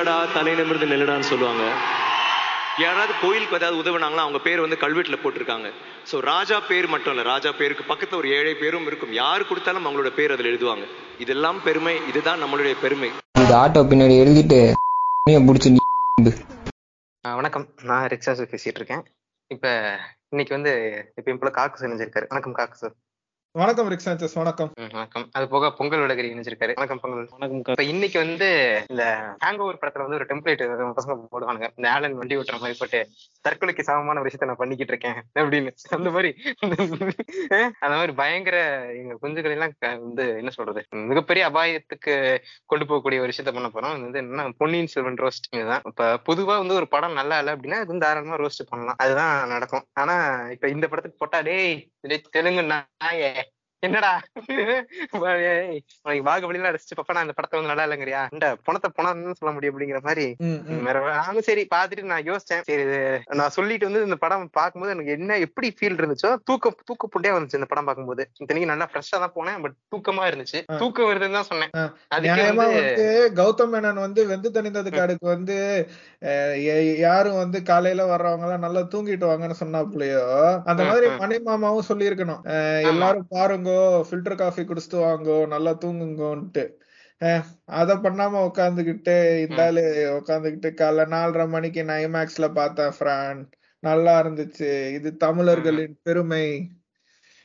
சொல்லடா தலை நிமிர்ந்து நில்லடான்னு சொல்லுவாங்க. யாராவது கோயிலுக்கு ஏதாவது உதவுனாங்களா அவங்க பேர் வந்து கல்வெட்டுல போட்டிருக்காங்க. ஸோ ராஜா பேர் மட்டும் இல்ல ராஜா பேருக்கு பக்கத்துல ஒரு ஏழை பேரும் இருக்கும். யார் கொடுத்தாலும் அவங்களோட பேர் அதில் எழுதுவாங்க. இதெல்லாம் பெருமை இதுதான் நம்மளுடைய பெருமை. இந்த ஆட்டோ பின்னாடி எழுதிட்டு பிடிச்சி வணக்கம். நான் ரிக்ஷாஸ் பேசிட்டு இருக்கேன். இப்ப இன்னைக்கு வந்து எப்பயும் போல காக்கு இணைஞ்சிருக்காரு வணக்கம் காக்கு சார். வணக்கம் ரிக் சாnchez வணக்கம். வணக்கம். அது போக பொங்கல் விடகரி இணைஞ்சிருக்காரு. வணக்கம் பொங்கல். வணக்கம் இப்ப இன்னைக்கு வந்து இந்த ஹேங் ஓவர் படத்துல வந்து ஒரு டெம்ப்ளேட் பசங்க போடுவானுங்க. இந்த ஆலன் வண்டி ஓட்டுற மாதிரி போட்டு தற்கொலைக்கு சமமான விஷயத்த நான் பண்ணிக்கிட்டு இருக்கேன் அப்படின்னு. அந்த மாதிரி. அந்த மாதிரி பயங்கர எங்க குஞ்சுகள் எல்லாம் க- வந்து என்ன சொல்றது? மிகப்பெரிய அபாயத்துக்கு கொண்டு போகக்கூடிய ஒரு விஷயத்த பண்ண போறோம். இது வந்து என்ன பொன்னியின் செல்வன் ரோஸ்ட் இதுதான். இப்ப பொதுவா வந்து ஒரு படம் நல்லா இல்லை அப்படின்னா அது வந்து தாராளமா ரோஸ்ட் பண்ணலாம். அதுதான் நடக்கும். ஆனா இப்ப இந்த படத்துக்கு போட்டா டேய் டேய் தெலுங்கு நாயே என்னடா? உனக்கு பாகுபலிலாம் ரசிச்சு பாப்பா நான் இந்த படத்தை வந்து நல்லா இல்லைங்கிறியா இந்த பணத்தை பணம்னு சொல்ல முடியும் அப்படிங்கிற மாதிரி. நானும் சரி பாத்துட்டு நான் யோசிச்சேன். சரி இது நான் சொல்லிட்டு வந்து இந்த படம் பார்க்கும்போது எனக்கு என்ன எப்படி ஃபீல் இருந்துச்சோ தூக்க தூக்க புண்டே வந்துச்சு இந்த படம் பார்க்கும்போது. இத்தனைக்கு நல்லா ஃப்ரெஷ்ஷா தான் போனேன் பட் தூக்கமா இருந்துச்சு. தூக்கம் வருதுன்னு தான் சொன்னேன். அதுக்கே வந்து கௌதம் மேனன் வந்து வெந்து தணிந்தது காடுக்கு வந்து யாரும் வந்து காலையில வர்றவங்க எல்லாம் நல்லா தூங்கிட்டு வாங்கன்னு சொன்னாப்புலையோ அந்த மாதிரி ம். மணி மாமாவும் சொல்லியிருக்கணும். எல்லாரும் பாருங்கோ ஃபில்டர் காஃபி குடிச்சிட்டு வாங்கோ நல்லா தூங்குங்கோன்ட்டு. அத பண்ணாம உட்காந்துக்கிட்டு ஆளு உட்காந்துக்கிட்டு காலைல நாலரை மணிக்கு நான் ஐமேக்ஸ்ல பார்த்தேன் ஃப்ரான் நல்லா இருந்துச்சு. இது தமிழர்களின் பெருமை.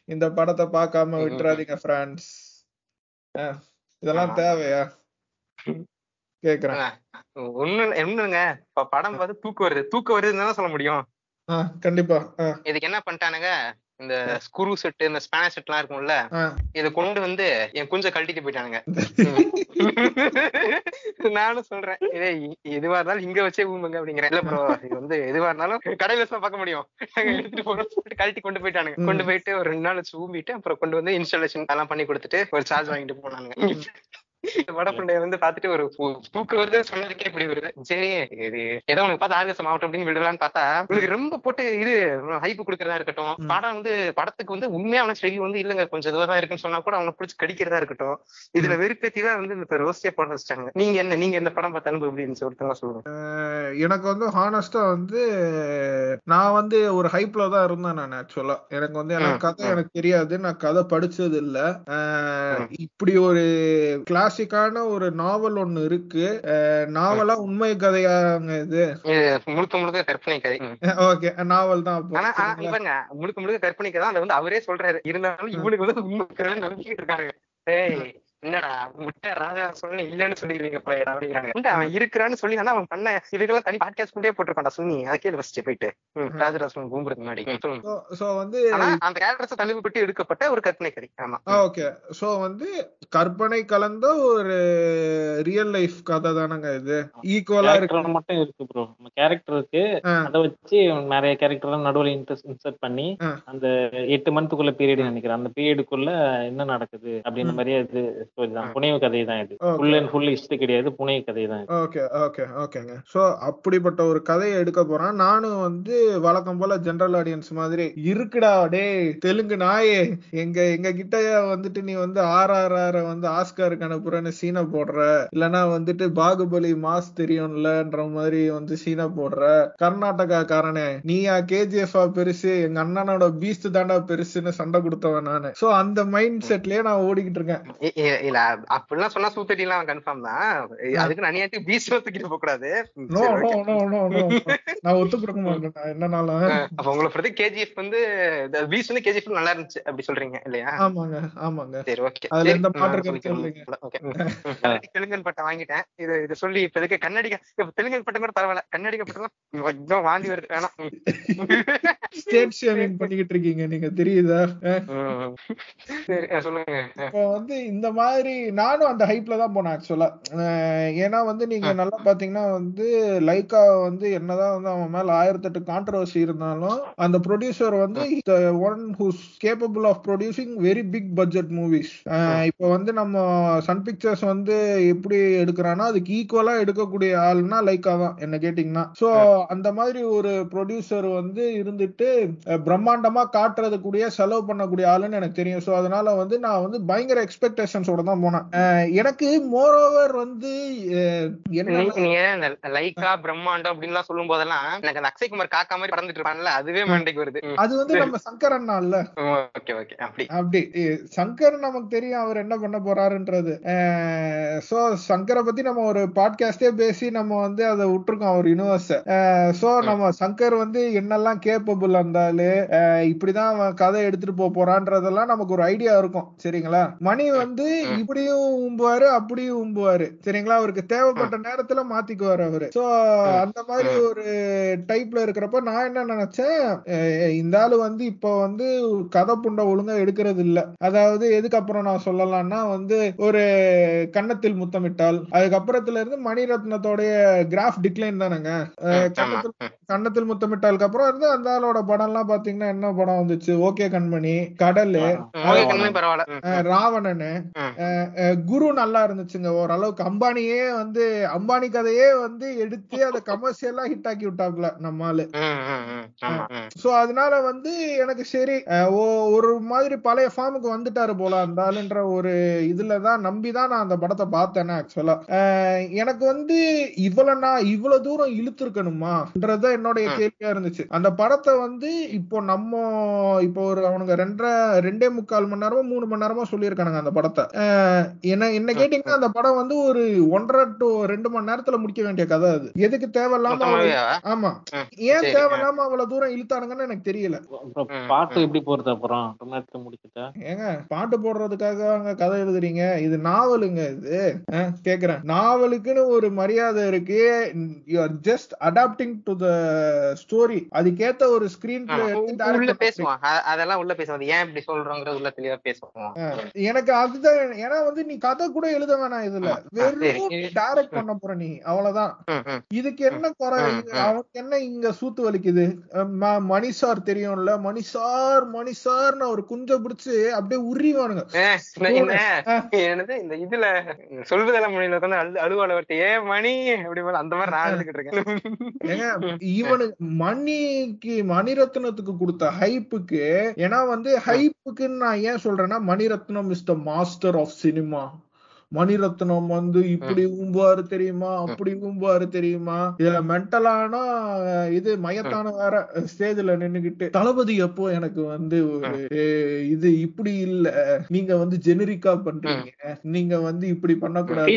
இந்த படத்தை பார்க்காம. விட்டுறாதீங்க பிரான்ஸ் அஹ், இதெல்லாம். தேவையா? கேக்குறேன். ஒண்ணு இப்ப படம் பார்த்து தூக்கம் வருது. தூக்கம் வருதுன்னு தானே சொல்ல முடியும்? கண்டிப்பா. இதுக்கு என்ன பண்ணிட்டானுங்க? இந்த ஸ்க்ரூ செட் இந்த ஸ்பேனர் செட் எல்லாம் இருக்கும்ல. இத கொண்டு வந்து என் குஞ்ச கழட்டிட்டு போயிட்டானுங்க. நானும் சொல்றேன் இதே எதுவா இருந்தாலும் இங்க வச்சே ஊம்புங்க அப்படிங்கிறேன். இல்ல ப்ரோ இது வந்து எதுவா இருந்தாலும் கடையில தான் பார்க்க முடியும். எடுத்துட்டு போறோம் சொல்லிட்டு கழட்டி கொண்டு போயிட்டானுங்க. கொண்டு போயிட்டு ஒரு ரெண்டு நாள் வச்சு ஊம்பிட்டு அப்புறம் கொண்டு வந்து இன்ஸ்டாலேஷன் எல்லாம் பண்ணி கொடுத்துட்டு ஒரு சார்ஜ் வாங்கிட்டு போனானுங்க. வடபண்டைய வந்து பாத்துட்டு ஒரு தூ- தூக்கம் வருது சொன்னதுக்கே இப்படி வருது. சரி இது ஏதோ உனக்கு பார்த்து ஆர்கசம் ஆகட்டும் அப்படின்னு விடலான்னு பார்த்தா உங்களுக்கு ரொம்ப போட்டு இது ஹைப் கொடுக்கறதா இருக்கட்டும். படம் வந்து படத்துக்கு வந்து உண்மையான ஸ்டெடி வந்து இல்லங்க. கொஞ்சம் இதுவா தான் இருக்குன்னு சொன்னா கூட அவனை பிடிச்சி கடிக்கிறதா இருக்கட்டும். இதுல வெறுப்பேத்தி தான் வந்து இப்ப ரோஸ்டே போட வச்சிட்டாங்க. நீங்க என்ன நீங்க இந்த படம் பார்த்த அனுபவம் எப்படி இருந்துச்சு ஒருத்தவங்க சொல்லுங்க. எனக்கு வந்து ஹானஸ்டா வந்து நான் வந்து ஒரு ஹைப்ல தான் இருந்தேன் நான் ஆக்சுவலா எனக்கு வந்து எனக்கு கதை. எனக்கு தெரியாது. நான் கதை படிச்சது இல்ல. இப்படி ஒரு கிளாசிக்கான ஒரு நாவல் ஒண்ணு இருக்கு. நாவலா உண்மை கதையாங்க இது? முழுக்க முழுக்க கற்பனை கதை. ஓகே நாவல் தான்? இவங்க முழுக்க முழுக்க கற்பனை கதை அதை வந்து அவரே சொல்றாரு. இருந்தாலும் இவனுக்கு வந்து உண்மை கதை நம்பிக்கிட்டு இருக்காங்க. என்னடா முட்டை ராஜா சொன்ன இல்லன்னு சொல்லிடுவீங்க போய் அப்படிங்கிறாங்க. அவன் இருக்கிறான்னு சொல்லி ஆனா அவன் பண்ண இதுக்கெல்லாம் தனி பாட்காஸ்ட் கொண்டே போட்டிருக்கான்டா சுனி அதை கேளு ஃபர்ஸ்ட் போயிட்டு. ராஜராஜன் கூம்புறதுக்கு முன்னாடி. so வந்து அந்த கேரக்டர்ஸ் தழுவிப்பட்டு எடுக்கப்பட்ட ஒரு கற்பனை கதை ஆமா ஓகே சோ வந்து கற்பனை கலந்த ஒரு ரியல் லைஃப் கதை தானங்க இது? ஈக்குவலா இருக்கு. மட்டும் இருக்கு ப்ரோ நம்ம கேரக்டர் இருக்கு. அதை வச்சு நிறைய கேரக்டர் நடுவுல இன்ட்ரெஸ்ட் இன்சர்ட் பண்ணி. அந்த எட்டு மந்த்துக்குள்ள பீரியட் நினைக்கிறேன். அந்த பீரியடுக்குள்ள என்ன நடக்குது அப்படின்ற மாதிரியே இது ஸ்டோரி தான் புனைவு கதை தான் இது. Okay. Full and full history கிடையாது புனைவு கதை தான். ஓகே ஓகே ஓகேங்க சோ அப்படிப்பட்ட ஒரு கதையை எடுக்க போறான். நானும் வந்து வழக்கம் போல ஜெனரல் ஆடியன்ஸ் மாதிரி இருக்குடா டேய் தெலுங்கு நாயே எங்க எங்க கிட்ட வந்துட்டு நீ வந்து ஆர் ஆர் ஆர் வந்து ஆஸ்காருக்கு அனுப்புறேன்னு சீனை போடுற. இல்லனா வந்துட்டு பாகுபலி மாஸ் தெரியும்லன்ற மாதிரி வந்து சீனை போடுற. கர்நாடகா காரனே நீயா கேஜிஎஃப் பெருசு எங்க அண்ணனோட பீஸ்ட் தாண்டா பெருசுன்னு சண்டை கொடுத்தவன் நானு. சோ அந்த மைண்ட் செட்லயே நான் ஓடிக்கிட்டு இருக்கேன். இல்ல அப்படிலாம் சொன்னா சூத்தடிலாம் கன்ஃபார்ம் தான். அதுக்கு நனியாட்டி பீச் தூக்கிட்டு போக கூடாது. நான் ஒத்து கொடுக்க மாட்டேன். நான் என்னனாலும் அப்ப உங்களை பொறுத்து கேஜிஎஃப் வந்து பீச் வந்து கேஜிஎஃப் நல்லா இருந்துச்சு அப்படி சொல்றீங்க இல்லையா? ஆமாங்க ஆமாங்க. சரி ஓகே அதுல எந்த தெலுங்கல் பட்டம் வாங்கிட்டேன். இது இது சொல்லி இப்ப இதுக்கு கன்னடிக இப்ப தெலுங்கல் பட்டம் கூட பரவாயில்ல. கன்னடிக பட்டம் கொஞ்சம் வாந்தி வருது வேணாம். ஸ்டேட் ஷேவிங் பண்ணிக்கிட்டு இருக்கீங்க நீங்க தெரியுதா. சரி சொல்லுங்க. இப்போ வந்து இந்த மாதிரி நானும் அந்த ஹைப்ல தான் போனேன் ஆக்சுவலா ஏன்னா வந்து நீங்க நல்லா பாத்தீங்கன்னா வந்து லைக்கா வந்து என்னதான் வந்து அவன் மேல ஆயிரத்தெட்டு கான்ட்ரவர்சி இருந்தாலும் அந்த ப்ரொடியூசர் வந்து one who's capable of producing very big budget movies இப்போ வந்து நம்ம சன் பிக்சர்ஸ் வந்து எப்படி எடுக்கிறானோ அதுக்கு ஈக்குவலா எடுக்கக்கூடிய ஆள்னா லைக்கா தான் என்ன கேட்டீங்கன்னா. சோ அந்த மாதிரி ஒரு ப்ரொடியூசர் வந்து இருந்துட்டு பிரம்மாண்டமா காட்டுறது கூடிய செலவு பண்ணக்கூடிய ஆளுன்னு எனக்கு தெரியும். சோ அதனால வந்து நான் வந்து பயங்கர எக்ஸ்பெக்டேஷன்ஸோட தான் போனேன். எனக்கு மோர் ஓவர் வந்து லைக்கா பிரம்மாண்டம் அப்படின்லாம் சொல்லும் போதெல்லாம் எனக்கு அந்த அக்ஷய் குமார் காக்கா மாதிரி பறந்துட்டு இருப்பான்ல அதுவே மண்டைக்கு வருது. அது வந்து நம்ம சங்கர் அண்ணா இல்ல ஓகே ஓகே அப்படி. அப்படி. சங்கர் நமக்கு தெரியும் அவர் என்ன பண்ண போறாருன்றது. சோ சங்கரை பத்தி நம்ம ஒரு பாட்காஸ்டே பேசி நம்ம வந்து அதை விட்டுருக்கோம் அவர் யூனிவர்ஸ் சோ நம்ம சங்கர் வந்து என்னெல்லாம் கேப்பபிள் இருந்தாலு இப்படிதான் கதை எடுத்துட்டு போக போறான்றதெல்லாம் நமக்கு ஒரு ஐடியா இருக்கும் சரிங்களா? மணி வந்து இப்படியும் உம்புவாரு அப்படியும் உம்புவாரு. சரிங்களா? அவருக்கு தேவைப்பட்ட நேரத்துல மாத்திக்குவாரு அவரு. சோ அந்த மாதிரி ஒரு டைப்ல இருக்கிறப்ப நான் என்ன நினைச்சேன் இந்த ஆளு வந்து இப்போ வந்து கதை புண்டை ஒழுங்கா எடுக்கிறது இல்ல. அதாவது எதுக்கு அப்புறம் நான் சொல்லலாம்னா வந்து ஒரு கன்னத்தில் முத்தமிட்டால் அதுக்கப்புறத்துல இருந்து மணிரத்னத்தோடைய கிராஃப் டிக்ளைன் தானேங்க. கன்னத்தில் கன்னத்தில் முத்தமிட்டாலுக்கு அப்புறம் இருந்து அந்த ஆளோட படம் எல்லாம் பாத்தீங்கன்னா என்ன படம் வந்துச்சு? ஓகே கண்மணி கடலு ராவணனு. குரு நல்லா இருந்துச்சுங்க. ஓரளவுக்கு அம்பானியே வந்து அம்பானி கதையே வந்து எடுத்து அதை கமர்ஷியலா ஹிட் ஆக்கி விட்டாப்ல நம்ம ஆளு ம், ம், ம். ஆமா ம். சோ அதனால வந்து எனக்கு சரி ஒரு மாதிரி பழைய ஃபார்முக்கு வந்துட்டாரு போல அந்த ஆளுன்ற ஒரு இதுலதான் நம்பிதான் நான் அந்த படத்தை பார்த்தேன் ஆக்சுவலா எனக்கு வந்து இவ்வளவு நான் இவ்வளவு தூரம் இழுத்துருக்கணுமான்றத என்னுடைய கேள்வியா இருந்துச்சு. அந்த படத்தை வந்து இப்போ நம்ம இப்போ ஒரு அவனுங்க ரெண்டரை ரெண்டே முக்கால் மணி நேரமோ மூணு மணி நேரமோ சொல்லியிருக்கானுங்க அந்த படத்தை. என்ன என்ன கேட்டீங்கன்னா அந்த படம் வந்து ஒரு ஒன்றரை டு ரெண்டு மணி நேரத்துல முடிக்க வேண்டிய கதை அது. எதுக்கு தேவையில்லாம? ஆமா. ஏன் தேவையில்லாம அவ்வளவு தூரம் இழுத்தானுங்கன்னு எனக்கு தெரியல. பாட்டு எப்படி போறது அப்புறம்? முடிச்சுட்டா? ஏங்க பாட்டு போடுறதுக்காக அங்க கதை எழுதுறீங்க? இது நாவலுங்க இது. கேக்குறேன். நாவலுக்குன்னு ஒரு மரியாதை இருக்கு. You are just adapting to the story அதுக்கேத்த ஒரு ஸ்கிரீன் உள்ள பேசுவோம். அதெல்லாம் உள்ள பேசுவோம் ஏன் இப்படி சொல்றோங்கிறது உள்ள தெளிவா பேசுவோம். எனக்கு அதுதான் ஏன்னா வந்து நீ கதை கூட எழுத வேணாம் இதுல. வெறும் டைரக்ட் பண்ண போற நீ. அவ்வளவுதான். இதுக்கு என்ன குறை. அவனுக்கு என்ன இங்க சூத்து வலிக்குது? அஹ் ம- மணி சார் தெரியும்ல? மணி சார் மணி சார்னு அவர் குஞ்ச பிடிச்சு அப்படியே உரிவானுங்க என்னது இந்த இதுல சொல்வதெல்லாம் மொழியில அழு அழுவால வரட்டு ஏ மணி அப்படி போல அந்த மாதிரி நான் எழுதிக்கிட்டு இருக்கேன். இவனுக்கு மணிக்கு மணிரத்னத்துக்கு கொடுத்த ஹைப்புக்கு ஏன்னா வந்து ஹைப்புக்குன்னு நான் ஏன் சொல்றேன்னா Mani Ratnam is the master of cinema Mani Ratnam வந்து இப்படி ஊம்புவாரு தெரியுமா? அப்படி ஊம்புவாரு தெரியுமா? இதுல மென்டலான இது மயத்தான வேற ஸ்டேஜ்ல நின்னுகிட்டு. தளபதி எப்போ எனக்கு வந்து ஒரு "ஏய், இது இப்படி இல்ல. நீங்க வந்து ஜெனரிக்கா பண்றீங்க. நீங்க வந்து இப்படி பண்ணக்கூடாது.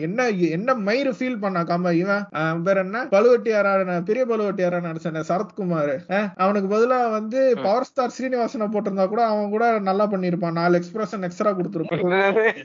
என்ன என்ன மயிறு ஃபீல் பண்ணாக்காம இவன்? பேர் என்ன? பழுவட்டியாரா பெரிய பழுவட்டியாரா நடிச்சன சரத்குமார். அவனுக்கு பதிலா வந்து பவர் ஸ்டார் ஸ்ரீனிவாசனை போட்டிருந்தா கூட அவன் கூட நல்லா பண்ணிருப்பான் நாலு எக்ஸ்பிரஷன் எக்ஸ்ட்ரா கொடுத்துருப்பான்.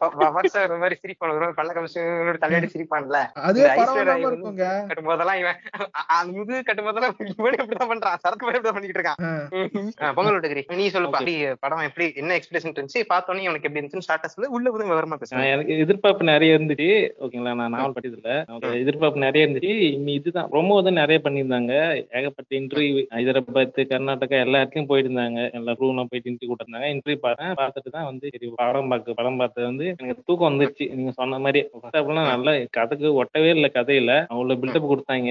வாட்ஸ்அப் இந்த மாதிரி சிரிப்பான். பல்ல கமிஷன் தலையடி சிரிப்பான்ல. அதே இந்த ஐஸ்வர்யா பரவாயில்லாம வந்து இருக்குங்க. கட்டும்போதெல்லாம் இவன் அ- அந்த முதுகு கட்டும்போதெல்லாம் இவனே இப்படிதான் பண்றான். சரக்கு மாதிரி இப்படிதான் இருக்கான். பொங்கல் விட்டுக்கிறீ நீ சொல்லுப்பா. அப்படி படம் எப்படி என்ன எக்ஸ்பிரேஷன் இருந்துச்சு? பார்த்தோன்னே உனக்கு எப்படி இருந்துச்சு ஸ்டார்டஸ் உள்ள வந்து விவரமா பேசுறேன் எனக்கு எதிர்பார்ப்பு நிறைய இருந்துச்சு. ஓகேங்களா? நான் நாவல் படிச்சதுல. எனக்கு எதிர்பார்ப்பு நிறைய இருந்துச்சு. இனி இதுதான். ரொம்ப வந்து நிறைய பண்ணியிருந்தாங்க. ஏகப்பட்ட இன்டர்வியூ ஹைதராபாத் கர்நாடகா எல்லா இடத்துலயும் போயிட்டு இருந்தாங்க. எல்லா ரூம்லாம் போயிட்டு இன்டர்வியூ கொடுத்தாங்க இன்டர்வியூ பார்த்தேன் பார்த்துட்டு தான் வந்து சரி படம் பார்க்க படம் பார்த்தது வந்து எனக்கு தூக்கம் வந்துருச்சு. நீங்க சொன்ன மாதிரி ஃபர்ஸ்ட் நல்லா கதைக்கு ஒட்டவே இல்லை கதையில அவ்வளவு பில்டப் கொடுத்தாங்க.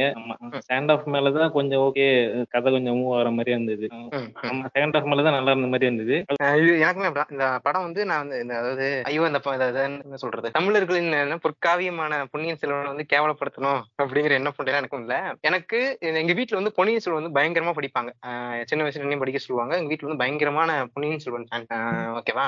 ஸ்டாண்ட் ஆஃப் மேலதான் கொஞ்சம் ஓகே கதை கொஞ்சம் மூவ் ஆகிற மாதிரி இருந்தது. ஆமா. செகண்ட் ஹாஃப் மேலதான் நல்லா இருந்த மாதிரி இருந்தது. எனக்குமே இந்த படம் வந்து நான் வந்து அதாவது ஐயோ இந்த என்ன சொல்றது? தமிழர்களின் என்ன பொற்காவியமான பொன்னியின் செல்வன் வந்து கேவலப்படுத்தணும் அப்படிங்கிற என்ன பண்றேன் எனக்கும் இல்ல. எனக்கு எங்க வீட்ல வந்து பொன்னியின் செல்வன் வந்து பயங்கரமா படிப்பாங்க. சின்ன வயசுல இருந்தே படிக்க சொல்லுவாங்க. எங்க வீட்ல வந்து பயங்கரமான பொன்னியின் செல்வன் ஓகேவா?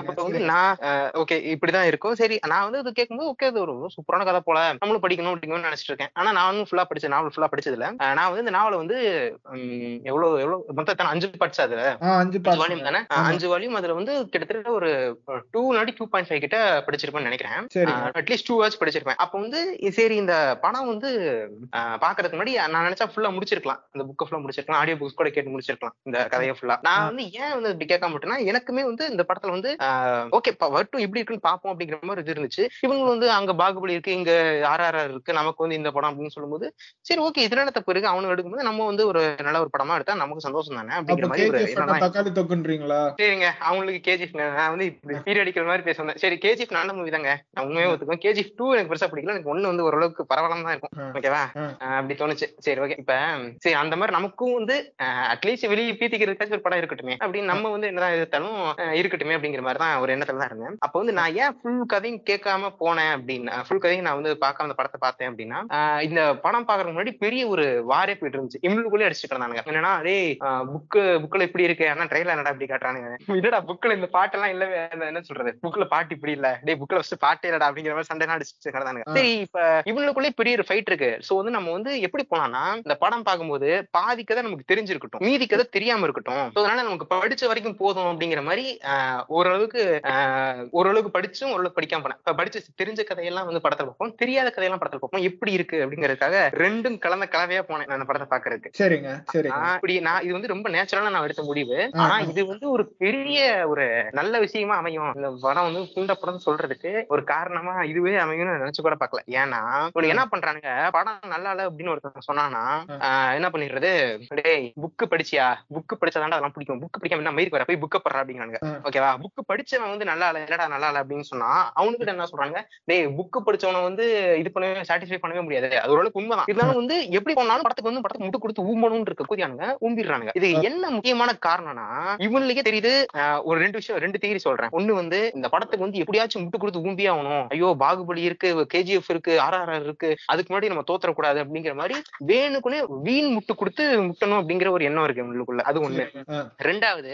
அப்ப வந்து நான் ஓகே இப்படிதான் இருக்கும். சரி நான் வந்து இது கேட்கும்போது ஓகே அது ஒரு சூப்பரான கதை போல நம்மளும் படிக்கணும் அப்படிங்கணும்னு நினைச்சிட்டு இருக்கேன். ஆனா நான் வந்து ஃபுல்லா படிச்ச நாவல் ஃபுல்லா படிச்சது இல்ல நான் வந்து இந்த நாவலை வந்து எவ்வளவு எவ்வளவு மொத்தம்? அஞ்சு பார்ட்ஸ் அதுல. அஞ்சு வால்யூம் தானே. அஞ்சு வால்யூம் அதுல வந்து கிட்டத்தட்ட ஒரு டூ நாடி டூ பாயிண்ட் ஃபைவ் கிட்ட படிச்சிருப்பேன்னு நினைக்கிறேன். அட்லீஸ்ட் டூ ஹவர்ஸ் படிச்சிருப்பேன். அப்போ வந்து சரி இந்த படம் வந்து பாக்குறதுக்கு முன்னாடி நான் நினைச்சா ஃபுல்லா முடிச்சிருக்கலாம். இந்த புக்கை ஃபுல்லா முடிச்சிருக்கலாம். ஆடியோ புக்ஸ் கூட கேட்டு முடிச்சிருக்கலாம். இந்த கதையை ஃபுல்லா நான் வந்து ஏன் வந்து இப்படி கேட்காம விட்டேன்னா எனக்குமே வந்து இந்த படத்துல வந்து ஓகே வரட்டும் இப்படி இருக்குன்னு பார்ப்போம் அப்படிங்கிற மாதிரி இது இருந்துச்சு. இவங்க வந்து அங்க பாகுபலி இருக்கு இங்க ஆர்ஆர்ஆர் இருக்கு நமக்கு வந்து இந்த படம் அப்படின்னு சொல்லும்போது சரி ஓகே இதுல என்ன தப்பு இருக்கு அவனுக்கு எடுக்கும்போது நம்ம வந்து ஒரு நல்ல ஒரு படமா எடுத்தா நமக்கு சந்தோஷம் தானே அப்படிங்கிற அப்ப மாதிரி சரிங்க அவங்களுக்கு கேஜிஎஃப் நான் வந்து பீரியட் அடிக்கிற மாதிரி பேச வந்தேன் சரி கேஜிஎஃப் நல்ல மூவி தாங்க? நான் உண்மையே ஒத்துக்குவேன். கேஜிஎஃப் டூ எனக்கு பெருசா பிடிக்கல எனக்கு ஒண்ணு வந்து ஓரளவுக்கு பரவாயில்ல தான் இருக்கும். ஓகேவா? அப்படி தோணுச்சு. சரி ஓகே இப்ப சரி அந்த மாதிரி நமக்கும் வந்து அட்லீஸ்ட் வெளியே பீத்திக்கிறதுக்காச்சும் ஒரு படம் இருக்கட்டுமே அப்படின்னு நம்ம வந்து என்னதான் எதிர்த்தாலும் இருக்கட்டுமே அப்படிங்கிற மாதிரி தான் ஒரு எண்ணத்துல தான் இருந்தேன். அப்போ வந்து நான் ஏன் ஃபுல் கதையும் கேட்காம போனேன் அப்படின்னு ஃபுல் கதையும் நான் வந்து பார்க்காம அந்த படத்தை பார்த்தேன் அப்படின்னா இந்த படம் பாக்குறதுக்கு முன்னாடி பெரிய ஒரு வாரே போயிட்டு இருந்துச்சு. இவங்களுக்குள்ளே அடிச்சுட்டு இருந்தானுங்க. என்னன்னா டேய் புக்கு புக்ல இப்படி இருக்கு ஆனா ட்ரெயிலர் என்னடா இப்படி காட்டுறானுங்க? என்னடா புக்ல இந்த பாட்டெல்லாம் இல்லவே என்ன சொல்றது? புக்ல பாட்டு இப்படி இல்ல. டேய் புக்ல ஃபர்ஸ்ட் பாட்டே இல்லடா. அப்படிங்கிற மாதிரி சண்டை அடிச்சுட்டு கிடந்தானுங்க. சரி இப்ப இவங்களுக்குள்ளே பெரிய ஒரு ஃபைட் இருக்கு. சோ வந்து நம்ம வந்து எப்படி போலாம்னா இந்த படம் பார்க்கும்போது பாதி கதை நமக்கு தெரிஞ்சிருக்கட்டும். மீதி கதை தெரியாம இருக்கட்டும். So அதனால நமக்கு படிச்ச வரைக்கும் போதும் அப்படிங்கிற மாதிரி ஆஹ், ஓரளவுக்கு ஓரளவுக்கு படிச்சும் ஓரளவுக்கு படிக்காம போனேன். படிச்சு தெரிஞ்ச கதையெல்லாம் வந்து படத்துல பார்ப்போம். தெரியாத கதையெல்லாம் படத்துல பார்ப்போம். எப்படி இருக்கு அப்படிங்கறதுக்காக ரெண்டும் கலந்த கலவையா போனேன் நான் அந்த படத்தை பாக்குறதுக்கு சரிங்க ஆஹ் இப்படி நான் இது வந்து ரொம்ப நேச்சுரலா நான் எடுத்த முடிவு. ஆனா. இது வந்து ஒரு பெரிய ஒரு நல்ல விஷயமா அமையும். இந்த படம் வந்து குண்ட படம் சொல்றதுக்கு ஒரு காரணமா இதுவே அமையும்னு நான் நினைச்சு கூட பார்க்கல. ஏன்னா இவனுக்கு என்ன பண்றானுங்க? படம் நல்லா இல்ல அப்படின்னு ஒருத்தன் சொன்னானா என்ன பண்ணிடுறது? டேய் புக்கு படிச்சியா? புக்கு படிச்சாதான்டா அதெல்லாம் பிடிக்கும். புக்கு பிடிக்காம என்ன மயிருக்கு வர போய் புக்க படுறா அப்படிங்கிறாங்க. ஓகேவா புக்கு படிச்சவன் வந்து நல்லா இல்ல இல்லடா நல்லா இல்ல அப்படின்னு சொன்னா அவனுக்கு என்ன சொல்றாங்க? டேய் புக்கு படிச்சவன வந்து இது பண்ணவே சாட்டிஸ்ஃபை பண்ணவே முடியாது. அது ஓரளவுக்கு உண்மைதான். இருந்தாலும் வந்து எப்படி பண்ணாலும் படத்துக்கு வந்து படத்துக்கு முட்டு கொடுத்து ஊம்பணும்னு இருக்க கூதியானுங்க ஊம்பிடுறானுங்க. இது என்ன முக்கியமான காரணம்னா இவனுக்கே தெரியுது ஒரு ரெண்டு விஷயம் ரெண்டு தியரி சொல்றேன். ஒண்ணு வந்து இந்த படத்துக்கு வந்து எப்படியாச்சும் முட்டு கொடுத்து ஊம்பி ஆகணும். ஐயோ பாகுபலி இருக்கு கேஜிஎஃப் இருக்கு ஆர்ஆர்ஆர் இருக்கு அதுக்கு முன்னாடி நம்ம தோத்தரக்கூடாது அப்படிங்கிற மாதிரி வேணுக்குனே வீண் முட்டு கொடுத்து முட்டணும் அப்படிங்கிற ஒரு எண்ணம் இருக்கு இவங்களுக்குள்ள. அது ஒண்ணு. ரெண்டாவது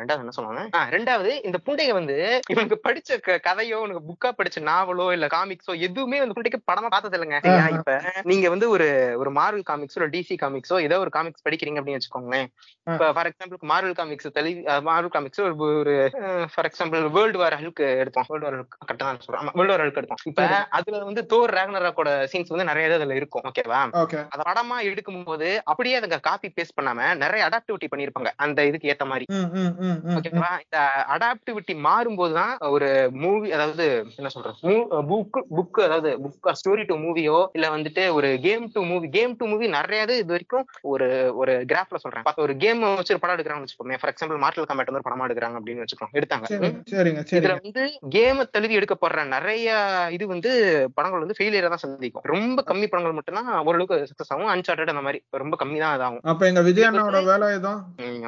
ரெண்டாவது என்ன சொல்லுவாங்க? ஆஹ் ரெண்டாவது இந்த புண்டைக வந்து இவனுக்கு படிச்ச கதையோ உனக்கு புக்கா படிச்ச நாவலோ இல்ல காமிக்ஸோ எதுவுமே வந்து புண்டைக்கு படமா பார்த்தது இல்லைங்க. இப்ப நீங்க வந்து ஒரு ஒரு மார்வல் காமிக்ஸோ டிசி காமிக்ஸோ ஏதோ ஒரு காமிக்ஸ் படிக்கிறீங்க அப்படின்னு வச்சுக்கோங்களேன். இப்ப ஃபார் எக்ஸாம்பிள் மார்வல் காமிக்ஸ் தெளி மார்வல் காமிக்ஸ் ஒரு ஒரு for example world war Hulk எடுத்தோம். வேர்ல்டு வார் கரெக்டா தான் சொல்றேன். வேர்ல்டு வார் ஹல்க் எடுத்தோம். இப்ப. அதுல வந்து தோர் ரேக்னராக்கோட சீன்ஸ் வந்து நிறைய இது அதுல இருக்கும் ஓகேவா ஓகே அத படமா எடுக்கும் போது அப்படியே அதுங்க காப்பி பேஸ்ட் பண்ணாம நிறைய அடாப்டிவிட்டி பண்ணிருப்பாங்க அந்த இதுக்கு ஏத்த மாதிரி. ஓகேவா இந்த அடாப்டிவிட்டி மாறும்போதுதான் ஒரு மூவி அதாவது என்ன சொல்றது புக் புக் அதாவது புக் ஸ்டோரி டு மூவியோ இல்ல வந்துட்டு ஒரு game to movie game to movie நிறைய இது வரைக்கும் ஒரு ஒரு கிராஃப்ல சொல்றேன். ஒரு கேம் வச்சு ஒரு படம் எடுக்கிறாங்கன்னு வச்சுக்கோமே ஃபார் எக்ஸாம்பிள் மார்டல் காம்பேட் வந்து படமா எடுக்கிறாங்க அப்படின்னு வச்சுக்கோம் எடுத்தாங்க. இதுல வந்து கேம தழுவி எடுக்கப்படுற நிறைய இது வந்து படங்கள் வந்து ஃபெயிலியரா தான் சந்திக்கும். ரொம்ப கம்மி படங்கள் மட்டும்தான் ஓரளவுக்கு சக்சஸ் ஆகும் அன்சார்டட் அந்த மாதிரி ரொம்ப கம்மி தான் இதாகும். அப்ப எங்க விஜய் அண்ணாவோட வேலை இதான்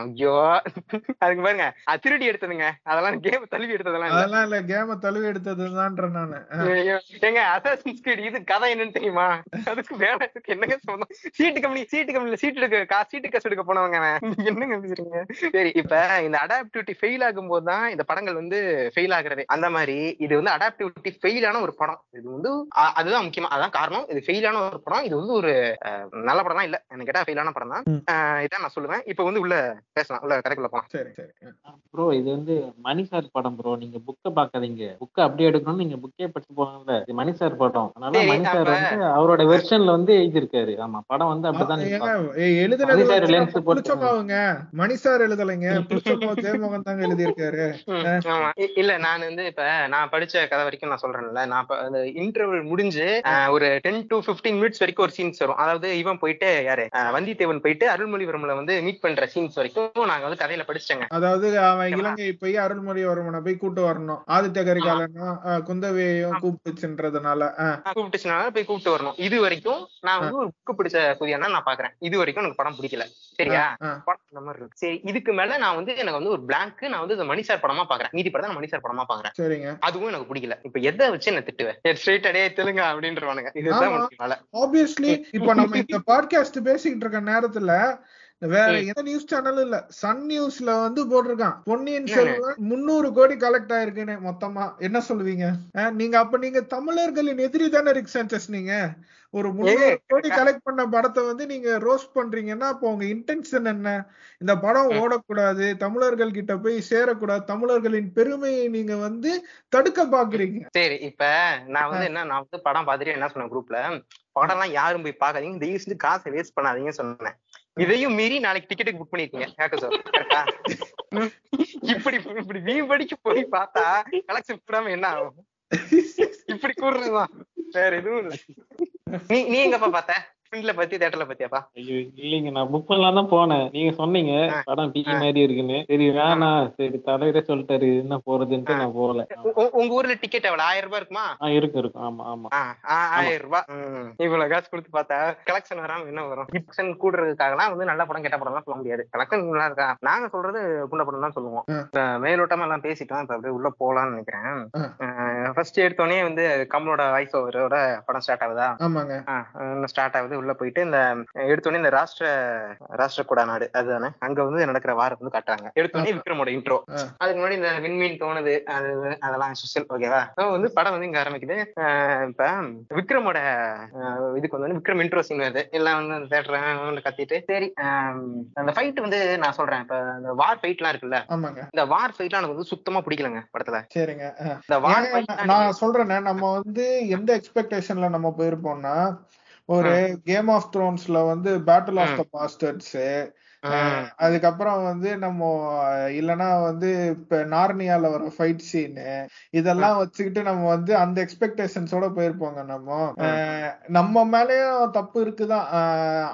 ஐயோ அதுக்கு பாருங்க திருடி எடுத்ததுங்க. அதெல்லாம் கேம் தழுவி எடுத்ததெல்லாம் இல்ல. அதெல்லாம் இல்ல. கேம தழுவி எடுத்ததுதான்ற நானு. ஏங்க அசாசின்ஸ் கிரீட் இது கதை என்னன்னு தெரியுமா? அதுக்கு வேற இதுக்கு என்னங்க சம்பந்தம்? சீட்டு கம்பெனி சீட்டு கம்பெனில சீட்டு எடுக்க கா- சீட்டு காசு எடுக்க போனவங்க. என்னங்க பேசுறீங்க? சரி இப்ப இந்த அடாப்டிவிட்டி ஃபெயில் ஆகும்போது தான் இந்த படங்கள் வந்து ஃபெயில் ஆகுறது. அந்த மாதிரி இது வந்து அடாப்டிவிட்டி ஃபெயில் ஆன ஒரு படம். இது வந்து அதுதான் முக்கியமா அதான் காரணம். இது ஃபெயில் ஆன ஒரு படம். இது வந்து ஒரு நல்ல படம் தான் இல்ல. எனக்கு கேட்டா ஃபெயில் ஆன படம் தான் இதான் நான் சொல்லுவேன். இப்ப வந்து உள்ள பேசலாம். உள்ள கதைக்குள்ள போலாம். சரி சரி. ப்ரோ இது வந்து மணி சார் படம் ப்ரோ நீங்க புக்கை பார்க்காதீங்க புக்கை அப்படியே எடுக்கணும்னு நீங்க புக்கே படிச்சு போகல இது மணி சார் படம். அதனால மணி சார் வந்து அவரோட வெர்ஷன்ல வந்து எழுதியிருக்காரு. ஆமா படம் வந்து அப்படிதான் மணி சார் வந்து lens நம்ம போட்டு- புளிச்சமாவுங்க மணி சார் எழுதலைங்க. ஜெயமோகன் தாங்க எழுதியிருக்காரு. இல்ல நான் வந்து இப்ப நான் படிச்ச கதை வரைக்கும் நான் சொல்றேன்ல. நான் இன்டர்வல் முடிஞ்சு ஒரு டென் டு 15 மினிட்ஸ் வரைக்கும் ஒரு சீன்ஸ் வரும். அதாவது இவன் போயிட்டு யாரு? அஹ், வந்தியத்தேவன் போயிட்டு அருள்மொழிவரம்ல வந்து மீட் பண்ற சீன்ஸ் வரைக்கும் நாங்க வந்து கதையில படிச்சிட்டேங்க. அதாவது அவன் இலங்கை போய் அருள்மொழிவர்மனை போய் கூட்டு வரணும். ஆதித்ய கரிகாலன்னா அஹ், குந்தவையையும் கூப்பிட்டுச்சுன்றதுனால அஹ், கூப்பிட்டுச்சுனால போய் கூப்பிட்டு வரணும். இது வரைக்கும் நான் வந்து ஒரு புக்கு பிடிச்ச புதியானா நான் பாக்குறேன் இது வரைக்கும் எனக்கு படம் பிடிக்கல. சரியா. படம் இந்த மாதிரி இருக்கு. சரி இதுக்கு மேல நான் வந்து எனக்கு வந்து ஒரு பிளாங்க் நான் வந்து இந்த மணி சார் படமா பாக்குறேன் மீதி படம் நான் மணி சார் படமா பாக்குறேன் சரிங்க. அதுவும் எனக்கு பிடிக்கல. இப்ப எதை வச்சு என்ன திட்டுவேன்? ஸ்ட்ரெயிட் அடே தெலுங்கா அப்படின்றவானுங்க. இதுதான். ஆப்வியஸ்லி இப்ப நம்ம இந்த பாட்காஸ்ட் பேசிக்கிட்டு இருக்க நேரத்துல வேற எந்த நியூஸ் சேனலும் இல்ல. சன் நியூஸ்ல வந்து போட்டிருக்கான். பொன்னியின் செல்வன் முன்னூறு கோடி கலெக்ட் ஆயிருக்குன்னு மொத்தமா. என்ன சொல்லுவீங்க? நீங்க அப்ப நீங்க தமிழர்களின் எதிரி தானே ரிக் சாnchez நீங்க? ஒரு முன்னூறு கோடி கலெக்ட் பண்ண படத்தை வந்து நீங்க ரோஸ்ட் பண்றீங்கன்னா அப்போ உங்க இன்டென்ஷன் என்ன? இந்த படம் ஓடக்கூடாது தமிழர்கள் கிட்ட போய் சேரக்கூடாது தமிழர்களின் பெருமையை நீங்க வந்து தடுக்க பாக்குறீங்க சரி இப்ப நான் வந்து என்ன நான் வந்து படம் பார்த்துட்டு என்ன சொன்னேன் குரூப்ல படம் எல்லாம் யாரும் போய் பாக்காதீங்க தயவு செஞ்சு காசை வேஸ்ட் பண்ணாதீங்கன்னு சொன்னேன். இதையும் மீறி நாளைக்கு டிக்கெட்டுக்கு புக் பண்ணிருக்கீங்க. கேட்க சார் கரெக்டா இப்படி இப்படி வீம்படிக்கு போய் பார்த்தா கலெக்ஷன் கூடாம என்ன ஆகும்? இப்படி கூடுறதுதான் வேற எதுவும் நீ நீ எங்கப்பா பார்த்த? ஃப்ரெண்ட்ல பத்தி தேட்டர்ல பத்தியாப்பா? ஐயோ இல்லைங்க நான் புக் பண்ணலாம் தான் போனேன். நீங்க சொன்னீங்க படம் பி மாதிரி இருக்குன்னு. சரி வேணாம் சரி தலைவரே சொல்லிட்டாரு என்ன போறதுன்ட்டு நான் போகல. உங்க ஊர்ல டிக்கெட் எவ்வளவு? ஆயிரம் ரூபாய் இருக்குமா? ஆ இருக்கும் இருக்கும் ஆமா ஆமா. ஆயிரம் ரூபாய். இவ்வளவு காசு கொடுத்து பார்த்தா கலெக்ஷன் வராம என்ன வரும்? கலெக்ஷன் கூடுறதுக்காகலாம் வந்து நல்ல படம் கெட்ட படம்லாம் சொல்ல முடியாது. கலெக்ஷன் நல்லா இருக்கா? நாங்க சொல்றது குண்ட படம் தான் சொல்லுவோம். மேலோட்டமா எல்லாம் பேசிட்டோம் இப்ப அப்படியே உள்ள போலாம்னு நினைக்கிறேன். ஃபர்ஸ்ட் எடுத்தோடனே வந்து கமலோட வாய்ஸ் ஓவரோட படம் ஸ்டார்ட் ஆகுதா? ஆமாங்க. ஸ்டார்ட் ஆகுது. உள்ள போயிட்டு இந்த எடுத்தோடனே இந்த ராஷ்டிர ராஷ்டிர கொடா நாடு அதுதானே? அங்க வந்து நடக்கிற வாரம் வந்து காட்டுறாங்க. எடுத்தோடனே விக்ரமோட இன்ட்ரோ. அதுக்கு முன்னாடி இந்த விண்மீன் தோணுது அது அதெல்லாம் சுஷல் ஓகேவா வந்து படம் வந்து இங்க ஆரம்பிக்குது. இப்ப விக்ரமோட இதுக்கு வந்து விக்ரம் இன்ட்ரோ சீன் வருது. எல்லாம் வந்து அந்த தேட்டர் கத்திட்டு சரி அந்த ஃபைட் வந்து நான் சொல்றேன். இப்ப இந்த வார் ஃபைட் எல்லாம் இருக்குல்ல? இந்த வார் ஃபைட்லாம் எனக்கு வந்து சுத்தமா பிடிக்கலங்க படத்துல. சரிங்க. இந்த வார் ஃபைட் நான் சொல்றேனே நம்ம வந்து எந்த எக்ஸ்பெக்டேஷன்ல நம்ம போயிருப்போம்னா ஒரு கேம் ஆஃப் த்ரோன்ஸ்ல வந்து பேட்டில் ஆஃப் த பாஸ்டர்ட்ஸ் அதுக்கப்புறம் வந்து நம்ம இல்லனா வந்து இப்ப நார்னியால வர ஃபைட் சீனு இதெல்லாம் வச்சுக்கிட்டு நம்ம வந்து அந்த எக்ஸ்பெக்டேஷன்ஸோட போயிருப்போங்க நம்ம. நம்ம மேலயும் தப்பு இருக்குதான்.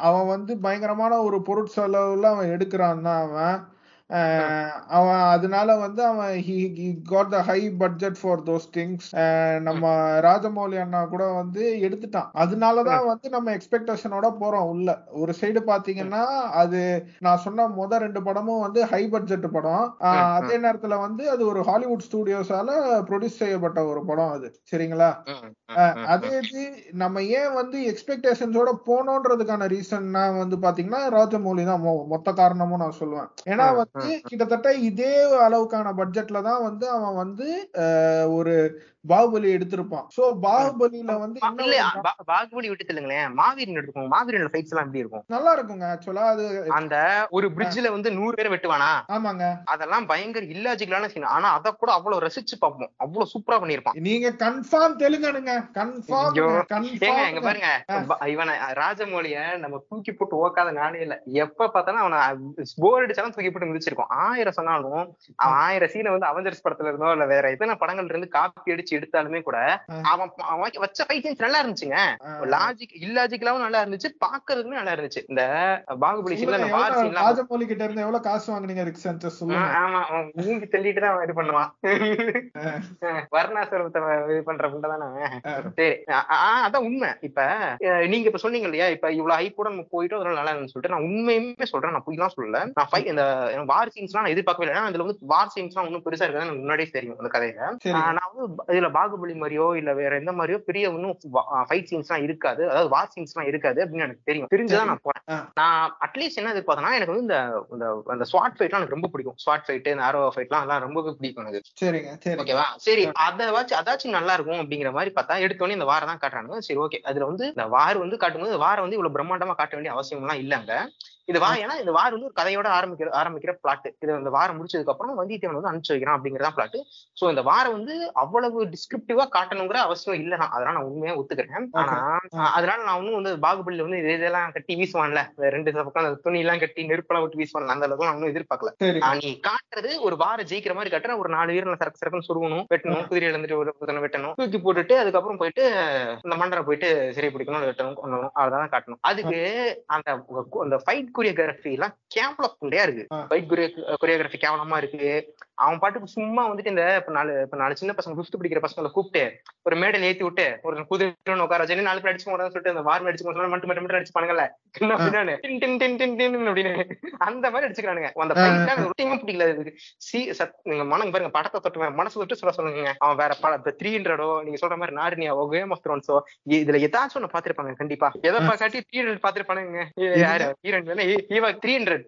அவன் வந்து பயங்கரமான ஒரு பொருட்செலவுல அவன் எடுக்கிறான் தான் அவன். அவன் அதனால வந்து அவன் he got the high budget for those things நம்ம ராஜமௌலி அண்ணா கூட வந்து எடுத்துட்டான். அதனாலதான் வந்து நம்ம எக்ஸ்பெக்டேஷனோட போறோம் உள்ள. ஒரு சைடு பாத்தீங்கன்னா அது நான் சொன்ன முத ரெண்டு படமும் வந்து ஹை பட்ஜெட் படம். அதே நேரத்துல வந்து அது ஒரு ஹாலிவுட் ஸ்டூடியோஸால ப்ரொடியூஸ் செய்யப்பட்ட ஒரு படம் அது. சரிங்களா? அதே இது நம்ம ஏன் வந்து எக்ஸ்பெக்டேஷன்ஸோட போனோன்றதுக்கான ரீசன்னா வந்து பாத்தீங்கன்னா ராஜமௌலி தான் மொத்த காரணமும் நான் சொல்லுவேன். ஏன்னா வந்து கிட்டத்தட்ட இதே அளவுக்கான பட்ஜெட்ல தான் வந்து அவன் வந்து ஒரு பாகுபலி எடுத்திருப்பான். சோ பாகுபலியில வந்து பாகுபலி விட்டு தெலுங்குங்களேன் மாவீரன் எடுத்துக்கோங்க மாவீரன் ஃபைட்ஸ் எல்லாம் எப்படி இருக்கும்? நல்லா இருக்குங்க ஆக்சுவலா அது அந்த ஒரு பிரிட்ஜ்ல வந்து நூறு பேர் வெட்டுவானா? ஆமாங்க. அதெல்லாம் பயங்கர இல்லாஜிக்கலான சீன் ஆனா அத கூட அவ்வளவு ரசிச்சு பார்ப்போம். அவ்வளவு சூப்பரா பண்ணிருப்பான் நீங்க கன்ஃபார்ம் தெலுங்கனுங்க. கன்ஃபார்ம் கன்ஃபார்ம் பாருங்க. இவனை ராஜமௌலிய நம்ம தூக்கி போட்டு ஓக்காத நாளே இல்ல. எப்ப பார்த்தாலும் அவனை போர் அடிச்சாலும் தூக்கி போட்டு மிதிச்சிருக்கோம். ஆயிரம் சொன்னாலும் அவன் ஆயிரம் சீனை வந்து அவஞ்சர்ஸ் படத்துல இருந்தோ இல்ல வேற எத்தனை படங்கள்ல இருந்து காப்பி அடிச்சு எடுத்தாலுமே கூட அவன் அவன் வச்ச ஃபைட் சீன்ஸ் நல்லா இருந்துச்சுங்க. லாஜிக் இல்லாஜிக்கலாவும் நல்லா இருந்துச்சு. பாக்குறதுக்குமே நல்லா இருந்துச்சு. இந்த பாகுபலி சீன்ல அந்த வார் சீன்லாம் ராஜமௌலி கிட்ட இருந்து எவ்வளவு காசு வாங்குனீங்க ரிக் சொல்லுங்க. ஆமா. அவன் மூங்கி தள்ளிட்டு தான் இது பண்ணுவான். வர்ணாசிரமத்தை இது பண்ற புண்டை தானே. சரி. அதான் உண்மை. இப்ப நீங்க இப்ப சொன்னீங்க இல்லையா? இப்ப இவ்வளவு ஹைப்போட நம்ம போயிட்டோம் அதனால நல்லா இருந்துன்னு சொல்லிட்டு நான் உண்மையுமே சொல்றேன். நான் பொய்லாம் சொல்லல. நான் fight- இந்த வார் சீன்ஸ்லாம் நான் எதிர்பார்க்கவே இல்லை. ஏன்னா அதுல வந்து வார் சீன்ஸ்லாம் ஒன்னும் பெருசா இருக்காது முன்னாடியே தெரியும் அந்த கதையில. நான் வந்து இதுல பாகுபலி மாதிரியோ இல்ல வேற எந்த மாதிரியோ பெரிய ஒன்னும் ஃபைட் சீன்ஸ் எல்லாம் இருக்காது. அதாவது வார் சீன்ஸ் எல்லாம் இருக்காது அப்படின்னு எனக்கு தெரியும். தெரிஞ்சுதான் நான் போறேன். ஆ. நான் அட்லீஸ்ட் என்ன எதிர்பார்த்தேன்னா எனக்கு வந்து இந்த அந்த ஸ்வாட் ஃபைட்லாம் எனக்கு ரொம்ப பிடிக்கும். ஸ்வாட் ஃபைட் இந்த ஆரோ ஃபைட்லாம் அதெல்லாம் ரொம்பவே பிடிக்கும் எனக்கு. சரிங்க சரி. ஓகேவா சரி அத வச்சு அதாச்சும் நல்லா இருக்கும் அப்படிங்கிற மாதிரி பார்த்தா எடுத்தோடனே இந்த வாரம் தான் காட்டுறானுங்க. சரி ஓகே அதுல வந்து இந்த வார் வந்து காட்டும்போது வாரம் வந்து இவ்வளவு பிரம்மாண்டமா காட்ட வேண்டிய அவசியம் எல்லாம் இல்லங்க. இது வா ஏன்னா இந்த வார் வந்து ஒரு கதையோட ஆரம்பிக்கிற ஆரம்பிக்கிற பிளாட் இது இந்த வாரம் முடிச்சதுக்கு அப்புறம் வந்தியத்தேவன் வந்து அனுப்பிச்சு வைக்கிறான் அப்படிங்கறதான் பிளாட் சோ இந்த வாரம் வந்து அவ்வளவு டிஸ்கிரிப்டிவா காட்டணுங்கிற அவசியம் இல்ல நான். அதெல்லாம் நான் உண்மையா ஒத்துக்கிறேன். ஆனா அதனால நான் ஒன்னும் வந்து பாகுபலியில வந்து இது இதெல்லாம் கட்டி வீசுவான்ல. ரெண்டு பக்கம் அந்த துணி எல்லாம் கட்டி நெருப்பெல்லாம் விட்டு வீசுவான்ல. அந்த அளவுக்கு நான் ஒன்னும் எதிர்பார்க்கல. நீ காட்டுறது ஒரு வார ஜெயிக்கிற மாதிரி காட்டுற. ஒரு நாலு வீரர்ல சரக்கு சரக்குன்னு சுருவணும் வெட்டணும் குதிரை இழந்துட்டு ஒரு வெட்டணும். தூக்கி போட்டுட்டு அதுக்கப்புறம் போயிட்டு இந்த மண்டரை போயிட்டு சிறை பிடிக்கணும் வெட்டணும் கொல்லணும். அவ்வளவுதான் காட்டணும். அதுக்கு அந்த அந்த ஃபைட் கொரியோகிராஃபி எல்லாம் கேவல புண்டையா இருக்கு. ஃபைட் கொரியோகிராஃபி கேவலமா இருக்கு அவன் பாட்டுக்கு சும்மா வந்துட்டு இந்த இப்ப நாலு இப்ப நாலு சின்ன பசங்க ஃபிஃப்த் படிக்கிற பசங்களை கூப்பிட்டு ஒரு மேடையில ஏத்தி விட்டு ஒரு குதிரை உட்கார வச்சு நாலு பேர் அடிச்சு போறான்னு சொல்லிட்டு அந்த வாரம் அடிச்சு போறோம் மட்டும் மட்டும் மட்டும் டின் டின் அப்படின்னு. அந்த மாதிரி அடிச்சுக்கிறானுங்க. அந்த ரொட்டியுமே பிடிக்கல இதுக்கு சி சத் நீங்க மனம் பாருங்க படத்தை தொட்டு மனசு தொட்டு சொல்ல சொல்லுங்க. அவன் வேற படம் இப்ப த்ரீ ஹண்ட்ரடோ நீங்க சொல்ற மாதிரி நார்னியாவோ கேம் ஆஃப் த்ரோன்ஸோ இதுல ஏதாச்சும் ஒண்ணு பாத்திருப்பாங்க கண்டிப்பா. எதை காட்டி த்ரீ ஹண்ட்ரட் பாத்திருப்பானுங்க யாரு? Heroine Eva three hundred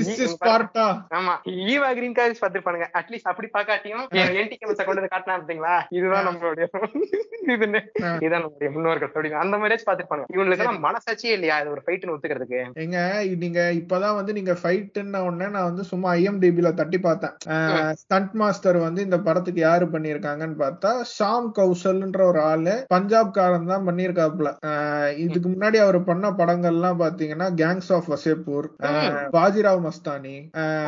this is பார்ட்டா ஆமா. ஈவா கிரீன் கார்ஸ் பாத்திருப்பானுங்க அட்லீஸ்ட் அப்படி பாக்காட்டியும் என்டி கேமஸ கொண்டு வந்து காட்டினா இதுதான் நம்மளுடைய இதுன்னு இதுதான் நம்மளுடைய முன்னோர்கள் அப்படின்னு அந்த மாதிரியாச்சும் பாத்திருப்பாங்க இவங்களுக்கு மனசாட்சியே இல்லையா? இது ஒரு ஃபைட்னு ஒத்துக்கிறதுக்கு? எங்க நீங்க இப்பதான் வந்து நீங்க ஃபைட்ன உடனே நான் வந்து சும்மா ஐஎம்டிபில தட்டி பார்த்தேன். ஸ்டண்ட் மாஸ்டர் வந்து இந்த படத்துக்கு யாரு பண்ணிருக்காங்கன்னு பார்த்தா ஷாம் கௌசல்ன்ற ஒரு ஆளு பஞ்சாப் காரன் தான் பண்ணிருக்காப்ல இதுக்கு முன்னாடி அவர் பண்ண படங்கள்லாம் பாத்தீங்கன்னா கேங்ஸ் ஆஃப் வசேப்பூர் பாஜிராவ் மஸ்தானி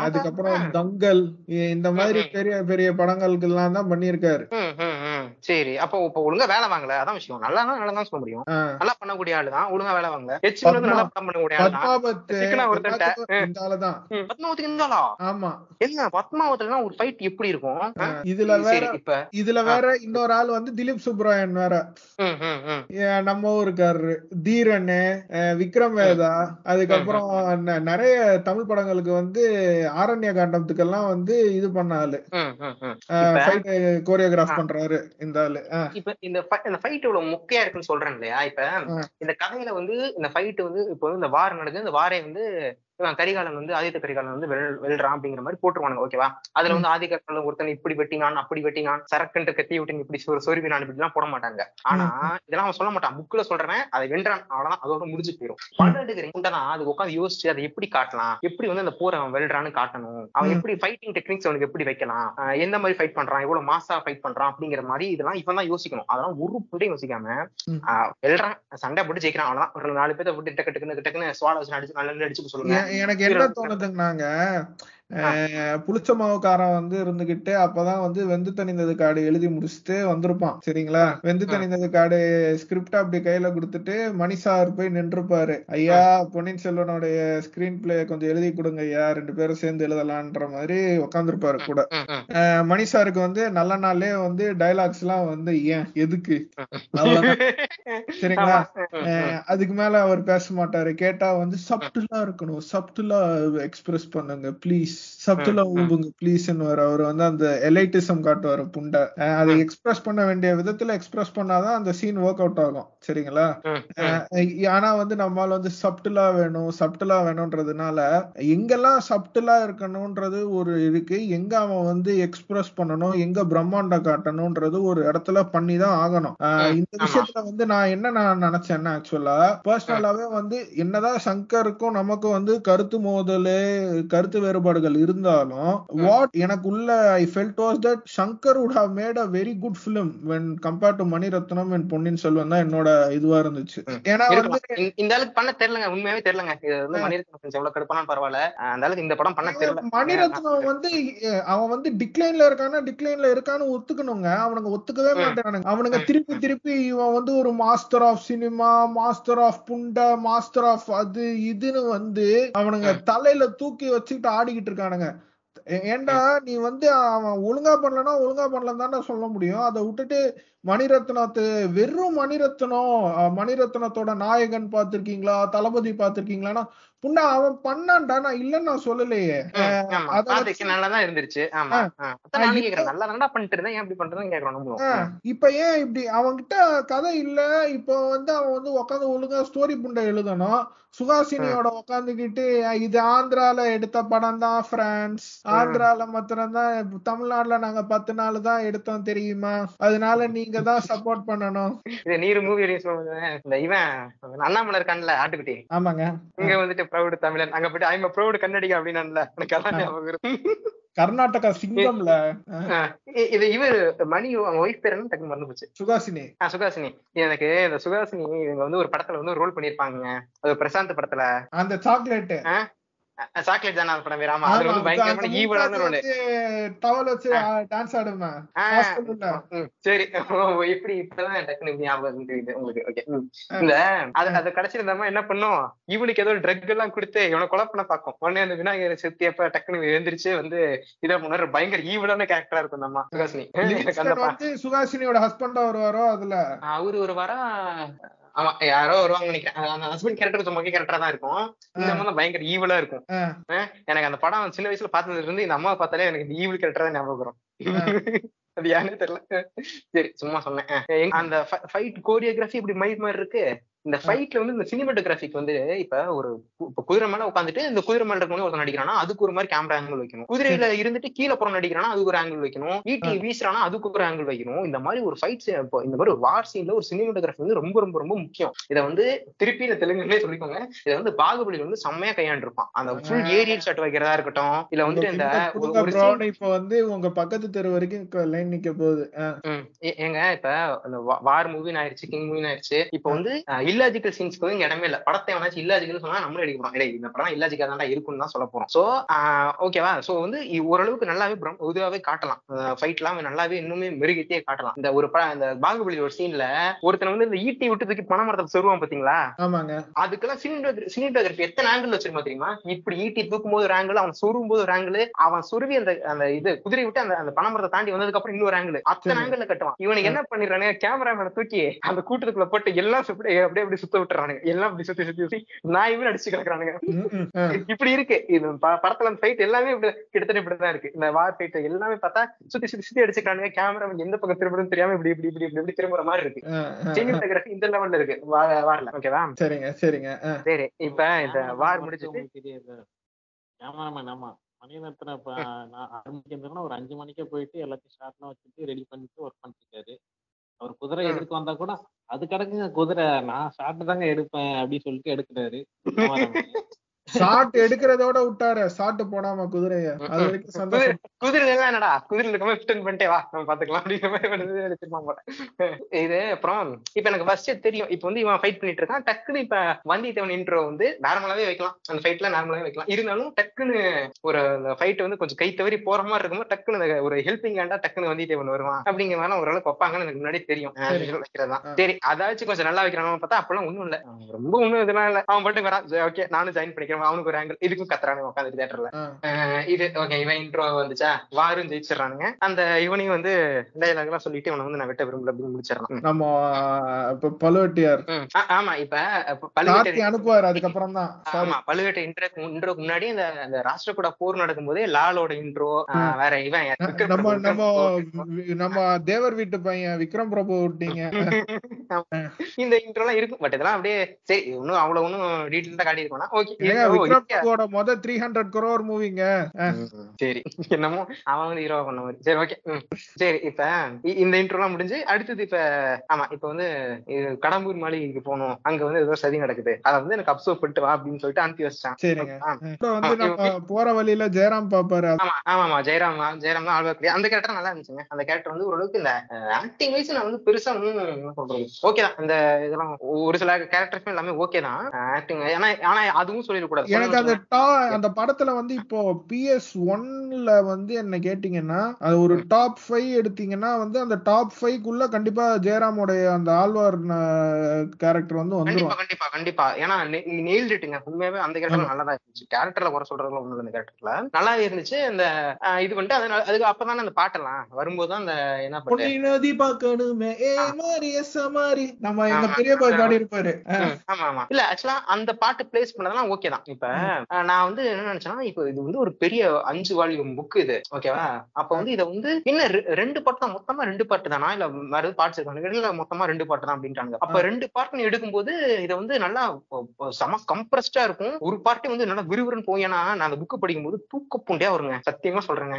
அதுக்கப்புறம் தங்கல் இந்த மாதிரி பெரிய பெரிய படங்களுக்கு எல்லாம் தான் பண்ணிருக்காரு சரி. அப்போ இப்ப ஒழுங்கா வேலை வாங்கல. அதான் விஷயம். நல்லா நல்லா தான் சொல்ல முடியும். நல்லா பண்ணக்கூடிய ஆளு தான். ஒழுங்கா வேலை வாங்கல. வந்து நல்லா படம் பண்ணக்கூடிய ஆளு? தான். ஒருத்தன் பத்மாவத்துக்கு இருந்தாலா ஆமா. என்ன பத்மாவத்துல ஒரு ஃபைட் எப்படி இருக்கும்? இதுல வேற இப்ப. இதுல வேற இன்னொரு ஆள் வந்து திலீப் சுப்ராயன் வேற. நம்ம ஊருக்காரரு. தீரன் விக்ரம் வேதா. அதுக்கப்புறம் நிறைய தமிழ் படங்களுக்கு வந்து ஆரண்ய காண்டத்துக்கெல்லாம் வந்து இது பண்ண ஆளு. கோரியோகிராஃப் பண்றாரு. இந்த ஆளு இப்ப இந்த இந்த ஃபைட் இவ்வளவு முக்கியா இருக்குன்னு சொல்றேன் இல்லையா? இப்ப இந்த கதையில வந்து இந்த ஃபைட் வந்து இப்போ இந்த வாரம் நடக்குது இந்த வாரே வந்து கரிகாலன் வந்து ஆதித்த கரிகாலன் வந்து வெல் வெல்றான் அப்படிங்கிற மாதிரி போட்டுருவானுங்க ஓகேவா அதுல வந்து ஆதித்த கரிகாலன் ஒருத்தன் இப்படி வெட்டினான் அப்படி வெட்டினான் சரக்குன்ற கத்தி விட்டு இப்படி ஒரு சொருவினான் இப்படி எல்லாம் போட மாட்டாங்க. ஆனா இதெல்லாம் அவன் சொல்ல மாட்டான். புக்ல சொல்றேன் அதை வென்றான் அவ்வளவுதான் அதோட முடிஞ்சு போயிடும் எடுக்கிற குண்டதான் அது உட்காந்து யோசிச்சு அதை எப்படி காட்டலாம்? எப்படி வந்து அந்த போர் அவன் வெல்றான்னு காட்டணும்? அவன் எப்படி ஃபைட்டிங் டெக்னிக்ஸ் அவனுக்கு எப்படி வைக்கலாம்? எந்த மாதிரி ஃபைட் பண்றான்? எவ்வளவு மாசா ஃபைட் பண்றான்? அப்படிங்கிற மாதிரி இதெல்லாம் இவன் தான் யோசிக்கணும். அதெல்லாம் ஒரு புண்டையும் யோசிக்காம வெல்றான் சண்டை போட்டு ஜெயிக்கிறான் அவ்வளவுதான். ஒரு நாலு பேர்த்த விட்டு டக்கு டக்குன்னு டக்குன்னு சுவால வச்சு அடிச்சு நல்லா அடிச்சு சொல்லுங்க. எனக்கு என்ன தோணுதுங்கனாங்க புளிச்ச மாவுக்காரன் வந்து இருந்துகிட்டு அப்பதான் வந்து வெந்து தணிந்தது காடு எழுதி முடிச்சுட்டு வந்திருப்பான் சரிங்களா? வெந்து தணிந்தது காடு ஸ்கிரிப்ட் அப்படி கையில கொடுத்துட்டு மணி சார் போய் நின்றுப்பாரு. ஐயா பொன்னியின் செல்வனுடைய ஸ்கிரீன் பிளே கொஞ்சம் எழுதி கொடுங்க ஐயா ரெண்டு பேரும் சேர்ந்து எழுதலான்ற மாதிரி உட்காந்துருப்பாரு கூட. மணி சாருக்கு வந்து நல்ல நாளே வந்து டைலாக்ஸ் எல்லாம் வந்து ஏன்? எதுக்கு? சரிங்களா? அதுக்கு மேல அவர் பேச மாட்டாரு. கேட்டா வந்து சப்டுலா இருக்கணும். சப்டுலா எக்ஸ்பிரஸ் பண்ணுங்க ப்ளீஸ் சப்துலா ஊம்புங்க ப்ளீஸ் அவர் வந்து அந்த எலைட்டிசம் காட்டுவாரு புண்டை. அதை எக்ஸ்பிரஸ் பண்ண வேண்டிய விதத்துல எக்ஸ்பிரஸ் பண்ணாதான் அந்த சீன் ஒர்க் அவுட் ஆகும் சரிங்களா? ஆனா வந்து நம்மால வந்து சப்டுலா வேணும் சப்டுலா வேணும்ன்றதுனால எங்கெல்லாம் சப்டுலா இருக்கணும்ன்றது ஒரு இருக்கு எங்க அவன் வந்து எக்ஸ்பிரஸ் பண்ணணும் எங்க பிரம்மாண்டம் காட்டணும்ன்றது ஒரு இடத்துல பண்ணி தான் ஆகணும் இந்த விஷயத்துல வந்து நான் என்ன நான் நினைச்சேன்னா ஆக்சுவலா பர்சனலாவே வந்து என்னதான் சங்கருக்கும் நமக்கும் வந்து கருத்து மோதலு கருத்து வேறுபாடுகள் இருந்தாலும் வாட் எனக்கு உள்ள I felt was that Shankar would have made a very good film when compared to Mani Ratnam and Ponniyin Selvan தான் என்னோட இதுவா இருந்துச்சு. ஏன்னா வந்து இந்த அளவுக்கு பண்ண தெரியலங்க. உண்மையாவே தெரியலங்க. இது வந்து மணிரத்னம் எவ்வளவு கடுப்பானாலும் பரவாயில்ல. அந்த அளவுக்கு இந்த படம் பண்ண தெரியல. மணிரத்னம் வந்து அவன் வந்து டிக்ளைன்ல இருக்கானா டிக்ளைன்ல இருக்கான்னு ஒத்துக்கணுங்க. அவனுங்க ஒத்துக்கவே மாட்டானுங்க அவனுங்க திருப்பி திருப்பி இவன் வந்து ஒரு master of cinema master of புண்டை மாஸ்டர் ஆஃப் அது இதுன்னு வந்து அவனுங்க தலையில தூக்கி வச்சுக்கிட்டு ஆடிக்கிட்டு இருக்கானுங்க. ஏண்டா நீ வந்து அவன் ஒழுங்கா பண்ணலன்னா ஒழுங்கா பண்ணலன்னு தானே சொல்ல முடியும். அதை விட்டுட்டு மணிரத்னத்து வெறும் மணிரத்னம் மணிரத்னத்தோட நாயகன் பாத்திருக்கீங்களா தளபதி பாத்திருக்கீங்களான்னா புண்டா அவன் பண்ணான்டா. நான் இல்லன்னு நான் சொல்லலையே. நல்லாதான் இப்ப ஏன் இப்படி அவன்கிட்ட கதை இல்ல. இப்ப வந்து அவன் வந்து உட்காந்து ஒழுங்கா ஸ்டோரி புண்டை எழுதணும். சுகாசினியோட உட்காந்துக்கிட்டு இது ஆந்திரால எடுத்த படம் தான் பிரான்ஸ் ஆந்திரால மாத்திரம் தான் தமிழ்நாட்டுல நாங்க பத்து நாள் தான் எடுத்தோம் தெரியுமா? அதனால நீங்க தான் சப்போர்ட் பண்ணணும். இது நீர் மூவி இந்த இவன் அண்ணாமலை இருக்கான்ல ஆட்டுக்குட்டி. ஆமாங்க. இங்க வந்துட்டு ப்ரௌடு தமிழன். அங்க போயிட்டு ஐம் ப்ரௌடு கன்னடிகா அப்படின்னான்ல. எனக்கு அதான் ஞாபகம் கர்நாடகா சிங்கம்ல. இது இவர் மணி அவங்க ஒய்ஃப் பேர் என்ன டக்கு மறந்து போச்சு. சுகாசினி சுகாசினி எனக்கு இந்த சுகாசினி இவங்க வந்து ஒரு படத்துல வந்து ரோல் பண்ணிருப்பாங்க அது பிரசாந்த் படத்துல? அந்த சாக்லேட் சாக்லேட் தானே அந்த படம் ஆமா அதுல வந்து பயங்கரமான ஈவலான ரோல் டவல் வச்சு டான்ஸ் ஆடுமே சரி. ஓ, எப்படி இப்பதான் டக்குனு ஞாபகம் தெரியுது உங்களுக்கு. ஓகே இந்த அது அது அம்மா என்ன பண்ணும்? இவனுக்கு ஏதோ ட்ரக் எல்லாம் கொடுத்து இவனை கொலை பண்ண பார்க்கும். உடனே அந்த விநாயகர் செத்தியப்ப டக்குனு எழுந்திரிச்சு வந்து இதை பண்ணாரு பயங்கர ஈவலான கேரக்டரா இருக்கும் இந்த அம்மா சுகாசினி அந்த சுகாசினியோட ஹஸ்பண்டா வருவாரோ அதுல? அவரு ஒரு வாரம் ஆமா யாரோ வருவாங்க நினைக்கிறேன். அந்த ஹஸ்பண்ட் கேரக்டர் கொஞ்சம் மொக்க கேரக்டரா தான் இருக்கும். இந்த அம்மா தான் பயங்கர ஈவலா இருக்கும். எனக்கு அந்த படம் சின்ன வயசுல பார்த்ததுல இருந்து இந்த அம்மாவை பார்த்தாலே எனக்கு ஈவில் கேரக்டர் தான் ஞாபகம் வரும். அது யாருன்னு தெரியல. சரி சும்மா சொன்னேன். அந்த ஃபைட் கோரியோகிராஃபி இப்படி மயில் மாதிரி இருக்கு? இந்த ஃபைட்ல வந்து இந்த சினிமாட்டோகிராஃபிக் வந்து இப்ப ஒரு இப்ப குதிரை மேல உட்காந்துட்டு இந்த குதிரை மேல இருக்கவங்க ஒருத்தன் நடிக்கிறானா அதுக்கு ஒரு மாதிரி கேமரா ஆங்கிள் வைக்கணும். குதிரையில இருந்துட்டு கீழே புறம் நடிக்கிறானா அதுக்கு ஒரு ஆங்கிள் வைக்கணும். ஈட்டி வீசுறானா அதுக்கு ஒரு ஆங்கிள் வைக்கணும். இந்த மாதிரி ஒரு ஃபைட் இப்போ இந்த மாதிரி ஒரு வார் சீன்ல ஒரு சினிமாட்டோகிராஃபி வந்து ரொம்ப ரொம்ப ரொம்ப முக்கியம். இதை வந்து திருப்பி இந்த தெலுங்குலயே சொல்லிக்கோங்க. இதை வந்து பாகுபலி வந்து செம்மையா கையாண்டிருப்பான். அந்த ஃபுல் ஏரியல் ஷாட் வைக்கிறதா இருக்கட்டும் இல்ல வந்துட்டு இந்த இப்ப வந்து உங்க பக்கத்து தெரு வரைக்கும் லைன் நிக்க போகுது. ஏங்க இப்ப அந்த வார் மூவின்னு ஆயிருச்சு கிங் மூவின்னு ஆயிருச்சு. இப்ப வந்து இல்லாஜிக்கல் சீன்ஸ்க்கு இங்க இடமே இல்ல. படத்தை எவனாச்சும் இல்லாஜிக்கல் சொன்னா நம்மளே அடிக்க போறோம். டேய் இந்த படம் இல்லாஜிக்கா தான் இருக்கும்னு தான் சொல்ல போறோம். சோ ஓகேவா சோ வந்து ஓரளவுக்கு நல்லாவே இதுவாவே காட்டலாம். ஃபைட் எல்லாம் நல்லாவே இன்னுமே மெருகேத்தியே காட்டலாம். இந்த ஒரு படம் இந்த பாகுபலி ஒரு சீன்ல ஒருத்தன் வந்து இந்த ஈட்டி விட்டு தூக்கி பண மரத்தை சொருவான் பாத்தீங்களா? ஆமாங்க. அதுக்கெல்லாம் சினிமோகிராஃபி எத்தனை ஆங்கிள் வச்சிருமா தெரியுமா? இப்படி ஈட்டி தூக்கும் போது ஒரு ஆங்கிள் அவன் சொருகும் போது ஒரு ஆங்கிள் அவன் சொருவி அந்த அந்த இது குதிரை விட்டு அந்த அந்த பணமரத்தை தாண்டி வந்ததுக்கு அப்புறம் இன்னொரு ஆங்கிள் அத்தனை. ஆங்கிள் கட்டுவான். இவனுக்கு என்ன பண்ணிடுறானே கேமராமேனை தூக்கி அந்த கூட்டத்துக்குள்ள போட்டு எல்லாம் அப்படியே அப்படி சுத்த விட்டுறானுங்க. எல்லாம் அப்படி சுத்தி சுத்தி சுத்தி நாயுமே அடிச்சு கிடக்குறானுங்க. இப்படி இருக்கு. இது படத்துல அந்த ஃபைட் எல்லாமே இப்படி கிட்டத்தட்ட இப்படிதான் இருக்கு. இந்த வார் ஃபைட் எல்லாமே பார்த்தா சுத்தி சுத்தி சுத்தி அடிச்சுக்கிறானுங்க. கேமராமேன் எந்த பக்கம் திரும்புறதுன்னு தெரியாம இப்படி இப்படி இப்படி இப்படி இப்படி திரும்புற மாதிரி இருக்கு. சினிமோகிராஃபி இந்த லெவல்ல இருக்கு. வா- வார்ல ஓகேவா சரிங்க சரிங்க. சரி இப்ப இந்த வார் முடிச்சிட்டு உங்களுக்கு தெரியாது. கேமராமேன் ஆமா மணிரத்னம் இப்ப நான் ஒரு அஞ்சு மணிக்கே போயிட்டு எல்லாத்தையும் ஷார்ட்லாம் வச்சுட்டு ரெடி பண்ணிட்டு ஒர்க் பண்ணிருக்காரு அவர் குதிரை. எதிர்க்க வந்தா கூட அது கிடக்குங்க குதிரை நான் ஷார்ட் தாங்க எடுப்பேன் அப்படின்னு சொல்லிட்டு எடுக்கிறாரு. ஷாட் எடுக்கிறதோட விட்டாரு. ஷாட் போடாம குதிரைய. அது வரைக்கும் குதிரை சந்தோஷம். குதிரை எல்லாம் என்னடா? குதிரை இருக்க மாதிரி ஃபிட்டன் பண்ணிட்டே வா நம்ம பாத்துக்கலாம் அப்படிங்கிற மாதிரி போல. இது அப்புறம் இப்ப எனக்கு ஃபர்ஸ்ட் தெரியும். இப்ப வந்து இவன் ஃபைட் பண்ணிட்டு இருக்கான். டக்குன்னு இப்ப வந்தியத்தேவன் இன்ட்ரோ வந்து நார்மலாவே வைக்கலாம். அந்த ஃபைட்ல நார்மலாவே வைக்கலாம். இருந்தாலும் டக்குன்னு ஒரு ஃபைட் வந்து கொஞ்சம் கை தவறி போற மாதிரி இருக்கும்போது டக்குன்னு ஒரு ஹெல்பிங் ஹேண்டா டக்குன்னு வந்தியத்தேவன் வருவான். அப்படிங்கிற மாதிரி ஓரளவுக்கு வைப்பாங்கன்னு எனக்கு முன்னாடி தெரியும். அஹ் சரி. அதாச்சும் கொஞ்சம் நல்லா வைக்கிறானு பார்த்தா அப்பெல்லாம் ஒண்ணும் இல்ல. ரொம்ப ஒண்ணும் இதெல்லாம் இல்ல. அவன் பாட்டுக்கு வரான். ஓகே நானும் ஜாயின் பண்ணிக்கிறேன். அவனுக்கு ஒரு ஆங்கிள் இதுக்கும் கத்துறானுங்க உட்காந்து தேட்டர்ல இது ஓகே இவன் இன்ட்ரோ வந்துச்சா? வாரும் ஜெயிச்சிடறானுங்க. அந்த இவனையும் வந்து டைலாக் எல்லாம் சொல்லிட்டு இவனை வந்து நான் வெட்ட விரும்பல அப்படின்னு முடிச்சிடறான். நம்ம இப்ப பழுவட்டியார். ஆமா இப்ப பழுவேட்டை அனுப்புவாரு அதுக்கப்புறம் தான். ஆமா பழுவேட்டை இன்ட்ரோக்கு இன்ட்ரோக்கு முன்னாடி இந்த அந்த ராஷ்டிரகூட போர் நடக்கும்போதே லாலோட இன்ட்ரோ வேற இவன் நம்ம நம்ம. நம்ம தேவர் வீட்டு பையன் விக்ரம் பிரபு விட்டீங்க. இந்த இன்ட்ரோ எல்லாம் இருக்கும். பட் இதெல்லாம் அப்படியே சரி ஒன்னும் அவ்வளவு ஒன்னும் டீட்டெயிலா காட்டி இருக்கோம்னா ஓகே ஏங்க விக்ரம் பிரபுவோட மொத த்ரீ ஹண்ட்ரட் குரோர் மூவிங்க சரி. என்னமோ அவன் வந்து ஹீரோவா பண்ண மாதிரி. சரி ஓகே சரி இப்ப இந்த இன்ட்ரோ எல்லாம் முடிஞ்சு அடுத்தது இப்ப ஆமா இப்ப வந்து கடம்பூர் மாளிகைக்கு போகணும். அங்க வந்து ஏதோ சதி நடக்குது. அதை வந்து எனக்கு அப்சர்வ் பண்ணிட்டு வா அப்படின்னு சொல்லிட்டு அனுப்பி வச்சிட்டான். சரிங்க. நம்ம போற வழியில ஜெயராம் பாப்பாரு. ஆமா ஆமா ஜெயராம் ஜெயராம் தான் ஆழ்வார் அந்த கேரக்டர் நல்லா இருந்துச்சுங்க. அந்த கேரக்டர் வந்து ஓரளவுக்கு இந்த ஆக்டிங் வைஸ் நான் வந்து பெருசா என்ன சொல்றது? ஓகே தான். இந்த இதெல்லாம் ஒரு சில கேரக்டர்ஸ் எல்லாமே ஓகே தான். ஆக்டிங் ஆனா ஆனா அதுவும் சொல்லிடக்கூடாது. எனக்கு அந்த அந்த படத்துல வந்து இப்போ பிஎஸ் ஒன்ல வந்து என்ன கேட்டீங்கன்னா அது ஒரு டாப் ஃபைவ் எடுத்தீங்கன்னா வந்து அந்த டாப் ஃபைவ்க்குள்ள கண்டிப்பா ஜெயராமோடைய அந்த ஆழ்வார் கேரக்டர் வந்து வந்துரும். கண்டிப்பா கண்டிப்பா. ஏன்னா நெயில்டுட்டுங்க உண்மையாவே அந்த கேரக்டர் நல்லா தான் இருந்துச்சு. கேரக்டர்ல குறை சொல்றதுல ஒண்ணு இந்த கேரக்டர்ல நல்லாவே இருந்துச்சு. அந்த ஆஹ் இது பண்ணிட்டு அதனால அதுக்கு அப்பதானே அந்த பாட்டெல்லாம் வரும்போது அந்த என்ன பொன்னி நதி பார்க்கணுமே ஏ மாரி எஸ் மாரி. நம்ம எங்க. பெரிய பாய் பாடி இருப்பாரு ஆமா ஆமா. இல்ல ஆக்சுவலா அந்த பாட்டு பிளேஸ் பண்ணதெல்லாம் ஓகே தான். இப்ப நான் வந்து என்ன நினைச்சேன்னா இப்போ இது வந்து ஒரு பெரிய அஞ்சு வால்யூம் புக் இது ஓகேவா அப்ப வந்து இதை வந்து என்ன ரெண்டு பாட்டு தான்? மொத்தமா ரெண்டு பாட்டு தானா? இல்ல வேற பார்ட்ஸ் இருக்காங்க இல்ல மொத்தமா ரெண்டு பாட்டு தான் அப்படின்ட்டாங்க அப்ப ரெண்டு பார்ட் நீ எடுக்கும்போது இதை வந்து நல்லா செம கம்ப்ரஸ்டா இருக்கும். ஒரு பார்ட்டி வந்து நல்லா விறுவிறுன்னு போய் ஏன்னா நான் அந்த புக் படிக்கும்போது தூக்க பூண்டியா வருங்க. சத்தியமா சொல்றேங்க.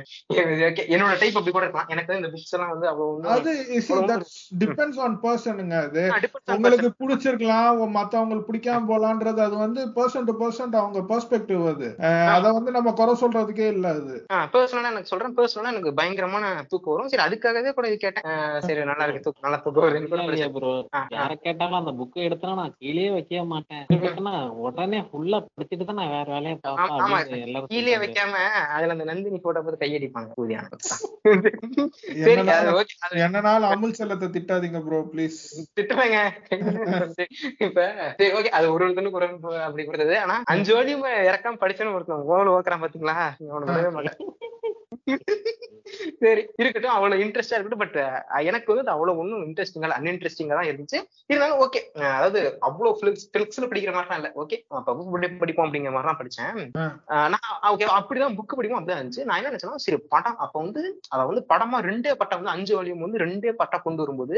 என்னோட டைப் அப்படி கூட இருக்கலாம். எனக்கு இந்த புக்ஸ் எல்லாம் வந்து அவ்வளவு அது டிபெண்ட்ஸ் ஆன் பர்சனுங்க அது. உங்களுக்கு பிடிச்சிருக்கலாம். மத்தவங்களுக்கு பிடிக்காம போலான்றது அது வந்து பர்சன் டு பர்சன் அவங்க பெர்ஸ்பெக்டிவ் அது. அத வந்து நம்ம குறை சொல்றதுக்கே இல்ல அது. பர்சனலா எனக்கு சொல்றேன். பர்சனலா எனக்கு பயங்கரமான தூக்கம் வரும். சரி அதுக்காகவே கூட இது கேட்டேன். சரி நல்லா இருக்கு. தூக்கம் நல்லா தூக்கம். ப்ரோ ஆ. யார கேட்டாலும் அந்த புக்கை எடுத்தா நான் கீழே வைக்கவே மாட்டேன். உடனே ஃபுல்லா படிச்சுட்டு தான் நான் வேற வேலையை பார்ப்பேன். எல்லாரும் கீழே. வைக்காம அதுல அந்த நந்தினி போட்டோ பார்த்து கையடிப்பாங்க கூதியான சரி அது என்னனால அமுல் செல்லத்தை திட்டாதீங்க ப்ரோ ப்ளீஸ் திட்டுவாங்க. இப்ப சரி ஓகே அது ஒரு ஒருத்தனுக்கு ஒரு ஒரு அப்படி கொடுத்தது. ஆனா அஞ்சு வழியும் இறக்காம படிச்சேன்னு ஒருத்தன் ஓவல் ஓக்குறான் பாத்தீங்களா? அவனை விடவே மாட்டேன். சரி இருக்கட்டும் அவ்வளவு இன்ட்ரெஸ்டா இருக்கட்டும் பட் எனக்கு வந்து அவ்வளவு ஒன்றும் இன்ட்ரெஸ்டிங்கா அன்இன்ட்ரெஸ்டிங்கா தான் இருந்துச்சு. இருந்தாலும் ஓகே அதாவது அவ்வளவு ஃபிளிக்ஸ்ல படிக்கிற மாதிரிலாம் இல்ல. ஓகே புக் படிப்போம் அப்படிங்கிற மாதிரி தான் படிச்சேன் நான் ஓகே அப்படிதான் புக் படிக்கும் அப்படிதான் இருந்துச்சு. நான் என்ன நினைச்சேன்னா சரி படம் அப்ப வந்து அத வந்து படமா ரெண்டே பட்டம் வந்து அஞ்சு வழியும் வந்து ரெண்டே பட்டம் கொண்டு வரும்போது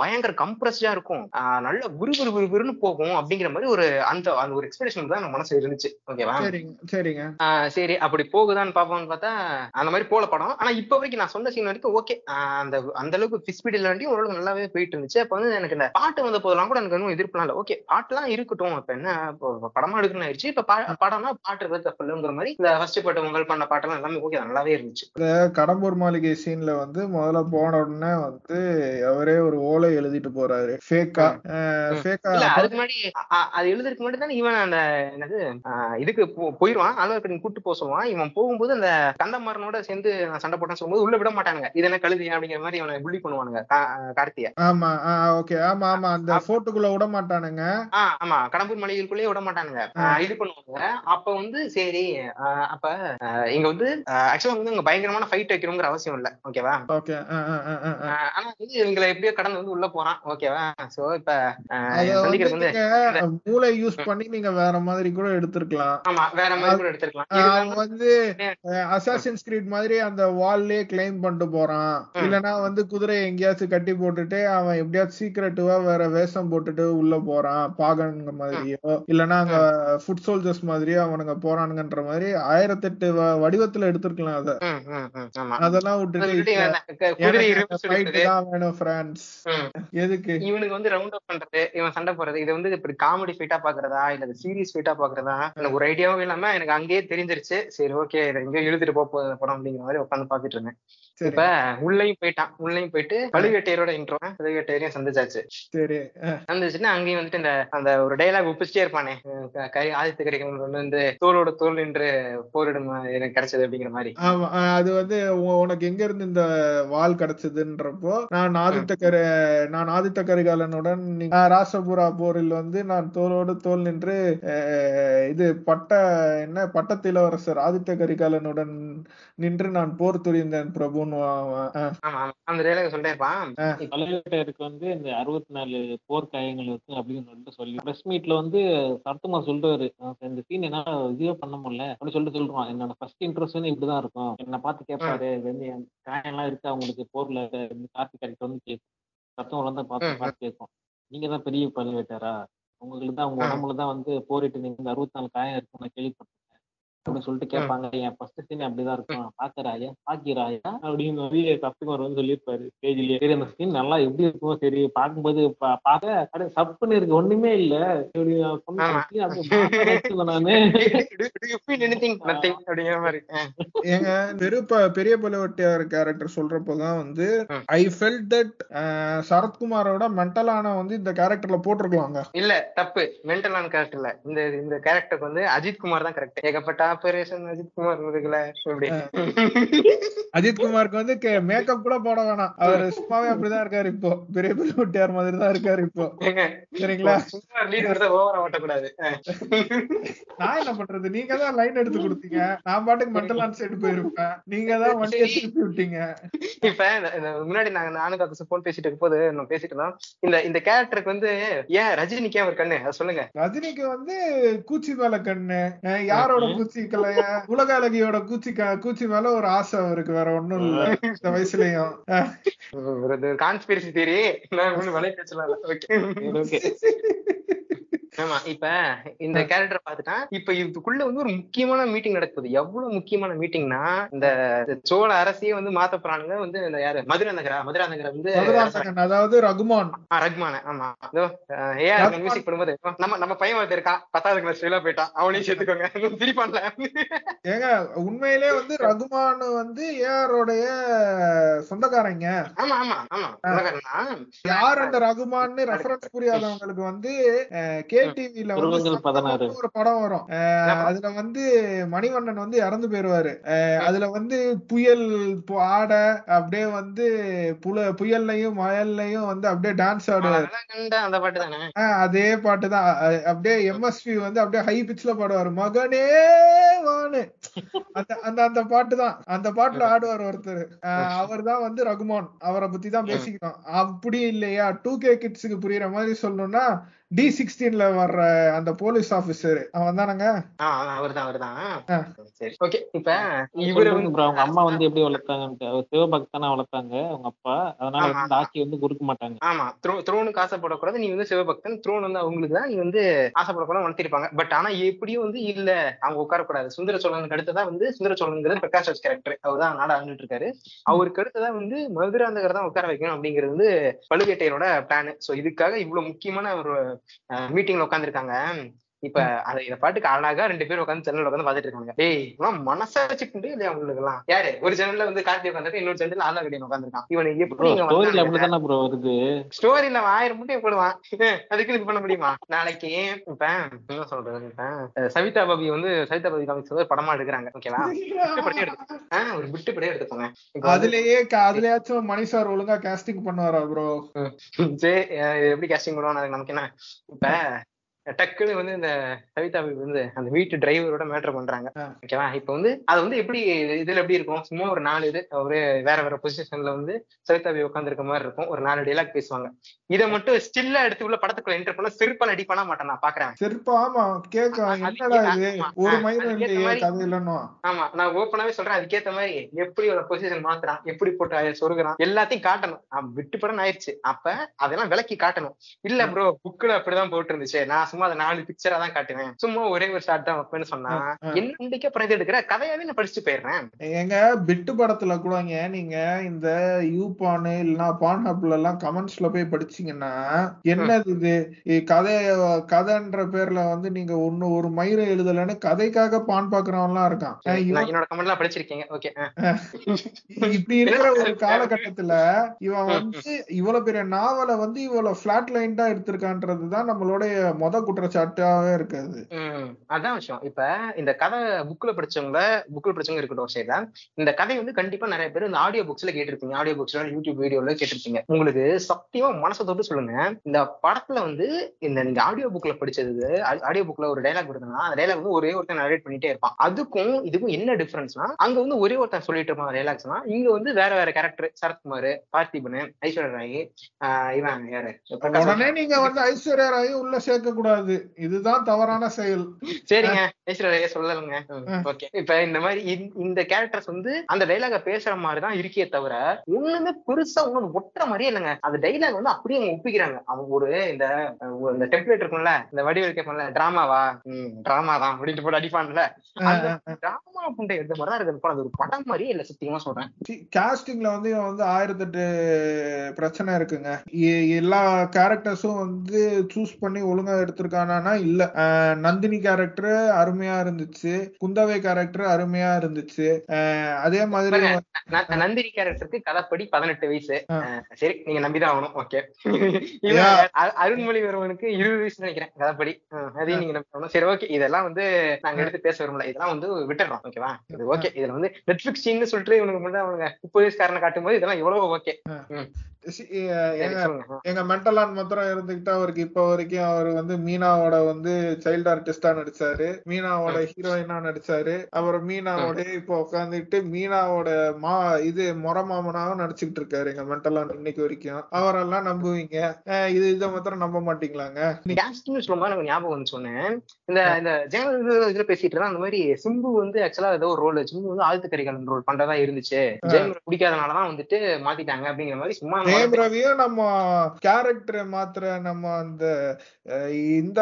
பயங்கர கம்ப்ரஸ்டா இருக்கும். நல்ல குரு குரு குரு குருன்னு போகும் அப்படிங்கிற மாதிரி ஒரு அந்த அந்த ஒரு எக்ஸ்பெக்டேஷன் தான் மனசு இருந்துச்சு. ஓகேவா சரிங்க சரி அப்படி போகுதான்னு பாப்போம்னு பார்த்தா அந்த மாதிரி போல படம். ஆனா இப்ப வரைக்கும் நான் சொன்ன சீன் வரைக்கும் ஓகே அந்த அந்த அளவுக்கு ஸ்பீட் இல்லாட்டி ஓரளவுக்கு நல்லாவே போயிட்டு இருந்துச்சு. அப்ப வந்து எனக்கு இந்த பாட்டு வந்த போதெல்லாம் கூட எனக்கு இன்னும் எதிர்ப்புலாம் இல்ல. ஓகே பாட்டுலாம் இருக்கட்டும். இப்ப என்ன படமா எடுக்கணும் ஆயிடுச்சு. இப்ப படம்னா பாட்டு இருக்கிறது தப்பு இல்லைங்கிற மாதிரி இந்த ஃபர்ஸ்ட் பாட்டு உங்கள் பண்ண பாட்டெல்லாம் எல்லாமே ஓகே நல்லாவே இருந்துச்சு. கடம்பூர் மாளிகை சீன்ல வந்து முதல்ல போன உடனே வந்து அவரே ஒரு ஓலை எழுதிட்டு போறாரு. ஃபேக்கா. ஃபேக்கா இல்ல அதுக்கு முன்னாடி அது எழுதுறதுக்கு முன்னாடி தானே இவன் அந்த என்னது இதுக்கு போயிருவான். ஆழ்வார்க்கடியான் கூட்டு போக சொல்லுவான். இவன் போகும்போது அந்த கந்தமாறனோட சேர்ந்து நான் சண்டை போட்டேன்னு சொல்லும்போது உள்ள விட மாட்டானுங்க. இது என்ன கழுதி அப்படிங்கிற மாதிரி அவனை புள்ளி பண்ணுவானுங்க. கா- கார்த்திய. ஆமா ஓகே ஆமா ஆமா. அந்த போட்டோக்குள்ள விட மாட்டானுங்க. ஆமா. கடம்பூர் மலைகளுக்குள்ளேயே விட மாட்டானுங்க. இது பண்ணுவாங்க அப்ப வந்து சரி அப்ப இங்க வந்து ஆக்சுவலா வந்து இங்க பயங்கரமான ஃபைட் வைக்கணுங்கிற அவசியம் இல்ல. ஓகேவா ஓகே ஆனா வந்து இவங்களை எப்படியோ கடந்து வந்து உள்ள போறான். ஓகேவா சோ இப்ப மூளை யூஸ் பண்ணி நீங்க வேற மாதிரி கூட எடுத்திருக்கலாம். ஆமா வேற மாதிரி கூட எடுத்திருக்கலாம். இருந்தாலும் வந்து அசாசின் ஸ்கிரீட் மாதிரி அந்த வால்லே கிளைம் பண்ணிட்டு போறான். இல்லனா வந்து குதிரை எங்கேயாச்சும் கட்டி போட்டுட்டு அவன் எப்படியாச்சும் சீக்கிரட்டுவா வேற வேஷம் போட்டுட்டு உள்ள போறான். பாகன்ங்க மாதிரியோ இல்லனா அங்க ஃபுட் சோல்ஜர்ஸ் மாதிரியோ அவனுங்க போறானுங்கன்ற மாதிரி ஆயிரத்தெட்டு வடிவத்துல எடுத்திருக்கலாம் அத. அதெல்லாம் அதை விட்டுட்டு வேணும் ம். எதுக்கு? இவனுக்கு வந்து ரவுண்ட் அப் பண்றது இவன் சண்டை போடுறது இது வந்து இப்படி காமெடி ஃபைட்டா பாக்குறதா இல்ல சீரியஸ் ஃபைட்டா பாக்குறதா எனக்கு ஒரு ஐடியாவும் இல்லாம எனக்கு அங்கேயே தெரிஞ்சிருச்சு. சரி ஓகே இதை எங்கேயோ இழுத்துட்டு போக படம் அப்படிங்கிற மாதிரி உட்காந்து பாத்துட்டு இருந்தேன். இப்ப உள்ளேயும் போயிட்டான். உள்ளேயும் போயிட்டு பழுவேட்டையரோட இன்ட்ரோ பழுவேட்டையரையும் சந்திச்சாச்சு. சரி சந்திச்சுன்னா அங்கேயும் வந்துட்டு இந்த அந்த ஒரு டைலாக் ஒப்பிச்சிட்டே இருப்பானே. க- ஆதித்த கரிகாலன் கொண்டு வந்து தோளோட தோல் நின்று போரிடும் எனக்கு கிடைச்சது அப்படிங்கிற மாதிரி. ஆமா அது வந்து உனக்கு எங்க இருந்து இந்த வால் கிடைச்சதுன்றப்போ நான் ஆதித்த கரி நான் ஆதித்த கரிகாலனுடன் ராசபுரா போரில் வந்து நான் தோளோடு தோல் நின்று இது பட்ட என்ன பட்டத்திலவரசர் ஆதித்த கரிகாலனுடன் நின்று நான் போர் துரிந்தேன் பிரபுன்னு அந்த டைலாக் பழுவேட்டையருக்கு வந்து இந்த அறுபத்தி நாலு போர்க்காயங்கள் இருக்கு அப்படின்னு சொல்லிட்டு சொல்லி பிரஸ் மீட்ல வந்து சரத்குமார் சொல்றாரு. "அஹ் இந்த சீன் என்னால இதுவே பண்ண முடியல அப்படின்னு சொல்லிட்டு சொல்றான். என்னோட ஃபர்ஸ்ட் இன்ட்ரெஸ்ட் இப்படிதான் இருக்கும். என்ன பார்த்து கேட்பாரு இது வந்து என் காயம்லாம் இருக்கு அவங்களுக்கு போர்ல? கார்த்திக் கரெக்ட் வந்து கேட்கும் சத்தம் வந்து பார்த்து பார்த்து கேட்கும். நீங்க தான் பெரிய பழுவேட்டாரா? உங்களுக்கு தான் உங்க. உடம்புல தான் வந்து போரிட்டு நீங்க அறுபத்தி நாலு காயம் இருக்கு நான் கேள்விப்பட்டேன். அப்படின்னு சொல்லிட்டு கேட்பாங்க. என் ஃபர்ஸ்ட் சீன் அப்படிதான் இருக்கும். பாக்குறாயா பாக்கிறாயா? அப்படின்னு வந்து சப்துமார் வந்து சொல்லியிருப்பாரு. ஸ்டேஜ்லயே. சரி அந்த சீன் நல்லா எப்படி இருக்கும் சரி. பார்க்கும்போது பார்க்க அப்படியே சப்புன்னு இருக்கு. ஒண்ணுமே இல்ல. ஏங்க பெருப்ப பெரிய பழுவட்டியார் கேரக்டர் சொல்றப்போதான் வந்து. ஐ ஃபெல்ட் தட் சரத்குமாரோட மென்டலான வந்து இந்த கேரக்டர்ல போட்டிருக்கலாங்க. இல்ல தப்பு. மென்டலான கேரக்டர் இல்ல இந்த இந்த கேரக்டருக்கு வந்து அஜித் குமார் தான் கரெக்ட் ஏகப்பட்ட ஆபரேஷன் அஜித் குமார் இருக்குல்ல இப்படி அஜித் குமாருக்கு வந்து மேக்கப் கூட போட வேணாம். அவர் சும்மாவே அப்படிதான் இருக்காரு இப்போ. பெரிய பழுவட்டியார் மாதிரி தான் இருக்காரு இப்போ. சரிங்களா? ஓவரா ஓட்டக்கூடாது. நான் என்ன பண்றது? நீங்க தான் லைன் எடுத்து கொடுத்தீங்க. நான் பாட்டுக்கு மென்டலான் சைடு போயிருப்பேன். நீங்க தான் வண்டியை திருப்பி விட்டீங்க. இப்ப முன்னாடி நாங்க நானும் காக்கு போன் பேசிட்டு இருக்கும்போது நம்ம பேசிட்டு இருந்தோம். இந்த இந்த கேரக்டருக்கு வந்து ஏன் ரஜினிக்கு ஒரு கண்ணு? அதை சொல்லுங்க. ரஜினிக்கு வந்து கூச்சி மேல கண்ணு. யாரோட கூச்சி? கலைய உலக அழகியோட கூச்சி க- கூச்சி மேல ஒரு ஆசை அவருக்கு வேற ஒண்ணும் இல்ல. இந்த வயசுலயும். கான்ஸ்பிரசி தியரி விலை பேசலாம் ஆமா இப்ப இந்த கேரக்டர் பாத்துட்டா இப்ப இதுக்குள்ள வந்து ஒரு முக்கியமான மீட்டிங் நடக்குது. எவ்வளவு முக்கியமான மீட்டிங்னா இந்த சோழ அரசியே வந்து மாத்த போறானுங்க வந்து இந்த யாரு? மதுரை நகரா மதுரா நகர வந்து அதாவது ரகுமான். ஆ, ரஹ்மான் ஆமா. ஏஆர் ரஹ்மான். மியூசிக் பண்ணும்போது நம்ம நம்ம பையன் ஒருத்தர் இருக்கான். பத்தாவது கிளாஸ் ஃபெயிலா போயிட்டான் அவனையும் சேர்த்துக்கோங்க. திரிப்பான்ல ஏங்க உண்மையிலே வந்து ரகுமான் வந்து ஏஆரோடைய சொந்தக்காரங்க. ஆமா ஆமா ஆமா? யார் அந்த ரகுமான்னு ரெஃபரன்ஸ் புரியாதவங்களுக்கு வந்து கேடிவில வந்து ஒரு படம் வரும். அதுல வந்து மணிவண்ணன் வந்து இறந்து போயிருவாரு. அதுல வந்து புயல் ஆட அப்படியே வந்து புல புயல்லையும் மயல்லையும் வந்து அப்படியே டான்ஸ் ஆடுவாரு அதே பாட்டு தான். அப்படியே எம்எஸ்பி வந்து அப்படியே ஹை பிச்ல பாடுவாரு. மகனே வானு அந்த அந்த அந்த பாட்டு தான். அந்த பாட்டுல ஆடுவார் ஒருத்தர். அவர் தான் வந்து ரகுமான். அவரை பத்தி தான் பேசிக்கிறோம். அப்படி இல்லையா? டூ கே கிட்ஸுக்கு புரியுற மாதிரி சொல்லணும்னா டி சிக்ஸ்டீன்ல வர்ற அந்த போலீஸ் ஆபீசர் அவன் தானங்க அவர்தான். சரி ஓகே இப்ப இவரு இவரு வந்து ப்ரோ அவங்க அம்மா வந்து எப்படி வளர்த்தாங்கன்ட்டு அவர் சிவபக்தனா வளர்த்தாங்க அவங்க அப்பா. அதனால வந்து ஆட்சி வந்து கொடுக்க மாட்டாங்க. ஆமா த்ரோ த்ரோனுக்கு ஆசைப்படக்கூடாது நீ வந்து சிவபக்தன் த்ரோன் வந்து அவங்களுக்கு தான் நீ வந்து ஆசைப்படக்கூடாது வளர்த்திருப்பாங்க பட் ஆனா எப்படியும் வந்து இல்ல. அவங்க உட்காரக்கூடாது. சுந்தர சோழனுக்கு அடுத்ததான் வந்து சுந்தர சோழனுங்கிறது பிரகாஷ் ராஜ் கேரக்டர் அவர் தான் நாடு ஆண்டுட்டு இருக்காரு அவருக்கு அடுத்ததான் வந்து மதுராந்தகர் தான் உட்கார வைக்கணும் அப்படிங்கிறது வந்து பழுவேட்டையரோட பிளான் சோ இதுக்காக இவ்வளவு முக்கியமான ஒரு மீட்டிங்ல உட்காந்துருக்காங்க இப்ப அதை இத பாட்டுக்கு அழகா ரெண்டு பேரும் உட்காந்து ஜன்னல் உட்காந்து பாத்துட்டு இருக்காங்க டேய் இவன் மனசாட்சி புண்டு இல்லையா உங்களுக்கு எல்லாம் யாரு? ஒரு ஜன்னல்ல வந்து கார்த்தி உட்காந்துட்டு இன்னொரு ஜன்னல் ஆளா கட்டியன் உட்காந்துருக்கான் இவனை எப்படி ஸ்டோரியில வந்தாங்க? அப்படித்தானே ப்ரோ வருது? ஸ்டோரியில ஆயிரம் முட்டையை போடுவான். அதுக்கு இது பண்ண முடியுமா? நாளைக்கு இப்ப என்ன சொல்றது இப்ப சவிதா பாபி வந்து சவிதா பாபி காமிக்ஸ் வந்து ஒரு படமா எடுக்கிறாங்க. ஓகேவா ஒரு விட்டு படம் எடுத்துக்கோங்க அதுலயே க- அதுலயாச்சும் மணி சார் ஒழுங்கா கேஸ்டிங் பண்ணுவாரா ப்ரோ சரி எப்படி கேஸ்டிங் அதுக்கு நமக்கு என்ன? இப்ப டக்குன்னு வந்து இந்த சவிதா வந்து அந்த வீட்டு டிரைவரோட மேட்டர் பண்றாங்க. ஓகேவா? இப்ப வந்து அது வந்து எப்படி இதுல எப்படி இருக்கும்? சும்மா ஒரு நாலு இது ஒரு வேற வேற பொசிஷன்ல வந்து சவிதா பாபி உட்காந்துருக்க மாதிரி இருக்கும். ஒரு நாலு டைலாக் பேசுவாங்க. இதை மட்டும் ஸ்டில்லா எடுத்து உள்ள படத்துக்குள்ள என்டர் பண்ண செருப்பால் அடி பண்ண மாட்டேன் நான் பாக்குறேன் செருப்பா? ஆமா நான் ஓப்பனாவே சொல்றேன். அதுக்கேத்த மாதிரி எப்படி ஒரு பொசிஷன் மாத்துறான் எப்படி போட்டு சொருகுறான் எல்லாத்தையும் காட்டணும். விட்டு படம் ஆயிடுச்சு. அப்ப அதெல்லாம் விளக்கி காட்டணும். இல்ல ப்ரோ புக்ல அப்படிதான் போட்டு இருந்துச்சு நான் சும்மா அதை நாலு பிக்சரா தான் காட்டுவேன். சும்மா ஒரே ஒரு ஷாட் தான் வைப்பேன்னு சொன்னா. என்ன அப்புறம் இது எடுக்கிற கதையாவே நான் படிச்சுட்டு போயிடுறேன். எங்க பிட்டு படத்துல கூடங்க நீங்க இந்த யூபானு இல்லைன்னா பான்ஹப்ல எல்லாம் கமெண்ட்ஸ்ல போய் படிச்சீங்கன்னா என்னது இது? கதை கதைன்ற பேர்ல வந்து நீங்க ஒண்ணு ஒரு மயிரை எழுதலைன்னு கதைக்காக பான் பாக்குறவன் எல்லாம் இருக்கான் என்னோட கமெண்ட் படிச்சிருக்கீங்க. ஓகே இப்படி இருக்கிற ஒரு காலகட்டத்துல இவன் வந்து இவ்வளவு பெரிய நாவலை வந்து இவ்வளவு பிளாட் லைன்டா எடுத்திருக்கான்றதுதான் நம்மளுடைய மொத குற்றச்சாட்டாவே இருக்காது. அதான் விஷயம். இப்ப இந்த கதை புக்ல படிச்சவங்க புக்ல படிச்சவங்க இருக்கட்டும் சைடுல இந்த கதை வந்து கண்டிப்பா நிறைய பேர் இந்த ஆடியோ புக்ஸ்ல கேட்டிருப்பீங்க. ஆடியோ புக்ஸ்ல யூடியூப் வீடியோல கேட்டிருப்பீங்க. உங்களுக்கு சத்தியமா மனசை தொட்டு சொல்லுங்க. இந்த படத்துல வந்து இந்த நீங்க ஆடியோ புக்ல படிச்சது ஆடியோ புக்ல ஒரு டைலாக் வருதுன்னா அந்த டைலாக் வந்து ஒரே ஒருத்தன் நரேட் பண்ணிட்டே இருப்பான். அதுக்கும் இதுக்கும் என்ன டிஃபரன்ஸ்னா அங்க வந்து ஒரே ஒருத்தன் சொல்லிட்டு இருப்பான் டைலாக்ஸ்னா இங்க வந்து வேற வேற கேரக்டர் சரத்குமார் பார்த்திபன் ஐஸ்வர்யா ராய் இவன் யாரு? உடனே நீங்க வந்து ஐஸ்வர்யா ராயை உள்ள சேர்க்க கூடாது இதுதான் தவறான செயல். சரிங்க. ஐஸ்வர்யா சொல்லலுங்க. ஓகே. இப்ப இந்த மாதிரி இந்த- கேரக்டர்ஸ் வந்து அந்த டைலாக பேசுற மாதிரி தான் இருக்கே தவிர ஒண்ணுமே பெருசா ஒண்ணு ஒட்டுற மாதிரியே இல்லைங்க. அந்த டைலாக் வந்து அப்படியே அவங்க ஒப்பிக்கிறாங்க. அவங்க ஒரு இந்த இந்த டெம்ப்ளேட் இருக்கும்ல இந்த வடிவேல் கேட்போம்ல டிராமாவா? டிராமா தான் அப்படின்ட்டு போட்டு அடிப்பான்ல. டிராமா புண்டை எடுத்த மாதிரி தான் இருக்கு அது ஒரு படம் மாதிரியே இல்ல சத்தியமா சொல்றேன். காஸ்டிங்ல வந்து இவன் வந்து ஆயிரத்தெட்டு பிரச்சனை இருக்குங்க. எல்லா கேரக்டர்ஸும் வந்து சூஸ் பண்ணி ஒழுங்கா எடுத்திருக்கானா இல்ல. நந்தினி கேரக்டர் அருமையா இருந்துச்சு. குந்தவை கேரக்டர் அருமையா இருந்துச்சு. அதே மாதிரி நந்தினி கேரக்டருக்கு கதைப்படி பதினெட்டு வயசு. சரி நீங்க நம்பிதான் ஆகணும். ஓகே. அருண்மொழிவர்மனுக்கு இருபது வயசு நினைக்கிறேன் கதைப்படி. அதையும் நீங்க நம்பி ஆகணும். சரி ஓகே இதெல்லாம் வந்து நாங்க எடுத்து பேச விரும்பல. இதெல்லாம் வந்து விட்டுறோம் ஓகேவா இது ஓகே இதுல வந்து நெட்ஃபிளிக்ஸ் சொல்லிட்டு இவனுக்கு முன்னாடி அவனுங்க முப்பது வயசுக்காரனை காட்டும்போது இதெல்லாம் எவ்வளவு ஓகே எங்க மென்டலான் மாத்திரம் இருந்துகிட்டு அவருக்கு இப்ப வரைக்கும் அவர் வந்து மீனாவோட வந்து சைல்ட் ஆர்டிஸ்டா நடிச்சாரு. மீனாவோட ஹீரோயினா நடிச்சாரு. அப்புறம் மீனாவோட இப்ப உட்காந்துட்டு மீனாவோட மா இது மொர மாமனாவும் நடிச்சுக்கிட்டு இருக்காரு எங்க மென்டலான் இன்னைக்கு வரைக்கும். அவரெல்லாம் நம்புவீங்க. இது இதை மாத்திரம் நம்ப மாட்டீங்களாங்க? எனக்கு ஞாபகம் வந்து சொன்னேன். இந்த இந்த ஜெனரல் இதுல- பேசிட்டு இருந்தா அந்த மாதிரி சிம்பு வந்து ஆக்சுவலா ஏதோ ஒரு ரோல் சிம்பு வந்து ஆழ்த்து கரிகாலன் ரோல் பண்றதா இருந்துச்சு. ஜெயம் பிடிக்காதனாலதான் வந்துட்டு மாத்திட்டாங்க அப்படிங்கிற மாதிரி சும்மா ரவியும் நம்ம கேரக்டர் மாத்திர நம்ம அந்த இந்த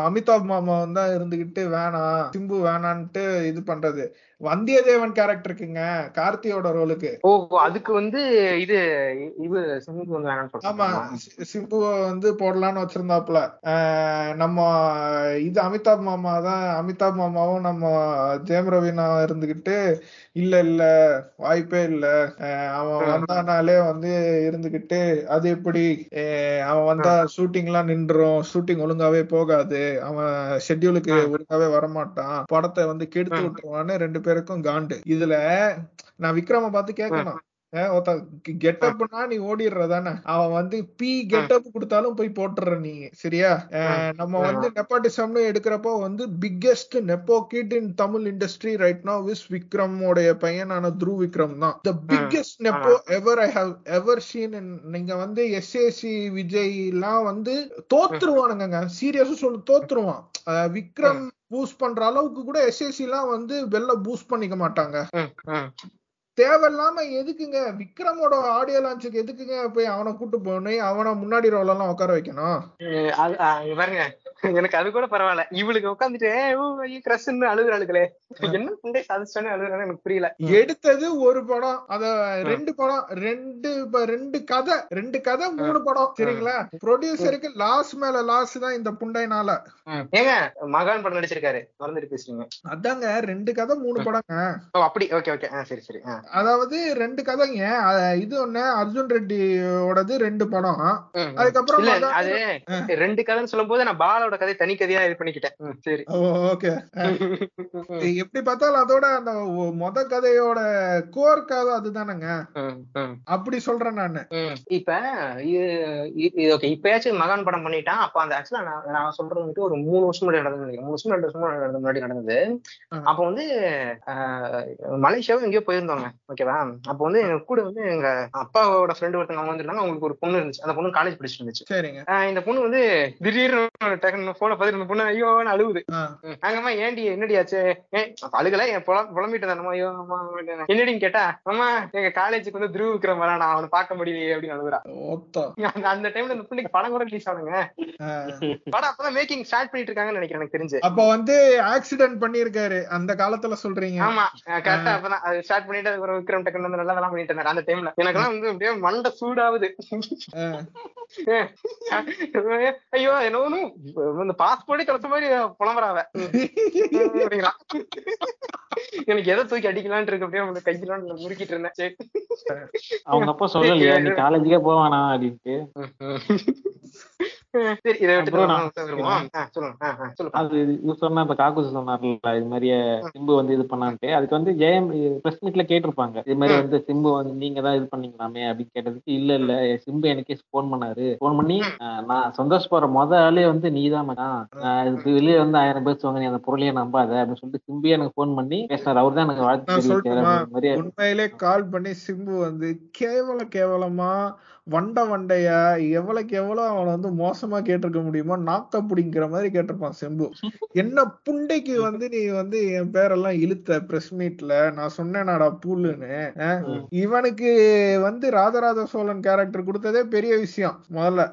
அமிதாப் மாமா தான் இருந்துகிட்டு வேணாம் சிம்பு வேணான்ட்டு இது பண்றது. வந்தியத்தேவன் கேரக்டருக்குங்க கார்த்தியோட ரோலுக்கு ஓ அதுக்கு வந்து இது இது சிம்பு ஆமா சொல்றாங்க. சி- சிம்புவ வந்து போடலாம்னு வச்சிருந்தாப்புல. நம்ம இது அமிதாப் மாமா தான் அமிதாப் மாமாவும் நம்ம ஜெயம் ரவினா இருந்துகிட்டு இல்ல இல்ல. வாய்ப்பே இல்ல. அவன் வந்தானாலே வந்து இருந்துகிட்டு அது எப்படி? அவன் வந்தா ஷூட்டிங் எல்லாம் நின்றும் ஷூட்டிங் ஒழுங்காவே போகாது. அவன் ஷெட்யூலுக்கு ஒழுங்காவே வரமாட்டான். படத்தை வந்து கெடுத்து விட்டுருவான்னு ரெண்டு பேருக்கும் காண்டு. இதுல நான் விக்ரம பார்த்து கேட்கணும் கெட்டப்னா நீ ஓடிடுறதானே? அவன் வந்து பி கெட்டப் கொடுத்தாலும் போய் போட்டுற நீ சரியா? நம்ம வந்து நெப்பாட்டிசம்னு எடுக்கிறப்போ வந்து biggest nepo kid in Tamil industry right no விஸ் விக்ரமோடைய பையனான த்ரூ விக்ரம் தான். The biggest nepo ever I have ever seen நீங்க வந்து எஸ்ஏசி விஜய் எல்லாம் வந்து தோத்துருவானுங்க சீரியஸா சொல்லு தோத்துருவான். விக்ரம் பூஸ்ட் பண்ற அளவுக்கு கூட எஸ்ஏசி எல்லாம் வந்து வெளில பூஸ்ட் பண்ணிக்க மாட்டாங்க. தேவையில்லாம எதுக்குங்க? விக்ரமோட ஆடியோ லான்ச்சுக்கு எதுக்குங்க போய் அவனை கூட்டு போகணும் அவனை முன்னாடி ரோலெல்லாம் உட்கார வைக்கணும்? பாருங்க எனக்கு அது கூட பரவாயில்ல. இவளுக்கு உட்காந்துட்டு கிரஷ்ன்னு அழுகுறாளுகளே என்ன புண்டை சாதிச்சானே அழுகுறானு எனக்கு புரியல. எடுத்தது ஒரு படம் அத ரெண்டு படம் ரெண்டு ரெண்டு கதை ரெண்டு கதை மூணு படம் சரிங்களா ப்ரொடியூசருக்கு லாஸ் மேல லாஸ் தான் இந்த புண்டைனால. ஏங்க மகான் படம் நடிச்சிருக்காரு. மறந்துட்டு பேசுறீங்க. அதாங்க ரெண்டு கதை மூணு படங்க. அப்படி ஓகே ஓகே. சரி சரி. அதாவது ரெண்டு கதைங்க. இது ஒண்ணு அர்ஜுன் ரெட்டியோடது ரெண்டு படம். அதுக்கப்புறம் அது ரெண்டு கதைன்னு சொல்லும் போது நான் பாலோட கதை தனி கதையா இது பண்ணிக்கிட்டேன். சரி. ஓகே. எப்படி பார்த்தாலும் அதோட அந்த மொத கதையோட கோர் கதை அதுதானங்க. அப்படி சொல்றேன் நானு. இப்ப இது ஓகே இப்பயாச்சும் மகான் படம் பண்ணிட்டான். அப்ப அந்த ஆக்சுவலா நான் நான் சொல்றது வந்துட்டு ஒரு மூணு வருஷம் முன்னாடி நடந்தது. மூணு வருஷம் ரெண்டு வருஷம் முன்னாடி முன்னாடி நடந்தது. அப்ப வந்து மலேசியாவும் எங்கேயோ போயிருந்தோங்க. ஓகேவா அப்ப வந்து எங்க கூட வந்து எங்க அப்பாவோட ஃப்ரெண்டு ஒருத்தவங்க அவங்க வந்திருந்தாங்க. அவங்களுக்கு ஒரு பொண்ணு இருந்துச்சு. அந்த பொண்ணு காலேஜ் படிச்சுட்டு இருந்துச்சு. இந்த பொண்ணு வந்து திடீர்னு டக்குனு போன பார்த்துட்டு இந்த பொண்ணு ஐயோ ம். அங்கம்மா ஏன்டி என்னடி ஆச்சு? ஏன் அப்ப அழுகல என் புல புலம்பிட்டு தானம்மா ஐயோ அம்மா. என்னடின்னு கேட்டா அம்மா எங்க காலேஜுக்கு வந்து துருவ விக்ரம் வரான் அவனை பார்க்க முடியலையே அப்படின்னு அழுகுறா ஓத்தம் அந்த- அந்த டைம்ல இந்த பிள்ளைக்கு படம் கூட ரிலீஸ் ஆனுங்க. படம் அப்பதான் மேக்கிங் ஸ்டார்ட் பண்ணிட்டு இருக்காங்கன்னு நினைக்கிறேன் எனக்கு தெரிஞ்சு. அப்ப வந்து ஆக்சிடென்ட் பண்ணிருக்காரு அந்த காலத்துல சொல்றீங்க. ஆமா கரெக்டா அப்பதான் அது ஸ்டார்ட் பண்ணிட்டு அதுக்கப்புறம் விக்ரம் டக்குன்னு வந்து நல்லா பண்ணிட்டு இருந்தாரு அந்த டைம்ல எனக்கெல்லாம் வந்து அப்படியே மண்டை சூடாகுது. ஆ. ஐயோ என்ன இந்த பாஸ்போர்ட்டே தொலைச்ச மாதிரி புலம்புறாவ. எனக்கு எதை தூக்கி அடிக்கலாம்னு இருக்கு அப்படியே அவங்க கையெல்லாம் முறுக்கிட்டு இருந்தேன். சரி அவங்க அப்பா சொல்லலையா நீ காலேஜுக்கே போவானா அப்படின்ட்டு. அது இது சொன்னா இப்ப காக்கூஸ் சொன்னார்ல இது மாதிரியே சிம்பு வந்து இது பண்ணான்ட்டு. அதுக்கு வந்து ஜெயம் பிரஸ் மீட்ல கேட்டிருப்பாங்க. இது மாதிரி வந்து சிம்பு வந்து நீங்க தான் இது பண்ணீங்களாமே அப்படின்னு கேட்டதுக்கு இல்ல இல்ல சிம்பு எனக்கே ஃபோன் பண்ணாரு. ஃபோன் பண்ணி நான் சந்தோஷப்படுற முத ஆளே வந்து நீ தான் இது வெளியே வந்து ஆயிரம் பேர் சொல்லுவாங்க நீ அந்த பொருளையே நம்பாத அப்படின்னு சொல்லிட்டு சிம்பு எனக்கு ஃபோன் பண்ணி பேசினாரு. அவர் தான் எனக்கு வாழ்த்து உண்மையிலே கால் பண்ணி சிம்பு வந்து கேவல கேவலமா வண்ட வண்டையா? எவ்வளவுக்கு எவ்வளவு அவனை வந்து மோசமா கேட்டிருக்க முடியுமோ நாக்க புடிங்கிற மாதிரி கேட்டிருப்பான் சிம்பு. என்ன புண்டைக்கு வந்து நீ வந்து என் பேரெல்லாம் இழுத்த பிரஸ் மீட்ல நான் சொன்னேனாடா பூலுன்னு? இவனுக்கு வந்து ராஜராஜ சோழன் கேரக்டர் கொடுத்ததே பெரிய விஷயம் முதல்ல.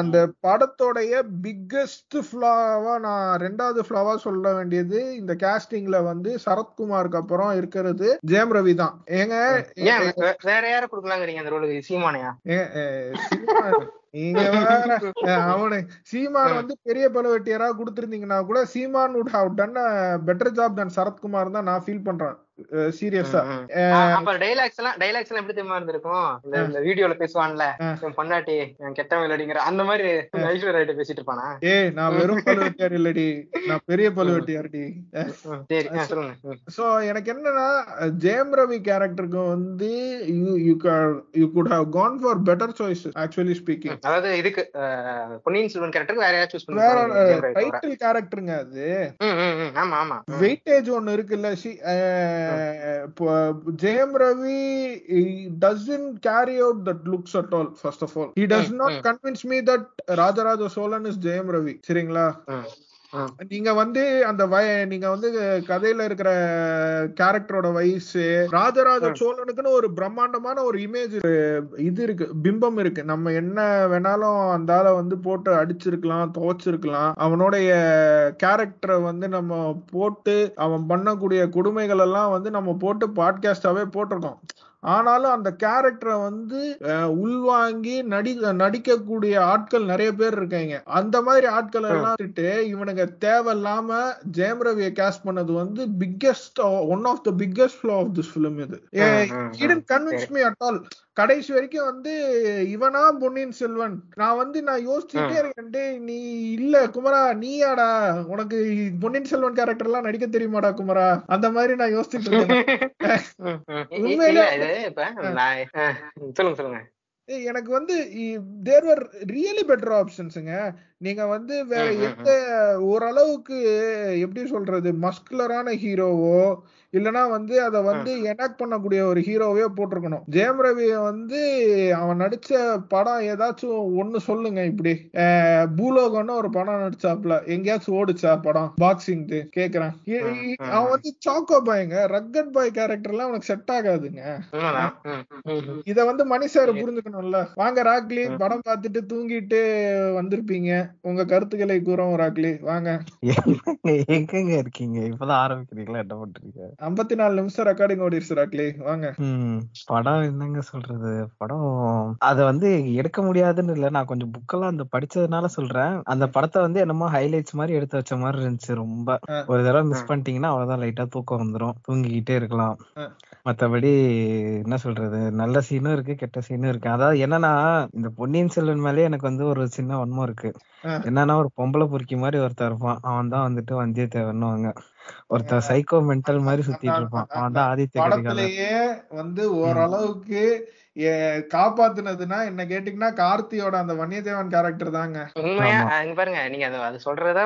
அந்த படத்தோடைய பிக்கெஸ்ட் ஃபிளாவா நான் ரெண்டாவது ஃபிளாவா சொல்ல வேண்டியது இந்த கேஸ்டிங்ல வந்து சரத்குமாருக்கு அப்புறம் இருக்கிறது ஜெயம் ரவி தான். ஏங்க வேற யார குடுக்கலாங்கிறீங்க அந்த ரோலுக்கு சீமானையா? நீங்க வேற அவனு சீமான் வந்து பெரிய பழுவட்டியரா கொடுத்திருந்தீங்கன்னா கூட சீமான் have done a better job than Sarathkumar தான் நான் ஃபீல் பண்றேன். சீரியஸா. அப்ப டைலாக்ஸ் எல்லாம் டைலாக்ஸ் எல்லாம் எப்படி தெரியுமா இருந்திருக்கும்? இந்த வீடியோல பேசுவான்ல பொண்டாட்டி என் கெட்ட விளையாடிங்கிற அந்த மாதிரி ஐஸ்வர்யா ராய்ட்ட பேசிட்டு இருப்பானா? ஏய் நான் வெறும் பழுவட்டியார் இல்லடி. நான் பெரிய பழுவட்டியார்டி. சோ எனக்கு என்னன்னா ஜெயம் ரவி கேரக்டருக்கு வந்து you you you could have gone for better choice actually speaking அதாவது இதுக்கு பொன்னியின் செல்வன் கேரக்டருக்கு வேற யாராவது சூஸ் பண்ணுவாங்க டைட்டில் கேரக்டருங்க அது. ஆமா ஆமா. வெயிட்டேஜ் ஒன்னு இருக்குல்ல Jayam Ravi doesn't carry out that looks at all first of all he does not. Convince me that Rajaraja Cholan is Jayam Ravi சரிங்களா. நீங்க வந்து அந்த வய நீங்க வந்து கதையில இருக்கிற கேரக்டரோட வயசு ராஜராஜ. சோழனுக்குன்னு ஒரு பிரம்மாண்டமான ஒரு இமேஜ் இது இருக்கு பிம்பம் இருக்கு. நம்ம என்ன வேணாலும் அந்த ஆளை வந்து போட்டு அடிச்சிருக்கலாம் துவைச்சிருக்கலாம். அவனுடைய கேரக்டரை வந்து நம்ம போட்டு அவன் பண்ணக்கூடிய கொடுமைகள் எல்லாம் வந்து நம்ம போட்டு பாட்காஸ்டாவே போட்டிருக்கோம். ஆனாலும் அந்த கேரக்டரை வந்து உள்வாங்கி நடி நடிக்கக்கூடிய ஆட்கள் நிறைய பேர் இருக்காங்க. அந்த மாதிரி ஆட்கள் எல்லாம் இவனுங்க தேவையில்லாம ஜெயம் ரவியை கேஸ்ட் பண்ணது வந்து biggest one of the biggest flaw of this film இது. இடன். கன்வின்ஸ் மீ அட் ஆல் கடைசி வரைக்கும் வந்து இவனா பொன்னியின் செல்வன். நான் வந்து நான் யோசிச்சுட்டே. இருக்கேன் நீ இல்ல குமரா நீயாடா? உனக்கு பொன்னியின் செல்வன் கேரக்டர் எல்லாம் நடிக்க தெரியுமாடா குமரா? அந்த மாதிரி நான் யோசிச்சுட்டு இருக்கேன் சொல்லுங்க சொல்லுங்க. எனக்கு வந்து தேர் வர் ரியலி பெட்டர் ஆப்ஷன்ஸுங்க நீங்க வந்து வேற எந்த ஓரளவுக்கு எப்படி சொல்றது மஸ்குலரான ஹீரோவோ இல்லனா வந்து அத வந்து எனாக்ட் பண்ணக்கூடிய ஒரு ஹீரோவே போட்டிருக்கணும். ஜெயம் ரவிய வந்து அவன் நடிச்ச படம் ஏதாச்சும் ஒண்ணு சொல்லுங்க இப்படி. பூலோகம்னு ஒரு படம் நடிச்சாப்ல எங்கேயாச்சும் ஓடுச்சா படம்? பாக்ஸிங் கேக்குறேன். அவன். வந்து சாக்கோ பாய்ங்க ரக்கட் பாய் கேரக்டர்லாம் அவனுக்கு செட் ஆகாதுங்க. இத வந்து மணி சார் புரிஞ்சுக்கணும்ல. வாங்க ராக்லி. படம் பார்த்துட்டு தூங்கிட்டு வந்திருப்பீங்க. உங்க கருத்துக்களை கூறவும் ராக்லி. வாங்க. எங்கங்க இருக்கீங்க? இப்பதான் ஆரம்பிக்கிறீங்களா? என்ன பண்றீங்க? ஐம்பத்தி நாலு நிமிஷம் ரெக்கார்டிங் ஓடிடுச்சு ராக்லி வாங்க. படம் என்னங்க சொல்றது? படம் அத வந்து எடுக்க முடியாதுன்னு இல்ல. நான் கொஞ்சம் புக்கெல்லாம் அந்த படிச்சதுனால சொல்றேன். அந்த படத்தை வந்து என்னமோ ஹைலைட்ஸ் மாதிரி எடுத்து வச்ச மாதிரி இருந்துச்சு ரொம்ப. ஒரு தடவை மிஸ். பண்ணிட்டீங்கன்னா அவ்வளவுதான் லைட்டா தூக்கம் வந்துரும். தூங்கிக்கிட்டே இருக்கலாம். மத்தபடி என்ன சொல்றது நல்ல சீனும் இருக்கு கெட்ட சீனும் இருக்கு. அதாவது என்னன்னா இந்த பொன்னியின் செல்வன் மேலே எனக்கு வந்து ஒரு சின்ன வன்மம் இருக்கு. என்னன்னா ஒரு பொம்பளை பொறுக்கி மாதிரி ஒருத்தன் இருப்பான். அவன் தான் வந்துட்டு வந்தியத்தேவன்னுவாங்க. ஒருத்தன் சைக்கோ மென்டல் மாதிரி சுத்திட்டு இருப்பான். அவன் தான் ஆதித்ய வந்து ஓரளவுக்கு காப்பாத்துனதுன்னா என்ன கேட்டீங்கன்னா கார்த்தியோட அந்த வன்னியதேவன் கேரக்டர் தாங்க. உண்மையா. அங்க பாருங்க நீங்க அது அது சொல்றத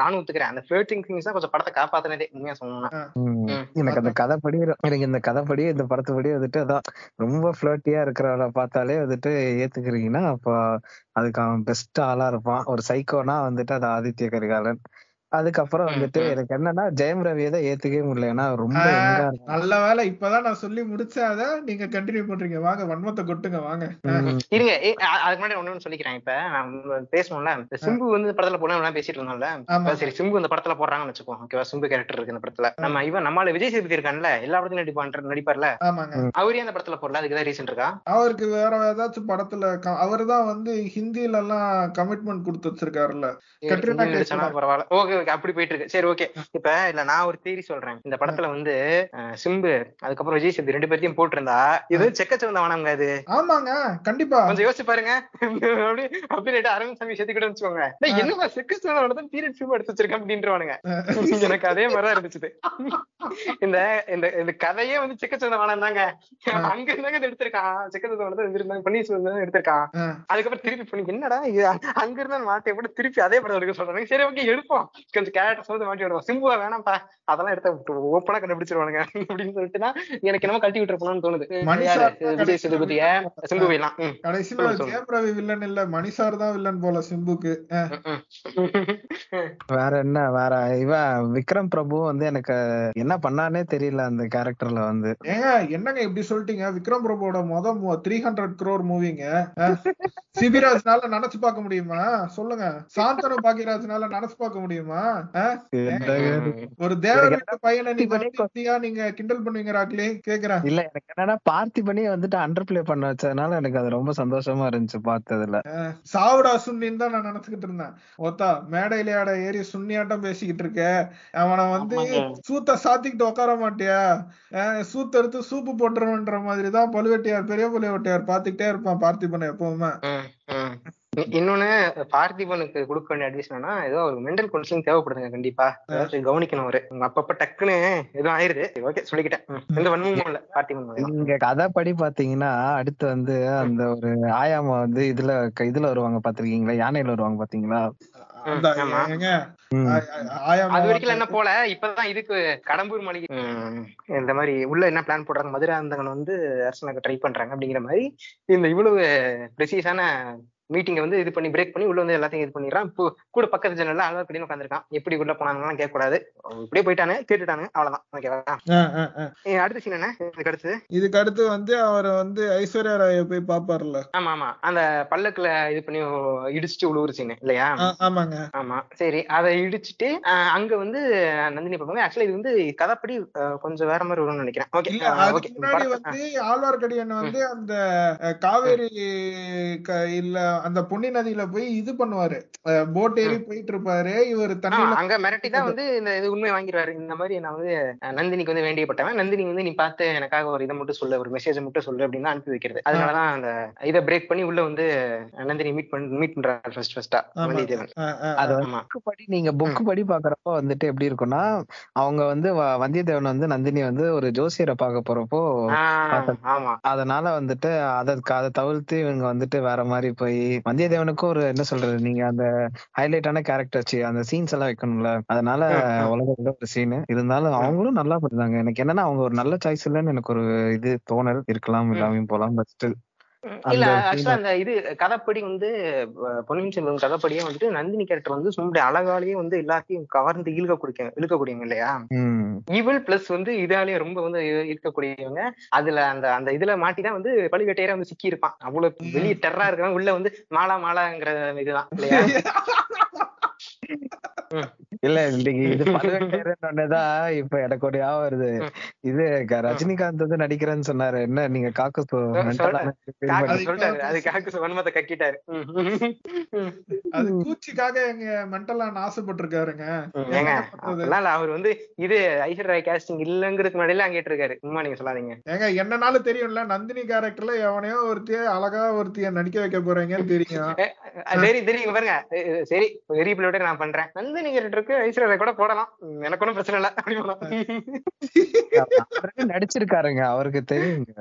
நானும் ஒத்துக்கிறேன். அந்த ஃபிளர்ட்டிங் திங்ஸ் தான் கொஞ்சம் படத்தை காப்பாத்துனதே உண்மையா சொல்லணும்னா. எனக்கு அந்த கதைப்படி எனக்கு இந்த கதைப்படி இந்த படத்துப்படி வந்துட்டு அதான் ரொம்ப ஃபிளர்ட்டியா இருக்கிறவரை பார்த்தாலே வந்துட்டு ஏத்துக்கிறீங்கன்னா அப்போ அதுக்கு அவன் பெஸ்ட் ஆளா இருப்பான். ஒரு சைக்கோனா வந்துட்டு அது ஆதித்ய கரிகாலன். அதுக்கப்புறம் வந்துட்டு. எனக்கு என்னன்னா ஜெயம் ரவியை தான் ஏத்துக்கவே முடியல. ஏன்னா ரொம்ப நல்ல வேலை. இப்பதான் நான் சொல்லி முடிச்சேன் அத நீங்க கண்டினியூ பண்றீங்க. வாங்க வன்மத்தை கொட்டுங்க வாங்க. இருங்க அதுக்கு முன்னாடி ஒண்ணு ஒண்ணு சொல்லிக்கிறேன். இப்ப நான் பேசணும்ல சிம்பு வந்து படத்துல போனா பேசிட்டு இருந்தோம்ல. சரி சிம்பு இந்த படத்துல போடுறாங்கன்னு வச்சுக்கோ ஓகேவா? சிம்பு கேரக்டர் இருக்கு இந்த படத்துல. நம்ம இவன் நம்மால விஜய் சேதுபதி இருக்கான்ல எல்லா படத்துலயும் நடிப்பான் நடிப்பார்ல. ஆமாங்க. அவரே அந்த படத்துல போடல அதுக்கு தான் ரீசன் இருக்கா? அவருக்கு வேற ஏதாச்சும் படத்துல அவர் தான் வந்து ஹிந்தில எல்லாம் கமிட்மெண்ட் கொடுத்து வச்சிருக்காருல்ல. கட்ரினா. பரவாயில்ல. ஓகே. ஓகே அப்படி போயிட்டு இருக்கு சரி ஓகே இப்ப இல்ல நான் ஒரு தேரி சொல்றேன். இந்த படத்துல வந்து சிம்பு அதுக்கப்புறம் விஜய் சேதுபதி ரெண்டு பேர்த்தையும் போட்டிருந்தா இது செக்கச்சவந்த வனங்க அது ஆமாங்க கண்டிப்பா. கொஞ்சம் யோசிச்சு பாருங்க. அப்படி அரவிந்த் சாமி சேர்த்துக்கிட்டு வச்சுக்கோங்க. டேய், என்னப்பா செக்கச்சவன தான் பீரியட் ஃபிலிம் எடுத்து வச்சிருக்கேன் அப்படின்றவானுங்க. எனக்கு அதே மாதிரிதான் இருந்துச்சு. இந்த இந்த இந்த கதையே வந்து செக்கச்சவந்த வானம் தாங்க அங்க இருந்தாங்க எடுத்திருக்கான். செக்கச்சவந்த வானம் இருந்திருந்தாங்க பண்ணி எடுத்திருக்கான். அதுக்கப்புறம் திருப்பி பண்ணி என்னடா இது? அங்க இருந்தா மாட்டி போட்டு திருப்பி அதே படம் எடுக்க சொல்றாங்க சரி ஓகே எடுப்போம். கொஞ்சம் கேரக்டர்ஸ் வந்து மாட்டி விடுவோம் சிம்புவா வேணாம்ப்பா அதெல்லாம் எடுத்த ஓப்பனா கண்டுபிடிச்சிருவானுங்க அப்படின்னு சொல்லிட்டு தான் எனக்கு என்னமோ கழட்டி விட்டுருப்போம்னு தோணுது. விஜய் சேதுபதிய? சிம்பு எல்லாம். கடைசியில சொல்லுங்க, சொல்லுங்க. ஜெயம் ரவி வில்லன் இல்ல. மணிசார் தான் வில்லன் போல சிம்புக்கு. வேற என்ன வேற இவன் விக்ரம் பிரபு வந்து எனக்கு என்ன பண்ணானே தெரியல அந்த கேரக்டர்ல வந்து. ஏங்க என்னங்க இப்படி சொல்லிட்டீங்க? விக்ரம் பிரபுவோட மொத த்ரீ ஹண்ட்ரட் க்ரோர் மூவிங்க சிபிராஜ்னால நினைச்சு பார்க்க முடியுமா? சொல்லுங்க. சாந்தனு பாக்கியராஜ்னால நினைச்சு பார்க்க முடியுமா? ஆ? ஒரு தேவர் வீட்டு பையனை நீங்க நீங்க கிண்டல் பண்ணுவீங்க ராக்லி கேக்குறேன். இல்ல எனக்கு என்னன்னா பார்த்திபனே வந்துட்டு அண்டர் பிளே பண்ண வச்சதுனால எனக்கு அது ரொம்ப சந்தோஷமா இருந்துச்சு பார்த்ததுல. சாவுடா சுன்னின்னு தான் நான் நினைச்சுக்கிட்டு இருந்தேன். ஒத்தா மேடையில ஆட ஏறி சுன்னியாட்டம் பேசிக்கிட்டு இருக்க. அவனை வந்து சூத்த சாத்திக்கிட்டு உட்கார மாட்டியா? சூத்த எடுத்து சூப்பு போட்டுருவன்ற மாதிரி தான் பழுவேட்டியார் பெரிய பழுவேட்டியார் பாத்துக்கிட்டே இருப்பான் பார்த்திபனை எப்பவுமே. இன்னொன்னு பார்த்திபனுக்கு கொடுக்க வேண்டிய அட்வைஸ் என்னன்னா ஏதோ ஒரு மென்டல் கவுன்சிலிங் தேவைப்படுதுங்க கண்டிப்பா. கவனிக்கணும் அவரு. உங்க அப்பப்ப டக்குன்னு எதுவும் ஆயிருது. ஓகே சொல்லிக்கிட்டேன். எந்த வன்மமும் இல்ல பார்த்திபன். நீங்க கதைப்படி பாத்தீங்கன்னா அடுத்து வந்து அந்த ஒரு ஆயாமா வந்து இதுல க- இதுல வருவாங்க பாத்திருக்கீங்களா? யானையில வருவாங்க பாத்தீங்களா? அது வரைக்கும் என்ன போல இப்பதான் இதுக்கு கடம்பூர் மாளிகை இந்த மாதிரி உள்ள என்ன பிளான் போடுறாங்க? மதுராந்தகன் வந்து அரசனுக்கு ட்ரை பண்றாங்க அப்படிங்கிற மாதிரி இந்த இவ்வளவு ப்ரெசிஸான மீட்டிங்கை வந்து இது பண்ணி பிரேக் பண்ணி உள்ள வந்து எல்லாத்தையும் இது பண்ணிடுறான். இப்போ கூட பக்கத்து ஜன்னல்ல ஆழ்வார்க்கடின்னு உட்காந்துருக்கான் எப்படி உள்ள போனாங்கலாம் கேட்க கூடாது இப்படியே போயிட்டானு கேட்டுட்டானு அவ்வளவுதான். ஓகேவா அடுத்த சீன் என்ன? இதுக்கு அடுத்தது இதுக்கு அடுத்து வந்து அவர் வந்து ஐஸ்வர்யா ராய போய் பாப்பார்ல ஆமா ஆமா. அந்த பல்லக்குல இது பண்ணி இடிச்சுட்டு உழுவுற சீன் இல்லையா? ஆமாங்க. ஆமா. சரி அதை இடிச்சிட்டு அங்க வந்து நந்தினி பார்ப்பாங்க ஆக்சுவலா இது வந்து கதைப்படி கொஞ்சம் வேற மாதிரி வரும்னு நினைக்கிறேன். ஓகே முன்னாடி வந்து ஆழ்வார்க்கடியான் வந்து அந்த காவேரி இல்ல அந்த பொன்னி நதியில போய் இது பண்ணுவாரு. போட் ஏறி போயிட்டு இருப்பாரு இவர் தண்ணியில அங்க மிரட்டி தான் வந்து இந்த இது உண்மை வாங்கிடுவாரு. இந்த மாதிரி நான் வந்து நந்தினிக்கு வந்து வேண்டியப்பட்டவன். நந்தினி வந்து நீ பார்த்து எனக்காக ஒரு இதை மட்டும் சொல்லு ஒரு மெசேஜ் மட்டும் சொல்லு அப்படின்னு அனுப்பி வைக்கிறது. அதனாலதான் அந்த இதை பிரேக் பண்ணி உள்ள வந்து நந்தினி மீட் பண்ணி மீட் பண்றாரு ஃபர்ஸ்ட் ஃபர்ஸ்டா. வந்தியத்தேவன். அது புக்கு படி நீங்க புக்கு படி பாக்குறப்போ வந்துட்டு எப்படி இருக்கும்னா அவங்க வந்து வ- வந்தியத்தேவன் வந்து நந்தினி வந்து ஒரு ஜோசியரை பார்க்க போறப்போ அதனால வந்துட்டு அதை அதை தவிர்த்து இவங்க வந்துட்டு வேற மாதிரி போய் வந்தியத்தேவனுக்கும் ஒரு என்ன சொல்றது நீங்க அந்த ஹைலைட்டான கேரக்டர்ஸ் அந்த சீன்ஸ் எல்லாம் வைக்கணும்ல. அதனால உலகத்துல ஒரு சீன் இருந்தாலும் அவங்களும் நல்லா பண்ணிருந்தாங்க எனக்கு என்னன்னா அவங்க ஒரு நல்ல சாய்ஸ் இல்லைன்னு எனக்கு ஒரு இது தோணல். இருக்கலாம் இல்லாமையும் போலாம் பட் ஸ்டில் இல்ல ஆக்சுவலா அந்த இது கதைப்படி வந்து பொன்னியின் செல்வன் கதைப்படியே வந்துட்டு நந்தினி கேரக்டர் வந்து சும்மா அழகாலேயே வந்து எல்லாத்தையும் கவர்ந்து இழுக்க குடிக்க இழுக்கக்கூடியவங்க இல்லையா? ஈவல் பிளஸ் வந்து இதாலேயே ரொம்ப வந்து இருக்கக்கூடியவங்க. அதுல அந்த அந்த இதுல மாட்டிதான் வந்து பழுவேட்டையரா வந்து சிக்கி இருப்பான் அவ்வளவு வெளியே டெரரா இருக்கிறவன் உள்ள வந்து மாலா மாலாங்கிற இதுதான் இல்லையா? இல்ல இன்னைக்கு இது பழுவேட்டரையர்னோடனேதான் இப்ப எனக்கு ஒரு ஞாபகம் வருது. இது ரஜினிகாந்த் வந்து நடிக்கிறேன்னு சொன்னாரு. என்ன நீங்க காக்கு கக்கிட்டாரு. அது கூச்சிக்காக எங்க மென்டலான ஆசைப்பட்டிருக்காருங்க. அவர் வந்து இது ஐஸ்வர்யா ராய் casting இல்லங்கிறதுக்கு முன்னாடிலாம் அங்கே இருக்காரு சும்மா நீங்க சொல்லாதீங்க. ஏங்க என்னனாலும் தெரியும்ல நந்தினி கேரக்டர்ல எவனையோ ஒருத்திய அழகா ஒருத்திய நடிக்க வைக்க போறீங்கன்னு தெரியும். சரி தெரியுங்க பாருங்க. சரி பெரிய பிள்ளையோட நான் பண்றேன். நந்தினி கேரக்டருக்கு ஐஸ்வர்யா ராய் கூட போடலாம். எனக்கு ஒன்றும் பிரச்சனை இல்லை. அப்படி நடிச்சிருக்காருங்க. அவருக்கு தெரியுங்க.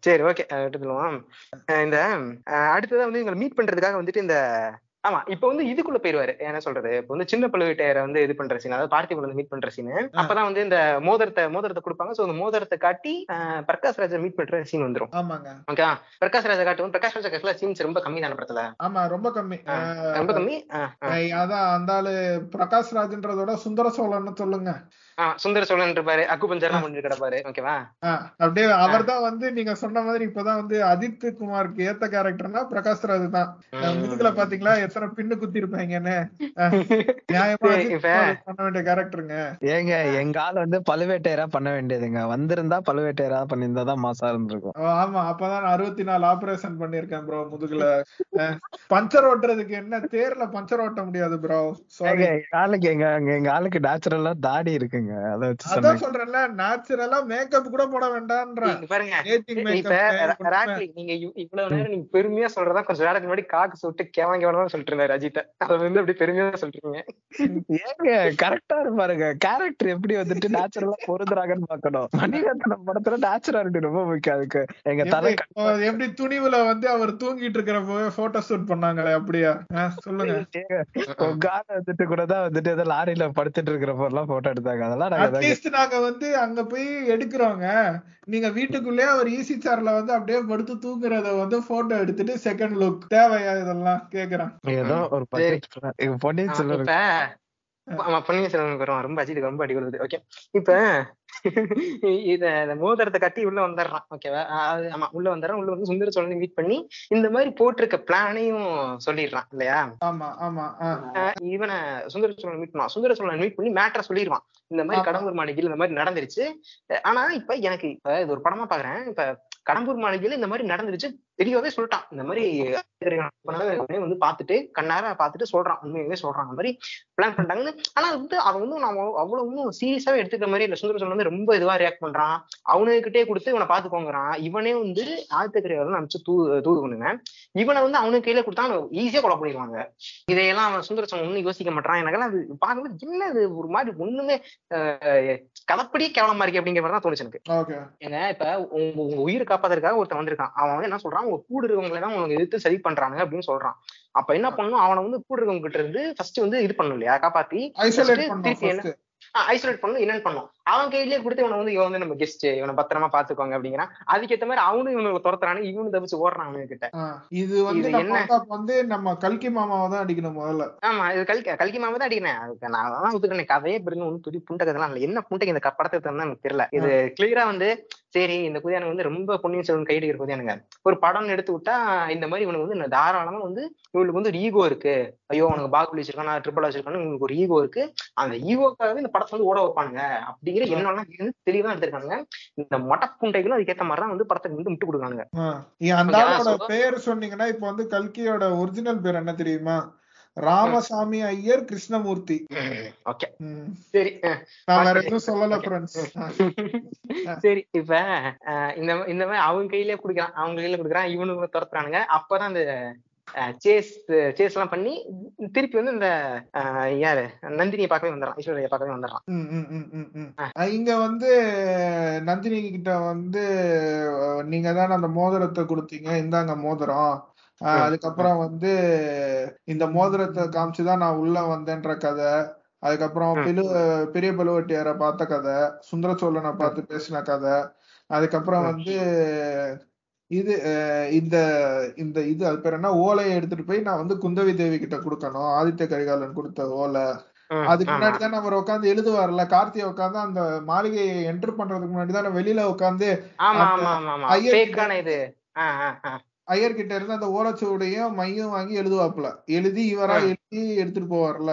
சரி ஓகே. எடுத்துக்கலாம் இந்த அஹ், அடுத்ததா வந்து இவங்களை மீட் பண்றதுக்காக வந்துட்டு இந்த ஆமா இப்ப வந்து இதுக்குள்ள போயிருவாரு. என்ன சொல்றது? இப்ப வந்து சின்ன பழுவேட்டையரை வந்து இது பண்ற சீன் அதாவது பார்த்திபன் வந்து மீட் பண்ற சீன் அப்பதான் வந்து இந்த மோதிரத்தை மோதிரத்தை கொடுப்பாங்க. சோ அந்த மோதிரத்தை காட்டி பிரகாஷ் ராஜா மீட் பண்ற சீன் வந்துரும். ஆமாங்க. ஓகே பிரகாஷ் ராஜா காட்டும் பிரகாஷ் ராஜா காட்டுல சீன்ஸ் ரொம்ப கம்மி தான படத்துல? ஆமா ரொம்ப கம்மி. ரொம்ப கம்மி? அதான் அந்த ஆளு பிரகாஷ் ராஜ்ன்றதோட சுந்தர சோழன்னு சொல்லுங்க. சுந்தர சோழன் இருப்பாரு. அக்கு பஞ்சர்லாம் பண்ணிட்டு கிடப்பாரு ஓகேவா அப்படியே அவர்தான் வந்து நீங்க சொன்ன மாதிரி இப்பதான் வந்து ஆதித் குமாருக்கு ஏத்த கேரக்டர்னா பிரகாஷ் ராஜ் தான். முதுகுல பாத்தீங்களா எத்தனை பின்னு குத்தி இருப்பாங்கன்னு பண்ண வேண்டிய கேரக்டருங்க ஏங்க எங்க ஆள் வந்து பழுவேட்டையரா பண்ண வேண்டியதுங்க. வந்திருந்தா பழுவேட்டையரா பண்ணியிருந்தாதான் மாசா இருந்திருக்கும். ஆமா. அப்பதான் அறுபத்தி நாலு ஆபரேஷன் பண்ணிருக்கேன் ப்ரோ முதுகுல. பஞ்சர் ஓட்டுறதுக்கு என்ன? தேர்ல பஞ்சர் ஓட்ட முடியாது ப்ரோ ஆளுக்கு எங்க எங்க- ஆளுக்கு நேச்சுரலா தாடி இருக்குங்க. அதான் சொல்றேன்ல நேச்சுரலா மேக்கப் கூட போட வேண்டாம்ன்றேன் பாருங்க. நீங்க இவ்- இவ்வளவு நேரம் நீங்க பெருமையா சொல்றதா கொஞ்சம் நேரத்துக்கு முன்னாடி காக்கு சுட்டு கேவன் கேவலமா சொல்லிட்டு இருந்தாரு அஜித்த. அதை வந்து அப்படி பெருமையா சொல்றீங்க ஏங்க கரெக்டா இருப்பாருங்க. கேரக்டர் எப்படி வந்துட்டு நேச்சுரலா பொருந்துறாங்கன்னு பாக்கணும் மணிரத்னம் படத்துல நேச்சுராலிட்டி ரொம்ப முக்கியம் அதுக்கு. எங்க தலை எப்படி துணிவுல வந்து அவர் தூங்கிட்டு இருக்கிறப்ப போட்டோ ஷூட் பண்ணாங்களே அப்படியா? சொல்லுங்க. உங்க வந்துட்டு கூட தான் வந்துட்டு ஏதோ லாரியில படுத்துட்டு இருக்கிறப்ப எல்லாம் போட்டோ எடுத்தாங்க. அதெல்லாம் அட்லீஸ்ட் நாங்க வந்து அங்க போய் எடுக்கிறோங்க. நீங்க வீட்டுக்குள்ளே அவர் ஈசி சேர்ல வந்து அப்படியே படுத்து தூங்குறத வந்து போட்டோ எடுத்துட்டு செகண்ட் லுக் தேவையா இதெல்லாம்? கேக்குறேன். ஏதோ ஒரு பொன்னியின் செல்வன் பொன்னியின் செல்வன் வரும் ரொம்ப அஜித்துக்கு ரொம்ப அடி விழுது ஓகே இப்ப இத மோதிரத்தை கட்டி உள்ள வந்துடுறான். ஓகேவா ஆமா உள்ள வந்துடுறான். உள்ள வந்து சுந்தர சோழனை மீட் பண்ணி இந்த மாதிரி போட்டிருக்க பிளானையும் சொல்லிடுறான் இல்லையா? ஆமா ஆமா இவனை சுந்தர சோழன் மீட் பண்ணுவான். சுந்தர சோழன் மீட் பண்ணி மேட்டரை சொல்லிடுவான். இந்த மாதிரி. கடம்பூர் மாளிகையில் இந்த மாதிரி நடந்துருச்சு. ஆனா இப்ப எனக்கு இப்ப இது ஒரு படமா பாக்குறேன். இப்ப கடம்பூர் மாளிகையில இந்த மாதிரி நடந்துருச்சு. தெளிவாவே சொல்லிட்டான். இந்த மாதிரி வந்து பாத்துட்டு கண்ணார பாத்துட்டு சொல்றான். உண்மையாவே சொல்றான். அந்த மாதிரி பிளான் பண்ணிட்டாங்கன்னு. ஆனா அது வந்து அவன் வந்து நான் அவ்வளவு ஒன்றும் சீரியஸாவே எடுத்துக்கிற மாதிரி இல்ல. சுந்தர வந்து ரொம்ப இதுவா ரியாக்ட் பண்றான். அவனுக்கிட்டே கொடுத்து இவனை பாத்துக்கோங்கிறான். இவனே வந்து ஆழ்த்தக்கரையாளர் அனுப்பிச்சு தூ தூது பண்ணுங்க. இவனை வந்து அவனுக்கு கையில கொடுத்தா அவன் ஈஸியா கொலை பண்ணிடுவாங்க. இதையெல்லாம் அவன் சுந்தர ஒன்னும் யோசிக்க மாட்டான் எனக்கெல்லாம் அது பார்க்கும்போது என்ன இது? ஒரு மாதிரி ஒண்ணுமே ஆஹ் கலப்படியே கேவலமா இருக்கு அப்படிங்கிற மாதிரி தான் தோணுச்சு எனக்கு. ஏங்க இப்ப உங்க உங்க உயிரை காப்பாத்துறதுக்காக ஒருத்தன் வந்திருக்கான். அவன் வந்து என்ன சொல்றான்? உங்க கூட இருக்கவங்களை தான் உனக்கு எதிர்த்து சரி பண்றாங்க அப்படின்னு சொல்றான். அப்ப என்ன பண்ணணும்? அவனை வந்து கூட இருக்கவங்க கிட்ட இருந்து ஃபர்ஸ்ட் வந்து இது பண்ணணும் இல்லையா? காப்பாத்தி ஐசோலேட் பண்ணோம் பண்ணணும் என்னன்னு பண்ணணும். அவன் கையிலேயே கொடுத்து இவனை வந்து இவன் வந்து நம்ம கெஸ்ட் இவனை பத்திரமா பாத்துக்கோங்க அப்படிங்கிறான். அதுக்கேத்த மாதிரி அவனும் இவனுக்கு துரத்துறானு இவனு தப்பிச்சு ஓடுறான் அவனுக்கு கிட்ட இது வந்து என்ன? வந்து நம்ம கல்கி மாமாவை தான் அடிக்கணும் முதல்ல. ஆமா இது கல்கி கல்கி மாமா தான் அடிக்கிறேன். நான் அதான் ஒத்துக்கிறேன் கதையே பிறகு ஒன்றும் துடி புண்ட கதைலாம் இல்லை. என்ன புண்டைக்கு இந்த படத்தை தான் எனக்கு தெரியல. இது கிளியரா வந்து சரி இந்த குதியானு வந்து ரொம்ப பொன்னியின் செல்வன் கைடு குதியானுங்க. ஒரு படம்னு எடுத்து விட்டா இந்த மாதிரி இவனுக்கு வந்து தாராளமா வந்து இவனுக்கு வந்து ஒரு ஈகோ இருக்கு. ஐயோ உனக்கு பாகுபலி வச்சிருக்கான் ட்ரிபிள் வச்சிருக்கானு இவனுக்கு ஒரு ஈகோ இருக்கு. அந்த ஈகோக்காகவே இந்த படத்தை வந்து ஓட வைப்பானுங்க. அப்படிங்கிற எண்ணம்லாம் இருந்து தெளிவா எடுத்திருக்காங்க இந்த மொட்டை புண்டைகளும் அதுக்கேத்த மாதிரி தான் வந்து படத்துக்கு வந்து முட்டு கொடுக்காங்க அந்த ஆளோட பேர் சொன்னீங்கன்னா இப்ப வந்து கல்கியோட ஒரிஜினல் பேர் என்ன தெரியுமா? ராமசாமி ஐயர் கிருஷ்ணமூர்த்தி. ஓகே. சரி நான் வேற. எதுவும் சொல்லல ஃப்ரெண்ட்ஸ் சரி இப்ப இந்த இந்த மாதிரி அவங்க கையிலே குடுக்குறான். அவங்க கையில குடுக்குறான். இவனுக்கு துரத்துறானுங்க. அப்பதான் அந்த சேஸ் சேஸ் எல்லாம் பண்ணி திருப்பி வந்து இந்த யாரு? நந்தினியை பார்க்கவே வந்துடுறான் ஐஸ்வர்யா பார்க்கவே வந்துடுறான். இங்க வந்து நந்தினி கிட்ட வந்து நீங்க தானே அந்த மோதிரத்தை கொடுத்தீங்க இந்தாங்க மோதிரம். அதுக்கப்புறம் வந்து இந்த மோதிரத்தை காமிச்சுதான் நான் உள்ள வந்தேன்ற கதை. அதுக்கப்புறம். பெரு பெரிய பழுவட்டியாரை பார்த்த கதை. சுந்தர சோழனை பார்த்து பேசின கதை. அதுக்கப்புறம். வந்து இது இந்த இந்த இது அது பேர் என்ன? ஓலையை எடுத்துட்டு போய் நான் வந்து குந்தவி தேவி கிட்ட கொடுக்கணும். ஆதித்ய கரிகாலன் கொடுத்த ஓலை. அதுக்கு. முன்னாடி தான் அவர் உட்காந்து எழுதுவார்ல? கார்த்திகை உட்காந்து அந்த மாளிகையை என்டர் பண்றதுக்கு முன்னாடி தான் வெளியில உட்காந்து ஐயர் ஐயர்கிட்ட இருந்து அந்த ஓலைச்சுவடையும் மையம் வாங்கி எழுதுவாப்புல. எழுதி இவரா. எழுதி எடுத்துட்டு போவார்ல.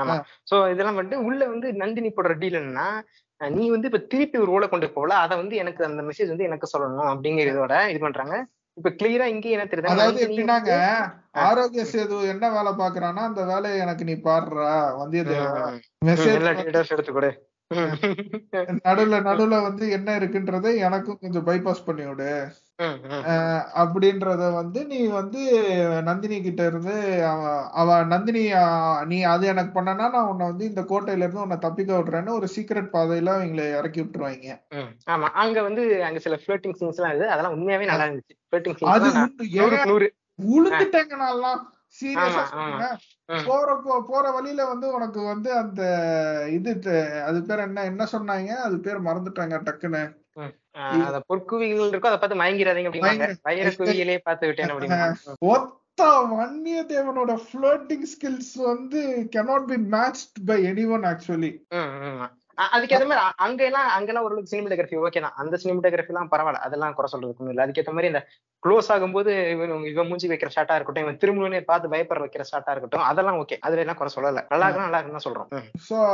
ஆமா. சோ இதெல்லாம் வந்துட்டு உள்ள வந்து நந்தினி போடுற டீல் என்னன்னா நீ வந்து இப்ப திருப்பி ஒரு ரோலை கொண்டு போகல. அதை வந்து எனக்கு அந்த மெசேஜ் வந்து எனக்கு சொல்லணும் அப்படிங்கிறதோட இது பண்றாங்க. இப்ப கிளியரா இங்கே என்ன தெரியுது? அதாவது எப்படின்னாங்க வந்து- ஆரோக்கிய சேது என்ன வேலை பாக்குறான்னா அந்த வேலையை எனக்கு நீ பாடுறா டீட்டெயில்ஸ் எடுத்து கொடு. நடுவுல நடுவுல வந்து என்ன இருக்குன்றதை எனக்கும் கொஞ்சம் பைபாஸ் பண்ணி விடு. அப்படின்றத வந்து நீ வந்து நந்தினி கிட்ட இருந்து அவ நந்தினி நீ அது எனக்கு பண்ணனா நான் உன்னை வந்து இந்த கோட்டையில இருந்து உன்னை தப்பிக்க விடுறேன்னு ஒரு சீக்ரெட் பாதையில அவங்களை இறக்கி விட்டுருவாங்க. ஆமா. அங்க வந்து அங்க சில ஃபிளோட்டிங் சீன்ஸ் எல்லாம் இருக்கு அதெல்லாம் உண்மையாவே நல்லா இருந்துச்சு. ஃபிளோட்டிங் அது சீன்ஸ் உளுந்துட்டேங்க நான்லாம். சீரியஸா. போற போற வழியில வந்து உனக்கு வந்து அந்த இது அது பேர் என்ன என்ன சொன்னாங்க? அது பேர் மறந்துட்டாங்க டக்குன்னு. அந்த பொற்குவிகள் இருக்கோ அதை பார்த்து மயங்கிறாதீங்க அப்படிம்பாங்க. மயங்க- வைர குவியலே பார்த்து விட்டேன் அப்படிம்பாங்க. ஒத்த வன்னியதேவனோட ஃபிளோட்டிங் ஸ்கில்ஸ் வந்து cannot be matched by any one actually ம், ம், ம். அ- அதுக்கேத்த மாதிரி அங்க எல்லாம் அங்கெல்லாம் ஓரளவுக்கு சினிமாட்டோகிராஃபி ஓகே தான். அந்த சினிமாட்டோகிராஃபி எல்லாம் பரவாயில்ல. அதெல்லாம் குறை சொல்றதுக்கு இல்ல. அதுக்கேத்த மாதிரி இந்த க்ளோஸ் ஆகும்போது இவன் இவன் மூஞ்சி வைக்கிற ஷாட்டா இருக்கட்டும் இவன் திரும்பவே பார்த்து பயப்படுற வைக்கிற ஷாட்டா இருக்கட்டும் அதெல்லாம் ஓகே அதுல எல்லாம் குறை சொல்லல. நல்லா இருக்கு நல்லா இருக்குன்னு தான் சொல்றோம்.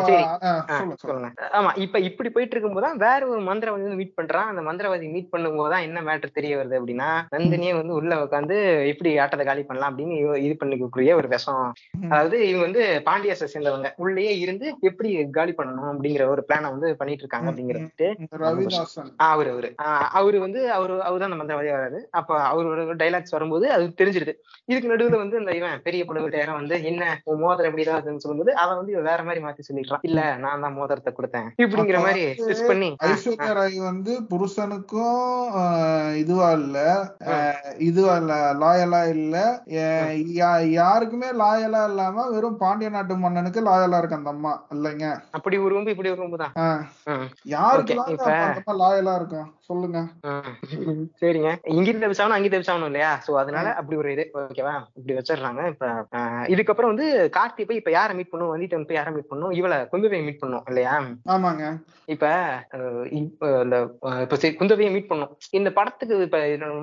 சரி. ஆமா இப்ப இப்படி போயிட்டு இருக்கும்போது வேற ஒரு மந்திரவாதி வந்து மீட் பண்றான். அந்த மந்திரவாதி மீட் பண்ணும்போது தான் என்ன மேட்டர் தெரிய வருது அப்படின்னா நந்தினியே வந்து உள்ள உட்காந்து எப்படி ஆட்டத்தை காலி பண்ணலாம் அப்படின்னு இது பண்ணிக்கக்கூடிய ஒரு விஷம். அதாவது இவங்க வந்து பாண்டியஸை சேர்ந்தவங்க உள்ளேயே இருந்து எப்படி காலி பண்ணணும் அப்படிங்கிற ஒரு பிளானை வந்து பண்ணிட்டு இருக்காங்க அப்படிங்கிறது அவரு அவரு. அவரு வந்து அவரு அவரு அந்த மந்திரவாதியா வராரு. அப்ப அவரோட டைலாக்ஸ் வரும்போது அது தெரிஞ்சிருது. இதுக்கு நடுவுல வந்து இந்த இவன் பெரிய புலவட்டாரம் வந்து என்ன உன் மோதிரம் எப்படிதான் இருக்குன்னு சொல்லும்போது அதை வந்து வேற மாதிரி மாத்தி சொல்லிடுறான். இல்ல நான் தான் மோதிரத்தை கொடுத்தேன். இப்படிங்கிற மாதிரி பண்ணி ஐஸ்வர்யா ராய் வந்து புருஷனுக்கும் இதுவா இல்ல. இதுவா இல்ல லாயலா இல்ல. யாருக்குமே லாயலா இல்லாம வெறும் பாண்டிய நாட்டு மன்னனுக்கு லாயலா இருக்கு அந்த அம்மா. இல்லைங்க. அப்படி ஒரு ரூம்பு இப்படி ஒரு ரூம்பு தான் ஆஹ், ம், யாருக்கு Okay, தாங்க இப்ப- அந்த அம்மா லாயலா இருக்கும் சொல்லுங்க. ம். சரிங்க. இங்கிருந்து தப்பிச்சாகணும் அங்கே தப்பிச்சாகணும் இல்லையா? சோ அதனால அப்படி ஒரு இது. ஓகேவா? இப்படி வச்சிடுறாங்க. இப்ப ஆஹ், இதுக்கப்புறம் வந்து கார்த்தி போய் இப்ப யாரை மீட் பண்ணும்? வந்திட்டு போய் யாரை மீட் பண்ணும்? இவளை குந்தவையை மீட் பண்ணும் இல்லையா? ஆமாங்க. இப்ப இந்த இப்ப குந்தவையை மீட் பண்ணும். இந்த படத்துக்கு இப்ப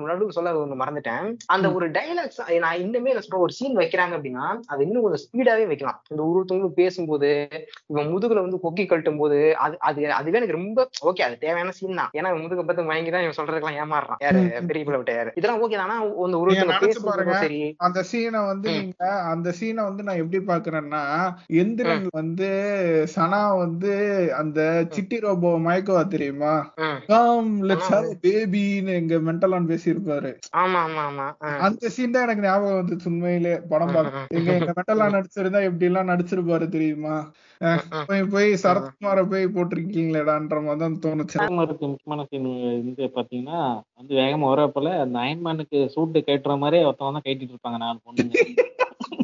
நடுவு சொல்ல ஒண்ணு மறந்துட்டேன். அந்த ஒரு டைலாக்ஸ் நான் சொல்றேன் ஒரு சீன் வைக்கிறாங்க அப்படின்னா அது இன்னும் கொஞ்சம் ஸ்பீடாவே வைக்கலாம். இந்த ஒருத்தவங்களும் பேசும்போது இவன் முதுகுல வந்து கொக்கி கட்டும் போது அது அது அதுவே எனக்கு ரொம்ப ஓகே அது தேவையான சீன் தான். ஏன்னா முதுக பார்த்து வாங்கி தான் இவன் சொல்றதுக்கெல்லாம் ஏமாறுறான். யாரு. பெரிய பிள்ளை யாரு? இதெல்லாம் ஓகே தானா? அந்த. பேசும்போதும் சரி. அந்த சீனை வந்து. நீங்க அந்த சீனை வந்து நான் எப்படி பாக்குறேன்னா எந்திரன் வந்து சனா வந்து அந்த சிட்டி ரோபோ மயக்கவா தெரியுமா. Come let's. ஹேவ் பேபின்னு எங்க மென்டலான் பேசியிருப்பாரு. ஆமா ஆமா ஆமா. அந்த சீன் தான் எனக்கு ஞாபகம் வந்துச்சு உண்மையிலே படம் பார்க்க. எங்க எங்க மெட்டலா நடிச்சிருந்தா எப்படி எல்லாம் நடிச்சிருப்பாரு தெரியுமா? போய் போய் சரத்குமார போய் போட்டிருக்கீங்களேடான்ற மாதிரி தான் தோணுச்சு. இருக்கு முக்கியமான சீன் வந்து பாத்தீங்கன்னா வந்து வேகமா வரப்போல அந்த அயன்மேனுக்கு சூட்டு கட்டுற மாதிரி ஒருத்தவங்க தான் கட்டிட்டு இருப்பாங்க நாலு பொண்ணுங்க.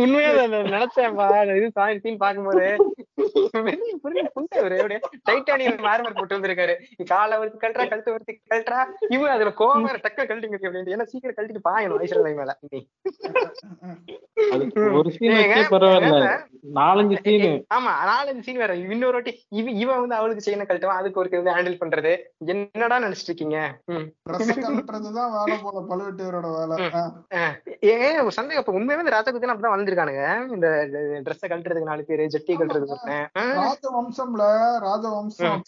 உண்மையா அந்த இது சாய் சீன் பாக்கும்போது டைட்டானியம் மார்மர் போட்டு வந்திருக்காரு. காலை ஒருத்தி கழட்டா கழுத்து கழட்டா இவன் அதுல கோவம் டக்கு கழட்டிங்க அப்படின்னு ஏன்னா சீக்கிரம் கழட்டிட்டு பாயணும் ஐஸ்வர்யா மேல. நீ. அது ஒரு சீன் ஏங்க, வச்சே பரவாயில்ல. ஏங்க, நாலஞ்சு சீனு ஆமா நாலஞ்சு சீன் வேற. இன்னொரு வாட்டி இவ இவன் வந்து அவளுக்கு செயினை கழட்டுவான். அதுக்கு ஒரு வந்து ஹேண்டில் பண்றது. என்னடா நினைச்சிட்டு இருக்கீங்க? வேலை போல பழுவேட்டையரோட வேலை. ஏன் சந்தேகம் அப்ப உண்மையாவே இந்த ராஜா குத்தினா அப்படிதான் வளர்ந்துருக்கானுங்க. இந்த ட்ரெஸ் கழட்டுறதுக்கு நாலு பேரு ஜட்டி கழட்டுறதுக்கு ராஜ வம்சம்ல ராஜ வம்சம்